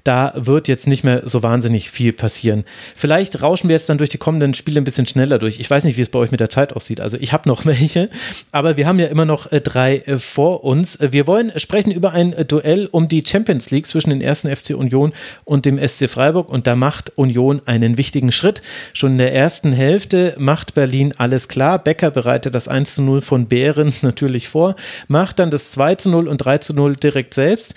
da wird jetzt nicht mehr so wahnsinnig viel passieren. Vielleicht rauschen wir jetzt dann durch die kommenden Spiele ein bisschen schneller durch. Ich weiß nicht, wie es bei euch mit der Zeit aussieht. Also ich habe noch <laughs> welche, aber wir haben ja immer noch äh, drei äh, vor uns. Wir wollen sprechen über ein äh, Duell um die Champions League zwischen den ersten FC Union und dem SC Freiburg und da macht Union einen wichtigen Schritt. Schon in der ersten Hälfte macht Berlin alles klar. Becker bereitet das 1 zu 0 von Behrens <laughs> natürlich vor, macht dann das 2 zu 0 und 3 zu 0 direkt selbst.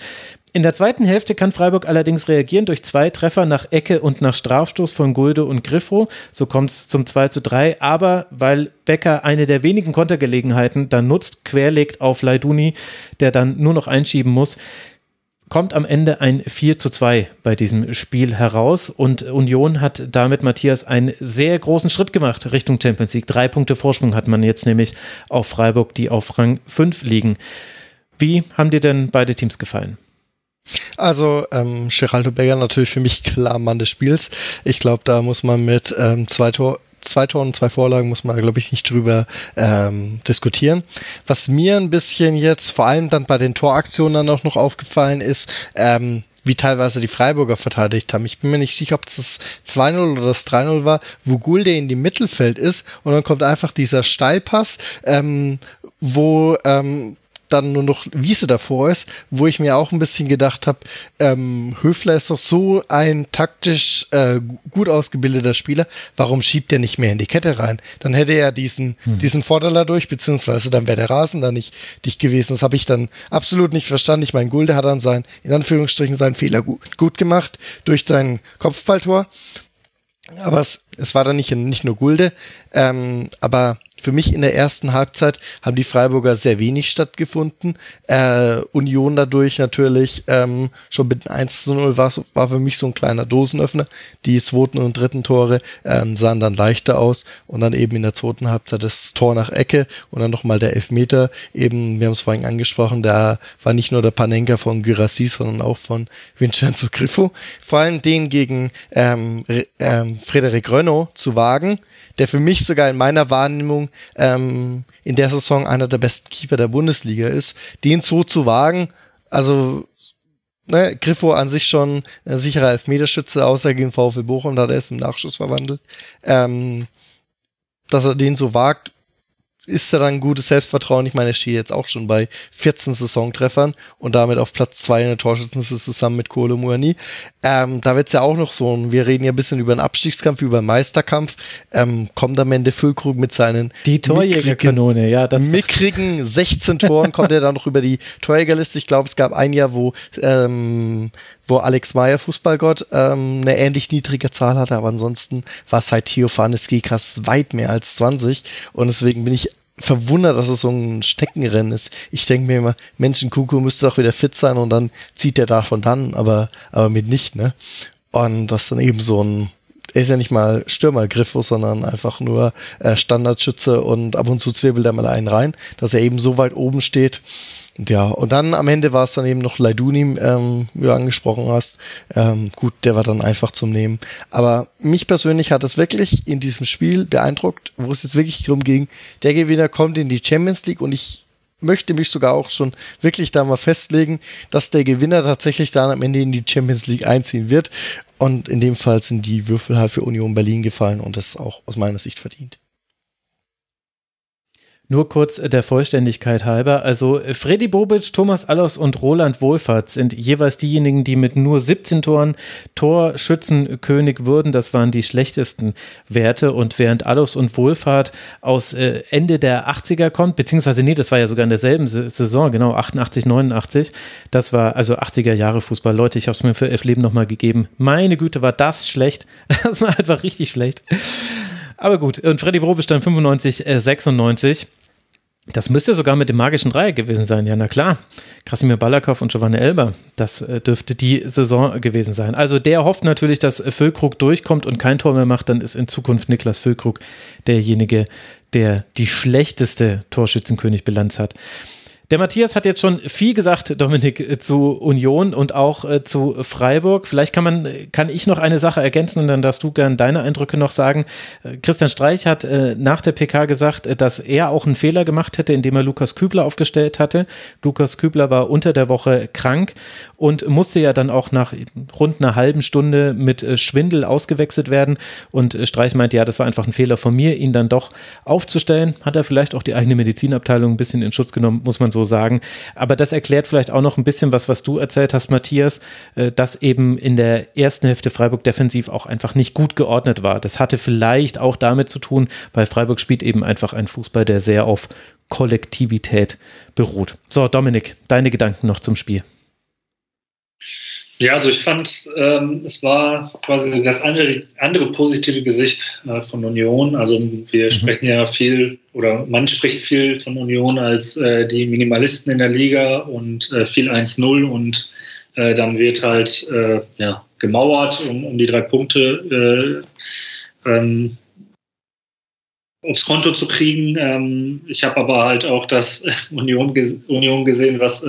In der zweiten Hälfte kann Freiburg allerdings reagieren durch zwei Treffer nach Ecke und nach Strafstoß von Gulde und Griffo. So kommt es zum 2 zu 3. Aber weil Becker eine der wenigen Kontergelegenheiten dann nutzt, querlegt auf Leiduni, der dann nur noch einschieben muss, kommt am Ende ein 4 zu 2 bei diesem Spiel heraus und Union hat damit Matthias einen sehr großen Schritt gemacht Richtung Champions League. Drei Punkte Vorsprung hat man jetzt nämlich auf Freiburg, die auf Rang 5 liegen. Wie haben dir denn beide Teams gefallen? Also ähm, Geraldo Becker natürlich für mich klar Mann des Spiels. Ich glaube, da muss man mit ähm, zwei Tor zwei Toren zwei Vorlagen muss man, glaube ich, nicht drüber ähm, diskutieren. Was mir ein bisschen jetzt, vor allem dann bei den Toraktionen dann auch noch aufgefallen ist, ähm, wie teilweise die Freiburger verteidigt haben. Ich bin mir nicht sicher, ob es das 2-0 oder das 3-0 war, wo Gulde in die Mittelfeld ist und dann kommt einfach dieser Steilpass, ähm, wo ähm, dann nur noch Wiese davor ist, wo ich mir auch ein bisschen gedacht habe, ähm, Höfler ist doch so ein taktisch äh, gut ausgebildeter Spieler, warum schiebt er nicht mehr in die Kette rein? Dann hätte er diesen, hm. diesen Vorderler durch, beziehungsweise dann wäre der Rasen da nicht dicht gewesen. Das habe ich dann absolut nicht verstanden. Ich meine, Gulde hat dann sein, in Anführungsstrichen, seinen Fehler gut, gut gemacht durch sein Kopfballtor. Aber es, es war dann nicht, nicht nur Gulde, ähm, aber für mich in der ersten Halbzeit haben die Freiburger sehr wenig stattgefunden. Äh, Union dadurch natürlich ähm, schon mit 1 zu 0 war, war für mich so ein kleiner Dosenöffner. Die zweiten und dritten Tore ähm, sahen dann leichter aus und dann eben in der zweiten Halbzeit das Tor nach Ecke und dann nochmal der Elfmeter. Eben, wir haben es vorhin angesprochen, da war nicht nur der Panenka von Gyrassi, sondern auch von Vincenzo Griffo. Vor allem den gegen ähm, ähm, Frederik Renault zu wagen, der für mich sogar in meiner Wahrnehmung ähm, in der Saison einer der besten Keeper der Bundesliga ist, den so zu wagen, also ne, Griffo an sich schon ein sicherer Elfmeterschütze, außer gegen VfL Bochum, da hat er es im Nachschuss verwandelt, ähm, dass er den so wagt, ist er dann ein gutes Selbstvertrauen. Ich meine, er steht jetzt auch schon bei 14 Saisontreffern und damit auf Platz 2 in der Torschützenliste zusammen mit Kolo Muani. Ähm, da wird es ja auch noch so, und wir reden ja ein bisschen über einen Abstiegskampf, über einen Meisterkampf, ähm, kommt am Ende Füllkrug mit seinen die Torjägerkanone, ja, das mickrigen 16 Toren kommt er dann noch über die Torjägerliste. Ich glaube, es gab ein Jahr, wo ähm, wo Alex Meyer, Fußballgott, ähm, eine ähnlich niedrige Zahl hatte, aber ansonsten war seit Theophanes Gikas weit mehr als 20 und deswegen bin ich verwundert, dass es so ein Steckenrennen ist. Ich denke mir immer, Menschenkuckuck müsste doch wieder fit sein und dann zieht der davon dann, aber, aber mit nicht, ne? Und das dann eben so ein, er ist ja nicht mal Stürmergriffo, sondern einfach nur äh, Standardschütze und ab und zu zwirbelt er mal einen rein, dass er eben so weit oben steht ja, und dann am Ende war es dann eben noch Leiduni, ähm, wie du angesprochen hast. Ähm, gut, der war dann einfach zum Nehmen. Aber mich persönlich hat es wirklich in diesem Spiel beeindruckt, wo es jetzt wirklich darum ging, der Gewinner kommt in die Champions League und ich möchte mich sogar auch schon wirklich da mal festlegen, dass der Gewinner tatsächlich dann am Ende in die Champions League einziehen wird. Und in dem Fall sind die Würfel halt für Union Berlin gefallen und das auch aus meiner Sicht verdient. Nur kurz der Vollständigkeit halber. Also Freddy Bobic, Thomas Allers und Roland Wohlfahrt sind jeweils diejenigen, die mit nur 17 Toren Torschützenkönig würden. Das waren die schlechtesten Werte. Und während Allers und Wohlfahrt aus äh, Ende der 80er kommt, beziehungsweise nee, das war ja sogar in derselben Saison, genau 88, 89. Das war also 80er Jahre Fußball. Leute, ich habe es mir für Elf Leben nochmal gegeben. Meine Güte, war das schlecht. <laughs> Das war einfach richtig schlecht. Aber gut, und Freddy Brobisch dann 95, äh, 96. Das müsste sogar mit dem magischen Dreieck gewesen sein, ja, na klar. Krasimir Balakow und Giovanni Elber, das äh, dürfte die Saison gewesen sein. Also der hofft natürlich, dass Füllkrug durchkommt und kein Tor mehr macht, dann ist in Zukunft Niklas Füllkrug derjenige, der die schlechteste Torschützenkönig-Bilanz hat. Der Matthias hat jetzt schon viel gesagt, Dominik, äh, zu Union und auch äh, zu Freiburg. Vielleicht kann man, kann ich noch eine Sache ergänzen und dann darfst du gern deine Eindrücke noch sagen. Äh, Christian Streich hat äh, nach der PK gesagt, äh, dass er auch einen Fehler gemacht hätte, indem er Lukas Kübler aufgestellt hatte. Lukas Kübler war unter der Woche krank und musste ja dann auch nach rund einer halben Stunde mit äh, Schwindel ausgewechselt werden. Und Streich meint, ja, das war einfach ein Fehler von mir, ihn dann doch aufzustellen. Hat er vielleicht auch die eigene Medizinabteilung ein bisschen in Schutz genommen, muss man so sagen. Aber das erklärt vielleicht auch noch ein bisschen was, was du erzählt hast, Matthias, äh, dass eben in der ersten Hälfte Freiburg defensiv auch einfach nicht gut geordnet war. Das hatte vielleicht auch damit zu tun, weil Freiburg spielt eben einfach einen Fußball, der sehr auf Kollektivität beruht. So, Dominik, deine Gedanken noch zum Spiel. Ja, also ich fand, ähm, es war quasi das andere, andere positive Gesicht äh, von Union. Also wir mhm. sprechen ja viel oder man spricht viel von Union als äh, die Minimalisten in der Liga und äh, viel 1-0 und äh, dann wird halt äh, ja, gemauert, um, um die drei Punkte äh, ähm, aufs Konto zu kriegen. Ähm, ich habe aber halt auch das <laughs> Union, Union gesehen, was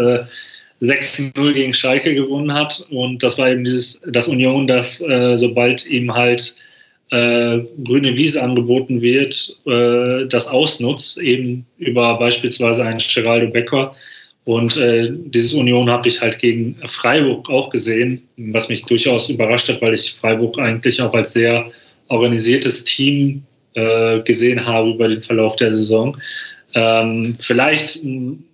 6-0 gegen Schalke gewonnen hat. Und das war eben dieses, das Union, das äh, sobald ihm halt äh, grüne Wiese angeboten wird, äh, das ausnutzt, eben über beispielsweise einen Geraldo Becker. Und äh, dieses Union habe ich halt gegen Freiburg auch gesehen, was mich durchaus überrascht hat, weil ich Freiburg eigentlich auch als sehr organisiertes Team äh, gesehen habe über den Verlauf der Saison. Ähm, vielleicht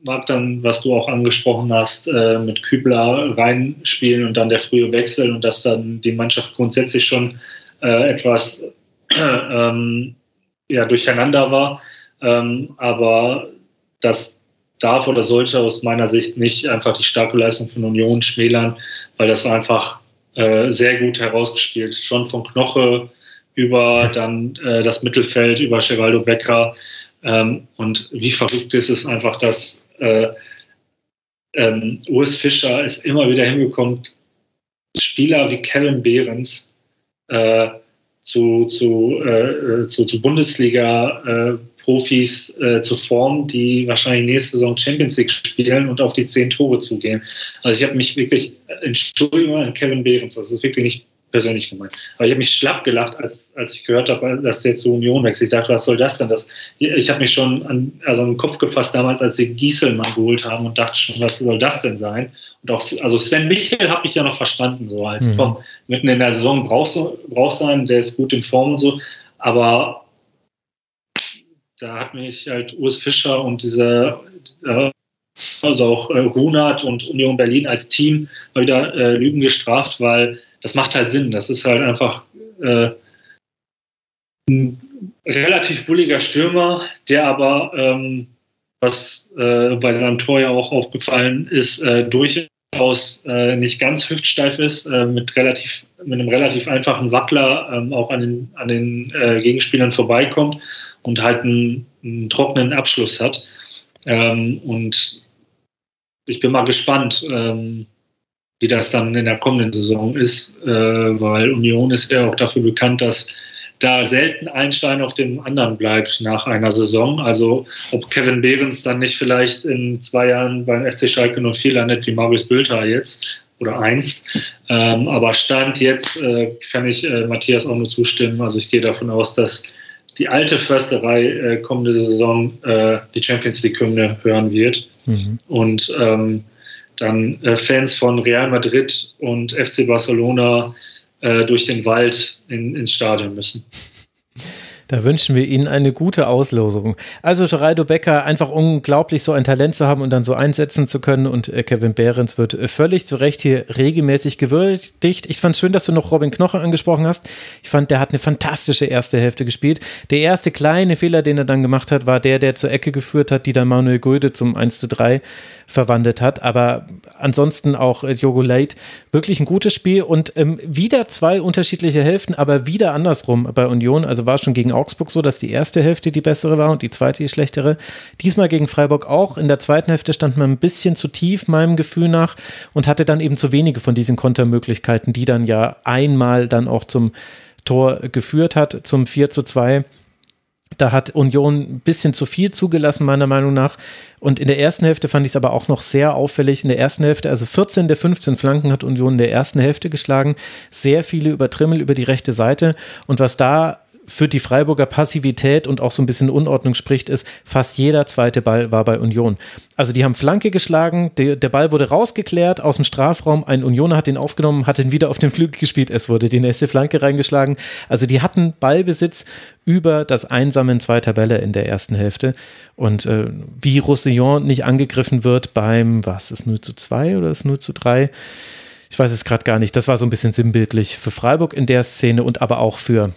mag dann, was du auch angesprochen hast, äh, mit Kübler reinspielen und dann der frühe Wechsel und dass dann die Mannschaft grundsätzlich schon äh, etwas ähm, ja, durcheinander war. Ähm, aber das darf oder sollte aus meiner Sicht nicht einfach die starke Leistung von Union schmälern, weil das war einfach äh, sehr gut herausgespielt. Schon von Knoche über dann äh, das Mittelfeld, über Geraldo Becker ähm, und wie verrückt ist es einfach, dass äh, ähm, Urs Fischer es immer wieder hinbekommt, Spieler wie Kevin Behrens äh, zu, zu, äh, zu, zu Bundesliga-Profis äh, zu formen, die wahrscheinlich nächste Saison Champions League spielen und auf die zehn Tore zugehen. Also ich habe mich wirklich, Entschuldigung an Kevin Behrens, das ist wirklich nicht persönlich gemeint. Aber ich habe mich schlapp gelacht, als, als ich gehört habe, dass der zur Union wechselt. Ich dachte, was soll das denn? Das, ich habe mich schon an also den Kopf gefasst damals, als sie Gieselmann geholt haben und dachte schon, was soll das denn sein? Und auch, also Sven Michel habe ich ja noch verstanden, so als mhm. komm, mitten in der Saison brauchst du brauchst einen, der ist gut in Form und so. Aber da hat mich halt Urs Fischer und diese äh, also auch äh, Runert und Union Berlin als Team mal wieder äh, Lügen gestraft, weil das macht halt Sinn. Das ist halt einfach äh, ein relativ bulliger Stürmer, der aber, ähm, was äh, bei seinem Tor ja auch aufgefallen ist, äh, durchaus äh, nicht ganz hüftsteif ist, äh, mit, relativ, mit einem relativ einfachen Wackler ähm, auch an den, an den äh, Gegenspielern vorbeikommt und halt einen, einen trockenen Abschluss hat. Ähm, und ich bin mal gespannt, ähm, wie das dann in der kommenden Saison ist, äh, weil Union ist ja auch dafür bekannt, dass da selten ein Stein auf dem anderen bleibt nach einer Saison. Also ob Kevin Behrens dann nicht vielleicht in zwei Jahren beim FC Schalke 04 landet wie Marius Bülter jetzt oder einst. Ähm, aber Stand jetzt äh, kann ich äh, Matthias auch nur zustimmen. Also ich gehe davon aus, dass die alte Försterei kommende Saison die Champions League-Hymne hören wird. Mhm. Und ähm, dann äh, Fans von Real Madrid und FC Barcelona äh, durch den Wald in, ins Stadion müssen. Da wünschen wir Ihnen eine gute Auslosung. Also Geraldo Becker, einfach unglaublich so ein Talent zu haben und dann so einsetzen zu können. Und äh, Kevin Behrens wird äh, völlig zu Recht hier regelmäßig gewürdigt. Ich fand schön, dass du noch Robin Knoche angesprochen hast. Ich fand, der hat eine fantastische erste Hälfte gespielt. Der erste kleine Fehler, den er dann gemacht hat, war der, der zur Ecke geführt hat, die dann Manuel Gulde zum 1 zu 3 verwandelt hat. Aber ansonsten auch äh, Jogo Leit wirklich ein gutes Spiel und ähm, wieder zwei unterschiedliche Hälften, aber wieder andersrum bei Union. Also war schon gegen Augsburg so, dass die erste Hälfte die bessere war und die zweite die schlechtere. Diesmal gegen Freiburg auch. In der zweiten Hälfte stand man ein bisschen zu tief, meinem Gefühl nach, und hatte dann eben zu wenige von diesen Kontermöglichkeiten, die dann ja einmal dann auch zum Tor geführt hat, zum 4 zu 2. Da hat Union ein bisschen zu viel zugelassen, meiner Meinung nach. Und in der ersten Hälfte fand ich es aber auch noch sehr auffällig. In der ersten Hälfte, also 14 der 15 Flanken hat Union in der ersten Hälfte geschlagen. Sehr viele über Trimmel, über die rechte Seite. Und was da für die Freiburger Passivität und auch so ein bisschen Unordnung spricht, ist, fast jeder zweite Ball war bei Union. Also die haben Flanke geschlagen, der, der Ball wurde rausgeklärt aus dem Strafraum, ein Unioner hat den aufgenommen, hat ihn wieder auf den Flügel gespielt, es wurde die nächste Flanke reingeschlagen. Also die hatten Ballbesitz über das Einsammeln zweiter Bälle in der ersten Hälfte. Und äh, wie Roussillon nicht angegriffen wird beim, was ist 0 zu 2 oder ist 0 zu 3? Ich weiß es gerade gar nicht. Das war so ein bisschen sinnbildlich für Freiburg in der Szene und aber auch für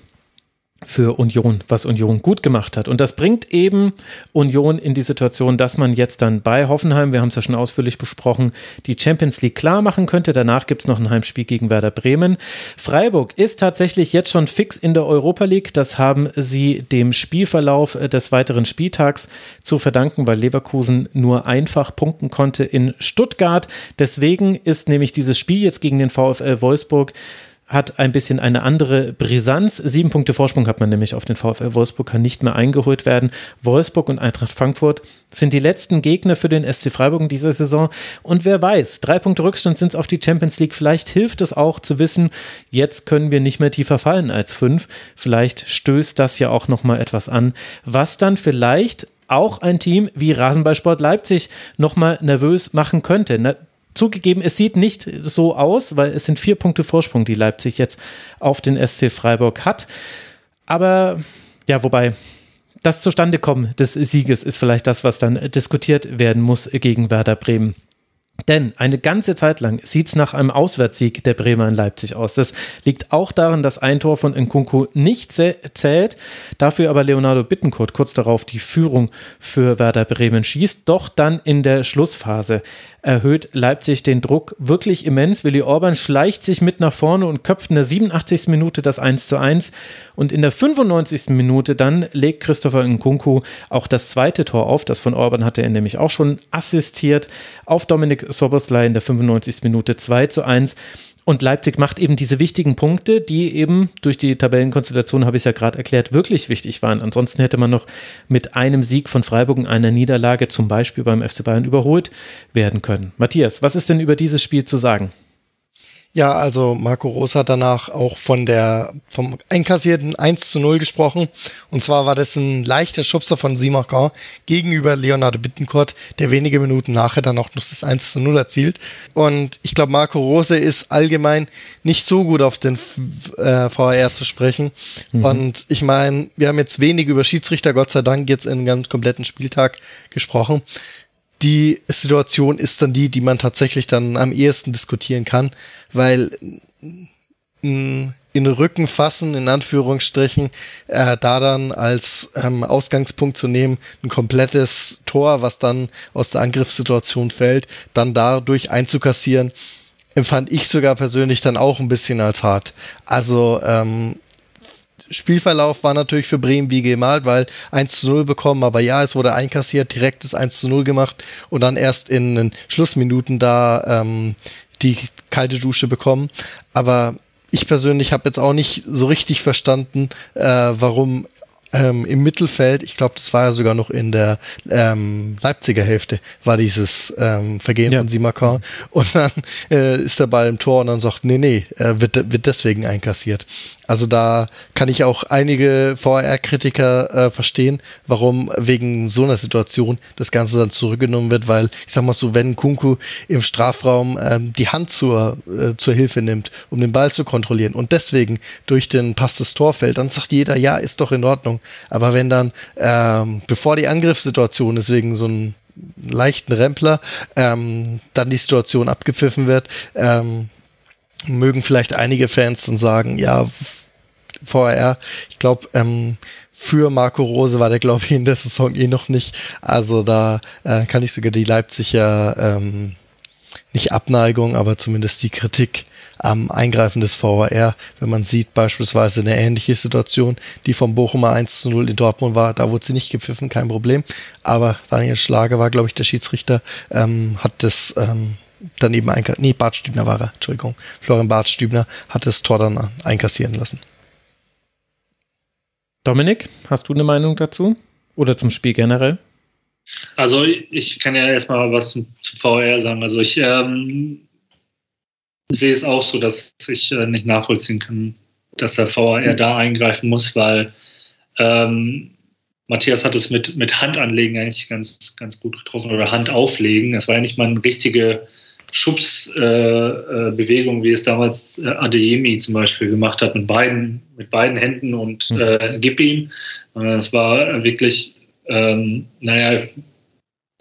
für Union, was Union gut gemacht hat. Und das bringt eben Union in die Situation, dass man jetzt dann bei Hoffenheim, wir haben es ja schon ausführlich besprochen, die Champions League klar machen könnte. Danach gibt es noch ein Heimspiel gegen Werder Bremen. Freiburg ist tatsächlich jetzt schon fix in der Europa League. Das haben sie dem Spielverlauf des weiteren Spieltags zu verdanken, weil Leverkusen nur einfach punkten konnte in Stuttgart. Deswegen ist nämlich dieses Spiel jetzt gegen den VfL Wolfsburg hat ein bisschen eine andere Brisanz. Sieben Punkte Vorsprung hat man nämlich auf den VfL Wolfsburg, kann nicht mehr eingeholt werden. Wolfsburg und Eintracht Frankfurt sind die letzten Gegner für den SC Freiburg in dieser Saison. Und wer weiß, drei Punkte Rückstand sind es auf die Champions League. Vielleicht hilft es auch zu wissen, jetzt können wir nicht mehr tiefer fallen als fünf. Vielleicht stößt das ja auch nochmal etwas an, was dann vielleicht auch ein Team wie Rasenballsport Leipzig nochmal nervös machen könnte. Zugegeben, es sieht nicht so aus, weil es sind vier Punkte Vorsprung, die Leipzig jetzt auf den SC Freiburg hat. Aber ja, wobei das Zustandekommen des Sieges ist vielleicht das, was dann diskutiert werden muss gegen Werder Bremen. Denn eine ganze Zeit lang sieht es nach einem Auswärtssieg der Bremer in Leipzig aus. Das liegt auch daran, dass ein Tor von Nkunku nicht zählt, dafür aber Leonardo Bittencourt kurz darauf die Führung für Werder Bremen schießt, doch dann in der Schlussphase erhöht Leipzig den Druck wirklich immens. Willi Orban schleicht sich mit nach vorne und köpft in der 87. Minute das 1 zu 1 und in der 95. Minute dann legt Christopher Nkunku auch das zweite Tor auf, das von Orban hatte er nämlich auch schon assistiert, auf Dominik Soboslai in der 95. Minute 2 zu 1. Und Leipzig macht eben diese wichtigen Punkte, die eben durch die Tabellenkonstellation, habe ich es ja gerade erklärt, wirklich wichtig waren. Ansonsten hätte man noch mit einem Sieg von Freiburg und einer Niederlage zum Beispiel beim FC Bayern überholt werden können. Matthias, was ist denn über dieses Spiel zu sagen? Ja, also Marco Rose hat danach auch von der, vom einkassierten 1 zu 0 gesprochen. Und zwar war das ein leichter Schubser von Simakan gegenüber Leonardo Bittencourt, der wenige Minuten nachher dann auch noch das 1 zu 0 erzielt. Und ich glaube, Marco Rose ist allgemein nicht so gut auf den äh, VAR zu sprechen. Mhm. Und ich meine, wir haben jetzt wenig über Schiedsrichter, Gott sei Dank, jetzt in einem ganz kompletten Spieltag gesprochen die Situation ist dann die, die man tatsächlich dann am ehesten diskutieren kann, weil in den Rücken fassen, in Anführungsstrichen, äh, da dann als ähm, Ausgangspunkt zu nehmen, ein komplettes Tor, was dann aus der Angriffssituation fällt, dann dadurch einzukassieren, empfand ich sogar persönlich dann auch ein bisschen als hart. Also ähm, Spielverlauf war natürlich für Bremen wie gemalt, weil 1 zu 0 bekommen, aber ja, es wurde einkassiert, direkt das 1 zu 0 gemacht und dann erst in den Schlussminuten da ähm, die kalte Dusche bekommen. Aber ich persönlich habe jetzt auch nicht so richtig verstanden, äh, warum ähm, im Mittelfeld, ich glaube, das war ja sogar noch in der ähm, Leipziger Hälfte, war dieses ähm, Vergehen ja. von Simakon. Und dann äh, ist der Ball im Tor und dann sagt, nee, nee, äh, wird, wird deswegen einkassiert. Also da kann ich auch einige VR-Kritiker äh, verstehen, warum wegen so einer Situation das Ganze dann zurückgenommen wird, weil ich sag mal so, wenn Kunku im Strafraum ähm, die Hand zur, äh, zur Hilfe nimmt, um den Ball zu kontrollieren und deswegen durch den Pass des Tor fällt, dann sagt jeder, ja, ist doch in Ordnung. Aber wenn dann, ähm, bevor die Angriffssituation ist, wegen so einem leichten Rempler, ähm, dann die Situation abgepfiffen wird, ähm, mögen vielleicht einige Fans dann sagen, ja, VR, ich glaube, ähm, für Marco Rose war der, glaube ich, in der Saison eh noch nicht. Also da äh, kann ich sogar die Leipziger ähm, nicht Abneigung, aber zumindest die Kritik am Eingreifen des VAR, wenn man sieht beispielsweise eine ähnliche Situation, die vom Bochumer 1 zu 0 in Dortmund war, da wurde sie nicht gepfiffen, kein Problem. Aber Daniel Schlager war, glaube ich, der Schiedsrichter, ähm, hat das ähm, daneben einkassiert, nee, Bart Stübner war er, Entschuldigung, Florian Bart Stübner hat das Tor dann einkassieren lassen. Dominik, hast du eine Meinung dazu? Oder zum Spiel generell? Also ich kann ja erstmal was zum, zum VR sagen. Also ich ähm, sehe es auch so, dass ich äh, nicht nachvollziehen kann, dass der VAR da eingreifen muss, weil ähm, Matthias hat es mit, mit Handanlegen eigentlich ganz, ganz gut getroffen oder Handauflegen. Das war ja nicht mal eine richtige Schubsbewegung, äh, äh, wie es damals äh, Adeyemi zum Beispiel gemacht hat, mit beiden, mit beiden Händen und mhm. äh, gib ihm. Es war wirklich, ähm, naja,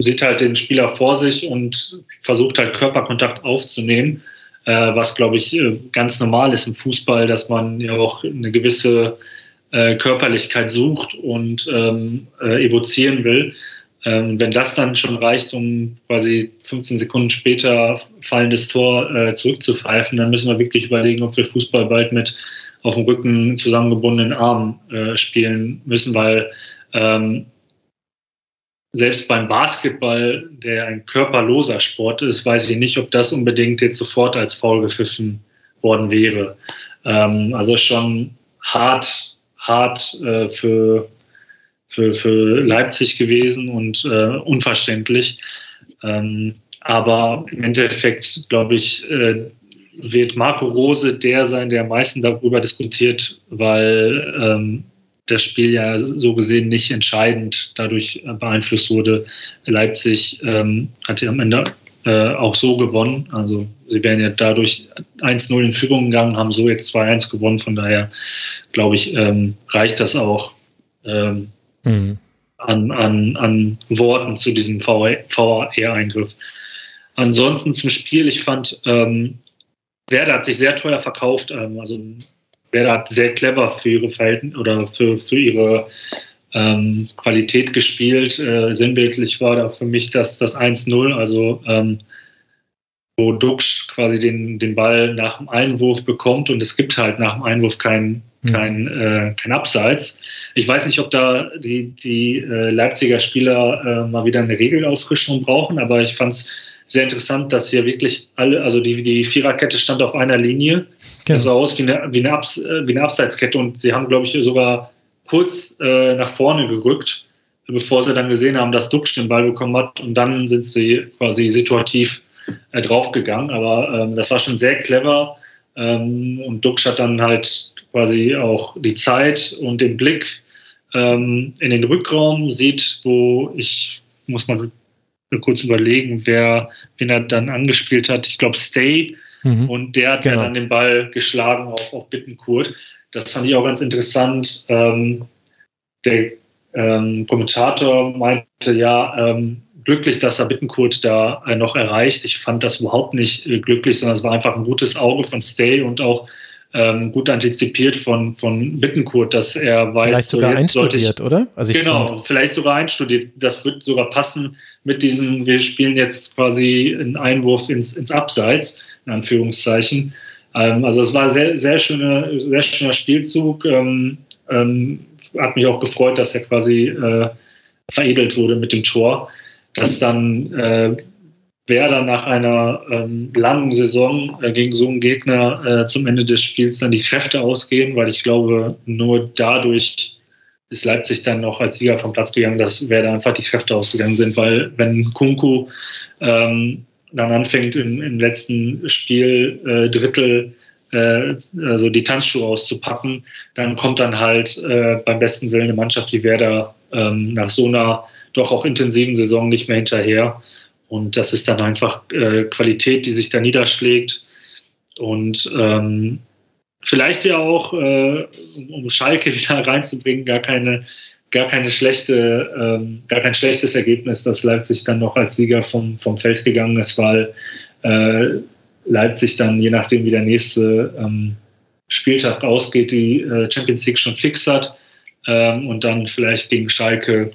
sieht halt den Spieler vor sich und versucht halt Körperkontakt aufzunehmen äh, was, glaube ich, äh, ganz normal ist im Fußball, dass man ja auch eine gewisse äh, Körperlichkeit sucht und ähm, äh, evozieren will. Ähm, wenn das dann schon reicht, um quasi 15 Sekunden später fallendes Tor äh, zurückzupfeifen, dann müssen wir wirklich überlegen, ob wir Fußball bald mit auf dem Rücken zusammengebundenen Armen äh, spielen müssen, weil ähm, selbst beim Basketball, der ein körperloser Sport ist, weiß ich nicht, ob das unbedingt jetzt sofort als faul gepfiffen worden wäre. Ähm, also schon hart, hart äh, für, für, für Leipzig gewesen und äh, unverständlich. Ähm, aber im Endeffekt, glaube ich, äh, wird Marco Rose der sein, der am meisten darüber diskutiert, weil ähm, das Spiel ja so gesehen nicht entscheidend dadurch beeinflusst wurde. Leipzig ähm, hat ja am Ende äh, auch so gewonnen. Also sie wären ja dadurch 1-0 in Führung gegangen, haben so jetzt 2-1 gewonnen. Von daher glaube ich, ähm, reicht das auch ähm, mhm. an, an, an Worten zu diesem VAR-Eingriff. Ansonsten zum Spiel, ich fand, ähm, Werder hat sich sehr teuer verkauft. Ähm, also Werder hat sehr clever für ihre Verhältnisse oder für, für ihre ähm, Qualität gespielt. Äh, sinnbildlich war da für mich das, das 1-0, also ähm, wo Duxch quasi den, den Ball nach dem Einwurf bekommt und es gibt halt nach dem Einwurf kein, mhm. kein, äh, kein Abseits. Ich weiß nicht, ob da die, die äh, Leipziger Spieler äh, mal wieder eine Regelauffrischung brauchen, aber ich fand es sehr interessant, dass hier wirklich alle, also die, die Viererkette stand auf einer Linie. Genau. Das sah aus wie eine, wie eine, Abs, wie eine Abseitskette und sie haben, glaube ich, sogar kurz äh, nach vorne gerückt, bevor sie dann gesehen haben, dass Duxch den Ball bekommen hat und dann sind sie quasi situativ äh, draufgegangen. Aber ähm, das war schon sehr clever ähm, und Duxch hat dann halt quasi auch die Zeit und den Blick ähm, in den Rückraum, sieht, wo ich muss mal kurz überlegen, wer, wen er dann angespielt hat. Ich glaube, Stay. Mhm. Und der hat genau. ja dann den Ball geschlagen auf, auf Bittenkurt. Das fand ich auch ganz interessant. Ähm, der ähm, Kommentator meinte ja, ähm, glücklich, dass er Bittenkurt da äh, noch erreicht. Ich fand das überhaupt nicht äh, glücklich, sondern es war einfach ein gutes Auge von Stay und auch ähm, gut antizipiert von, von Bittenkurt, dass er weiß, vielleicht sogar so einstudiert, ich, oder? Also genau, fand, vielleicht sogar einstudiert. Das wird sogar passen mit diesem, wir spielen jetzt quasi einen Einwurf ins, ins Abseits, in Anführungszeichen. Ähm, also es war sehr, sehr schöner, sehr schöner Spielzug. Ähm, ähm, hat mich auch gefreut, dass er quasi äh, veredelt wurde mit dem Tor. Dass dann äh, Werder nach einer ähm, langen Saison äh, gegen so einen Gegner äh, zum Ende des Spiels dann die Kräfte ausgehen, weil ich glaube, nur dadurch ist Leipzig dann noch als Sieger vom Platz gegangen, dass wer da einfach die Kräfte ausgegangen sind, weil wenn Kunku ähm, dann anfängt im, im letzten Spiel äh, Drittel äh, also die Tanzschuhe auszupacken, dann kommt dann halt äh, beim besten Willen eine Mannschaft wie Werder ähm, nach so einer doch auch intensiven Saison nicht mehr hinterher. Und das ist dann einfach äh, Qualität, die sich da niederschlägt. Und ähm, vielleicht ja auch, äh, um Schalke <laughs> wieder reinzubringen, gar keine, gar keine schlechte, ähm, gar kein schlechtes Ergebnis, dass Leipzig dann noch als Sieger vom, vom Feld gegangen ist, weil äh, Leipzig dann, je nachdem wie der nächste ähm, Spieltag ausgeht, die äh, Champions League schon fix hat ähm, und dann vielleicht gegen Schalke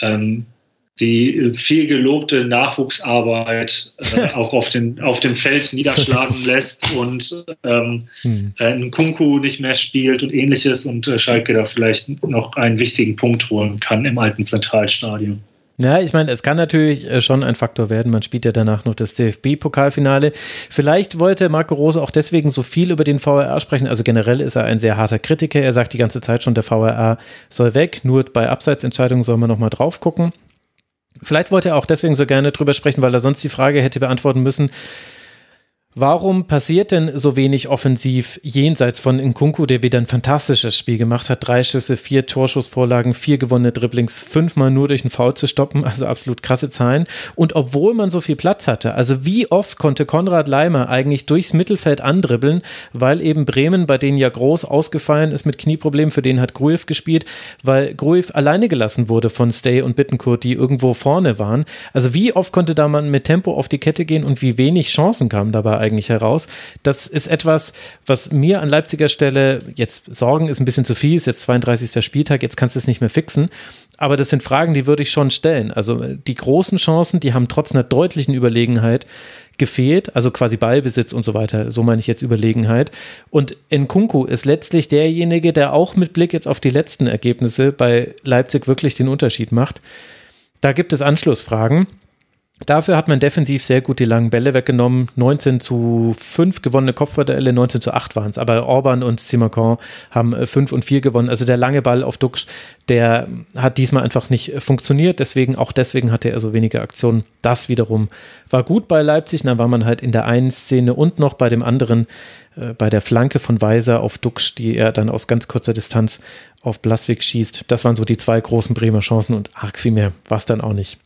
ähm, die viel gelobte Nachwuchsarbeit äh, <laughs> auch auf, den, auf dem Feld niederschlagen lässt und ähm, hm. äh, ein Kunku nicht mehr spielt und ähnliches und äh, Schalke da vielleicht noch einen wichtigen Punkt holen kann im alten Zentralstadion. Ja, ich meine, es kann natürlich äh, schon ein Faktor werden. Man spielt ja danach noch das DFB-Pokalfinale. Vielleicht wollte Marco Rose auch deswegen so viel über den VRR sprechen. Also generell ist er ein sehr harter Kritiker. Er sagt die ganze Zeit schon, der VRR soll weg. Nur bei Abseitsentscheidungen soll man nochmal drauf gucken. Vielleicht wollte er auch deswegen so gerne drüber sprechen, weil er sonst die Frage hätte beantworten müssen, Warum passiert denn so wenig offensiv jenseits von Nkunku, der wieder ein fantastisches Spiel gemacht hat? Drei Schüsse, vier Torschussvorlagen, vier gewonnene Dribblings, fünfmal nur durch einen Foul zu stoppen, also absolut krasse Zahlen. Und obwohl man so viel Platz hatte, also wie oft konnte Konrad Leimer eigentlich durchs Mittelfeld andribbeln, weil eben Bremen, bei denen ja groß ausgefallen ist mit Knieproblemen, für den hat Gruev gespielt, weil Gruev alleine gelassen wurde von Stay und Bittencourt, die irgendwo vorne waren. Also wie oft konnte da man mit Tempo auf die Kette gehen und wie wenig Chancen kamen dabei eigentlich heraus. Das ist etwas, was mir an Leipziger Stelle jetzt Sorgen ist ein bisschen zu viel, ist jetzt 32. Spieltag, jetzt kannst du es nicht mehr fixen. Aber das sind Fragen, die würde ich schon stellen. Also die großen Chancen, die haben trotz einer deutlichen Überlegenheit gefehlt, also quasi Ballbesitz und so weiter, so meine ich jetzt Überlegenheit. Und Nkunku ist letztlich derjenige, der auch mit Blick jetzt auf die letzten Ergebnisse bei Leipzig wirklich den Unterschied macht. Da gibt es Anschlussfragen. Dafür hat man defensiv sehr gut die langen Bälle weggenommen. 19 zu 5 gewonnene Kopfballduelle, 19 zu 8 waren es. Aber Orban und Simakon haben 5 äh, und 4 gewonnen. Also der lange Ball auf Dux, der hat diesmal einfach nicht funktioniert. Deswegen, auch deswegen hatte er so wenige Aktionen. Das wiederum war gut bei Leipzig. Dann war man halt in der einen Szene und noch bei dem anderen, äh, bei der Flanke von Weiser auf Dux, die er dann aus ganz kurzer Distanz auf Blaswig schießt. Das waren so die zwei großen Bremer Chancen und arg viel mehr war es dann auch nicht.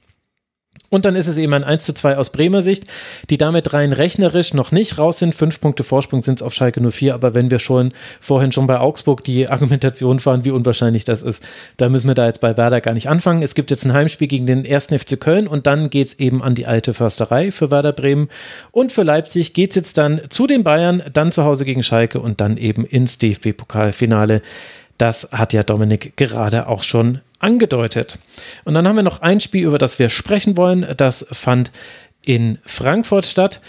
Und dann ist es eben ein 1 zu 2 aus Bremer Sicht, die damit rein rechnerisch noch nicht raus sind. Fünf Punkte Vorsprung sind es auf Schalke 04, aber wenn wir schon vorhin schon bei Augsburg die <laughs> Argumentation fahren, wie unwahrscheinlich das ist, da müssen wir da jetzt bei Werder gar nicht anfangen. Es gibt jetzt ein Heimspiel gegen den 1. FC Köln und dann geht es eben an die alte Försterei für Werder Bremen. Und für Leipzig geht es jetzt dann zu den Bayern, dann zu Hause gegen Schalke und dann eben ins DFB-Pokalfinale. Das hat ja Dominik gerade auch schon angedeutet. Und dann haben wir noch ein Spiel, über das wir sprechen wollen. Das fand in Frankfurt statt.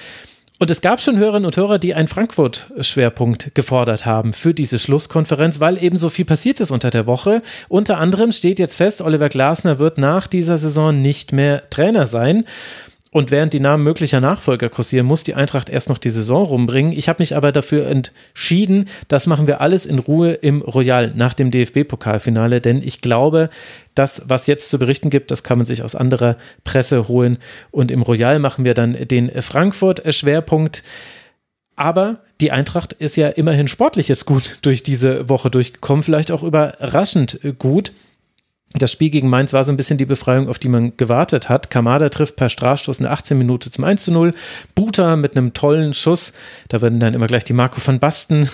Und es gab schon Hörerinnen und Hörer, die einen Frankfurt-Schwerpunkt gefordert haben für diese Schlusskonferenz, weil eben so viel passiert ist unter der Woche. Unter anderem steht jetzt fest, Oliver Glasner wird nach dieser Saison nicht mehr Trainer sein. Und während die Namen möglicher Nachfolger kursieren, muss die Eintracht erst noch die Saison rumbringen. Ich habe mich aber dafür entschieden, das machen wir alles in Ruhe im Royal nach dem DFB-Pokalfinale, denn ich glaube, das, was jetzt zu berichten gibt, das kann man sich aus anderer Presse holen. Und im Royal machen wir dann den Frankfurt-Schwerpunkt. Aber die Eintracht ist ja immerhin sportlich jetzt gut <laughs> durch diese Woche durchgekommen, vielleicht auch überraschend gut. Das Spiel gegen Mainz war so ein bisschen die Befreiung, auf die man gewartet hat. Kamada trifft per Strafstoß in der 18 Minute zum 1 zu 0. Buta mit einem tollen Schuss. Da werden dann immer gleich die Marco van Basten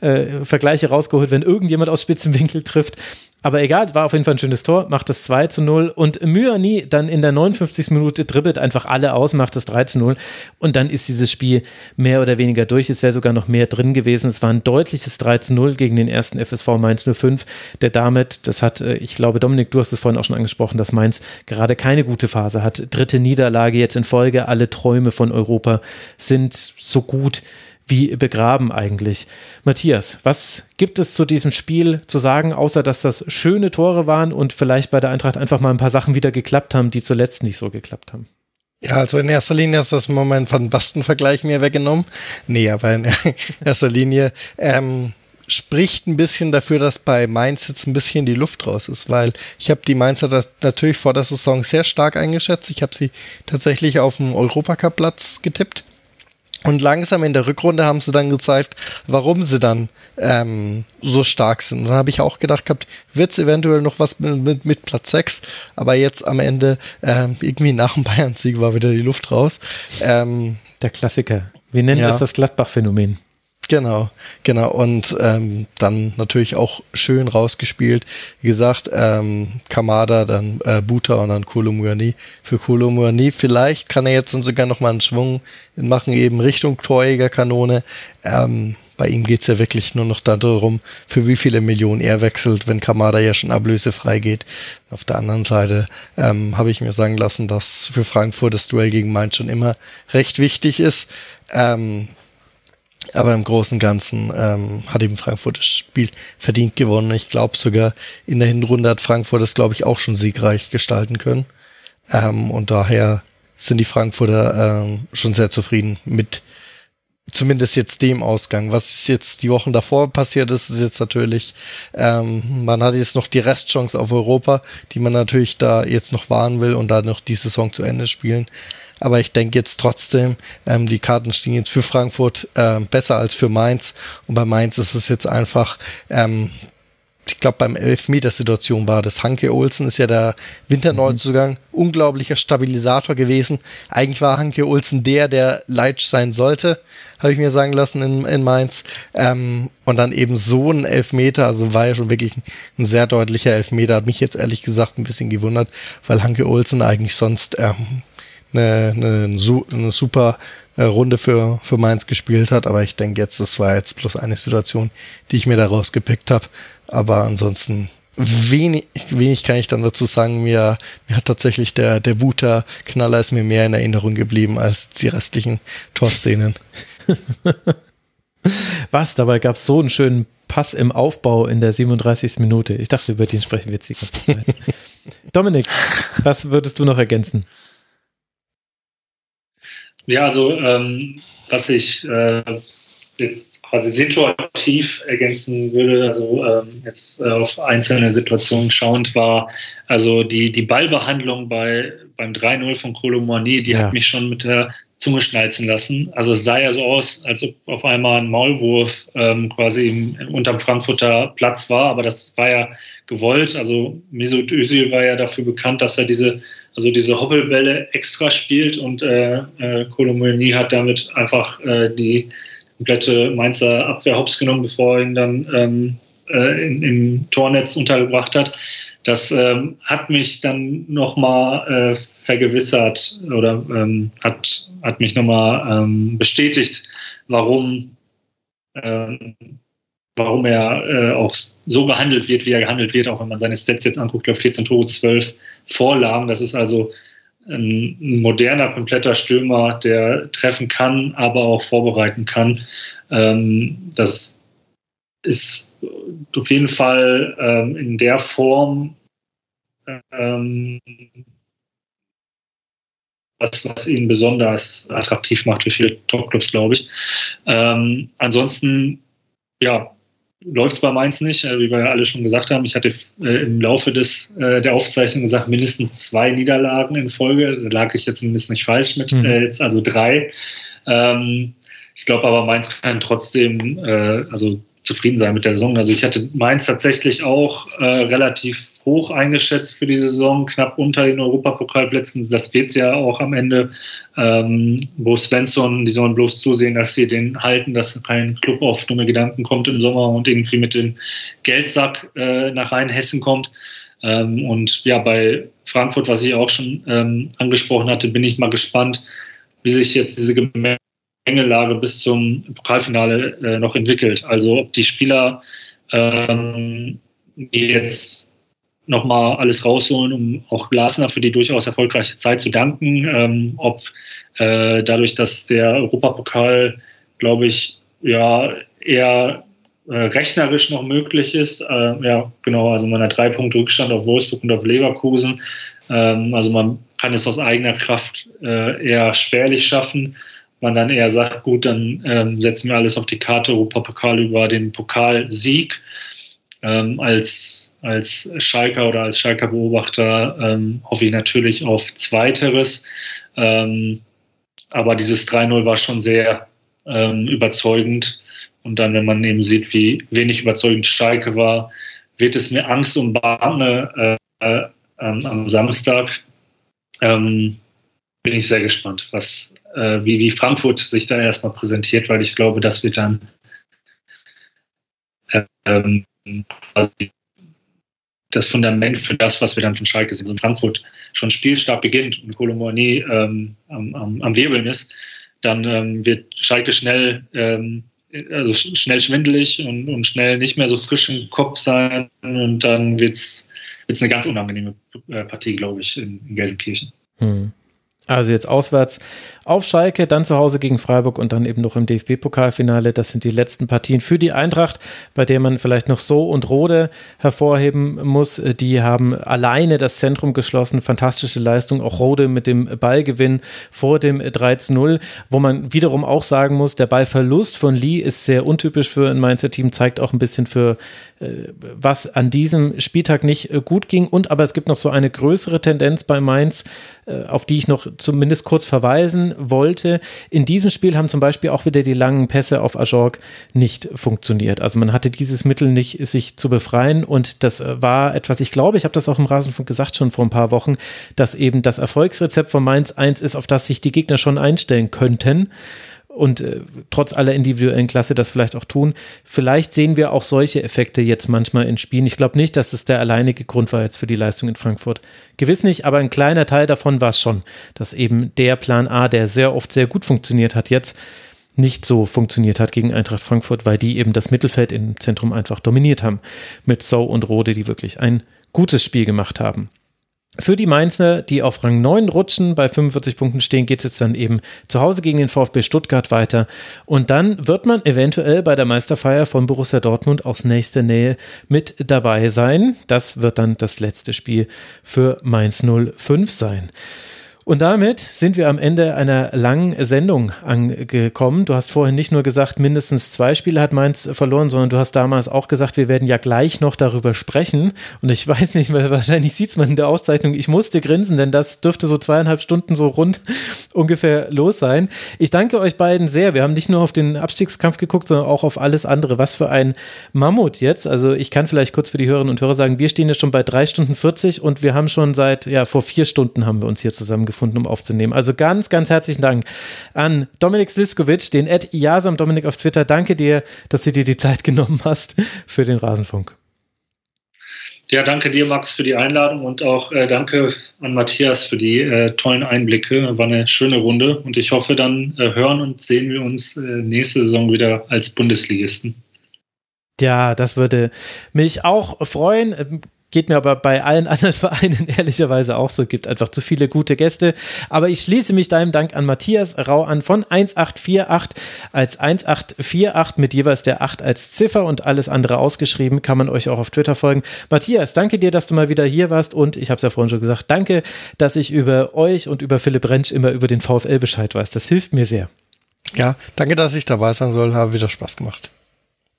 äh, Vergleiche rausgeholt, wenn irgendjemand aus Spitzenwinkel trifft. Aber egal, war auf jeden Fall ein schönes Tor, macht das 2 zu 0 und Myani dann in der 59. Minute dribbelt einfach alle aus, macht das 3 zu 0 und dann ist dieses Spiel mehr oder weniger durch. Es wäre sogar noch mehr drin gewesen. Es war ein deutliches 3 zu 0 gegen den ersten FSV Mainz 05, der damit, das hat, äh, ich glaube, Dominik, du hast es vorhin auch schon angesprochen, dass Mainz gerade keine gute Phase hat. Dritte Niederlage jetzt in Folge, alle Träume von Europa sind so gut wie begraben eigentlich. Matthias, was gibt es zu diesem Spiel zu sagen, außer dass das schöne Tore waren und vielleicht bei der Eintracht einfach mal ein paar Sachen wieder geklappt haben, die zuletzt nicht so geklappt haben? Ja, also in erster Linie ist das Moment von Basten-Vergleich mir weggenommen. Nee, aber in <laughs> erster Linie ähm, spricht ein bisschen dafür, dass bei Mainz jetzt ein bisschen die Luft raus ist, weil ich habe die Mainzer natürlich vor der Saison sehr stark eingeschätzt. Ich habe sie tatsächlich auf dem Europacup-Platz getippt. Und langsam in der Rückrunde haben sie dann gezeigt, warum sie dann ähm, so stark sind. Und dann habe ich auch gedacht gehabt, wird es eventuell noch was mit, mit, mit, Platz 6, aber jetzt am Ende ähm, irgendwie nach dem Bayern-Sieg war wieder die Luft raus. Ähm, der Klassiker. Wir nennen ja. es das Gladbach-Phänomen. Genau, genau. Und ähm, dann natürlich auch schön rausgespielt. Wie gesagt, ähm, Kamada, dann äh, Buta und dann Kolomouani. Für Kolomouani vielleicht kann er jetzt dann sogar noch mal einen Schwung machen, eben Richtung Torjägerkanone. Ähm, bei ihm geht's ja wirklich nur noch darum, für wie viele Millionen er wechselt, wenn Kamada ja schon ablösefrei geht. Auf der anderen Seite ähm, habe ich mir sagen lassen, dass für Frankfurt das Duell gegen Mainz schon immer recht wichtig ist. Ähm, aber im Großen und Ganzen ähm, hat eben Frankfurt das Spiel verdient gewonnen. Ich glaube sogar in der Hinrunde hat Frankfurt das, glaube ich, auch schon siegreich gestalten können. Ähm, und daher sind die Frankfurter ähm, schon sehr zufrieden mit zumindest jetzt dem Ausgang. Was jetzt die Wochen davor passiert ist, ist jetzt natürlich, ähm, man hat jetzt noch die Restchance auf Europa, die man natürlich da jetzt noch wahren will und da noch die Saison zu Ende spielen. Aber ich denke jetzt trotzdem, ähm, die Karten stehen jetzt für Frankfurt äh, besser als für Mainz. Und bei Mainz ist es jetzt einfach, ähm, ich glaube, beim Elfmeter-Situation war das. Hanke Olsen ist ja der Winterneuzugang, mhm. unglaublicher Stabilisator gewesen. Eigentlich war Hanke Olsen der, der Leitsch sein sollte, habe ich mir sagen lassen in, in Mainz. Ähm, und dann eben so ein Elfmeter, also war ja schon wirklich ein, ein, sehr deutlicher Elfmeter, hat mich jetzt ehrlich gesagt ein bisschen gewundert, weil Hanke Olsen eigentlich sonst ähm, eine, eine, eine super äh, Runde für, für Mainz gespielt hat. Aber ich denke jetzt, das war jetzt bloß eine Situation, die ich mir da rausgepickt habe. Aber ansonsten wenig, wenig kann ich dann dazu sagen. Mir, mir hat tatsächlich der, der Buta-Knaller ist mir mehr in Erinnerung geblieben als die restlichen Torszenen. <laughs> Was? Dabei gab es so einen schönen Pass im Aufbau in der 37. Minute. Ich dachte, über den sprechen wir jetzt die ganze Zeit. <laughs> Dominik, was würdest du noch ergänzen? Ja, also ähm, was ich äh, jetzt quasi situativ ergänzen würde, also ähm, jetzt äh, auf einzelne Situationen schauend war, also die, die Ballbehandlung bei, beim 3-0 von Colomani, die ja. hat mich schon mit der Zunge schnalzen lassen. Also es sah ja so aus, als ob auf einmal ein Maulwurf ähm, quasi im, unterm Frankfurter Platz war, aber das war ja gewollt. Also Mesut Özil war ja dafür bekannt, dass er diese also diese Hoppelbälle extra spielt und äh, äh, Kolomoni hat damit einfach äh, die komplette Mainzer Abwehr hops genommen, bevor er ihn dann ähm, äh, in, im Tornetz untergebracht hat. Das ähm, hat mich dann nochmal äh, vergewissert oder ähm, hat, hat mich nochmal ähm, bestätigt, warum ähm, warum er äh, auch so gehandelt wird, wie er gehandelt wird, auch wenn man seine Stats jetzt anguckt, glaube 14 Tore, 12 Vorlagen. Das ist also ein, moderner, kompletter Stürmer, der treffen kann, aber auch vorbereiten kann. Ähm, das ist auf jeden Fall ähm, in der Form ähm, was, was ihn besonders attraktiv macht für viele Topclubs, glaube ich. Ansonsten, ja, läuft es bei Mainz nicht, äh, wie wir ja alle schon gesagt haben. Ich hatte äh, im Laufe des, äh, der Aufzeichnung gesagt, mindestens zwei Niederlagen in Folge. Da lag ich jetzt zumindest nicht falsch mit, mhm. jetzt also drei. Ähm, ich glaube aber, Mainz kann trotzdem also zufrieden sein mit der Saison. Also ich hatte Mainz tatsächlich auch relativ hoch eingeschätzt für die Saison, knapp unter den Europapokalplätzen. Das wird es ja auch am Ende. Ähm, Bo Svensson, die sollen bloß zusehen, dass sie den halten, dass kein Club auf dumme Gedanken kommt im Sommer und irgendwie mit dem Geldsack äh, nach Rheinhessen kommt. Ähm, und ja, bei Frankfurt, was ich auch schon ähm, angesprochen hatte, bin ich mal gespannt, wie sich jetzt diese Gemengelage bis zum Pokalfinale äh, noch entwickelt. Also ob die Spieler ähm, jetzt nochmal alles rausholen, um auch Glasner für die durchaus erfolgreiche Zeit zu danken. Ähm, ob äh, dadurch, dass der Europapokal, glaube ich, ja eher äh, rechnerisch noch möglich ist. Äh, ja, genau, also man hat drei Punkte Rückstand auf Wolfsburg und auf Leverkusen. Ähm, also man kann es aus eigener Kraft äh, eher schwerlich schaffen. man dann eher sagt, gut, dann ähm, setzen wir alles auf die Karte Europapokal über den Pokalsieg. Ähm, als, als Schalker oder als Schalker Beobachter ähm, hoffe ich natürlich auf Zweiteres. Ähm, aber dieses 3-0 war schon sehr ähm, überzeugend. Und dann, wenn man eben sieht, wie wenig überzeugend Schalke war, wird es mir Angst und Bange äh, äh, am Samstag. Ähm, bin ich sehr gespannt, was, äh, wie, wie Frankfurt sich da erstmal präsentiert, weil ich glaube, das wird dann ähm, das Fundament für das, was wir dann von Schalke sehen. Und Frankfurt schon spielstark beginnt und Colomoni ähm, am, am, am Wirbeln ist, dann ähm, wird Schalke schnell, ähm, also schnell schwindelig und, und, schnell nicht mehr so frisch im Kopf sein und dann wird es eine ganz unangenehme äh, Partie, glaube ich, in, in Gelsenkirchen. Hm. Also jetzt auswärts auf Schalke, dann zu Hause gegen Freiburg und dann eben noch im DFB-Pokalfinale. Das sind die letzten Partien für die Eintracht, bei der man vielleicht noch So und Rode hervorheben muss. Die haben alleine das Zentrum geschlossen. Fantastische Leistung. Auch Rode mit dem Ballgewinn vor dem 3-0, wo man wiederum auch sagen muss, der Ballverlust von Lee ist sehr untypisch für ein Mainzer Team, zeigt auch ein bisschen für äh, was an diesem Spieltag nicht äh, gut ging. Und aber es gibt noch so eine größere Tendenz bei Mainz, auf die ich noch zumindest kurz verweisen wollte. In diesem Spiel haben zum Beispiel auch wieder die langen Pässe auf Ajorg nicht funktioniert. Also man hatte dieses Mittel nicht, sich zu befreien. Und das war etwas, ich glaube, ich habe das auch im Rasenfunk gesagt schon vor ein paar Wochen, dass eben das Erfolgsrezept von Mainz 1 ist, auf das sich die Gegner schon einstellen könnten und äh, trotz aller individuellen Klasse das vielleicht auch tun. Vielleicht sehen wir auch solche Effekte jetzt manchmal in Spielen. Ich glaube nicht, dass das der alleinige Grund war jetzt für die Leistung in Frankfurt. Gewiss nicht, aber ein kleiner Teil davon war es schon, dass eben der Plan A, der sehr oft sehr gut funktioniert hat, jetzt nicht so funktioniert hat gegen Eintracht Frankfurt, weil die eben das Mittelfeld im Zentrum einfach dominiert haben. Mit So und Rode, die wirklich ein gutes Spiel gemacht haben. Für die Mainzer, die auf Rang 9 rutschen, bei 45 Punkten stehen, geht es jetzt dann eben zu Hause gegen den VfB Stuttgart weiter. Und dann wird man eventuell bei der Meisterfeier von Borussia Dortmund aus nächster Nähe mit dabei sein. Das wird dann das letzte Spiel für Mainz 05 sein. Und damit sind wir am Ende einer langen Sendung angekommen. Du hast vorhin nicht nur gesagt, mindestens zwei Spiele hat Mainz verloren, sondern du hast damals auch gesagt, wir werden ja gleich noch darüber sprechen. Und ich weiß nicht, weil wahrscheinlich sieht es man in der Auszeichnung. Ich musste grinsen, denn das dürfte so zweieinhalb Stunden so rund <laughs> ungefähr los sein. Ich danke euch beiden sehr. Wir haben nicht nur auf den Abstiegskampf geguckt, sondern auch auf alles andere. Was für ein Mammut jetzt. Also ich kann vielleicht kurz für die Hörerinnen und Hörer sagen, wir stehen jetzt schon bei drei Stunden 40 und wir haben schon seit, ja, vor vier Stunden haben wir uns hier zusammen gefunden, um aufzunehmen. Also ganz, ganz herzlichen Dank an Dominik Sliskovic, den Ed Jasam Dominik auf Twitter. Danke dir, dass du dir die Zeit <laughs> genommen hast für den Rasenfunk. Ja, danke dir, Max, für die Einladung und auch äh, danke an Matthias für die äh, tollen Einblicke. War eine schöne Runde und ich hoffe, dann äh, hören und sehen wir uns äh, nächste Saison wieder als Bundesligisten. Ja, das würde mich auch freuen. Geht mir aber bei allen <laughs> anderen Vereinen ehrlicherweise auch so. Gibt einfach zu viele gute Gäste. Aber ich schließe mich deinem Dank an Matthias Rau an von 1848 als 1848 mit jeweils der 8 als Ziffer und alles andere ausgeschrieben. Kann man euch auch auf Twitter folgen. Matthias, danke dir, dass du mal wieder hier warst und ich habe es ja vorhin schon gesagt, danke, dass ich über euch und über Philipp Rentsch immer über den VfL Bescheid weiß. Das hilft mir sehr. Ja, danke, dass ich dabei sein soll. Habe wieder Spaß gemacht.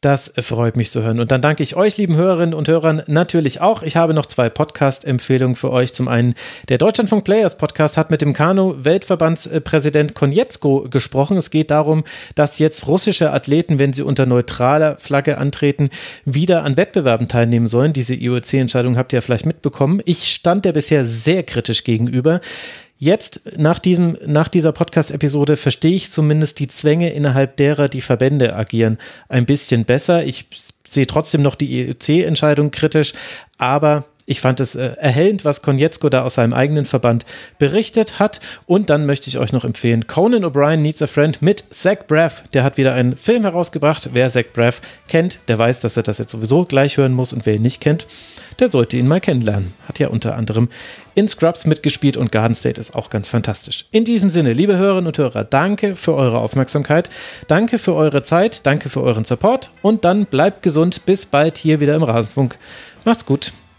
Das freut mich zu hören. Und dann danke ich euch, lieben Hörerinnen und Hörern, natürlich auch. Ich habe noch zwei Podcast-Empfehlungen für euch. Zum einen, der Deutschlandfunk Players Podcast hat mit dem Kanu-Weltverbandspräsident Konietzko gesprochen. Es geht darum, dass jetzt russische Athleten, wenn sie unter neutraler Flagge antreten, wieder an Wettbewerben teilnehmen sollen. Diese IOC-Entscheidung habt ihr ja vielleicht mitbekommen. Ich stand der bisher sehr kritisch gegenüber. Jetzt, nach, diesem, nach dieser Podcast-Episode, verstehe ich zumindest die Zwänge, innerhalb derer die Verbände agieren, ein bisschen besser. Ich sehe trotzdem noch die EEC-Entscheidung kritisch, aber ich fand es äh, erhellend, was Konietzko da aus seinem eigenen Verband berichtet hat. Und dann möchte ich euch noch empfehlen: Conan O'Brien Needs a Friend mit Zach Braff. Der hat wieder einen Film herausgebracht. Wer Zach Braff kennt, der weiß, dass er das jetzt sowieso gleich hören muss. Und wer ihn nicht kennt, der sollte ihn mal kennenlernen. Hat ja unter anderem in Scrubs mitgespielt und Garden State ist auch ganz fantastisch. In diesem Sinne, liebe Hörerinnen und Hörer, danke für eure Aufmerksamkeit. Danke für eure Zeit. Danke für euren Support. Und dann bleibt gesund. Bis bald hier wieder im Rasenfunk. Macht's gut.